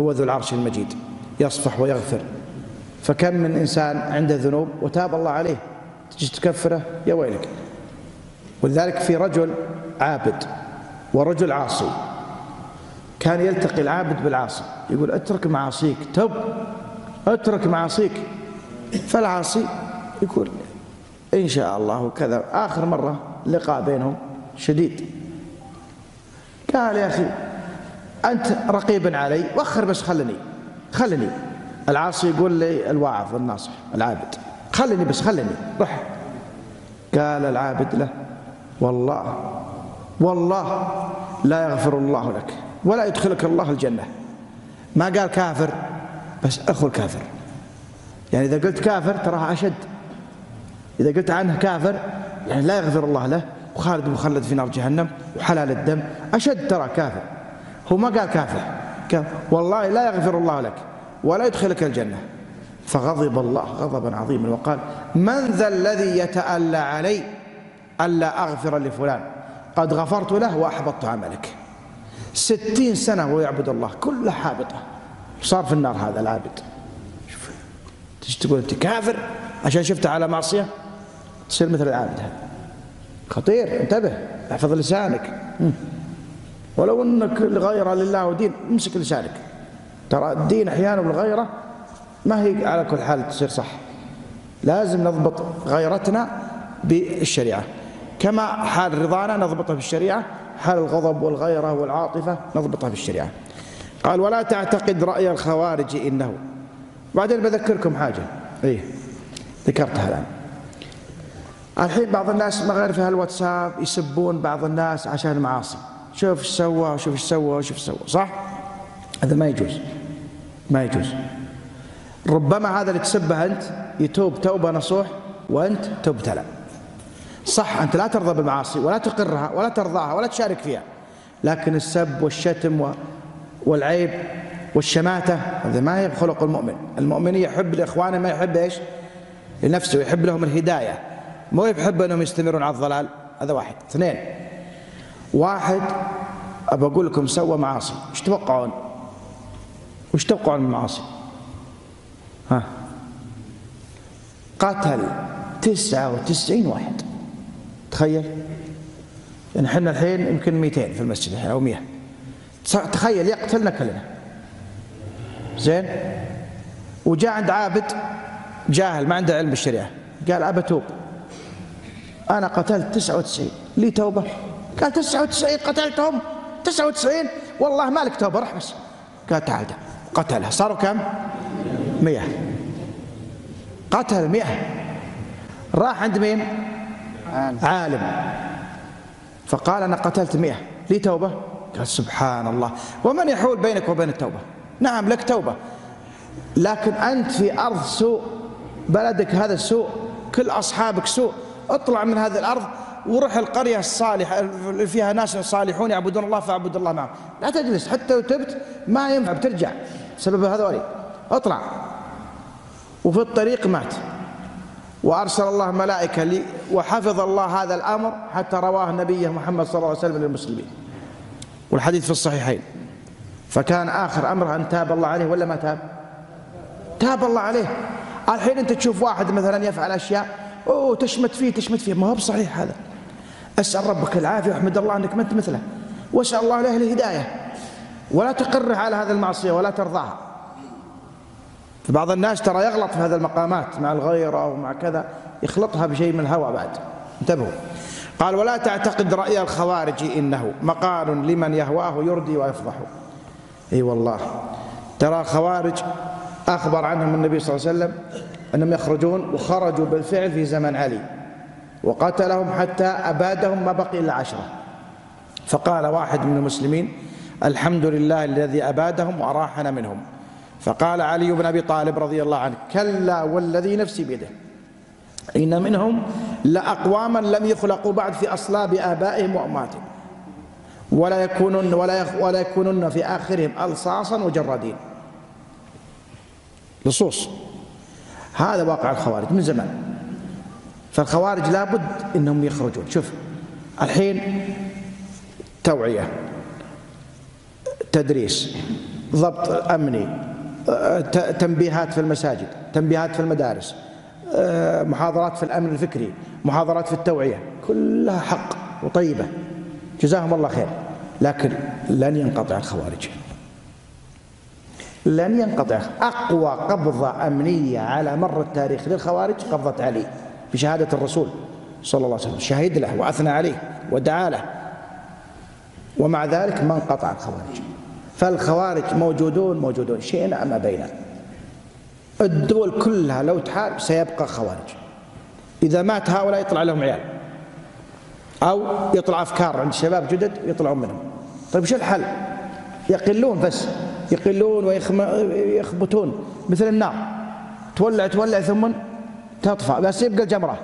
هو ذو العرش المجيد يصفح ويغفر. فكم من إنسان عنده ذنوب وتاب الله عليه تجي تكفره يا ويلك. ولذلك في رجل عابد ورجل عاصي كان يلتقي العابد بالعاصي يقول أترك معاصيك تب أترك معاصيك. فالعاصي يقول إن شاء الله وكذا. آخر مرة لقاء بينهم شديد. قال يا أخي أنت رقيب علي وخر بس خلني خلني. العاصي يقول لي الواعظ الناصح العابد. خلني بس خلني رح قال العابد له والله والله لا يغفر الله لك ولا يدخلك الله الجنة. ما قال كافر بس أخو الكافر. يعني إذا قلت كافر تراها أشد. إذا قلت عنه كافر يعني لا يغفر الله له وخالد مخلد في نار جهنم وحلال الدم أشد ترى كافر. هو ما قال كافر. والله لا يغفر الله لك ولا يدخلك الجنة. فغضب الله غضبا عظيما وقال من ذا الذي يتألى علي ألا أغفر لفلان؟ قد غفرت له وأحبطت عملك. ستين سنة وهو يعبد الله كلها حابطة. صار في النار هذا العابد. تقول أنت كافر؟ عشان شفته على معصية؟ تصير مثل العابد هذا خطير انتبه احفظ لسانك. ولو انك الغيرة لله ودين امسك لسانك. ترى الدين أحيانا بالغيرة ما هي على كل حال تصير صح. لازم نضبط غيرتنا بالشريعة. كما حال رضانا نضبطها بالشريعة حال الغضب والغيرة والعاطفة نضبطها بالشريعة. قال ولا تعتقد رأي الخوارج إنه. بعدين بذكركم حاجة. إيه ذكرتها الآن. الحين بعض الناس ما في هالواتساب يسبون بعض الناس عشان المعاصي شوف إيش سوى شوف إيش سوى شوف إيش سوى صح؟ هذا ما يجوز. ما يجوز. ربما هذا اللي تسبه أنت يتوب توبة نصوح وأنت تبتلى صح أنت لا ترضى بالمعاصي ولا تقرها ولا ترضاها ولا تشارك فيها. لكن السب والشتم والعيب والشماتة هذا ما هي خلق المؤمن. المؤمن يحب لإخوانه ما يحب إيش؟ لنفسه يحب لهم الهداية. مو يحب أنهم يستمرون على الضلال؟ هذا واحد. اثنين. واحد أبى أقول لكم سوى معاصي. إيش تتوقعون؟ وش توقعون من المعاصي ها؟ قتل تسعة وتسعين واحد. تخيل. يعني إحنا الحين يمكن 200 في المسجد أو 100 تخيل يقتلنا كلنا. زين؟ وجاء عند عابد جاهل ما عنده علم بالشريعة. قال أبى توب. أنا قتلت 99 لي توبة. قال 99 قتلتهم. 99 والله ما لك توبة روح بس. قال تعال ده قتلها. صاروا كم؟ 100 قتل 100 راح عند مين؟ عالم. فقال أنا قتلت 100 لي توبة؟ قال سبحان الله. ومن يحول بينك وبين التوبة؟ نعم لك توبة. لكن أنت في أرض سوء بلدك هذا سوء كل أصحابك سوء. اطلع من هذه الأرض وروح القرية الصالحة اللي فيها ناس صالحون يعبدون الله فاعبد الله معهم. لا تجلس حتى لو تبت ما ينفع بترجع. سبب هذولي. اطلع. وفي الطريق مات. وأرسل الله ملائكة لي وحفظ الله هذا الأمر حتى رواه نبيه محمد صلى الله عليه وسلم للمسلمين. والحديث في الصحيحين. فكان آخر أمره أن تاب الله عليه ولا ما تاب؟ تاب الله عليه. الحين أنت تشوف واحد مثلا يفعل أشياء أوه تشمت فيه تشمت فيه. ما هو بصحيح هذا. أسأل ربك العافية وأحمد الله أنك ما أنت مثله. وأسأل الله له الهداية. ولا تقره على هذه المعصية ولا ترضاها. فبعض الناس ترى يغلط في هذه المقامات مع الغيرة ومع كذا يخلطها بشيء من الهوى بعد. انتبهوا. قال ولا تعتقد رأي الخوارج إنه مقال لمن يهواه يردي ويفضح. إي والله. ترى الخوارج أخبر عنهم النبي صلى الله عليه وسلم أنهم يخرجون وخرجوا بالفعل في زمن علي وقتلهم حتى أبادهم ما بقي إلا عشرة. فقال واحد من المسلمين الحمد لله الذي أبادهم وأراحنا منهم. فقال علي بن أبي طالب رضي الله عنه كلا والذي نفسي بيده إن منهم لأقواما لم يخلقوا بعد في أصلاب آبائهم وأمهاتهم ولا يكونن ولا ولا يكونن في آخرهم ألصاصا وجرادين. لصوص. هذا واقع الخوارج من زمان. فالخوارج لابد إنهم يخرجون. شوف الحين توعية تدريس ضبط أمني تنبيهات في المساجد تنبيهات في المدارس محاضرات في الأمن الفكري محاضرات في التوعية كلها حق وطيبة. جزاهم الله خير. لكن لن ينقطع الخوارج. لن ينقطع. أقوى قبضة أمنية على مر التاريخ للخوارج قبضه علي بشهادة الرسول صلى الله عليه وسلم. شهد له وأثنى عليه ودعا له. ومع ذلك ما انقطع الخوارج. فالخوارج موجودون موجودون. شئنا أما بينا الدول كلها لو تحارب سيبقى خوارج. إذا مات هؤلاء يطلع لهم عيال. أو يطلع أفكار عند شباب جدد يطلعون منهم. طيب شو الحل؟ يقلون بس. يقلون ويخبطون مثل النار. تولع تولع ثم تطفى. بس يبقى الجمرة.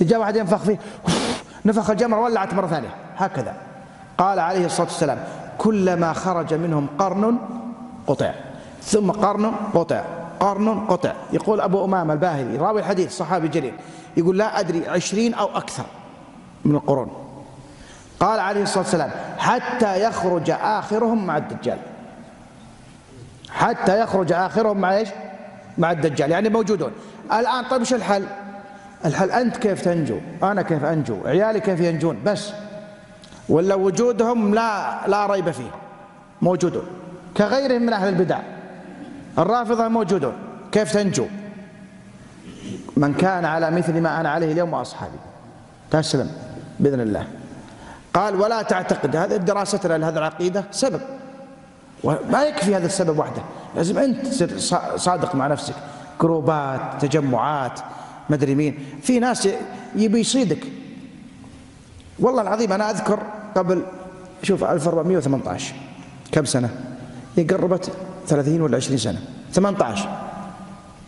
جاء واحد ينفخ فيه نفخ الجمرة ولعت مرة ثانية. هكذا. قال عليه الصلاة والسلام كلما خرج منهم قرن قطع. ثم قرن قطع. قرن قطع. يقول أبو أمامة الباهلي راوي الحديث صحابي جليل. يقول لا أدري عشرين أو أكثر من القرون. قال عليه الصلاة والسلام حتى يخرج آخرهم مع الدجال. حتى يخرج آخرهم مع إيش؟ مع الدجال يعني موجودون. الآن طيب إيش الحل؟ الحل أنت كيف تنجو؟ أنا كيف أنجو؟ عيالي كيف ينجون؟ بس. ولا وجودهم لا لا ريب فيه. موجودون. كغيرهم من أهل البدع. الرافضة موجودون. كيف تنجو؟ من كان على مثل ما أنا عليه اليوم وأصحابي. تسلم. بإذن الله. قال ولا تعتقد. هذه دراستنا لهذه العقيدة سبب. وما يكفي هذا السبب وحده. لازم أنت تصير صادق مع نفسك. جروبات تجمعات ما أدري مين. في ناس يبي يصيدك. والله العظيم أنا أذكر قبل شوف 1418 كم سنة؟ هي قربت 30 ولا 20 سنة. 18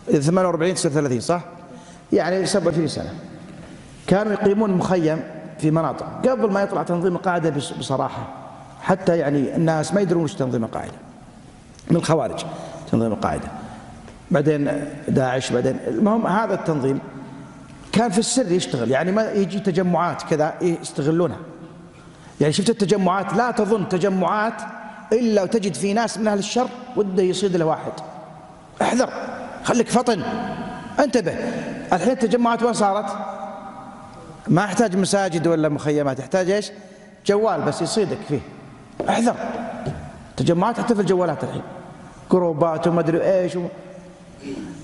إذا 48 تصير 30 صح؟ يعني 27 سنة. كانوا يقيمون مخيم في مناطق. قبل ما يطلع تنظيم القاعدة بصراحة. حتى يعني الناس ما يدرون وش تنظيم القاعدة. من الخوارج تنظيم القاعدة. بعدين داعش بعدين المهم هذا التنظيم كان في السر يشتغل. يعني ما يجي تجمعات كذا يستغلونها. يعني شفت التجمعات؟ لا تظن تجمعات إلا وتجد في ناس من أهل الشر وده يصيد له واحد. احذر خليك فطن. انتبه الحين التجمعات وين صارت؟ ما يحتاج مساجد ولا مخيمات يحتاج إيش؟ جوال بس يصيدك فيه. احذر. تجمعات حتى في الجوالات الحين. جروبات وما أدري إيش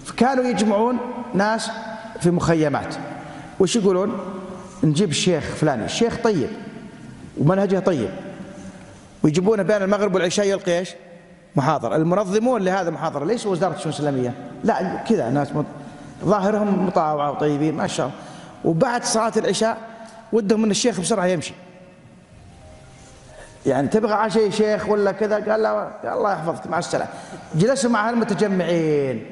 فكانوا يجمعون ناس في مخيمات. وش يقولون؟ نجيب الشيخ فلاني. الشيخ طيب. ومنهجه طيب. ويجيبونه بين المغرب والعشاء يلقي إيش؟ محاضرة. المنظمون لهذا المحاضرة ليس وزارة الشؤون الإسلامية؟ لا كذا ناس مط... ظاهرهم مطاوعة وطيبين ما شاء الله. وبعد صلاة العشاء ودهم من الشيخ بسرعة يمشي. يعني تبغى عشاء شيخ ولا كذا؟ قال لا الله يحفظك مع السلامة. جلسوا مع المتجمعين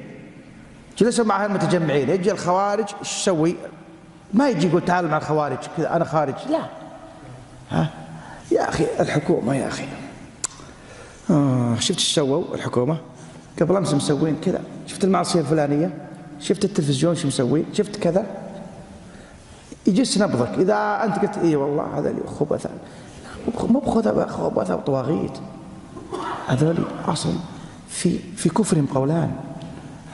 جلسوا مع المتجمعين يجي الخوارج إيش يسوي؟ ما يجي يقول تعال مع الخوارج كذا أنا خارج. لا. ها؟ يا أخي الحكومة يا أخي. آه شفت إيش سووا الحكومة؟ قبل أمس مسوين كذا. شفت المعصيه الفلانية؟ شفت التلفزيون شو مسوين شفت كذا؟ يجس نبضك إذا أنت قلت إي والله هذا اللي خبث. مو بخبث وطواغيت هذول أصل في في كفرهم قولان.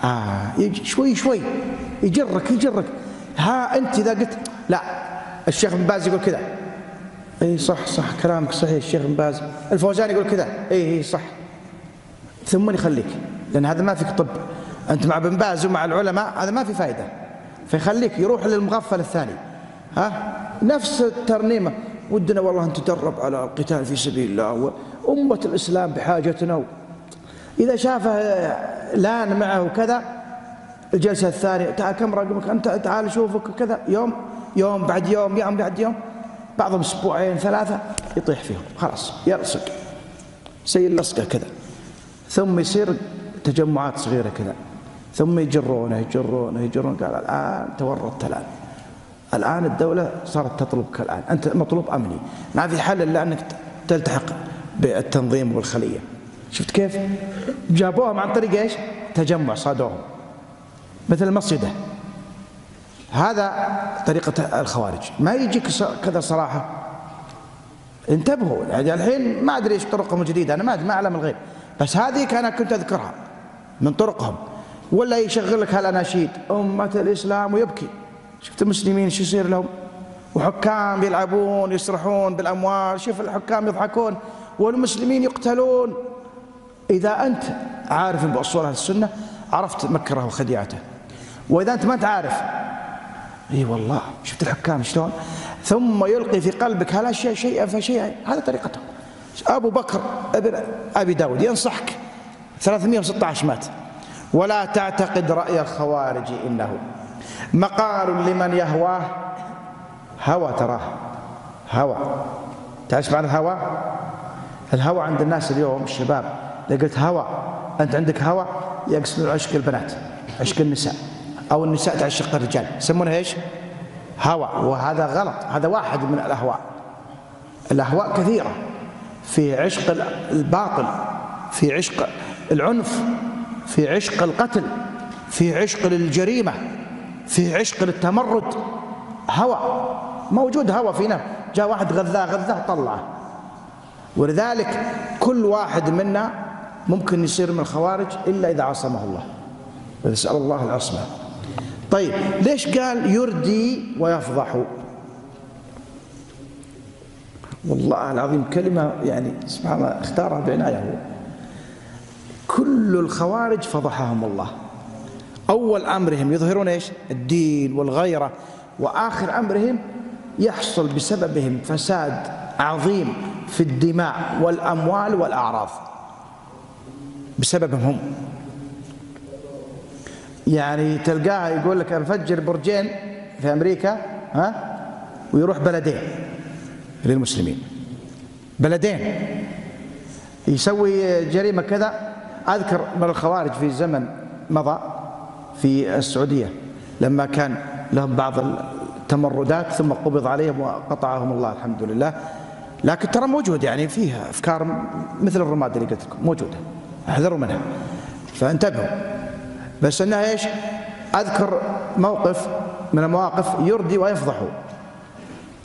آه شوي شوي. يجرك يجرك. ها أنت إذا قلت لا الشيخ بن باز يقول كذا. إي صح صح كلامك صحيح الشيخ بن باز. الفوزان يقول كذا. إي إي صح. ثم يخليك لأن هذا ما فيك طب. أنت مع بن باز ومع العلماء هذا ما في فائده فيخليك يروح للمغفل الثاني. ها؟ نفس الترنيمة. ودنا والله أن تدرب على القتال في سبيل الله. وأمة الإسلام بحاجتنا إذا شافه لأن معه كذا الجلسة الثانية تعال كم رقمك؟ أنت تعال شوفك كذا. يوم يوم بعد يوم يوم بعد يوم بعضهم أسبوعين ثلاثة يطيح فيهم. خلاص يلصق. زي اللصقه كذا. ثم يصير تجمعات صغيرة كذا. ثم يجرونه يجرونه يجرونه. قال الآن تورطت الآن. الآن الدولة صارت تطلبك الان أنت مطلوب أمني. ما في حل إلا أنك تلتحق بالتنظيم والخلية. شفت كيف؟ جابوهم عن طريق إيش؟ تجمع صادوهم. مثل المصيده هذا طريقة الخوارج. ما يجيك كذا صراحة. انتبهوا. يعني الحين ما أدري إيش طرقهم الجديدة. أنا ما ما أعلم الغيب. بس هذه أنا كنت أذكرها من طرقهم. ولا يشغل لك هالأناشيد. أمة الإسلام ويبكي. شفت المسلمين شو يصير لهم؟ وحكام يلعبون يسرحون بالأموال. شوف الحكام يضحكون والمسلمين يقتلون. إذا أنت عارف بأصول السنة عرفت مكره وخديعته. وإذا أنت ما أنت عارف إي والله شفت الحكام شلون؟ ثم يلقي في قلبك هالاشياء شيئا فشيئا هذا طريقته. أبو بكر ابن أبي داود ينصحك. 316 مات. ولا تعتقد رأي الخوارج إنه. مقال لمن يهواه. هوى تراه. هوى. تعرف معنى الهوى الهوى عند الناس اليوم الشباب. إذا قلت هوى أنت عندك هوى؟ يقصد عشق البنات عشق النساء أو النساء تعشق الرجال. يسمونها إيش؟ هوى. وهذا غلط. هذا واحد من الأهواء. الأهواء كثيرة. في عشق الباطل في عشق العنف في عشق القتل في عشق للجريمة في عشق للتمرد هوى موجود هوى فينا. جاء واحد غذاه غذاه طلعه ولذلك كل واحد منا ممكن يصير من الخوارج إلا إذا عصمه الله. نسأل الله العصمة. طيب ليش قال يردي ويفضح؟ والله العظيم كلمة يعني سبحان الله اختارها بعناية هو. كل الخوارج فضحهم الله. أول أمرهم يظهرون إيش؟ الدين والغيرة. وآخر أمرهم يحصل بسببهم فساد عظيم في الدماء والأموال والأعراض. بسببهم هم. يعني تلقاها يقول لك نفجر برجين في أمريكا ها؟ ويروح بلدين للمسلمين. بلدين. يسوي جريمة كذا. أذكر من الخوارج في زمن مضى في السعودية. لما كان لهم بعض التمردات ثم قبض عليهم وقطعهم الله الحمد لله. لكن ترى موجود يعني فيها أفكار مثل الرماد اللي قلت لكم موجودة. احذروا منها. فانتبهوا. بس إنها إيش؟ أذكر موقف من المواقف يردي ويفضح.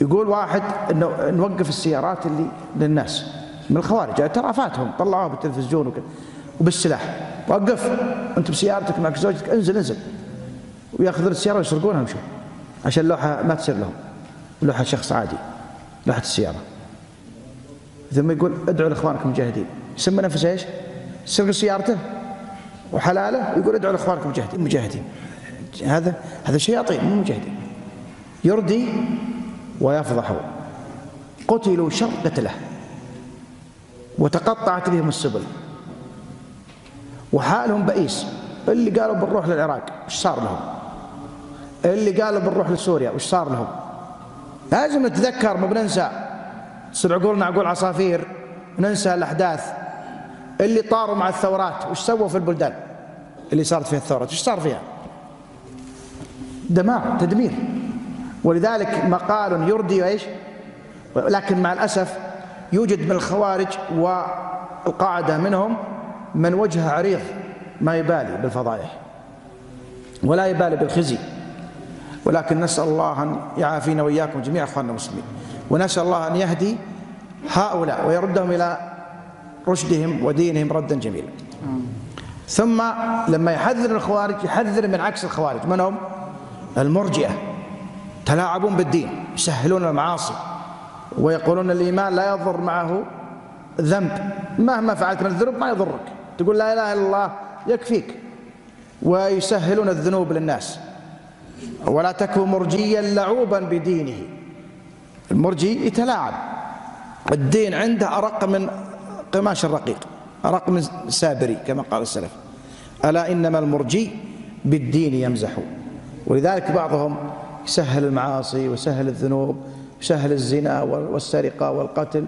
يقول واحد إنه نوقف السيارات اللي للناس من الخوارج. ترى فاتهم طلعوها بالتلفزيون وكذا. وبالسلاح. وقف. انت بسيارتك معك زوجتك انزل انزل. وياخذون السيارة ويسرقونها ويمشوا عشان اللوحه ما تصير لهم. لوحة شخص عادي. لوحة السيارة. ثم يقول ادعوا لاخوانكم المجاهدين. يسمى نفسه إيش؟ سرق سيارته وحلاله. يقول ادعوا لاخوانكم مجاهدين مجاهدين هذا هذا شياطين مو مجاهدين. يردي ويفضح. قتلوا شر قتله وتقطعت بهم السبل. وحالهم بئيس. اللي قالوا بنروح للعراق وش صار لهم؟ اللي قالوا بنروح لسوريا وش صار لهم؟ لازم نتذكر ما بننسى. تصير عقولنا عقول عصافير ننسى الأحداث. اللي طاروا مع الثورات وش سووا في البلدان؟ اللي صارت فيها الثورات وش صار فيها؟ دمار تدمير. ولذلك مقال يردي إيش؟ لكن مع الأسف يوجد من الخوارج والقاعدة منهم من وجهه عريض ما يبالي بالفضائح ولا يبالي بالخزي. ولكن نسأل الله أن يعافينا وإياكم جميع إخواننا المسلمين. ونسأل الله أن يهدي هؤلاء ويردهم إلى رشدهم ودينهم ردا جميلا. ثم لما يحذر الخوارج يحذر من عكس الخوارج. من هم؟ المرجئة. تلاعبون بالدين يسهلون المعاصي ويقولون الإيمان لا يضر معه ذنب. مهما فعلت من الذنوب ما يضرك. تقول لا إله إلا الله يكفيك. ويسهلون الذنوب للناس. ولا تكن مرجيا لعوبا بدينه. المرجي يتلاعب. الدين عنده أرق من قماش الرقيق أرق من سابري كما قال السلف. ألا إنما المرجي بالدين يمزح. ولذلك بعضهم يسهل المعاصي ويسهل الذنوب يسهل الزنا والسرقة والقتل.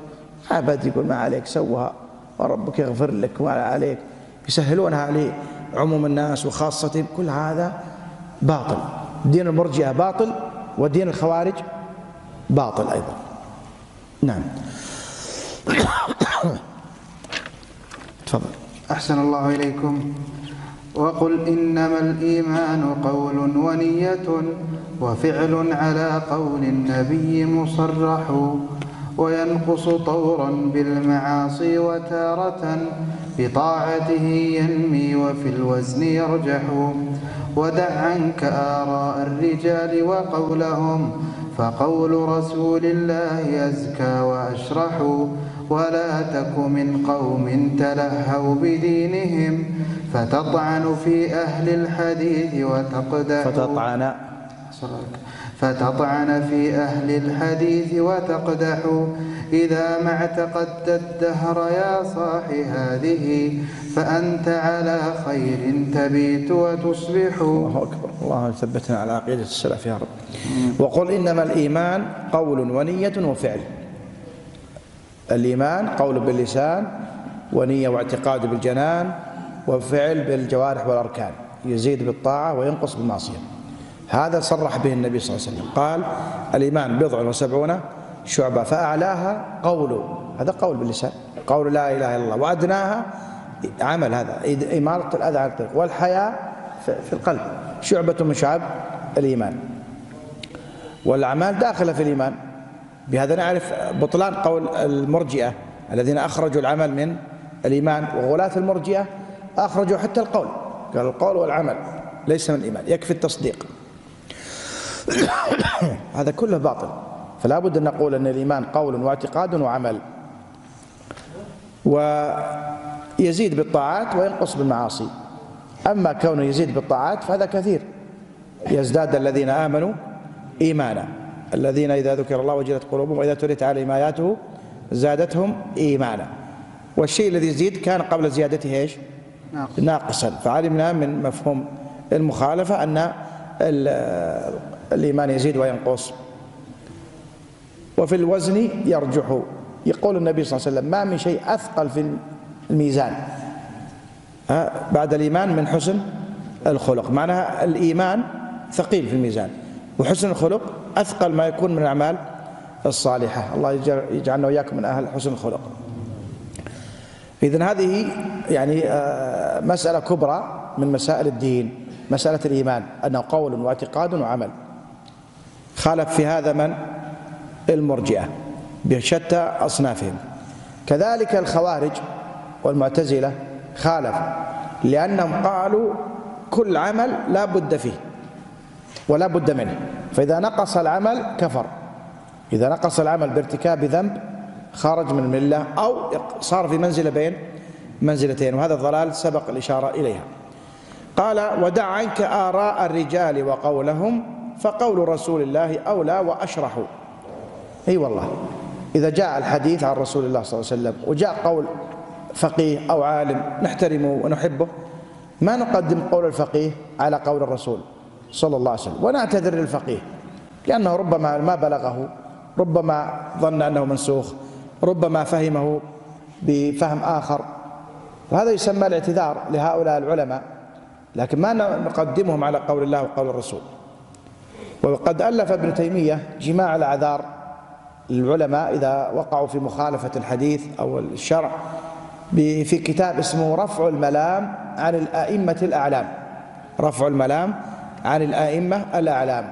عبد يقول ما عليك سوها وربك يغفر لك وما عليك يسهلونها لعموم الناس وخاصتهم كل هذا باطل. دين المرجئة باطل ودين الخوارج باطل أيضا. نعم. تفضل. أحسن الله إليكم. وقل إنما الإيمان قول ونية وفعل على قول النبي مصرح. وينقص طورا بالمعاصي وتارة بطاعته ينمي وفي الوزن يرجح. ودع عنك آراء الرجال وقولهم فقول رسول الله أزكى وأشرح. ولا تك من قوم تلهوا بدينهم فتطعن في أهل الحديث وتقدح فتطعن. فتطعن في أهل الحديث وتقدح. إذا ما اعتقدت الدهر يا صاح هذه فأنت على خير تبيت وتصبح. الله أكبر. الله ثبتنا على عقيدة السلف يا رب. وقل إنما الإيمان قول ونية وفعل. الإيمان قول باللسان ونية واعتقاد بالجنان وفعل بالجوارح والأركان. يزيد بالطاعة وينقص بالمعصية. هذا صرح به النبي صلى الله عليه وسلم. قال الإيمان بضع وسبعون شعبة فأعلاها قول هذا قول باللسان قول لا إله إلا الله وأدناها عمل هذا إمارة الأذى عن الطريق والحياء في القلب شعبة من شعب الإيمان. والأعمال داخلة في الإيمان. بهذا نعرف بطلان قول المرجئة الذين أخرجوا العمل من الإيمان وغلاة المرجئة أخرجوا حتى القول قال القول والعمل ليس من الإيمان يكفي التصديق. هذا كله باطل. فلا بد أن نقول أن الإيمان قول واعتقاد وعمل. ويزيد بالطاعات وينقص بالمعاصي. أما كونه يزيد بالطاعات فهذا كثير. يزداد الذين آمنوا إيمانا. الذين إذا ذكر الله وجلت قلوبهم وإذا تليت عليهم آياته زادتهم إيمانا. والشيء الذي يزيد كان قبل زيادته إيش؟ ناقصا. فعلمنا من مفهوم المخالفة أن الإيمان يزيد وينقص. وفي الوزن يرجح. يقول النبي صلى الله عليه وسلم ما من شيء أثقل في الميزان. بعد الإيمان من حسن الخلق. معناها الإيمان ثقيل في الميزان. وحسن الخلق أثقل ما يكون من الأعمال الصالحة. الله يجعلنا وإياكم من أهل حسن الخلق. إذن هذه يعني آه، مسألة كبرى من مسائل الدين مسألة الإيمان. أنه قول واعتقاد وعمل. خالف في هذا من؟ المرجئة بشتى أصنافهم. كذلك الخوارج والمعتزلة خالف لأنهم قالوا كل عمل لا بد فيه ولا بد منه. فإذا نقص العمل كفر. إذا نقص العمل بارتكاب ذنب خرج من الملة أو صار في منزلة بين منزلتين وهذا الضلال سبق الإشارة إليها. قال ودع عنك آراء الرجال وقولهم فقول رسول الله أولى وأشرح. أي والله. إذا جاء الحديث عن رسول الله صلى الله عليه وسلم وجاء قول فقيه أو عالم نحترمه ونحبه ما نقدم قول الفقيه على قول الرسول صلى الله عليه وسلم ونعتذر للفقيه. لأنه ربما ما بلغه ربما ظن أنه منسوخ ربما فهمه بفهم آخر. وهذا يسمى الاعتذار لهؤلاء العلماء. لكن ما نقدمهم على قول الله وقول الرسول. وقد ألف ابن تيمية جماع الأعذار للعلماء إذا وقعوا في مخالفة الحديث أو الشرع في كتاب اسمه رفع الملام عن الأئمة الأعلام. رفع الملام عن الأئمة الأعلام.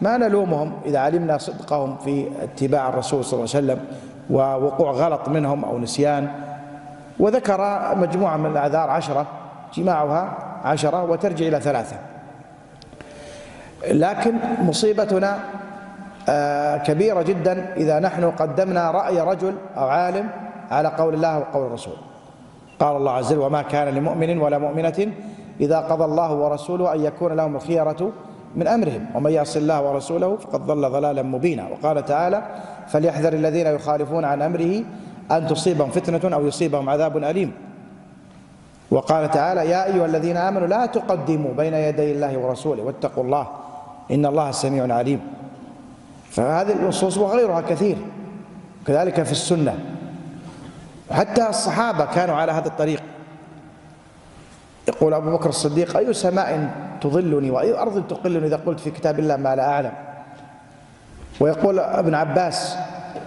ما نلومهم إذا علمنا صدقهم في اتباع الرسول صلى الله عليه وسلم ووقوع غلط منهم أو نسيان. وذكر مجموعة من الأعذار عشرة جماعها عشرة وترجع إلى ثلاثة. لكن مصيبتنا آه، كبيرة جدا إذا نحن قدمنا رأي رجل أو عالم على قول الله وقول الرسول. قال الله عز وجل وما كان لمؤمن ولا مؤمنة إذا قضى الله ورسوله أن يكون لهم الخيرة من أمرهم ومن يعص الله ورسوله فقد ضل ضلالا مبينا. وقال تعالى فليحذر الذين يخالفون عن أمره أن تصيبهم فتنة أو يصيبهم عذاب أليم. وقال تعالى يا أيها الذين آمنوا لا تقدموا بين يدي الله ورسوله واتقوا الله إن الله سميع عليم. فهذه النصوص وغيرها كثير. كذلك في السنة. حتى الصحابة كانوا على هذا الطريق. يقول أبو بكر الصديق أي سماء تظلني وأي أرض تقلني إذا قلت في كتاب الله ما لا أعلم؟ ويقول ابن عباس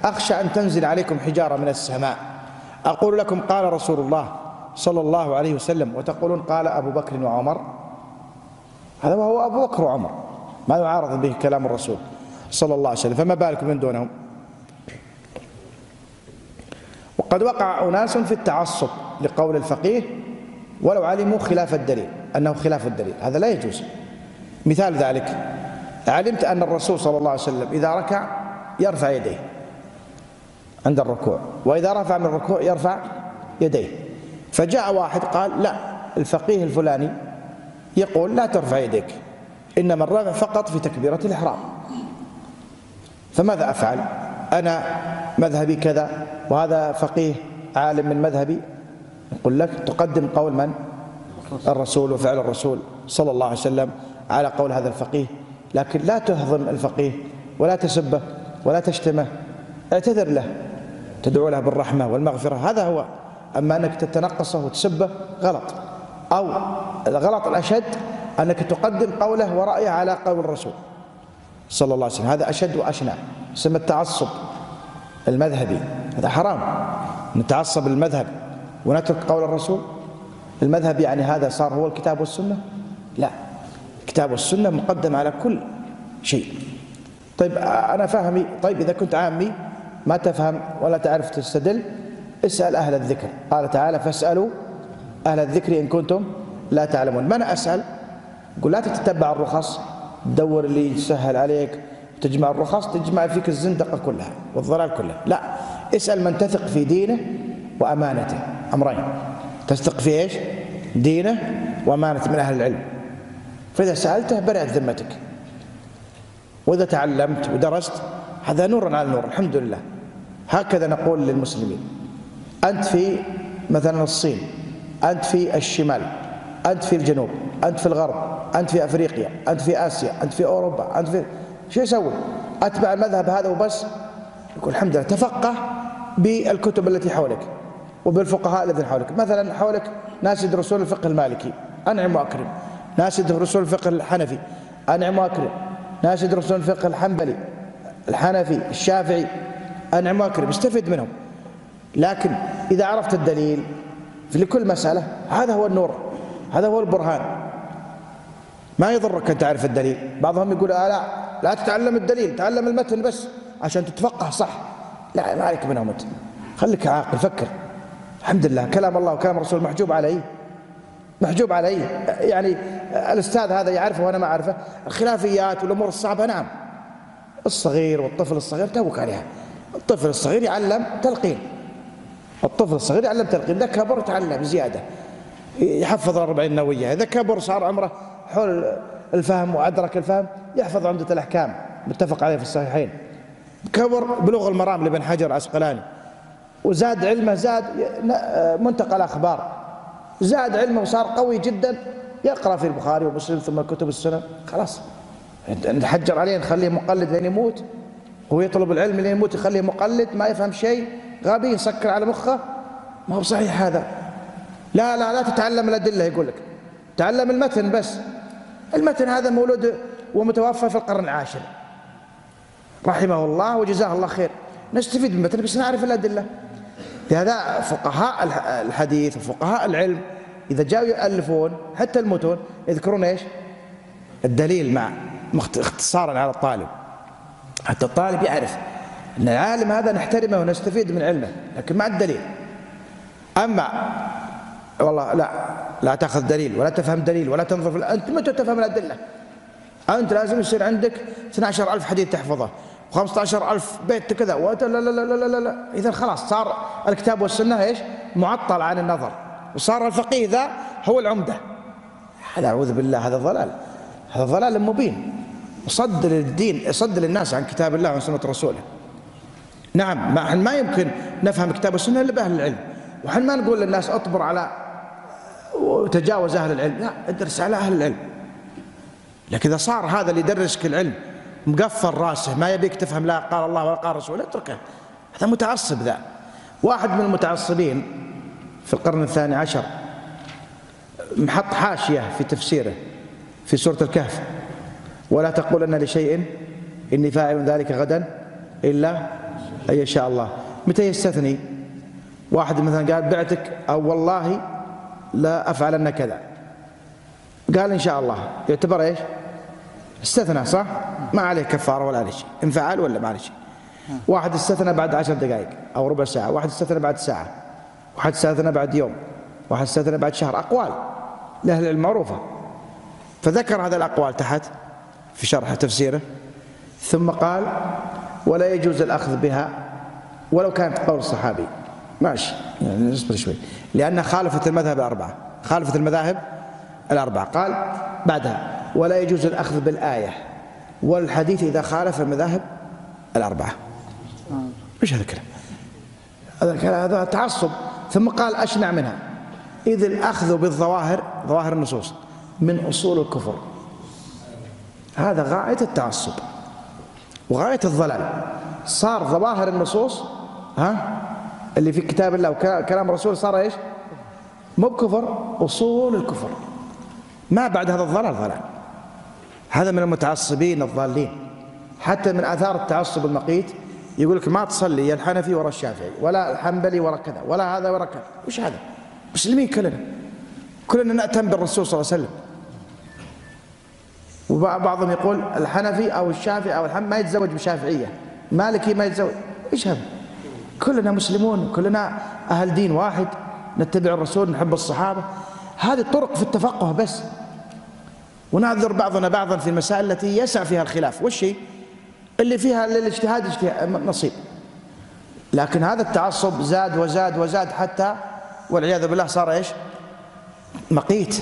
أخشى أن تنزل عليكم حجارة من السماء. أقول لكم قال رسول الله صلى الله عليه وسلم وتقولون قال أبو بكر وعمر؟ هذا وهو أبو بكر وعمر. ما يعارض به كلام الرسول صلى الله عليه وسلم فما بالكم من دونهم؟ وقد وقع أناس في التعصب لقول الفقيه ولو علموا خلاف الدليل أنه خلاف الدليل هذا لا يجوز. مثال ذلك علمت أن الرسول صلى الله عليه وسلم إذا ركع يرفع يديه عند الركوع وإذا رفع من الركوع يرفع يديه. فجاء واحد قال لا الفقيه الفلاني يقول لا ترفع يديك. إنما الرفع فقط في تكبيرة الإحرام. فماذا أفعل؟ أنا مذهبي كذا وهذا فقيه عالم من مذهبي. يقول لك تقدم قول من؟ الرسول وفعل الرسول صلى الله عليه وسلم على قول هذا الفقيه. لكن لا تهضم الفقيه ولا تسبه ولا تشتمه. اعتذر له. تدعو له بالرحمة والمغفرة. هذا هو. أما أنك تتنقصه وتسبه غلط. أو الغلط الأشد أنك تقدم قوله ورأيه على قول الرسول صلى الله عليه وسلم. هذا أشد وأشنع. اسم التعصب المذهبي. هذا حرام. نتعصب المذهب ونترك قول الرسول. المذهب يعني هذا صار هو الكتاب والسنة؟ لا. الكتاب والسنة مقدم على كل شيء. طيب أنا فاهمي. طيب إذا كنت عامي ما تفهم ولا تعرف تستدل اسأل أهل الذكر. قال تعالى فاسألوا أهل الذكر إن كنتم لا تعلمون. من أسأل؟ قل لا تتبع الرخص تدور اللي يسهل عليك. تجمع الرخص تجمع فيك الزندقة كلها والضلال كله. لا اسأل من تثق في دينه وأمانته. أمرين. تثق في إيش؟ دينه وأمانة من أهل العلم. فإذا سألته برأت ذمتك. وإذا تعلمت ودرست هذا نور على نور الحمد لله. هكذا نقول للمسلمين. أنت في مثلا الصين أنت في الشمال. أنت في الجنوب أنت في الغرب أنت في أفريقيا أنت في آسيا أنت في أوروبا أنت في شو يسوي؟ أتبع المذهب هذا وبس. يقول الحمد لله تفقه بالكتب التي حولك وبالفقهاء الذين حولك. مثلا حولك ناس يدرسون الفقه المالكي أنعم وأكرم. ناس يدرسون الفقه الحنفي أنعم وأكرم. ناس يدرسون الفقه الحنبلي الحنفي الشافعي أنعم وأكرم. استفد منهم. لكن إذا عرفت الدليل في لكل مسألة هذا هو النور. هذا هو البرهان. ما يضرك أن تعرف الدليل. بعضهم يقول آه لا لا تتعلم الدليل تعلم المتن بس عشان تتفقه صح. لا ما عليك منهم متن خليك عاقل فكر. الحمد لله كلام الله وكلام الرسول محجوب علي محجوب علي يعني الأستاذ هذا يعرفه وأنا ما أعرفه. الخلافيات والأمور الصعبة نعم. الصغير والطفل الصغير توك عليها. الطفل الصغير يعلم تلقين. الطفل الصغير يعلم تلقين. إذا كبر تعلم زيادة. يحفظ الأربعين النووية إذا كبر صار عمره حول الفهم وأدرك الفهم يحفظ عمدة الأحكام. متفق عليه في الصحيحين. كبر بلوغ المرام لابن حجر عسقلاني وزاد علمه زاد منتقى الأخبار. زاد علمه وصار قوي جدا. يقرأ في البخاري ومسلم ثم كتب السنن. خلاص. نحجر عليه نخليه مقلد لين يموت. هو يطلب العلم لين يموت يخليه مقلد ما يفهم شيء. غبي يسكر على مخه. ما هو صحيح هذا. لا لا لا تتعلم الأدلة يقول لك. تعلم المتن بس. المتن هذا مولود ومتوفى في القرن العاشر. رحمه الله وجزاه الله خير. نستفيد من المتن بس نعرف الأدلة. لهذا فقهاء الحديث وفقهاء العلم إذا جاءوا يؤلفون حتى المتون يذكرون إيش؟ الدليل مع اختصارا على الطالب. حتى الطالب يعرف أن العالم هذا نحترمه ونستفيد من علمه لكن مع الدليل. أما والله لا لا تأخذ دليل ولا تفهم دليل ولا تنظر في أنت متى تفهم الأدلة؟ أنت لازم يصير عندك 12 ألف حديث تحفظه و15 ألف بيت كذا لا لا لا لا لا لا. إذا خلاص صار الكتاب والسنة إيش؟ معطل عن النظر وصار الفقيه ذا هو العمدة. هذا أعوذ بالله هذا ضلال هذا ضلال مبين. صد للدين صد للناس عن كتاب الله وعن سنة رسوله. نعم ما ما يمكن نفهم كتاب السنة إلا بأهل العلم. وحن ما نقول للناس اطبر على وتجاوز أهل العلم. لا ادرس على أهل العلم. لكن إذا صار هذا اللي يدرسك العلم مقفل رأسه ما يبيك تفهم لا قال الله ولا قال رسوله اتركه. هذا متعصب ذا. واحد من المتعصبين في القرن الثاني عشر محط حاشية في تفسيره في سورة الكهف. ولا تقولن لشيء إني فاعل ذلك غدا إلا أن يشاء الله. متى يستثني؟ واحد مثلا قال بعتك أو والله لا أفعلن كذا. قال إن شاء الله. يعتبر إيش؟ استثنى صح؟ ما عليه كفارة ولا عليه شيء. إن فعل ولا ما عليه شيء. واحد استثنى بعد عشر دقائق أو ربع ساعة. واحد استثنى بعد ساعة. واحد استثنى بعد يوم. واحد استثنى بعد شهر. أقوال لأهل المعروفة فذكر هذا الأقوال تحت في شرح تفسيره. ثم قال ولا يجوز الأخذ بها ولو كانت قول الصحابي. ماشي. يعني نصبر شوي. لأنها خالفت المذهب الأربعة. خالفت المذاهب الأربعة. قال بعدها ولا يجوز الأخذ بالآية والحديث إذا خالف المذاهب الأربعة. إيش هذا الكلام هذا هذا تعصب. ثم قال أشنع منها. إذ الأخذ بالظواهر ظواهر النصوص من أصول الكفر. هذا غاية التعصب. وغاية الضلال. صار ظواهر النصوص ها؟ اللي في كتاب الله وكلام الرسول صار إيش؟ مو بكفر أصول الكفر. ما بعد هذا الضلال ضلال. هذا من المتعصبين الضالين. حتى من آثار التعصب المقيت يقول لك ما تصلي يا الحنفي ورا الشافعي ولا الحنبلي ورا كذا ولا هذا ورا كذا. وش هذا؟ مسلمين كلنا. كلنا نأتم بالرسول صلى الله عليه وسلم. وبعضهم يقول الحنفي أو الشافعي أو الحنبلي ما يتزوج بشافعية. مالكي ما يتزوج. إيش هذا؟ كلنا مسلمون كلنا أهل دين واحد نتبع الرسول نحب الصحابة. هذه طرق في التفقه بس. ونعذر بعضنا بعضا في المسائل التي يسع فيها الخلاف. والشيء اللي فيها للاجتهاد نصيب. لكن هذا التعصب زاد وزاد وزاد حتى والعياذ بالله صار إيش؟ مقيت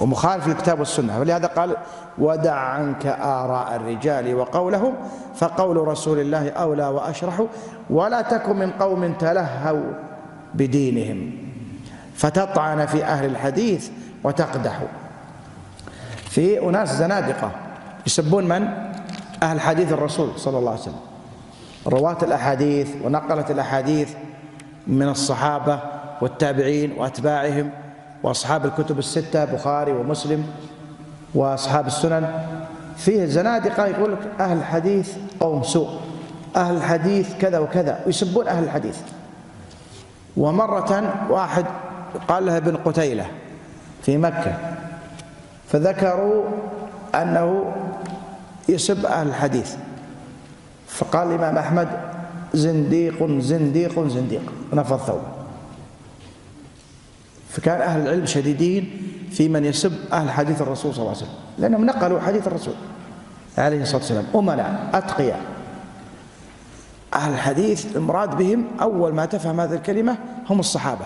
ومخالف للكتاب والسنة. ولهذا قال ودع عنك آراء الرجال وقولهم فقول رسول الله أولى وأشرح ولا تكن من قوم تلهوا بدينهم فتطعن في أهل الحديث وتقدح. في أناس زنادقة يسبون من؟ أهل حديث الرسول صلى الله عليه وسلم. رواة الأحاديث ونقلة الأحاديث من الصحابة والتابعين وأتباعهم وأصحاب الكتب الستة بخاري ومسلم وأصحاب السنن. فيه زنادقة يقول لك أهل الحديث قوم سوء. أهل الحديث كذا وكذا ويسبون أهل الحديث. ومرة واحد قال له ابن قتيلة في مكة فذكروا أنه يسب أهل الحديث. فقال الإمام أحمد زنديق زنديق زنديق. ونفض ثوبه فكان أهل العلم شديدين في من يسب أهل حديث الرسول صلى الله عليه وسلم لأنهم نقلوا حديث الرسول عليه الصلاة والسلام. أمنا أتقياء. أهل الحديث المراد بهم أول ما تفهم هذه الكلمة هم الصحابة.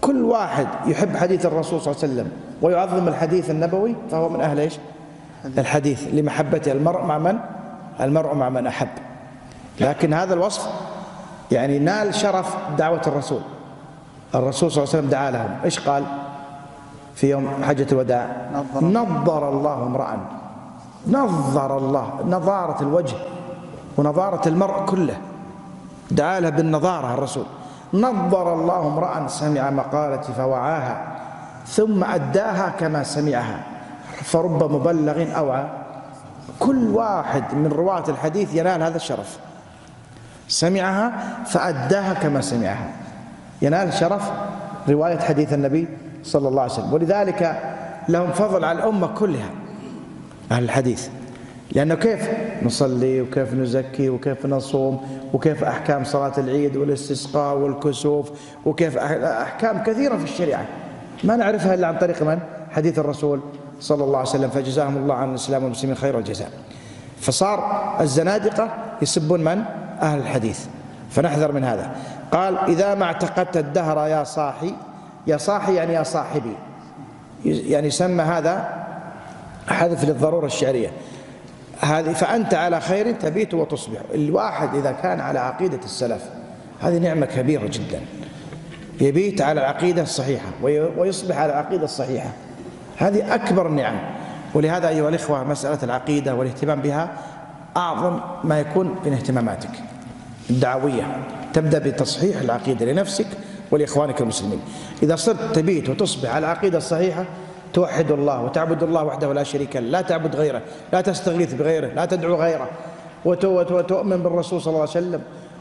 كل واحد يحب حديث الرسول صلى الله عليه وسلم ويعظم الحديث النبوي فهو من أهل إيش؟ الحديث. لمحبة المرء مع من؟ المرء مع من أحب. لكن هذا الوصف يعني نال شرف دعوة الرسول. الرسول صلى الله عليه وسلم دعا لهم. إيش قال؟ في يوم حجة الوداع نظر الله امرأ. نظر الله نظارة الوجه. ونظارة المرء كله. دعا له بالنظارة الرسول. نظر الله امرأ سمع مقالتي فوعاها ثم أداها كما سمعها. فرب مبلغ أوعى. كل واحد من رواة الحديث ينال هذا الشرف. سمعها فأداها كما سمعها. ينال شرف رواية حديث النبي صلى الله عليه وسلم. ولذلك لهم فضل على الأمة كلها. أهل الحديث. لأنه كيف نصلي وكيف نزكي وكيف نصوم وكيف أحكام صلاة العيد والاستسقاء والكسوف وكيف أحكام كثيرة في الشريعة. ما نعرفها إلا عن طريق من؟ حديث الرسول صلى الله عليه وسلم فجزاهم الله عن الإسلام والمسلمين خير الجزاء. فصار الزنادقة يسبون من؟ أهل الحديث. فنحذر من هذا. قال إذا ما اعتقدت الدهر يا صاحي يا صاحي يعني يا صاحبي. يعني سمى هذا حذف للضرورة الشعرية. هذه فأنت على خير تبيت وتصبح. الواحد إذا كان على عقيدة السلف هذه نعمة كبيرة جدا. يبيت على العقيدة الصحيحة ويصبح على العقيدة الصحيحة. هذه أكبر النعم ولهذا أيها الإخوة مسألة العقيدة والاهتمام بها أعظم ما يكون من اهتماماتك. الدعوية. تبدأ بتصحيح العقيدة لنفسك ولإخوانك المسلمين. إذا صرت تبيت وتصبح على العقيدة الصحيحة توحد الله وتعبد الله وحده لا شريك له لا تعبد غيره لا تستغيث بغيره لا تدعو غيره. وتؤمن بالرسول صلى الله عليه وسلم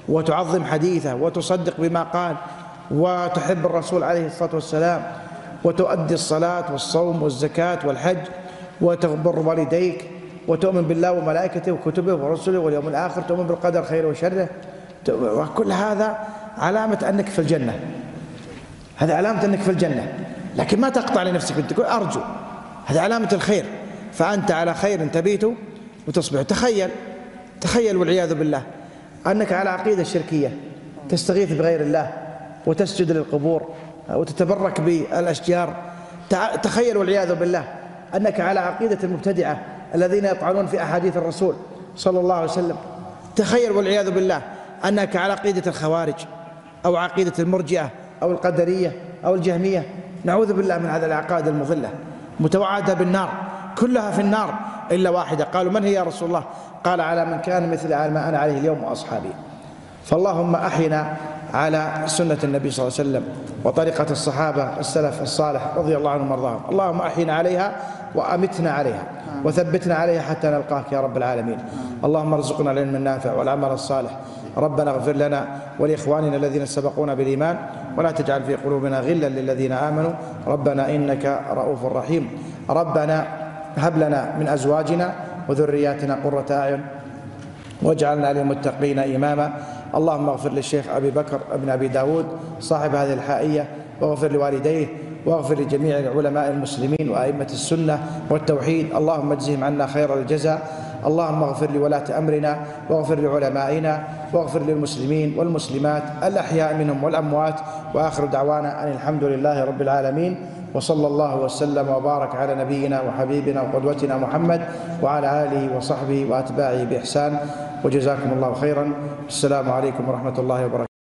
وتعظم حديثه وتصدق بما قال وتحب الرسول عليه الصلاة والسلام وتؤدي الصلاة والصوم والزكاة والحج وتغبر والديك وتؤمن بالله وملائكته وكتبه ورسله واليوم الآخر تؤمن بالقدر خيره وشره. وكل هذا علامة أنك في الجنة. هذا علامة أنك في الجنة. لكن ما تقطع لنفسك تقول أرجو. هذه علامة الخير. فأنت على خير تبيت وتصبح. تخيل تخيل والعياذ بالله. أنك على عقيدة شركية تستغيث بغير الله وتسجد للقبور وتتبرك بالأشجار. تخيل والعياذ بالله أنك على عقيدة المبتدعة الذين يطعنون في أحاديث الرسول صلى الله عليه وسلم. تخيل والعياذ بالله أنك على عقيدة الخوارج أو عقيدة المرجئة أو القدرية أو الجهمية. نعوذ بالله من هذه العقائد المضلة متوعدة بالنار كلها في النار إلا واحدة. قالوا من هي يا رسول الله؟ قال على من كان مثل ما أنا عليه اليوم وأصحابي. فاللهم أحينا على سنة النبي صلى الله عليه وسلم وطريقة الصحابة السلف الصالح رضي الله عنهم وأرضاهم. اللهم أحينا عليها وأمتنا عليها وثبتنا عليها حتى نلقاك يا رب العالمين. اللهم ارزقنا العلم النافع والعمل الصالح. ربنا اغفر لنا ولإخواننا الذين سبقونا بالإيمان. ولا تجعل في قلوبنا غلا للذين آمنوا. ربنا إنك رؤوف رحيم. ربنا هب لنا من أزواجنا وذرياتنا قرة أعين واجعلنا للمتقين إماما. اللهم اغفر للشيخ أبي بكر بن أبي داود صاحب هذه الحائية واغفر لوالديه واغفر لجميع العلماء المسلمين وأئمة السنة والتوحيد. اللهم اجزهم عنا خير الجزاء. اللهم اغفر لولاة أمرنا واغفر لعلمائنا واغفر للمسلمين والمسلمات الأحياء منهم والأموات وآخر دعوانا أن الحمد لله رب العالمين وصلى الله وسلم وبارك على نبينا وحبيبنا وقدوتنا محمد وعلى آله وصحبه وأتباعه بإحسان وجزاكم الله خيرا. السلام عليكم ورحمة الله وبركاته.